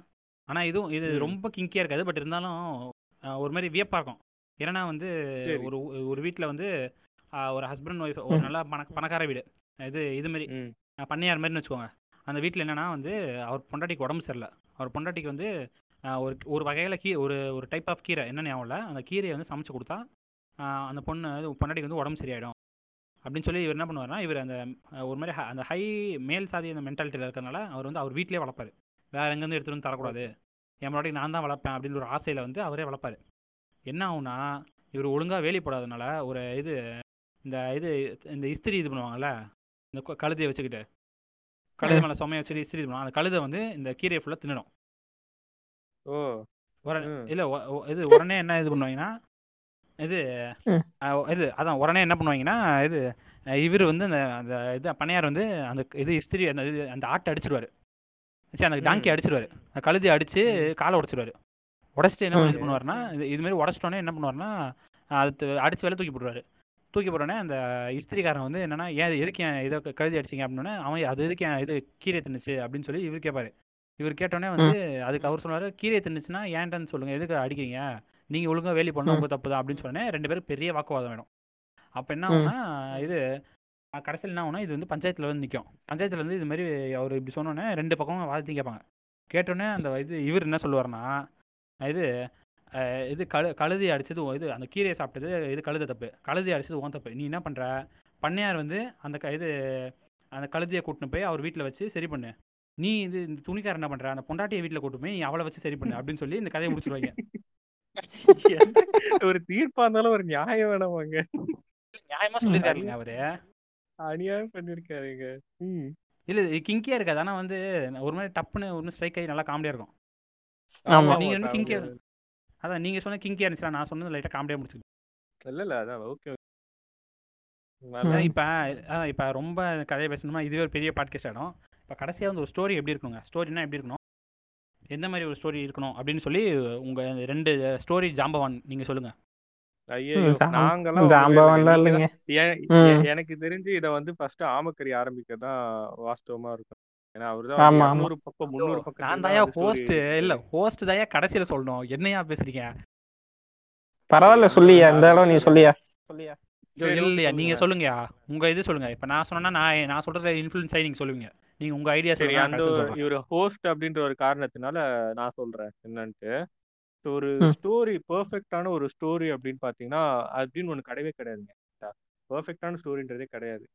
ஆனா இதுவும் இது. ரொம்ப கிங்கியா இருக்காது பட் இருந்தாலும் ஒரு மாதிரி வியப்பா இருக்கும். ஏன்னா வந்து. ஒரு ஒரு வீட்ல வந்து ஒரு ஹஸ்பண்ட் ஒய்ஃப் ஒரு. நல்ல பண பணக்கார வீடு. இது இது மாதிரி பண்ணையார் மாதிரின்னு வச்சுக்கோங்க. அந்த வீட்டில் என்னன்னா வந்து அவர் பொண்டாட்டிக்கு உடம்பு சரியில்லை. அவர் பொண்டாட்டிக்கு வந்து ஒரு ஒரு வகையில் கீ ஒரு ஒரு டைப் ஆஃப் கீரை என்ன ஞாபகம் இல்லை. அந்த கீரையை வந்து சமைச்சு கொடுத்தா அந்த பொண்ணு பொண்டாட்டிக்கு வந்து உடம்பு சரியாயிடும். அப்படின்னு சொல்லி இவர் என்ன பண்ணுவாருன்னா இவர் அந்த ஒரு மாதிரி அந்த ஹை மேல் சாதி அந்த மென்டாலிட்டியில் இருக்கிறனால அவர் வந்து அவர் வீட்டிலே வளர்ப்பாரு வேற எங்கேருந்து எடுத்துட்டு வந்து தரக்கூடாது. என் முன்னாடி நான் தான் வளர்ப்பேன் அப்படின்னு ஒரு ஆசையில் வந்து அவரே வளர்ப்பாரு என்ன ஆகும்னா இவர் ஒழுங்காக வேலி போடாதனால ஒரு இது இந்த இது இந்த இஸ்திரி இது பண்ணுவாங்கல்ல இந்த கழுதையை வச்சுக்கிட்டு. கழுதை மேலே சுமையை வச்சுட்டு இஸ்திரி பண்ணுவாங்க. அந்த கழுதை வந்து இந்த கீரையை ஃபுல்லாக தின்னுடும். ஓ. உடனே. இல்லை இது உடனே என்ன இது பண்ணுவாங்கன்னா இது இது அதான் உடனே என்ன பண்ணுவாங்கன்னா இது இவர் வந்து அந்த அந்த இது பண்ணையார் வந்து அந்த இது இஸ்திரி அந்த இது அந்த ஆட்டை அடிச்சிருவாரு. சரி அந்த. டாங்கி அடிச்சிருவாரு. அந்த கழுதி அடிச்சு ம். காலை உடைச்சிருவாரு. உடச்சிட்டு என்ன. இது பண்ணுவாருன்னா இது இது மாதிரி உடச்சிட்டோன்னே என்ன பண்ணுவாருன்னா அது அடிச்சு வெளில தூக்கி போடுவாரு தூக்கி போட்டோன்னே அந்த இஸ்திரிக்காரன் வந்து என்னன்னா ஏன் எதுக்கு ஏன் இதை கழுதி அடிச்சிங்க? அப்படின்னே அவன் அது எதுக்கு ஏன் இது கீரை தின்னுச்சு? அப்படின்னு சொல்லி இவர் கேட்பாரு இவர் கேட்டோன்னே வந்து அதுக்கு அவர் சொன்னாரு கீரை தின்னுச்சுன்னா ஏன்டான்னு சொல்லுங்க எதுக்கு அடிக்கிறீங்க? நீங்க ஒழுங்கா வேலி பண்ணா. உங்க தப்பு தான். அப்படின்னு சொன்னே ரெண்டு பேரும் பெரிய வாக்குவாதம் வேணும் அப்ப என்ன. ஆகும்னா இது கடைசியில் என்ன ஆகும்னா இது வந்து பஞ்சாயத்துல வந்து நிற்கும் பஞ்சாயத்துல வந்து இது மாதிரி அவர் இப்படி சொன்னோன்னே ரெண்டு பக்கமும் வாதத்தையும் கேட்பாங்க. கேட்டோன்னே அந்த இது இவர் என்ன சொல்லுவாருன்னா இது இது கழு கழுதி அடிச்சது இது அந்த கீரையை சாப்பிட்டது இது கழுத தப்பு. கழுதி அடிச்சது உன் தப்பு. நீ என்ன பண்ற? பண்ணையார் வந்து அந்த க இது அந்த கழுதியை கூட்டின்னு போய் அவர் வீட்டில் வச்சு சரி பண்ணு. நீ இது இந்த துணிக்காரர் என்ன பண்ற? அந்த பொண்டாட்டியை வீட்டில் கூட்டு போய் நீ அவளை வச்சு சரி பண்ணு அப்படின்னு சொல்லி இந்த கதையை முடிச்சிருவாங்க. [LAUGHS] ஒரு தீர்ப்பா இருந்தாலும் ஒரு நியாயம் வேணாமாங்க நியாயமா சொல்லியிருக்காருங்க அவரு. அநியாயம் பண்ணிருக்காருங்க இல்ல இது கிங்கியா இருக்காது. ஆனா வந்து ஒரு மாதிரி டப்புன்னு ஒரு ஸ்ட்ரைக் ஆகி நல்லா காமெடியா இருக்கும். நீங்க ஆமா, கிங்கியா. அதான் நீங்க சொன்ன கிங்கியா இருந்துச்சுல நான் சொன்னது லைட்டா காமெடியா முடிச்சுக்கிட்டேன் இல்ல இல்ல அதான் ஓகே அதான் இப்ப அதான் இப்ப ரொம்ப கதையை பேசணுமா இதுவே ஒரு பெரிய பாட்காஸ்ட் ஆயிடும். இப்ப கடைசியா வந்து ஒரு ஸ்டோரி எப்படி இருக்கணுங்க? ஸ்டோரினா எப்படி இருக்கணும்? எந்த மாதிரி ஒரு ஸ்டோரி இருக்கணும் அப்படின்னு சொல்லி உங்க ரெண்டு ஸ்டோரி ஜாம்பவான் நீங்க சொல்லுங்க. எனக்கு தெரிஞ்சு இத வந்து ஃபர்ஸ்ட் ஆமக்கறி ஆரம்பிக்க தான் வாஸ்தவமா இருக்கும். ஏன்னா அவர்தான் ஆமா, வந்து ஆமா. 200 பக்கம் முந்நூறு பக்கம் நான் தாயா ஹோஸ்ட் இல்ல ஹோஸ்ட் தாயா கடைசியில சொல்லணும். என்னையா பேசுறீங்க? பரவாயில்ல சொல்லியா இந்த அளவு நீ சொல்லியா? சொல்லியா? இல்லையா நீங்க சொல்லுங்க. உங்க இது சொல்லுங்க. இப்ப நான் சொன்னா நான் நான் சொல்றத இன்ஃபுளுன்ஸ் ஆகி நீங்க சொல்லுவீங்க. நீங்க உங்க ஐடியா சரி அந்த. இவர் ஹோஸ்ட் அப்படின்ற ஒரு காரணத்தினால நான் சொல்றேன். என்னன்ட்டு. So, ஒரு. ஸ்டோரி பெர்ஃபெக்டான ஒரு ஸ்டோரி அப்படின்னு பாத்தீங்கன்னா அப்படின்னு ஒண்ணு கிடையவே கிடையாதுங்க. பெர்ஃபெக்டான ஸ்டோரின்றதே கிடையாது.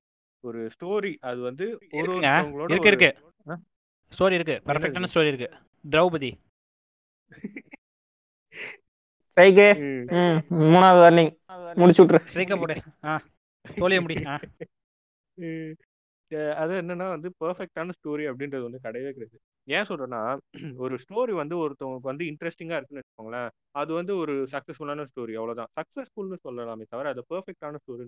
ஒரு ஸ்டோரி அது வந்து ஒரு இருக்கு இருக்கு? ஸ்டோரி இருக்கு. என்னது? பர்ஃபெக்டான ஸ்டோரி இருக்கு. திரௌபதி. ம். மூணாவது வார்னிங் முடிச்சு விட்ரு ஸ்ட்ரைக்கா போடு. ஆ தோழிய முடி. அது என்னன்னா வந்து பெர்ஃபெக்டான ஸ்டோரி அப்படின்றது வந்து கிடையவே கிடையாது. ஏன் சொல்றேன்னா [CLEARS THROAT] ஒரு ஸ்டோரி வந்து ஒருத்தவங்களுக்கு வந்து இன்ட்ரெஸ்டிங்கா இருக்குன்னு வச்சுக்கோங்களேன். அது வந்து ஒரு சக்சஸ்ஃபுல்லான ஸ்டோரி அவ்வளவுதான். சக்சஸ்ஃபுல்னு சொல்லலாமே தவிர அது பெர்ஃபெக்டான ஸ்டோரி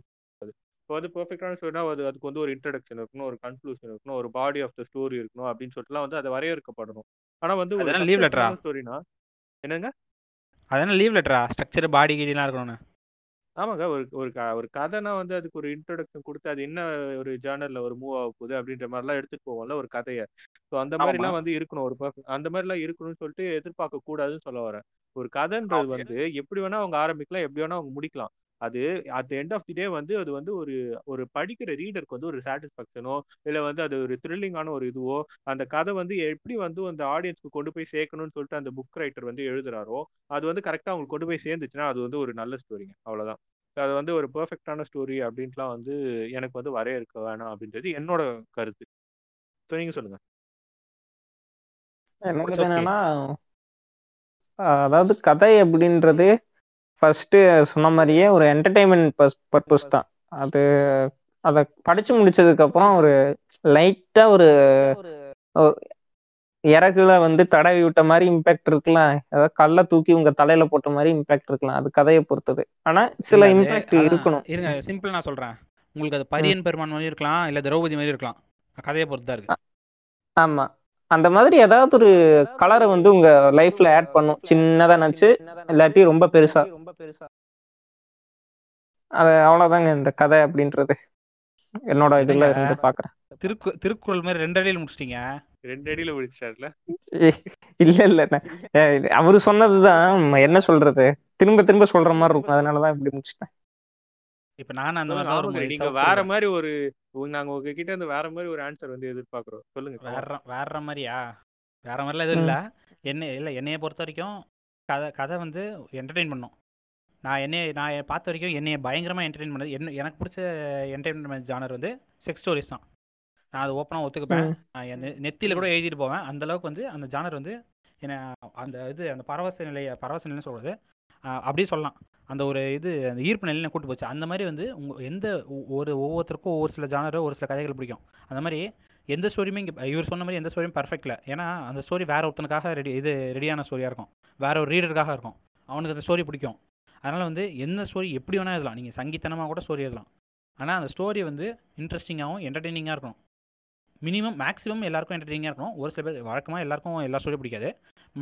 இப்போ வந்து பெர்ஃபெக்டான ஸ்டோரினா அது அதுக்கு வந்து ஒரு இன்ட்ரடக்ஷன் இருக்கணும் ஒரு கன்க்ளூஷன் இருக்கணும் ஒரு பாடி ஆஃப் த ஸ்டோரி இருக்கணும் அப்படின்னு சொல்லிட்டுலாம் வந்து அது வரையறுக்கப்படணும். ஆனா வந்து ஒரு letter ஆ? ஸ்டோரினா என்னங்க? அதான லீவ் லெட்டரா ஸ்ட்ரக்சர் பாடி கீடிலாம் இருக்கணும்னு. ஆமாங்க ஒரு ஒரு ஒரு கதைனா வந்து அதுக்கு ஒரு இன்ட்ரோடக்ஷன் கொடுத்து அது என்ன ஒரு ஜேர்னல்ல ஒரு மூவ் ஆக போகுது அப்படின்ற மாதிரிலாம் எடுத்துட்டு போவோம்ல ஒரு கதையை. ஸோ அந்த. மாதிரிலாம் வந்து இருக்கணும் ஒரு அந்த மாதிரிலாம் இருக்கணும்னு சொல்லிட்டு எதிர்பார்க்க கூடாதுன்னு சொல்ல வரேன். ஒரு கதைன்றது. வந்து எப்படி வேணா அவங்க ஆரம்பிக்கலாம் எப்படி வேணா அவங்க முடிக்கலாம். அது at end of the day வந்து அது வந்து ஒரு ஒரு படிக்கிற ரீடருக்கு வந்து ஒரு சாட்டிஸ்ஃபேக்ஷனோ இல்லை வந்து அது ஒரு த்ரில்லிங்கான ஒரு இதுவோ அந்த கதை வந்து எப்படி வந்து அந்த ஆடியன்ஸ்க்கு கொண்டு போய் சேர்க்கணும்னு சொல்லிட்டு அந்த புக் ரைட்டர் வந்து எழுதுறாரோ அது வந்து கரெக்டாக அவங்களுக்கு கொண்டு போய் சேர்ந்துச்சுன்னா அது வந்து ஒரு நல்ல ஸ்டோரிங்க அவ்வளவுதான். அது வந்து ஒரு பெர்ஃபெக்டான ஸ்டோரி அப்படின்ட்டுலாம் வந்து எனக்கு வந்து வரையறுக்க வேணாம் அப்படின்றது என்னோட கருத்து. ஸோ நீங்க சொல்லுங்க. என்னோடது okay. என்னன்னா அதாவது கதை அப்படின்றது ஃபர்ஸ்ட் சொன்ன மாதிரியே ஒரு என்டர்டைன்மெண்ட் பர்பஸ் தான். அது அதை படிச்சு முடிச்சதுக்கு அப்புறம் ஒரு லைட்டா ஒரு இறகுல வந்து தடவி விட்ட மாதிரி இம்பாக்ட் இருக்கலாம். அதாவது கல்ல தூக்கி உங்க தலையில போட்ட மாதிரி இம்பாக்ட் இருக்கலாம். அது கதையை பொறுத்தது. ஆனா சில இம்பாக்ட் இருக்கணும். இருங்க சிம்பிள் நான் சொல்றேன். உங்களுக்கு அது பரியன் பெருமான் மாதிரி இருக்கலாம் இல்ல திரௌபதி மாதிரி இருக்கலாம். கதையை பொறுத்து இருக்கு. ஆமா. அந்த மாதிரி ஏதாவது ஒரு கலரை வந்து உங்க லைஃப்ல ஆட் பண்ணும். சின்னதா நினைச்சு இல்லாட்டி ரொம்ப பெருசா. அது அவ்வளவுதாங்க இந்த கதை அப்படின்றது. என்னோட இதுல? இருந்து பாக்குறேன். திருக்கு திருக்குறள் மாதிரி ரெண்டு அடியில் முடிச்சிட்டீங்க? ரெண்டு அடியில முடிச்சிட்டாருல? இல்ல இல்ல நான், அவரு சொன்னதுதான் என்ன சொல்றது? திரும்ப திரும்ப சொல்ற மாதிரி இருக்கும். அதனாலதான் இப்படி முடிச்சிட்டேன். இப்ப நானும் அந்த மாதிரி நீங்க வேற. மாதிரி ஒரு உங்க- நாங்க உங்ககிட்ட இருந்து வேற மாதிரி ஒரு ஆன்சர் வந்து எதிர்பார்க்கிறோம். சொல்லுங்க வேற வேற மாதிரியா? வேற மாதிரிலாம் எதுவும் இல்ல. என்ன இல்ல என்னைய பொறுத்த வரைக்கும் கதை கதை வந்து என்டர்டெயின் பண்ணும். நான் என்னைய நான் பார்த்த வரைக்கும் என்னைய பயங்கரமா என்டர்டெயின் பண்ணது என்ன எனக்கு பிடிச்ச என்டர்டெயின்மெண்ட் ஜானர் வந்து செக்ஸ் ஸ்டோரிஸ் தான். நான் அது ஓப்பனாக ஒத்துக்குப்பேன். நெத்தியில கூட எழுதிட்டு போவேன். அந்த அளவுக்கு வந்து அந்த ஜானர் வந்து என்ன அந்த இது அந்த பரவச நிலைய பரவச நிலைன்னு சொல்றது ஆஹ் அப்படியே சொல்லலாம். அந்த ஒரு இது அந்த ஈர்ப்பு நிலையில கூட்டு போச்சு. அந்த மாதிரி வந்து உங்க எந்த ஒரு ஒவ்வொருத்தருக்கும் ஒவ்வொரு சில ஜானர் ஒரு சில கதைகள் பிடிக்கும். அந்த மாதிரி எந்த ஸ்டோரியுமே இங்கே இவர் சொன்ன மாதிரி எந்த ஸ்டோரியும் பர்ஃபெக்ட் இல்லை. ஏன்னா அந்த ஸ்டோரி வேற ஒருத்தனுக்காக ரெடி இது ரெடியான ஸ்டோரியாக இருக்கும். வேற ஒரு ரீடருக்காக இருக்கும். அவனுக்கு அந்த ஸ்டோரி பிடிக்கும். அதனால் வந்து எந்த ஸ்டோரி எப்படி வேணால் எழுதலாம். நீங்கள் சங்கீத்தனமாக கூட ஸ்டோரி எழுதலாம். ஆனால் அந்த ஸ்டோரி வந்து இன்ட்ரெஸ்டிங்காகவும் என்டர்டெய்னிங்காக இருக்கணும். மினிமம் மேக்ஸிமம் எல்லாருக்கும் என்டர்டெய்னிங்காக இருக்கணும். ஒரு சில பேர் வழக்கமாக எல்லாருக்கும் எல்லா ஸ்டோரியும் பிடிக்காது.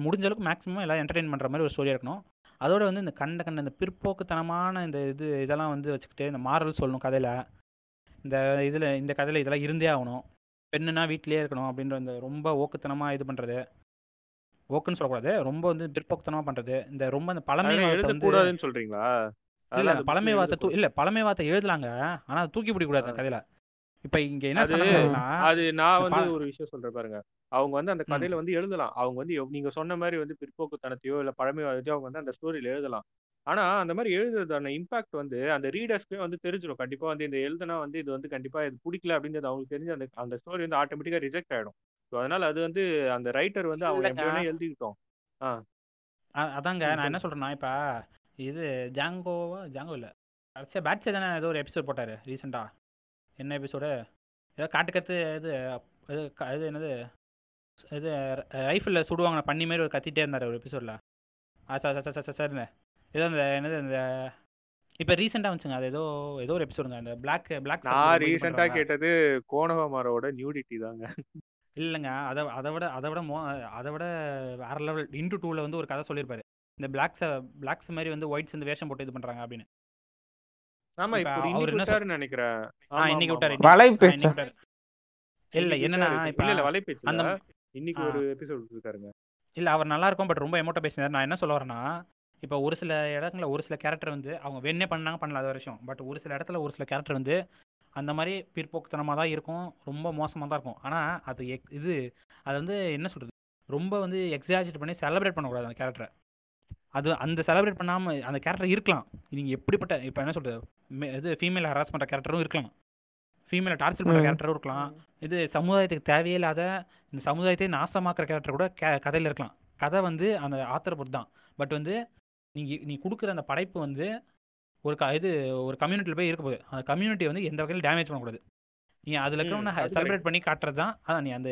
முடிஞ்ச அளவுக்கு மேக்ஸிமம் எல்லாம் என்டர்டெயின் பண்ணுற மாதிரி ஒரு ஸ்டோரியாக இருக்கணும். அதோட வந்து இந்த கண்ட கண்ட இந்த பிற்போக்குத்தனமான இந்த இது இதெல்லாம் வந்து வச்சுக்கிட்டு இந்த மாறல் சொல்லணும் கதையில். இந்த இதில் இந்த கதையில் இதெல்லாம் இருந்தே ஆகணும். பெண்ணுனா வீட்டிலேயே இருக்கணும் அப்படின்ற இந்த ரொம்ப ஓக்குத்தனமாக இது பண்ணுறது ஓக்குன்னு சொல்லக்கூடாது. ரொம்ப வந்து பிற்போக்குத்தனமாக பண்ணுறது இந்த ரொம்ப இந்த பழமை எழுதக்கூடாதுன்னு சொல்றீங்களா? இல்ல பழமை வார்த்தை தூ. இல்ல பழமை வார்த்தை எழுதலாங்க. ஆனா அது தூக்கி பிடிக்க கூடாது அந்த கதையில. இப்ப இங்க என்ன அது நான் வந்து ஒரு விஷயம் சொல்றேன் பாருங்க. அவங்க வந்து அந்த. கதையில வந்து எழுதலாம். அவங்க வந்து நீங்க சொன்ன மாதிரி வந்து பிற்போக்குத்தனத்தையோ இல்ல பழமைவாதத்தையோ அவங்க வந்து அந்த ஸ்டோரியில எழுதலாம். ஆனா அந்த மாதிரி எழுதுறதான இம்பாக்ட் வந்து அந்த ரீடர்ஸ்க்கு வந்து தெரிஞ்சிடும் கண்டிப்பா வந்து இந்த எழுதுனா வந்து இது வந்து கண்டிப்பா இது பிடிக்கல அப்படின்றது அவங்களுக்கு தெரிஞ்சு அந்த அந்த ஸ்டோரி வந்து ஆட்டோமேட்டிக்கா ரிஜெக்ட் ஆயிடும். ஸோ அதனால அது வந்து அந்த ரைட்டர் வந்து அவங்க இல்லைங்க எப்படி வேணா எழுதிக்கிட்டோம். ஆ. அதாங்க நான் என்ன. சொல்றேன்னா இப்ப இது ஜாங்கோவா ஜாங்கோ இல்ல. அச்சா பேட்சே தானே ஏதோ ஒரு எபிசோட் போட்டாரு ரீசெண்டா என்ன எபிசோடு ஏதோ காட்டுக்கத்து இது இது இது என்னது? இது ரைஃபிளில் சுடுவாங்க பண்ணி மாதிரி ஒரு கத்திட்டே இருந்தார் ஒரு எபிசோடில் ஆச்சா ஆச்சா ஆச்சா சார்னு ஏதோ அந்த என்னது இந்த இப்போ ரீசெண்டாக வந்துச்சுங்க. அது ஏதோ ஏதோ ஒரு எபிசோடுங்க அந்த பிளாக் பிளாக் நான் ரீசெண்டா கேட்டது கோணகமாரோட நியூடிட்டி தாங்க. இல்லைங்க. அதை அதை விட அதை விட மோ அதை விட வேற லெவல். இன்டு டூவில் வந்து ஒரு கதை சொல்லியிருப்பாரு. இந்த பிளாக்ஸை பிளாக்ஸ் மாதிரி வந்து ஒயிட்ஸ் வந்து வேஷம் போட்டு இது பண்ணுறாங்க அப்படின்னு. ஆமா இப்ப இப்போ அவர் இன்னைக்கு என்ன சொல்- விட்டாருன்னு நினைக்கிறேன். ஆ ஆமா இன்னைக்கு ஆமா விட்டாரு ஆமா. இன்னைக்கு. வலை ஆ, பேச்சா இன்னைக்கு விட்டாரு. இல்ல இன்னைக்கு என்னன்னா விட்டாரு. இப்ப இல்ல இல்ல வலைபேச்சுல அந்த இன்னைக்கு ஆ. ஒரு எபிசோட் இருக்காருங்க இல்ல அவர் நல்லா இருக்கும் பட் ரொம்ப எமோட்டா பேசினார். நான் என்ன சொல்ல வரேன்னா இப்போ ஒரு சில இடங்கள்ல ஒரு சில கேரக்டர் வந்து அவங்க வேணே பண்ணாங்க பண்ணல அது விஷயம். பட் ஒரு சில இடத்துல ஒரு சில கேரக்டர் வந்து அந்த மாதிரி பிற்போக்குத்தனமாக தான் இருக்கும். ரொம்ப மோசமாக தான் இருக்கும். ஆனால் அது எக் இது அது வந்து என்ன சொல்கிறது ரொம்ப வந்து எக்ஸாஜிட் பண்ணி செலிப்ரேட் பண்ணக்கூடாது அந்த கேரக்டரை அது அந்த செலிப்ரேட் பண்ணாமல் அந்த கேரக்டர் இருக்கலாம். நீங்கள் எப்படிப்பட்ட இப்போ என்ன சொல்கிறது இது ஃபீமேல் ஹராஸ் பண்ணுற கேரக்டரும் இருக்கலாம். ஃபீமேலை டார்ச்சர் பண்ணுற. கேரக்டரும் இருக்கலாம். இது சமுதாயத்துக்கு தேவையில்லாத இந்த சமுதாயத்தை நாசமாக்குற கேரக்டர் கூட கே கதையில் இருக்கலாம். கதை வந்து அந்த ஆத்தரை பொறுத்து தான் பட் வந்து நீங்கள் நீ கொடுக்குற அந்த படைப்பு வந்து ஒரு க இது ஒரு கம்யூனிட்டியில் போய் இருக்க போகுது. அந்த கம்யூனிட்டியை வந்து எந்த வகையிலும் டேமேஜ் பண்ணக்கூடாது. நீ அதில் இருக்கிறவன செலிப்ரேட் பண்ணி காட்டுறது தான். அதான் நீ அந்த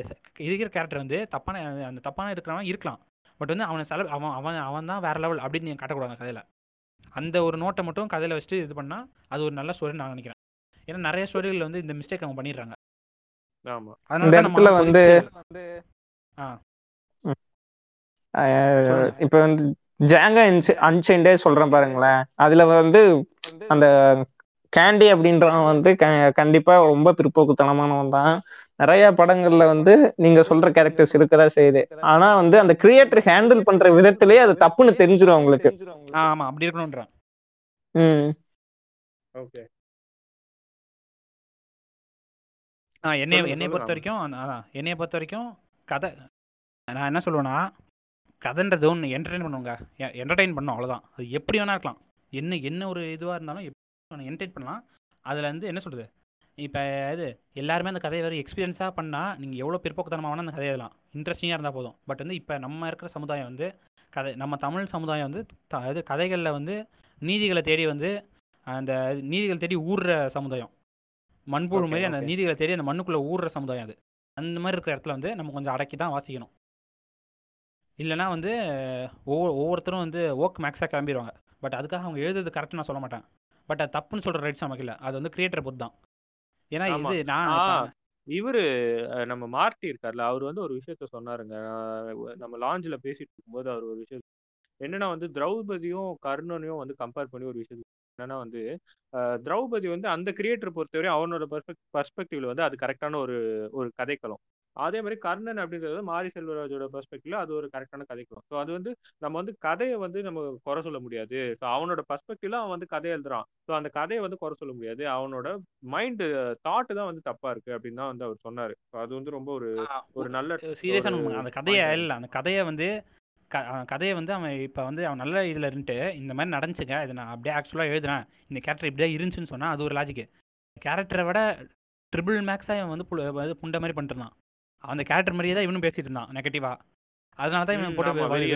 இருக்கிற கேரக்டர் வந்து தப்பான அந்த தப்பான இருக்கிறவன் இருக்கலாம். பட் வந்து அவனை செல அவன் அவன் அவன் தான் வேற லெவல் அப்படின்னு நீ காட்டக்கூடாது கதையில். அந்த ஒரு நோட்டை மட்டும் கதையில் வச்சுட்டு இது பண்ணால் அது ஒரு நல்ல ஸ்டோரி நான் நினைக்கிறேன். ஏன்னா நிறைய ஸ்டோரிகள் வந்து இந்த மிஸ்டேக் அவங்க பண்ணிடுறாங்க. ஆமா. அதனால இந்த இடத்துல வந்து இப்ப வந்து ஜாங்க அன்சைண்டே சொல்றேன் பாருங்களேன். அதுல வந்து அந்த கேண்டி அப்படின்றவன் வந்து க- கண்டிப்பா ரொம்ப பிற்போக்குத்தனமானவன் தான். நிறைய படங்கள்ல வந்து நீங்க சொல்ற கேரக்டர்ஸ் இருக்கதா செய்யுது. ஆனா வந்து அந்த கிரியேட்டர் ஹேண்டில் பண்ற விதத்திலேயே அது தப்புன்னு தெரிஞ்சிடும் அவங்களுக்கு. ஆ ஆமாம் அப்படி இருக்கணுன்றேன் ம். ஓகே. என்னைய சொல்லுங்க. பொறுத்த வரைக்கும் என்னைய பொறுத்த வரைக்கும் கதை நான் என்ன சொல்லுவேன்னா கதைன்றது ஒன்று என்டர்டெயின் பண்ணுவாங்க என்டர்டெயின் பண்ணும் அவ்வளோதான் அது எப்படி வேணா இருக்கலாம். என்ன என்ன ஒரு இதுவாக இருந்தாலும் எப்படி என்டர்டெயின் பண்ணலாம். அதில் வந்து என்ன சொல்கிறது இப்போ இது எல்லாருமே அந்த கதையை வேறு எக்ஸ்பீரியன்ஸாக பண்ணால் நீங்கள் எவ்வளோ பிற்போக்குத்தனமாக வேணால் அந்த கதையை எழுதலாம். இன்ட்ரெஸ்டிங்காக இருந்தால் போதும். பட் வந்து இப்போ நம்ம இருக்கிற சமுதாயம் வந்து கதை நம்ம தமிழ் சமுதாயம் வந்து த இது கதைகளில் வந்து நீதிகளை தேடி வந்து அந்த நீதிகள் தேடி ஊறுற சமுதாயம். மண்புழு மாதிரி அந்த. நீதிகளை தேடி அந்த மண்ணுக்குள்ளே ஊறுற சமுதாயம் அது. அந்த மாதிரி இருக்கிற இடத்துல வந்து நம்ம கொஞ்சம் அடக்கி தான் வாசிக்கணும். இல்லைனா வந்து ஒவ்வொரு ஒவ்வொருத்தரும் வந்து ஓக் மேக்ஸாக கிளம்பிடுவாங்க பட் அதுக்காக அவங்க எழுதுறது கரெக்ட் நான் சொல்ல மாட்டேன். பட் அது தப்புன்னு சொல்கிற ரைட்ஸ் நமக்கு இல்லை. அது வந்து கிரியேட்டரை பொறுத்து தான் ஏன்னா. இது நான் இவரு நம்ம மார்ட்டி இருக்கார்ல அவர் வந்து ஒரு விஷயத்த சொன்னாருங்க. நம்ம லாஞ்சில் பேசிட்டு இருக்கும்போது அவர் ஒரு விஷயம் என்னன்னா வந்து திரௌபதியும் கர்ணனையும் வந்து கம்பேர் பண்ணி ஒரு விஷயம் என்னன்னா வந்து திரௌபதி வந்து அந்த கிரியேட்டர் பொறுத்தவரை அவனோட பர்ஸ்பெக்டிவ்ல வந்து அது கரெக்டான ஒரு ஒரு கதைக்களம். அதே மாதிரி கர்ணன் அப்படின்றது மாரி செல்வராஜோட பெர்ஸ்பெக்டிவ்ல அது ஒரு கரெக்டான கதைக்களம் ஸோ அது வந்து நம்ம வந்து கதையை வந்து நம்ம குறை சொல்ல முடியாது. ஸோ அவனோட பர்ஸ்பெக்டிவ்ல அவன் வந்து கதை எழுதுறான். ஸோ அந்த கதையை வந்து குறை சொல்ல முடியாது. அவனோட மைண்ட் தாட் தான் வந்து தப்பா இருக்கு அப்படின்னு தான் வந்து அவர் சொன்னாரு. So அது வந்து ரொம்ப ஒரு ஒரு நல்ல சீரியஸான அந்த கதையை இல்லை அந்த கதையை வந்து கதையை வந்து அவன் இப்போ வந்து அவன் நல்ல இதில் இருந்துட்டு இந்த மாதிரி நடந்துச்சுங்க இதை நான் அப்படியே ஆக்சுவலாக எழுதுறேன். இந்த கேரக்டர் இப்படியே இருந்துச்சுன்னு சொன்னால் அது ஒரு லாஜிக்கு கேரக்டரை விட ட்ரிபிள் மேக்ஸாக இவன் வந்து புண்டை மாதிரி இருந்தான். அந்த கேரக்டர் மாதிரியே தான் இவனும் பேசிட்டு இருந்தான் நெகட்டிவாக அதனால தான் இவன் போட்டு வழி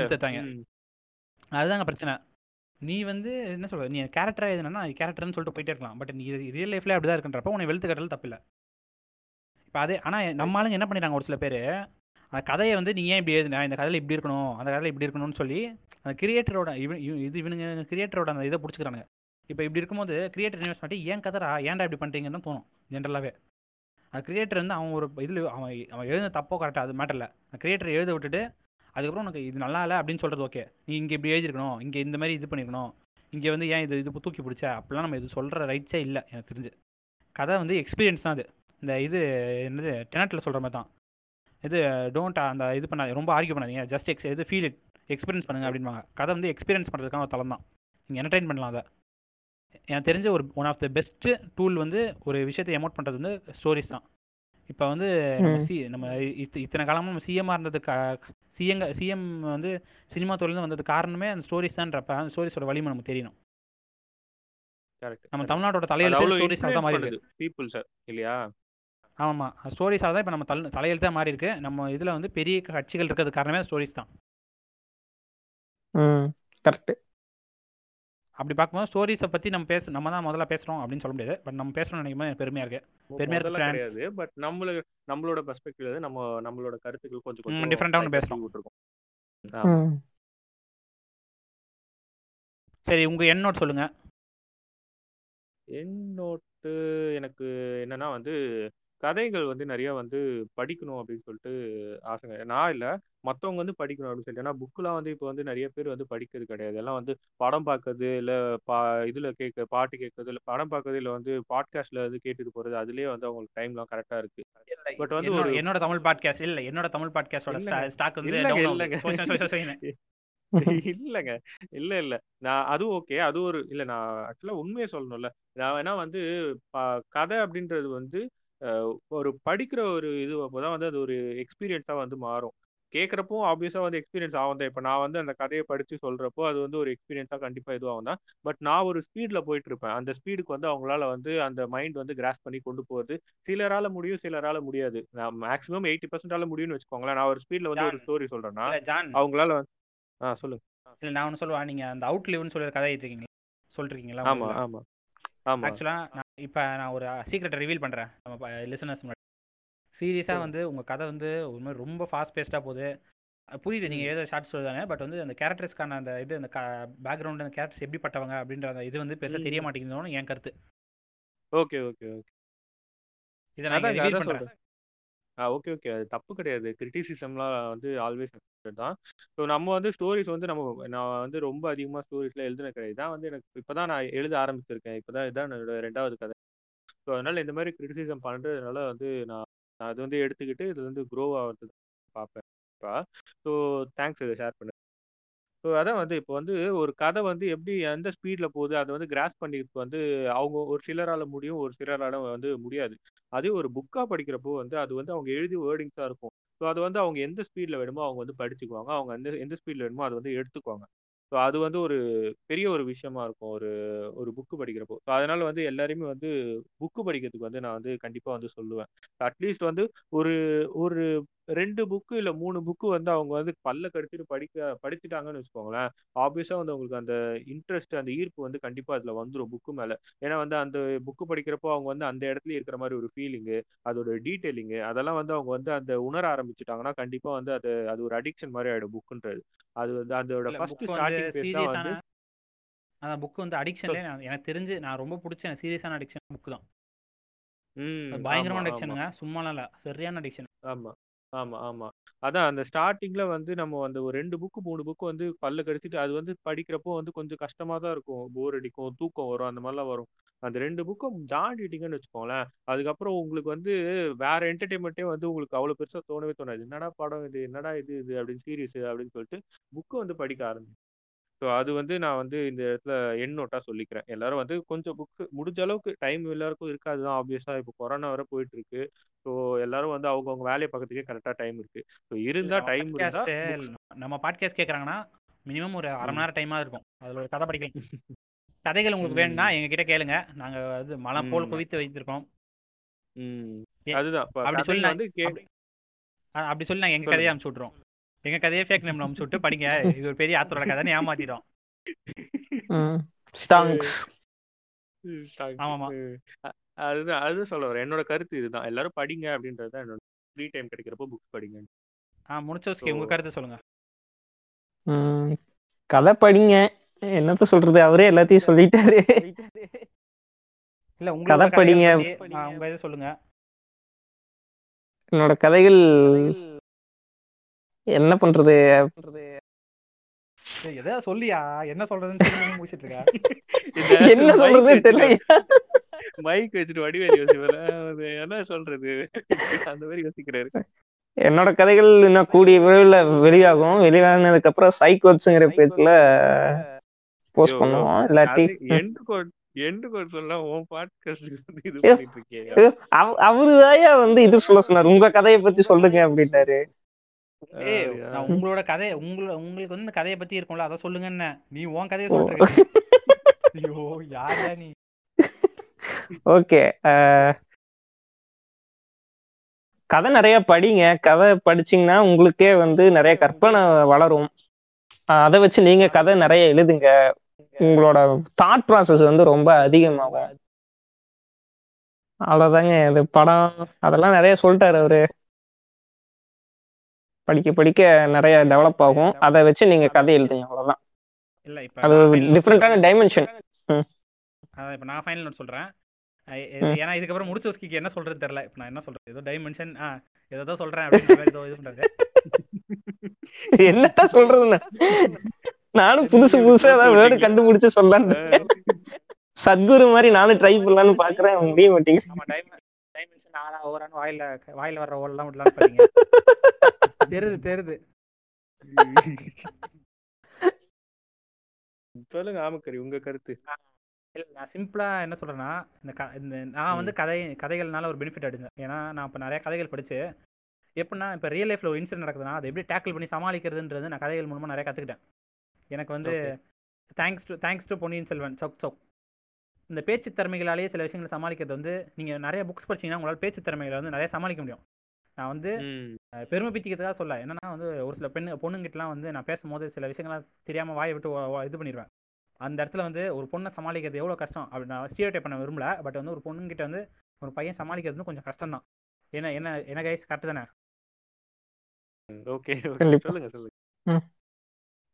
ம். அதுதாங்க பிரச்சனை. நீ வந்து என்ன சொல்ற நீ கேரக்டராக எதுனா கேரக்டர்னு சொல்லிட்டு போயிட்டே இருக்கலாம். பட் நீ ரியல் லைஃப்ல அப்படி தான் இருக்குன்றப்ப உன்னை வெளுத்து கட்டல தப்பில்லை. இப்போ அதே ஆனால் நம்ம ஆளுங்க என்ன பண்ணிட்டாங்க ஒரு சில பேர்? அந்த கதையை வந்து நீ ஏன் இப்படி எழுதுன? இந்த கதையில் இப்படி இருக்கணும் அந்த கதையில் இப்படி இருக்கணும்னு சொல்லி அந்த கிரியேட்டரோட இவன் இது இவனுங்க கிரியேட்டரோட அந்த இதை பிடிச்சிக்கிறானுங்க. இப்போ இப்படி இருக்கும்போது கிரியேட்டர் இன்வெஸ்ட் பண்ணி ஏன் கதரா ஏன்டா இப்படி பண்ணுறீங்கன்னு தோணும் ஜென்ரலாகவே கிரியேட்டர் வந்து அவன் ஒரு இதில் அவன் அவன் எழுத தப்போ கரெக்டாக அது மேட்டரில் அந்த கிரியேட்டர் எழுத விட்டுட்டு அதுக்கப்புறம் உனக்கு இது நல்லா இல்லை அப்படின்னு சொல்கிறது ஓகே நீ இங்கே இப்படி எழுதிருக்கணும் இங்கே இந்த மாதிரி இது பண்ணிருக்கணும் இங்கே வந்து ஏன் இது இது தூக்கி பிடிச்ச? அப்படிலாம் நம்ம இது சொல்கிற ரைட்ஸே இல்லை எனக்கு தெரிஞ்சு. கதை வந்து எக்ஸ்பீரியன்ஸ் தான் அது. இந்த இது என்னது டெனட்டில் சொல்கிற மாதிரி தான். இது டோன்ட் அந்த இது பண்ணாது ரொம்ப ஆர்கியூ பண்ணாதீங்க. ஜஸ்ட் எக்ஸ் இது ஃபீல் இட் எக்ஸ்பீரியன்ஸ் பண்ணுங்க அப்படின்பாங்க. கதை வந்து எக்ஸ்பீரியன்ஸ் பண்ணுறதுக்கான ஒரு தளம் தான். நீங்கள் என்டர்டைன் பண்ணலாம் அதை. எனக்கு தெரிஞ்ச ஒரு one of the best tool வந்து ஒரு விஷயத்தை எமோட் பண்ணுறது வந்து ஸ்டோரிஸ் தான். இப்போ வந்து. சி நம்ம இத்த- இத்தனை காலமாக நம்ம சிஎம்மாக இருந்ததுக்கு சிஎங்க சிஎம் வந்து சினிமா துறையிலேருந்து வந்தது காரணமே அந்த ஸ்டோரிஸ் தான்றப்ப அந்த ஸ்டோரிஸோட வலிமை நமக்கு தெரியணும். கரெக்ட் நம்ம தமிழ்நாட்டோட தலையெழுத்து அவ்வளவு ஸ்டோரிஸ் தான் மாறி இருக்கு பீப்புள் சார் இல்லையா? ஆமாம் ஸ்டோரிஸாக தான் இப்போ நம்ம தலை தலையெழுத்தாக மாறி இருக்கு நம்ம இதில் வந்து பெரிய கட்சிகள் இருக்கிறது காரணமே ஸ்டோரிஸ் தான். ம் கரெக்ட் அப்படி பார்க்கும்போது ஸ்டோரிஸை பற்றி நம்ம பேச நம்ம தான் முதல்ல பேசுகிறோம் அப்படின்னு சொல்ல முடியாது பட் நம்ம பேசணும்னு நினைக்கும் போது எனக்கு பெருமையாக இருக்கு பெருமையா இருக்கு. கிடையாது பட் நம்மள நம்மளோட பெர்ஸ்பெக்டிவ்ல நம்ம நம்மளோட கருத்துக்கள் கொஞ்சம் கொஞ்சம் different ஆ ஒண்ணு light ஆ பேசுறோம். தூவி விட்டுருக்கோம். ஆமா. ம் சரி உங்கள் எண்ணோட் சொல்லுங்க என்னோட்டு எனக்கு என்னன்னா வந்து கதைகள் வந்து நிறைய வந்து படிக்கணும் அப்படின்னு சொல்லிட்டு ஆசைங்க நான் இல்லை. மற்றவங்க வந்து படிக்கணும் அப்படின்னு சொல்லிட்டு. ஏன்னா புக்கெலாம் வந்து இப்போ வந்து நிறைய பேர் வந்து படிக்கிறது கிடையாது. எல்லாம் வந்து படம் பார்க்கறது இல்லை பா இதில் கேட்க பாட்டு கேட்கறது இல்லை படம் பார்க்கறது இல்லை வந்து பாட்காஸ்ட்டில் வந்து கேட்டுட்டு போகிறது அதுலேயே வந்து அவங்களுக்கு டைம்லாம் கரெக்டாக இருக்கு. But வந்து என்னோட ஒரு- என்னோட தமிழ் பாட்காஸ்ட் இல்ல என்னோட தமிழ் பாட்காஸ்டோட இல்லைங்க. ஸ்டாக் வந்து இல்லைங்க, [LAUGHS] இல்ல இல்ல. நான் அதுவும் ஓகே அது ஒரு இல்ல நான் ஆக்சுவலா உண்மையை சொல்லணும்ல. நான் வேணா வந்து கதை அப்படின்றது வந்து ஒரு படிக்கிற ஒரு இது அப்போதான் வந்து அது ஒரு எக்ஸ்பீரியன்ஸா வந்து மாறும். கேட்குறப்போ ஆப்வியஸா வந்து எக்ஸ்பீரியன்ஸ் ஆகும் தான். இப்போ நான் வந்து அந்த கதையை படிச்சு சொல்றப்போ அது வந்து ஒரு எக்ஸ்பீரியன்ஸா கண்டிப்பா இதுவாகும் தான். பட் நான் ஒரு ஸ்பீட்ல போயிட்டு இருப்பேன். அந்த ஸ்பீடுக்கு வந்து அவங்களால வந்து அந்த மைண்ட் வந்து கிராஸ் பண்ணி கொண்டு போகுது சிலரால முடியும் சிலரால முடியாது. நான் மேக்ஸிமம் எயிட்டி பர்சன்டால முடியும்னு வச்சுக்கோங்களேன். நான் ஒரு ஸ்பீட்ல வந்து ஒரு. ஸ்டோரி ஜான். அவங்களால வந்து ஆ சொல்லுங்க. இல்ல நான் ஒன்று சொல்லுவேன் நீங்க அந்த அவுட் லிவ்னு சொல்லி கதை எழுதிருக்கீங்களா சொல்லிருக்கீங்களா? ஆமா ஆமா ஆமா. ஆக்சுவலா நான் இப்போ நான் ஒரு சீக்ரெட்டை ரிவீல் பண்றேன். நம்ம லிசனர்ஸ் முன்னாடி. சீரியஸா சொல்லுங்க. வந்து உங்க கதை வந்து ஒரு மாதிரி ரொம்ப ஃபாஸ்ட் பேஸ்டா போகுது. புரியுது நீங்க ஏதோ ஷார்ட் சொல்லுதானே பட் வந்து அந்த கேரக்டர்ஸ்க்கான அந்த இது அந்த பேக்ரவுண்ட் அந்த கேரக்டர்ஸ் எப்படிப்பட்டவங்க அப்படின்ற அந்த இது வந்து பெருசா ம். தெரிய மாட்டேங்குதுன்னு என் கருத்து. Okay okay okay. இதை நான் ரிவீல் சொல்றேன். Ah okay okay. அது தப்பு கிடையாது. கிரிட்டிசிசம்லாம் வந்து ஆல்வேஸ் தான். ஸோ நம்ம வந்து ஸ்டோரிஸ் வந்து நம்ம நான் வந்து ரொம்ப அதிகமாக ஸ்டோரிஸ்லாம் எழுதுன கிடையாது இதான் வந்து எனக்கு இப்போ தான் நான் எழுத ஆரம்பிச்சிருக்கேன். இப்போ தான் இதான் என்னோட ரெண்டாவது கதை. ஸோ அதனால இந்த மாதிரி கிரிட்டிசிசம் பண்ணுறதுனால வந்து நான் நான் அது வந்து எடுத்துக்கிட்டு இது வந்து க்ரோ ஆகிறது பார்ப்பேன். ஸோ தேங்க்ஸ் இதை ஷேர் பண்ண ஸோ அதான் வந்து இப்போ வந்து ஒரு கதை வந்து எப்படி எந்த ஸ்பீடில் போகுது அதை வந்து கிராஸ் பண்ணிட்டு வந்து அவங்க ஒரு சிலரால் முடியும் ஒரு சிலரால் வந்து முடியாது. அதே ஒரு புக்காக படிக்கிறப்போ வந்து அது வந்து அவங்க எழுதி வேர்டிங்ஸாக இருக்கும். ஸோ அது வந்து அவங்க எந்த ஸ்பீடில் வேணுமோ அவங்க வந்து படிச்சுக்குவாங்க. அவங்க எந்த எந்த ஸ்பீடில் வேணுமோ அதை வந்து எடுத்துக்குவாங்க. ஸோ அது வந்து ஒரு பெரிய ஒரு விஷயமா இருக்கும் ஒரு ஒரு புக்கு படிக்கிறப்போ. ஸோ அதனால வந்து எல்லாருமே வந்து புக்கு படிக்கிறதுக்கு வந்து நான் வந்து கண்டிப்பாக வந்து சொல்லுவேன். அட்லீஸ்ட் வந்து ஒரு ஒரு ரெண்டு புக்கு இல்லை மூணு புக்கு வந்து அவங்க வந்து பல்ல கடிச்சிட்டு படிக்க படிச்சுட்டாங்கன்னு வச்சுக்கோங்களேன். ஆப்வியஸாக வந்து அவங்களுக்கு அந்த இன்ட்ரெஸ்ட் அந்த ஈர்ப்பு வந்து கண்டிப்பாக அதில் வந்துடும் புக்கு மேலே. ஏன்னா வந்து அந்த புக்கு படிக்கிறப்போ அவங்க வந்து அந்த இடத்துல இருக்கிற மாதிரி ஒரு ஃபீலிங்கு அதோட டீட்டெயிலிங்கு அதெல்லாம் வந்து அவங்க வந்து அந்த உணர ஆரம்பிச்சுட்டாங்கன்னா கண்டிப்பாக வந்து அது அது ஒரு அடிக்ஷன் மாதிரி ஆகிடும் புக்குன்றது அது வந்து அதோட இல்ல ஃபர்ஸ்ட் வந்து ஸ்டார்டிங் தான் சீரியஸான வந்து அந்த புக் வந்து அடிக்ஷன்லேயே எனக்கு தெரிஞ்சு நான் ரொம்ப பிடிச்ச சீரியஸான அடிக்ஷன் புக் தான். ம் அது ஆமா பயங்கரமான ஆமா. அடிக்ஷனுங்க சும்மாலாம் இல்லை சரியான அடிக்ஷன் ஆமா. ஆமா ஆமா. அதான் அந்த ஸ்டார்டிங்ல வந்து நம்ம அந்த ஒரு ரெண்டு புக்கு மூணு புக்கு வந்து பல்ல கடிச்சிட்டு அது வந்து படிக்கிறப்போ வந்து கொஞ்சம் கஷ்டமா தான் இருக்கும். போர் அடிக்கும் தூக்கம் வரும் அந்த மாதிரிலாம் வரும். அந்த ரெண்டு புக்கும் தாண்டிட்டீங்கன்னு வச்சுக்கோங்களேன். அதுக்கப்புறம் உங்களுக்கு வந்து வேற என்டர்டைன்மெண்ட்டே வந்து உங்களுக்கு அவ்வளவு பெருசா தோணவே தோணாது. என்னடா படம் இது? என்னடா இது இது? அப்படின்னு சீரியஸ் அப்படின்னு சொல்லிட்டு புக்கு வந்து படிக்க ஆரம்பிக்கும். ஸோ அது வந்து நான் வந்து இந்த இடத்துல எண் நோட்டா சொல்லிக்கிறேன். எல்லாரும் வந்து கொஞ்சம் புக்கு முடிஞ்ச அளவுக்கு டைம் எல்லாருக்கும் இருக்காது தான் ஆப்வியஸா இப்போ கொரோனா வர போயிட்டு இருக்கு ஸோ எல்லாரும் வந்து அவங்கவுங்க வேலையை பார்க்கறதுக்கே கரெக்டாக டைம் இருக்கு. ஸோ இருந்தா நம்ம டைம் இருந்தா நம்ம பாட்காஸ்ட் கேட்குறாங்கன்னா மினிமம் ஒரு அரை மணி நேரம் டைமாக இருக்கும். அதில் ஒரு கதை படிக்கலாம் [LAUGHS] கதைகள் உங்களுக்கு. வேணும்னா எங்ககிட்ட கேளுங்க. நாங்கள் வந்து மலை போல். குவித்து வைத்திருக்கோம் அதுதான். அப்படி சொல்லி வந்து அப்படி சொல்லி நாங்கள் எங்கள். கதையை அமுச்சு விட்றோம் எங்கள் கதையை ஃபேக் நேமில் அமுச்சு விட்டு படிங்க. இது ஒரு பெரிய ஆத்தரோட கதைன்னு ஏமாத்திட்டோம் ஸ்டாங்ஸ். ஆமாமா. அதுதான் அதுதான் சொல்ல வரேன். என்னோட கருத்து இதுதான். எல்லாரும் படிங்க அப்படின்றது தான் என்னோட ஃப்ரீ டைம் கிடைக்கிறப்போ புக் படிங்க. ஆ முடிச்சோஸ்கி உங்கள் கருத்து சொல்லுங்கள் கதை படிங்க. என்னத்த சொல்றது? அவரே எல்லாத்தையும் சொல்லிட்டாரு. இல்லை கதை உங்களோட படிங்க. உங்கள் இதை சொல்லுங்கள் என்னோட கதைகள் என்ன பண்றது? எதாவது சொல்லியா? என்ன சொல்றதுன்னு முடிச்சிட்டு இருக்கா [LAUGHS] [LAUGHS] என்ன சொல்றது தெரியல மைக் வச்சுட்டு வடிவேல் யோசிப்பல என்ன சொல்றது? அந்த மாதிரி யோசிக்கிறாரு. என்னோட கதைகள் இன்னும் கூடிய விரைவில் வெளியாகும். வெளியானதுக்கு அப்புறம் சைக்கோட்ஸுங்கிற பேஜ்ல போஸ்ட் பண்ணுவோம். இல்லாட்டி எண்டு கோட் எண்டு கோட் சொல்லலாம் உன் பாட்காஸ்ட் இது பண்ணிட்டு அவருதாயா வந்து இது சொல்ல சொன்னார். உங்க கதையை பத்தி சொல்லுங்க அப்படின்னாரு? நான் உங்களோட கதை உங்கள உங்களுக்கு வந்து கதையை பத்தி இருக்கும்ல அதை சொல்லுங்கன்னு நீ உன் கதையை. சொல்ற ஐயோ யாரா நீ? ஓகே கதை நிறைய படிங்க. கதை படிச்சீங்கன்னா உங்களுக்கே வந்து நிறைய கற்பனை வளரும். அதை வச்சு நீங்க கதை நிறைய எழுதுங்க. உங்களோட தாட் ப்ராசஸ் வந்து ரொம்ப அதிகமாகும். அவ்வளவுதாங்க இது படம் அதெல்லாம் நிறைய சொல்லிட்டாரு அவரு. படிக்க படிக்க நிறைய டெவலப் ஆகும். அதை வச்சு நீங்க கதை எழுதுங்க அவ்வளவுதான். இல்ல இப்ப அது டிஃப்ரெண்டான சொல்றேன். டைமென்ஷன் அதான் இப்ப நான் ஃபைனல் நோட் சொல்றேன். ஏன்னா இதுக்கப்புறம் முடிச்ச வஸ்கிக்கு என்ன சொல்றது தெரியல. இப்ப நான் என்ன சொல்றது? ஏதோ டைமென்ஷன் ஆ ஏதோ சொல்றேன் அப்படின்ற மாதிரி ஏதோ இது பண்றாரு என்னத்தான் சொல்றதுன்னு? நானும் புதுசு புதுசா ஏதாவது வேர்டு கண்டுபிடிச்சு சொல்லலான்னு சத்குரு மாதிரி நானும் ட்ரை பண்ணலாம்னு பாக்குறேன் முடிய மாட்டேங்குது. ஆமா டைம் டைமென்ஷன் ஆறா ஓவரான்னு வாயில வாயில வர்ற ஓடலாம் விடலாம் பாருங்க [LAUGHS] தெரியுது தெரியுது. சொல்லுங்க ஆமக்கரி உங்க கருத்து. இல்ல நான் சிம்பிளா என்ன சொல்றேன்னா இந்த க இந்த நான் வந்து கதை கதைகள்னால ஒரு பெனிஃபிட் எடுங்க ஏன்னா நான் இப்போ நிறைய கதைகள் படிச்சு எப்படின்னா இப்போ ரியல் லைஃப்ல ஒரு இன்சிடென்ட் நடக்குதுன்னா அதை எப்படி டேக்கிள் பண்ணி சமாளிக்கிறதுன்றது நான் கதைகள் மூலமா நிறைய கத்துக்கிட்டேன். எனக்கு வந்து thanks to thanks to Ponniyin Selvan சொக் சொக். இந்த பேச்சு திறமைகளாலேயே சில விஷயங்களை சமாளிக்கிறது வந்து நீங்க நிறைய புக்ஸ் படிச்சீங்கன்னா உங்களால பேச்சு திறமைகளை வந்து நிறைய சமாளிக்க முடியும். நான் வந்து பெருமை பித்திக்கிறதுக்காக சொல்ல. என்னன்னா வந்து ஒரு சில பெண்ணு பொண்ணுங்கிட்டலாம் வந்து நான் பேசும்போது சில விஷயங்கள்லாம் தெரியாம வாயை விட்டு இது பண்ணிடுவேன் அந்த இடத்துல வந்து ஒரு பொண்ணை சமாளிக்கிறது எவ்வளோ கஷ்டம் அப்படி நான் ஸ்டியோ பண்ண விரும்பல. பட் வந்து ஒரு பொண்ணுங்கிட்ட வந்து ஒரு பையன் சமாளிக்கிறது வந்து கொஞ்சம் கஷ்டம் தான். என்ன என்ன என்ன கைஸ் கரெக்ட் தானே? ஓகே. சொல்லுங்க சொல்லுங்க.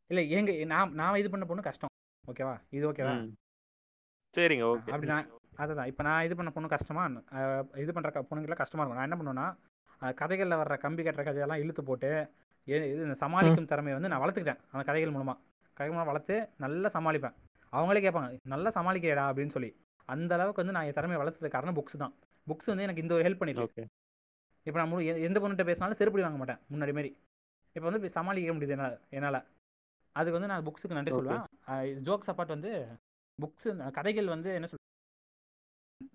இல்லை ஏங்க நான் நான் இது பண்ண பொண்ணு கஷ்டம். ஓகேவா இது ஓகேவா. சரிங்க ஓகே அப்படி நான் அதுதான் இப்போ நான் இது பண்ண பொண்ணு கஷ்டமா? இது பண்ணுற க பொண்ணுங்களாம் கஷ்டமா இருக்கும். நான் என்ன பண்ணுவேன்னா கதைகள்ல வர்ற கம்பி கட்டுற கதையெல்லாம் இழுத்து போட்டு இது சமாளிக்கும் திறமையை வந்து நான் வளர்த்துக்கிட்டேன். அந்த கதைகள் மூலமா. கதை மூலமா வளர்த்து நல்லா சமாளிப்பேன். அவங்களே கேட்பாங்க நல்லா சமாளிக்கிறடா அப்படின்னு சொல்லி. அந்த அளவுக்கு வந்து நான் என் திறமையை வளர்த்தது காரணம் புக்ஸ் தான். புக்ஸ் வந்து எனக்கு இந்த ஒரு ஹெல்ப் பண்ணிருக்கு இப்போ நான் எந்த பொண்ணுகிட்ட பேசினாலும் செருப்படி வாங்க மாட்டேன் முன்னாடி மாதிரி இப்போ வந்து சமாளிக்க முடியுது என்னால் என்னால். அதுக்கு வந்து நான் புக்ஸுக்கு நன்றி. சொல்லுவேன். ஜோக்ஸ் அப்பார்ட் வந்து புக்ஸ் கதைகள் வந்து என்ன சொல்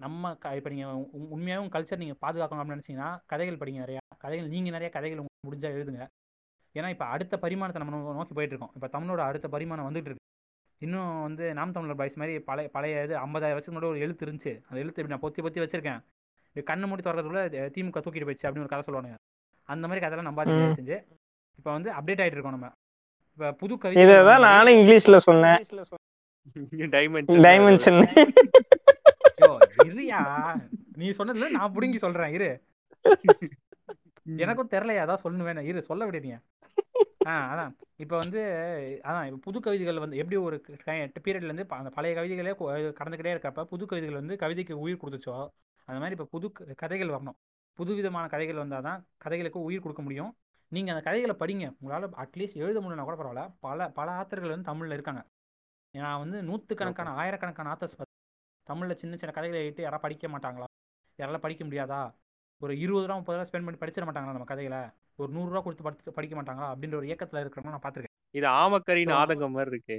நம்ம க இப்போ நீங்கள் உண்மையாகவும் கல்ச்சர் நீங்கள் பாதுகாக்கணும் அப்படின்னு நினச்சிங்கன்னா கதைகள் படிங்க நிறையா. கதைகள் நீங்கள் நிறைய கதைகள் உங்களுக்கு முடிஞ்சா எழுதுங்க. ஏன்னா இப்போ அடுத்த பரிமாணத்தை நம்ம நோக்கி போயிட்டு இருக்கோம் இப்போ தமிழோட அடுத்த பரிமாணம் வந்துட்டு இருக்கு இன்னும் வந்து நாம் தமிழர் பாய்ஸ் மாதிரி பழைய பழைய இது ஐம்பதாயிரம் வருஷத்துக்கு முன்னாடி ஒரு எழுத்து இருந்துச்சு. அந்த எழுத்து இப்படி நான் பொத்தி பொத்தி வச்சிருக்கேன். இது கண்ணு மூடி திறக்கிறதுக்குள்ள இது திமுக தூக்கிட்டு போயிடுச்சு அப்படின்னு ஒரு கதை சொல்லுவானுங்க. அந்த மாதிரி கதைலாம் நம்பாதீங்க ம். செஞ்சு இப்போ வந்து அப்டேட் ஆயிட்டு இருக்கோம் நம்ம. இப்போ புது இததான் கவிதை நானும் இங்கிலீஷ்ல சொன்னேன். டைமென்ஷன் டைமென்ஷன் [LAUGHS] இருயா நீ சொன்னதுல நான் புடுங்கி சொல்றேன் இரு. எனக்கும் தெரியலையா அதான் சொல்லணும் வேணும் இரு சொல்ல விடுறீங்க ஆ அதான். இப்போ வந்து அதான் இப்போ புது கவிதைகள் வந்து எப்படி ஒரு பீரியட்ல இருந்து அந்த பழைய கவிதைகளே கொ- கடந்துக்கிட்டே இருக்கப்ப புது கவிதைகள் வந்து கவிதைக்கு உயிர் கொடுத்துச்சோ அந்த மாதிரி இப்போ புது கதைகள் வரணும். புது விதமான கதைகள் வந்தால் தான் கதைகளுக்கு உயிர் கொடுக்க முடியும். நீங்கள் அந்த கதைகளை படிங்க. உங்களால் அட்லீஸ்ட் எழுத முடியலனா கூட பரவாயில்ல. பல பல ஆத்தர்கள் வந்து தமிழில் இருக்காங்க. நான் வந்து நூற்றுக்கணக்கான ஆயிரக்கணக்கான ஆத்தர்ஸ் தமிழில் சின்ன சின்ன கதைகளை எழுதி யாராவது படிக்க மாட்டாங்களா? யாரால படிக்க முடியாதா? ஒரு இருபது ரூபா முப்பது ரூபா ஸ்பெண்ட் பண்ணி படிச்சிட மாட்டாங்களா நம்ம கதைகளை? ஒரு நூறுரூவா கொடுத்து படிக்க படிக்க மாட்டாங்களா? அப்படின்ற ஒரு இயக்கத்தில் இருக்கிறவங்க நான் பார்த்துருக்கேன். இது ஆமக்கரின் ஆதங்கம் மாதிரி இருக்கு.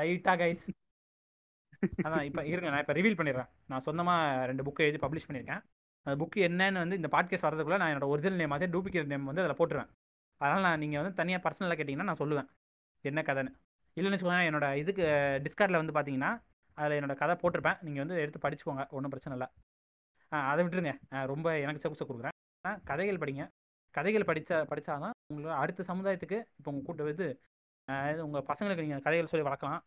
லைட்டா கைஸ் அதான் இப்போ இருங்க நான் இப்போ ரிவீல் பண்ணிடுறேன். நான் சொந்தமாக ரெண்டு புக்கை எழுதி பப்ளிஷ் பண்ணியிருக்கேன். அந்த புக்கு என்னன்னு வந்து இந்த பாட்காஸ்ட் வரதுக்குள்ள நான் என்னோட ஒரிஜினல் நேம் அதே டூப்ளிகேட் நேம் வந்து அதில் போட்டுருவேன். அதனால் நான் நீங்கள் வந்து தனியாக பர்சனலாக கேட்டிங்கன்னா நான் சொல்லுவேன். என்ன கதைன்னு. இல்லைன்னு வச்சுக்கோங்க என்னோட இதுக்கு டிஸ்கார்டில் வந்து பார்த்தீங்கன்னா அதில் என்னோட கதை போட்டிருப்பேன். நீங்கள் வந்து எடுத்து படிச்சுக்கோங்க ஒன்றும் பிரச்சனை இல்லை. ஆ, அதை விட்டுருங்க. ரொம்ப எனக்கு செகுசை கொடுக்குறேன். ஆனால் கதைகள் படிங்க. கதைகள் படித்தா படித்தாதான் உங்களுக்கு அடுத்த சமுதாயத்துக்கு இப்போ உங்கள் கூட்ட இது உங்கள் பசங்களுக்கு நீங்கள் கதைகள் சொல்லி வளர்க்கலாம்.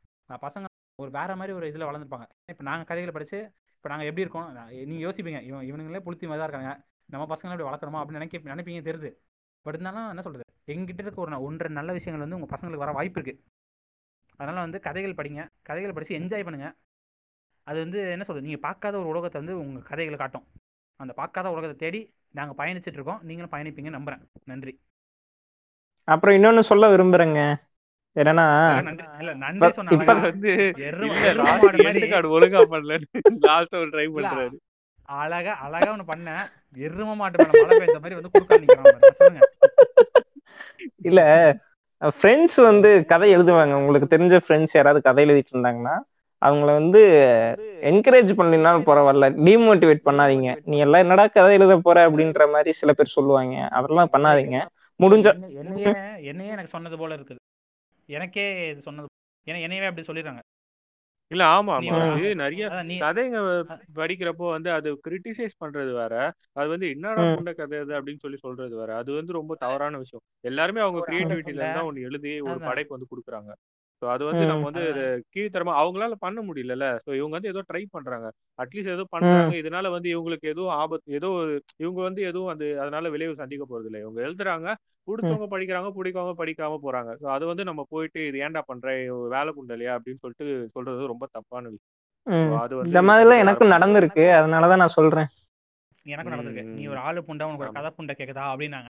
பசங்க ஒரு வேற மாதிரி ஒரு இதில் வளர்ந்துருப்பாங்க. இப்போ நாங்கள் கதைகளை படித்து இப்போ நாங்கள் எப்படி இருக்கோம்? நீங்கள் யோசிப்பீங்க. இவன் இவனுங்களே புளுத்தி மாதிரி தான் இருக்காங்க. நம்ம பசங்களை எப்படி வளர்க்குறோமா அப்படின்னு நினைக்க நினைப்பீங்க தெரியுது. பட் இருந்தாலும் என்ன சொல்கிறது எங்கிட்ட இருக்க ஒரு ஒன்றரை நல்ல விஷயங்கள் வந்து உங்கள் பசங்களுக்கு வர வாய்ப்பு இருக்குது அதனால் வந்து கதைகள் படிங்க. கதைகள் படித்து என்ஜாய் பண்ணுங்கள் அது வந்து என்ன சொல்கிறது நீங்கள் பார்க்காத ஒரு உலகத்தை வந்து உங்கள் கதைகளை காட்டும். அந்த பார்க்காத உலகத்தை தேடி நாங்க பயணிச்சிட்டு இருக்கோம். நீங்களும் பயணிப்பீங்க நம்புறேன். நன்றி. அப்புறம் இன்னொன்னு சொல்ல விரும்புறேங்க. என்னன்னா அழகா அழகா அழகா ஒண்ணு பண்ணேன். எரும மாட்டு மழை மாதிரி வந்து குறுக்கா நிக்கிறான் இல்ல ஃப்ரெண்ட்ஸ் வந்து கதை எழுதுவாங்க. உங்களுக்கு தெரிஞ்ச ஃப்ரெண்ட்ஸ் யாராவது கதை எழுதிட்டு இருந்தாங்கன்னா அவங்கள வந்து என்கரேஜ் பண்ணினாலும் பரவாயில்ல. டிமோட்டிவேட் பண்ணாதீங்க. நீ எல்லாம் என்னடா கதை எழுத போற அப்படின்ற மாதிரி சில பேர் சொல்லுவாங்க. அதெல்லாம் பண்ணாதீங்க. முடிஞ்ச என்னையே என்னையே எனக்கு சொன்னது போல இருக்குது. எனக்கே இது சொன்னது ஏன்னா என்னையவே அப்படி சொல்லிடுறாங்க. இல்ல ஆமா அது நிறைய கதைங்க படிக்கிறப்போ வந்து அது கிரிட்டிசைஸ் பண்றது வேற. அது வந்து என்னடா ம். புண்ட கதை அது அப்படின்னு சொல்லி சொல்றது வேற. அது வந்து ரொம்ப தவறான விஷயம். எல்லாருமே அவங்க கிரியேட்டிவிட்டில இருந்தா ஒண்ணு எழுதி ஒரு. படைப்பு வந்து கொடுக்குறாங்க. ஸோ அது வந்து நம்ம வந்து கீழ்த்தரமா அவங்களால பண்ண முடியலல்ல. ஸோ இவங்க வந்து ஏதோ ட்ரை பண்றாங்க. அட்லீஸ்ட் ஏதோ பண்றாங்க. இதனால வந்து இவங்களுக்கு எதுவும் ஆபத்து ஏதோ இவங்க வந்து எதுவும் அது அதனால விளைவு சந்திக்க போறது இல்லை இவங்க எழுதுறாங்க. பிடிச்சவங்க படிக்கிறாங்க பிடிக்காம படிக்காம போறாங்க. ஸோ அது வந்து நம்ம போயிட்டு இது ஏன்டா பண்ற? வேலை குண்டலையா அப்படின்னு சொல்லிட்டு சொல்றது ரொம்ப தப்பான விஷயம். அது வந்து இந்த மாதிரிலாம் எனக்கும் நடந்திருக்கு. அதனாலதான் நான் சொல்றேன். எனக்கும் நடந்திருக்கு. நீ. ஒரு ஆளு புண்டா உனக்கு ஒரு. கதை புண்டை கேக்குதா? அப்படின்னாங்க.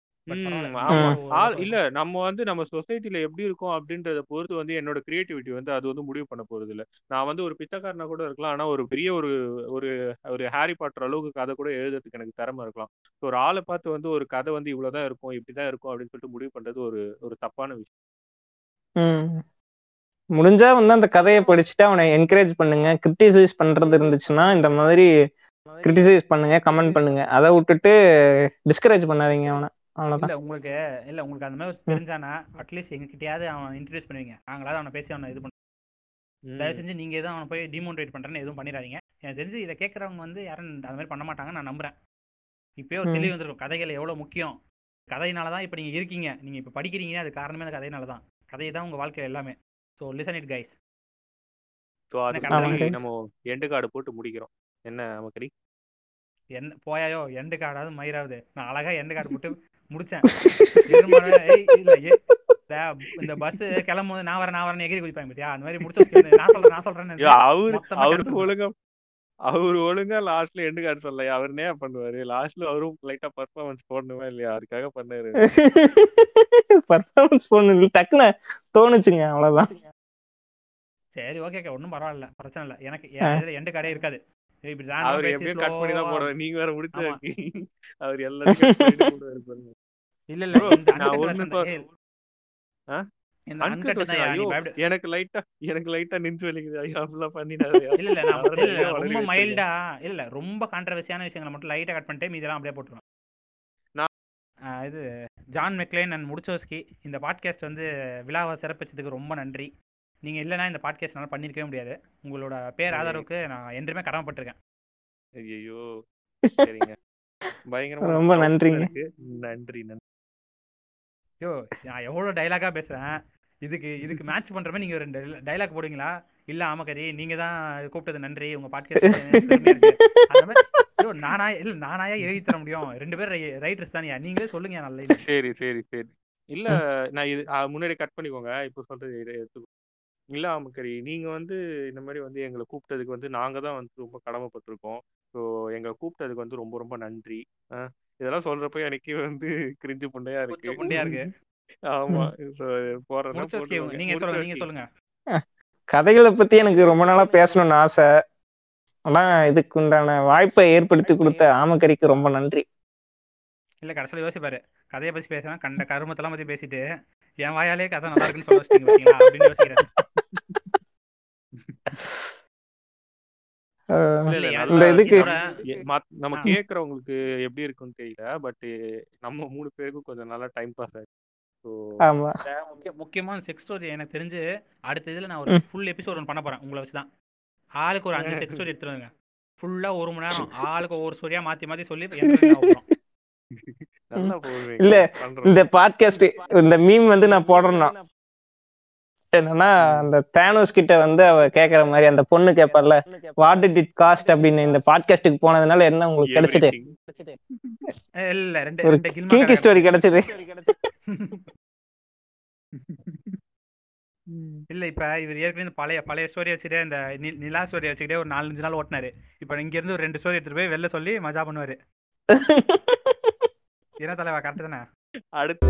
இல்ல. நம்ம வந்து நம்ம சொசைட்டில எப்படி இருக்கோம் அப்படின்றத பொறுத்து வந்து என்னோட கிரியேட்டிவிட்டி வந்து அது வந்து முடிவு பண்ண போறது இல்ல. நான் வந்து ஒரு பிச்சைக்காரனா கூட இருக்கலாம். ஆனா ஒரு பெரிய ஒரு ஒரு ஒரு ஹாரி பாட்டர் அளவுக்கு கதை கூட எழுதுறதுக்கு எனக்கு திறமை இருக்கலாம். ஒரு ஆளை பார்த்து வந்து ஒரு கதை வந்து இவ்வளவுதான் இருக்கும் இப்படிதான் இருக்கும் அப்படின்னு சொல்லிட்டு முடிவு பண்றது ஒரு ஒரு தப்பான விஷயம். ம். முடிஞ்சா வந்து அந்த கதையை படிச்சுட்டு அவனை என்கரேஜ் பண்ணுங்க. கிரிட்டிசைஸ் பண்றது இருந்துச்சுன்னா இந்த மாதிரி கிரிட்டிசைஸ் பண்ணுங்க கமெண்ட் பண்ணுங்க. அதை விட்டுட்டு டிஸ்கரேஜ் பண்ணாதீங்க அவனை. இல்ல உங்களுக்கு இல்ல உங்களுக்கு அந்த மாதிரி தெரிஞ்சானா அட்லீஸ்ட் எங்க கிட்டயாவது அவன் இன்ட்ரடியூஸ் பண்ணுவீங்க நாங்களாவது அவனை பேசி அவனை இது பண்ண. தயவு செஞ்சு நீங்க எதுவும் அவனை போய் டிமோட்டிவேட் பண்றேன்னு எதுவும் பண்ணிடாதீங்க. எனக்கு தெரிஞ்சு இதை கேட்கறவங்க வந்து யாரும் அந்த மாதிரி பண்ண மாட்டாங்க நான் நம்புறேன். இப்பயே ஒரு. தெளிவு வந்திருக்கும். கதைகள் எவ்வளவு முக்கியம்? கதையினால தான் இப்போ நீங்க இருக்கீங்க. நீங்க இப்போ படிக்கிறீங்க அது காரணமே அந்த கதையினால தான் கதை தான் உங்க வாழ்க்கை எல்லாமே. So listen it guys so அதுக்கு. நம்ம எண்டு கார்டு போட்டு முடிக்கிறோம். என்ன நமக்கு என்ன போயாயோ எண்டு கார்டாவது மயிராவது. நான் அழகா எண்டு கார்டு போட்டு முடிச்சேன். எருமாடு, ஏய், இல்ல ஏ- இந்த- இந்த பஸ் கிளம்பும் போது நான் வரேன் நான் வரேன் எகிரி குதிப்பாங்க பாத்தியா? அந்த மாதிரி முடிச்சு நான் சொல்றேன் நான் சொல்றேன்னு ஐயோ, அவரு மொத்தமா அவரு cancel ஒழுங்கா அவரு ஒழுங்கா லாஸ்ட்ல எண்டு கார்டு சொல்லலையா? அவர் என்ன பண்ணுவாரு? லாஸ்ட்ல அவரும் லைட்டா பர்ஃபார்மன்ஸ் போடணுமா இல்லையா? அதுக்காக பண்ணாரு. [LAUGHS] பர்ஃபார்மன்ஸ் பண்ணு டக்குன்னு தோணுச்சுங்க அவ்வளவுதான். சரி ஓகே ஓகே ஒன்றும் பரவாயில்ல பிரச்சனை இல்லை. எனக்கு எண்டு கார்டே இருக்காது. அவர் எப்படியும் கட் பண்ணி தான் போடுவார். நீங்க வேற முடிச்சு. அவர் எல்லாத்தையும் இல்ல இல்ல. நான் ஒண்ணு எனக்கு லைட்டா எனக்கு லைட்டா நெஞ்சு வலிக்குது. ஐயோ அப்படிலாம் பண்ணிடாதயா [LAUGHS] இல்ல இல்ல நான் ரொம்ப. மைல்டா இல்ல இல்ல ரொம்ப கான்ட்ரவர்சியான விஷயங்களை மட்டும் லைட்டா கட் பண்ணிட்டு மீதெல்லாம் அப்படியே போட்டுருவேன். இது ஜான் மெக்லேன் அண்ட் முடிச்சோஸ்கி. இந்த பாட்காஸ்ட் வந்து விழாவை சிறப்பிச்சதுக்கு ரொம்ப நன்றி. நீங்க இல்லைன்னா இந்த பாட்காஸ்ட் என்னால் பண்ணியிருக்கவே முடியாது. உங்களோட பேர். ஆதரவுக்கு நான் என்றுமே கடமைப்பட்டிருக்கேன். ஐயோ சரிங்க. பயங்கரமா ரொம்ப நன்றிங்க. நன்றி நன்றி. ஐயோ நான் எவ்வளோ டைலாகா பேசுறேன்? இதுக்கு இதுக்கு மேட்ச் பண்ற மாதிரி நீங்க ரெண்டு டைலாக் போடுவீங்களா? இல்ல ஆமக்கரி நீங்க தான் கூப்பிட்டது நன்றி உங்க பாட்காஸ்ட் நானா இல்ல நானாயா எழுதி தர முடியும்? ரெண்டு பேரும் ரைட்டர்ஸ் தானியா நீங்களே சொல்லுங்க நல்ல. சரி சரி சரி. இல்ல நான் இது முன்னாடி கட் பண்ணிக்கோங்க. இப்போ சொல்றது எடுத்துக்கோ. இல்ல ஆமக்கரி நீங்க வந்து இந்த மாதிரி வந்து எங்களை கூப்பிட்டதுக்கு வந்து நாங்க தான் வந்து ரொம்ப கடமைப்பட்டிருக்கோம். ஸோ எங்களை கூப்பிட்டதுக்கு வந்து ரொம்ப ரொம்ப நன்றி. இதெல்லாம் சொல்றப்ப எனக்கே வந்து கிரிஞ்சு புண்டையா இருக்கு. புண்டையா இருக்கு. ஆமா. போட்டுக்கோங்க. நீங்க சொல்லுங்க நீங்க. சொல்லுங்க. கதைகளை பத்தி எனக்கு ரொம்ப நாளா பேசணும்னு ஆசை. ஆனா இதுக்கு உண்டான வாய்ப்பை ஏற்படுத்தி கொடுத்த ஆமக்கரிக்கு ரொம்ப நன்றி. இல்ல கடைசியில யோசிப்பாரு. கதையை பத்தி பேசினா கண்ட கருமத்தெல்லாம் பத்தி பேசிட்டு என் வாயாலே கதை நல்லா இருக்குன்னு சொல்ல அப்படின்னு யோசிக்கிறேன் [LAUGHS] அஹ் இல்ல, இல்ல, இல்ல, நல்லா இந்த இதுக்கு நம்ம. கேக்குறவங்களுக்கு எப்படி இருக்குன்னு தெரியல பட் நம்ம மூணு பேருக்கும் கொஞ்சம் நல்லா டைம் பாஸ் முக்கிய- முக்கியமான செக்ஸ் ஸ்டோரி எனக்கு தெரிஞ்சு அடுத்த இதுல நான் ஒரு ஃபுல் எபிசோட் ஒன்று பண்ண போறேன் உங்களை வச்சு தான். ஆளுக்கு ஒரு அஞ்சு செக்ஸ் ஸ்டோரி எடுத்துருவாங்க ஃபுல்லா ஒரு மணி நேரம் ஆளுக்கு ஒவ்வொரு ஸ்டோரியா மாத்தி மாத்தி சொல்லி இல்ல, இந்த பாட்காஸ்ட் இந்த மீம் வந்து நான் போடுறேன்னா என்னன்னா அந்த தேனோஸ் கிட்ட வந்து அவ கேக்குற மாதிரி அந்த பொண்ணு கேட்பார்ல வாட் டிட் இட் காஸ்ட் அப்படின்னு இந்த பாட்காஸ்டுக்கு போனதுனால என்ன உங்களுக்கு கிடைச்சது? [LAUGHS] ஒரு கிங்கி ஸ்டோரி கிடைச்சது. [LAUGHS] இல்ல இப்ப இவர் ஏற்கனவே பழைய பழைய ஸ்டோரி வச்சுட்டே இந்த நி- நிலா ஸ்டோரி வச்சுக்கிட்டே ஒரு நாலஞ்சு நாள் ஓட்டினாரு. இப்ப இங்க இருந்து ஒரு ரெண்டு ஸ்டோரி எடுத்துட்டு போய் வெளில சொல்லி மஜா பண்ணுவாரு. [LAUGHS] என்ன தலைவா கரெக்ட் தானே? அடுத்து.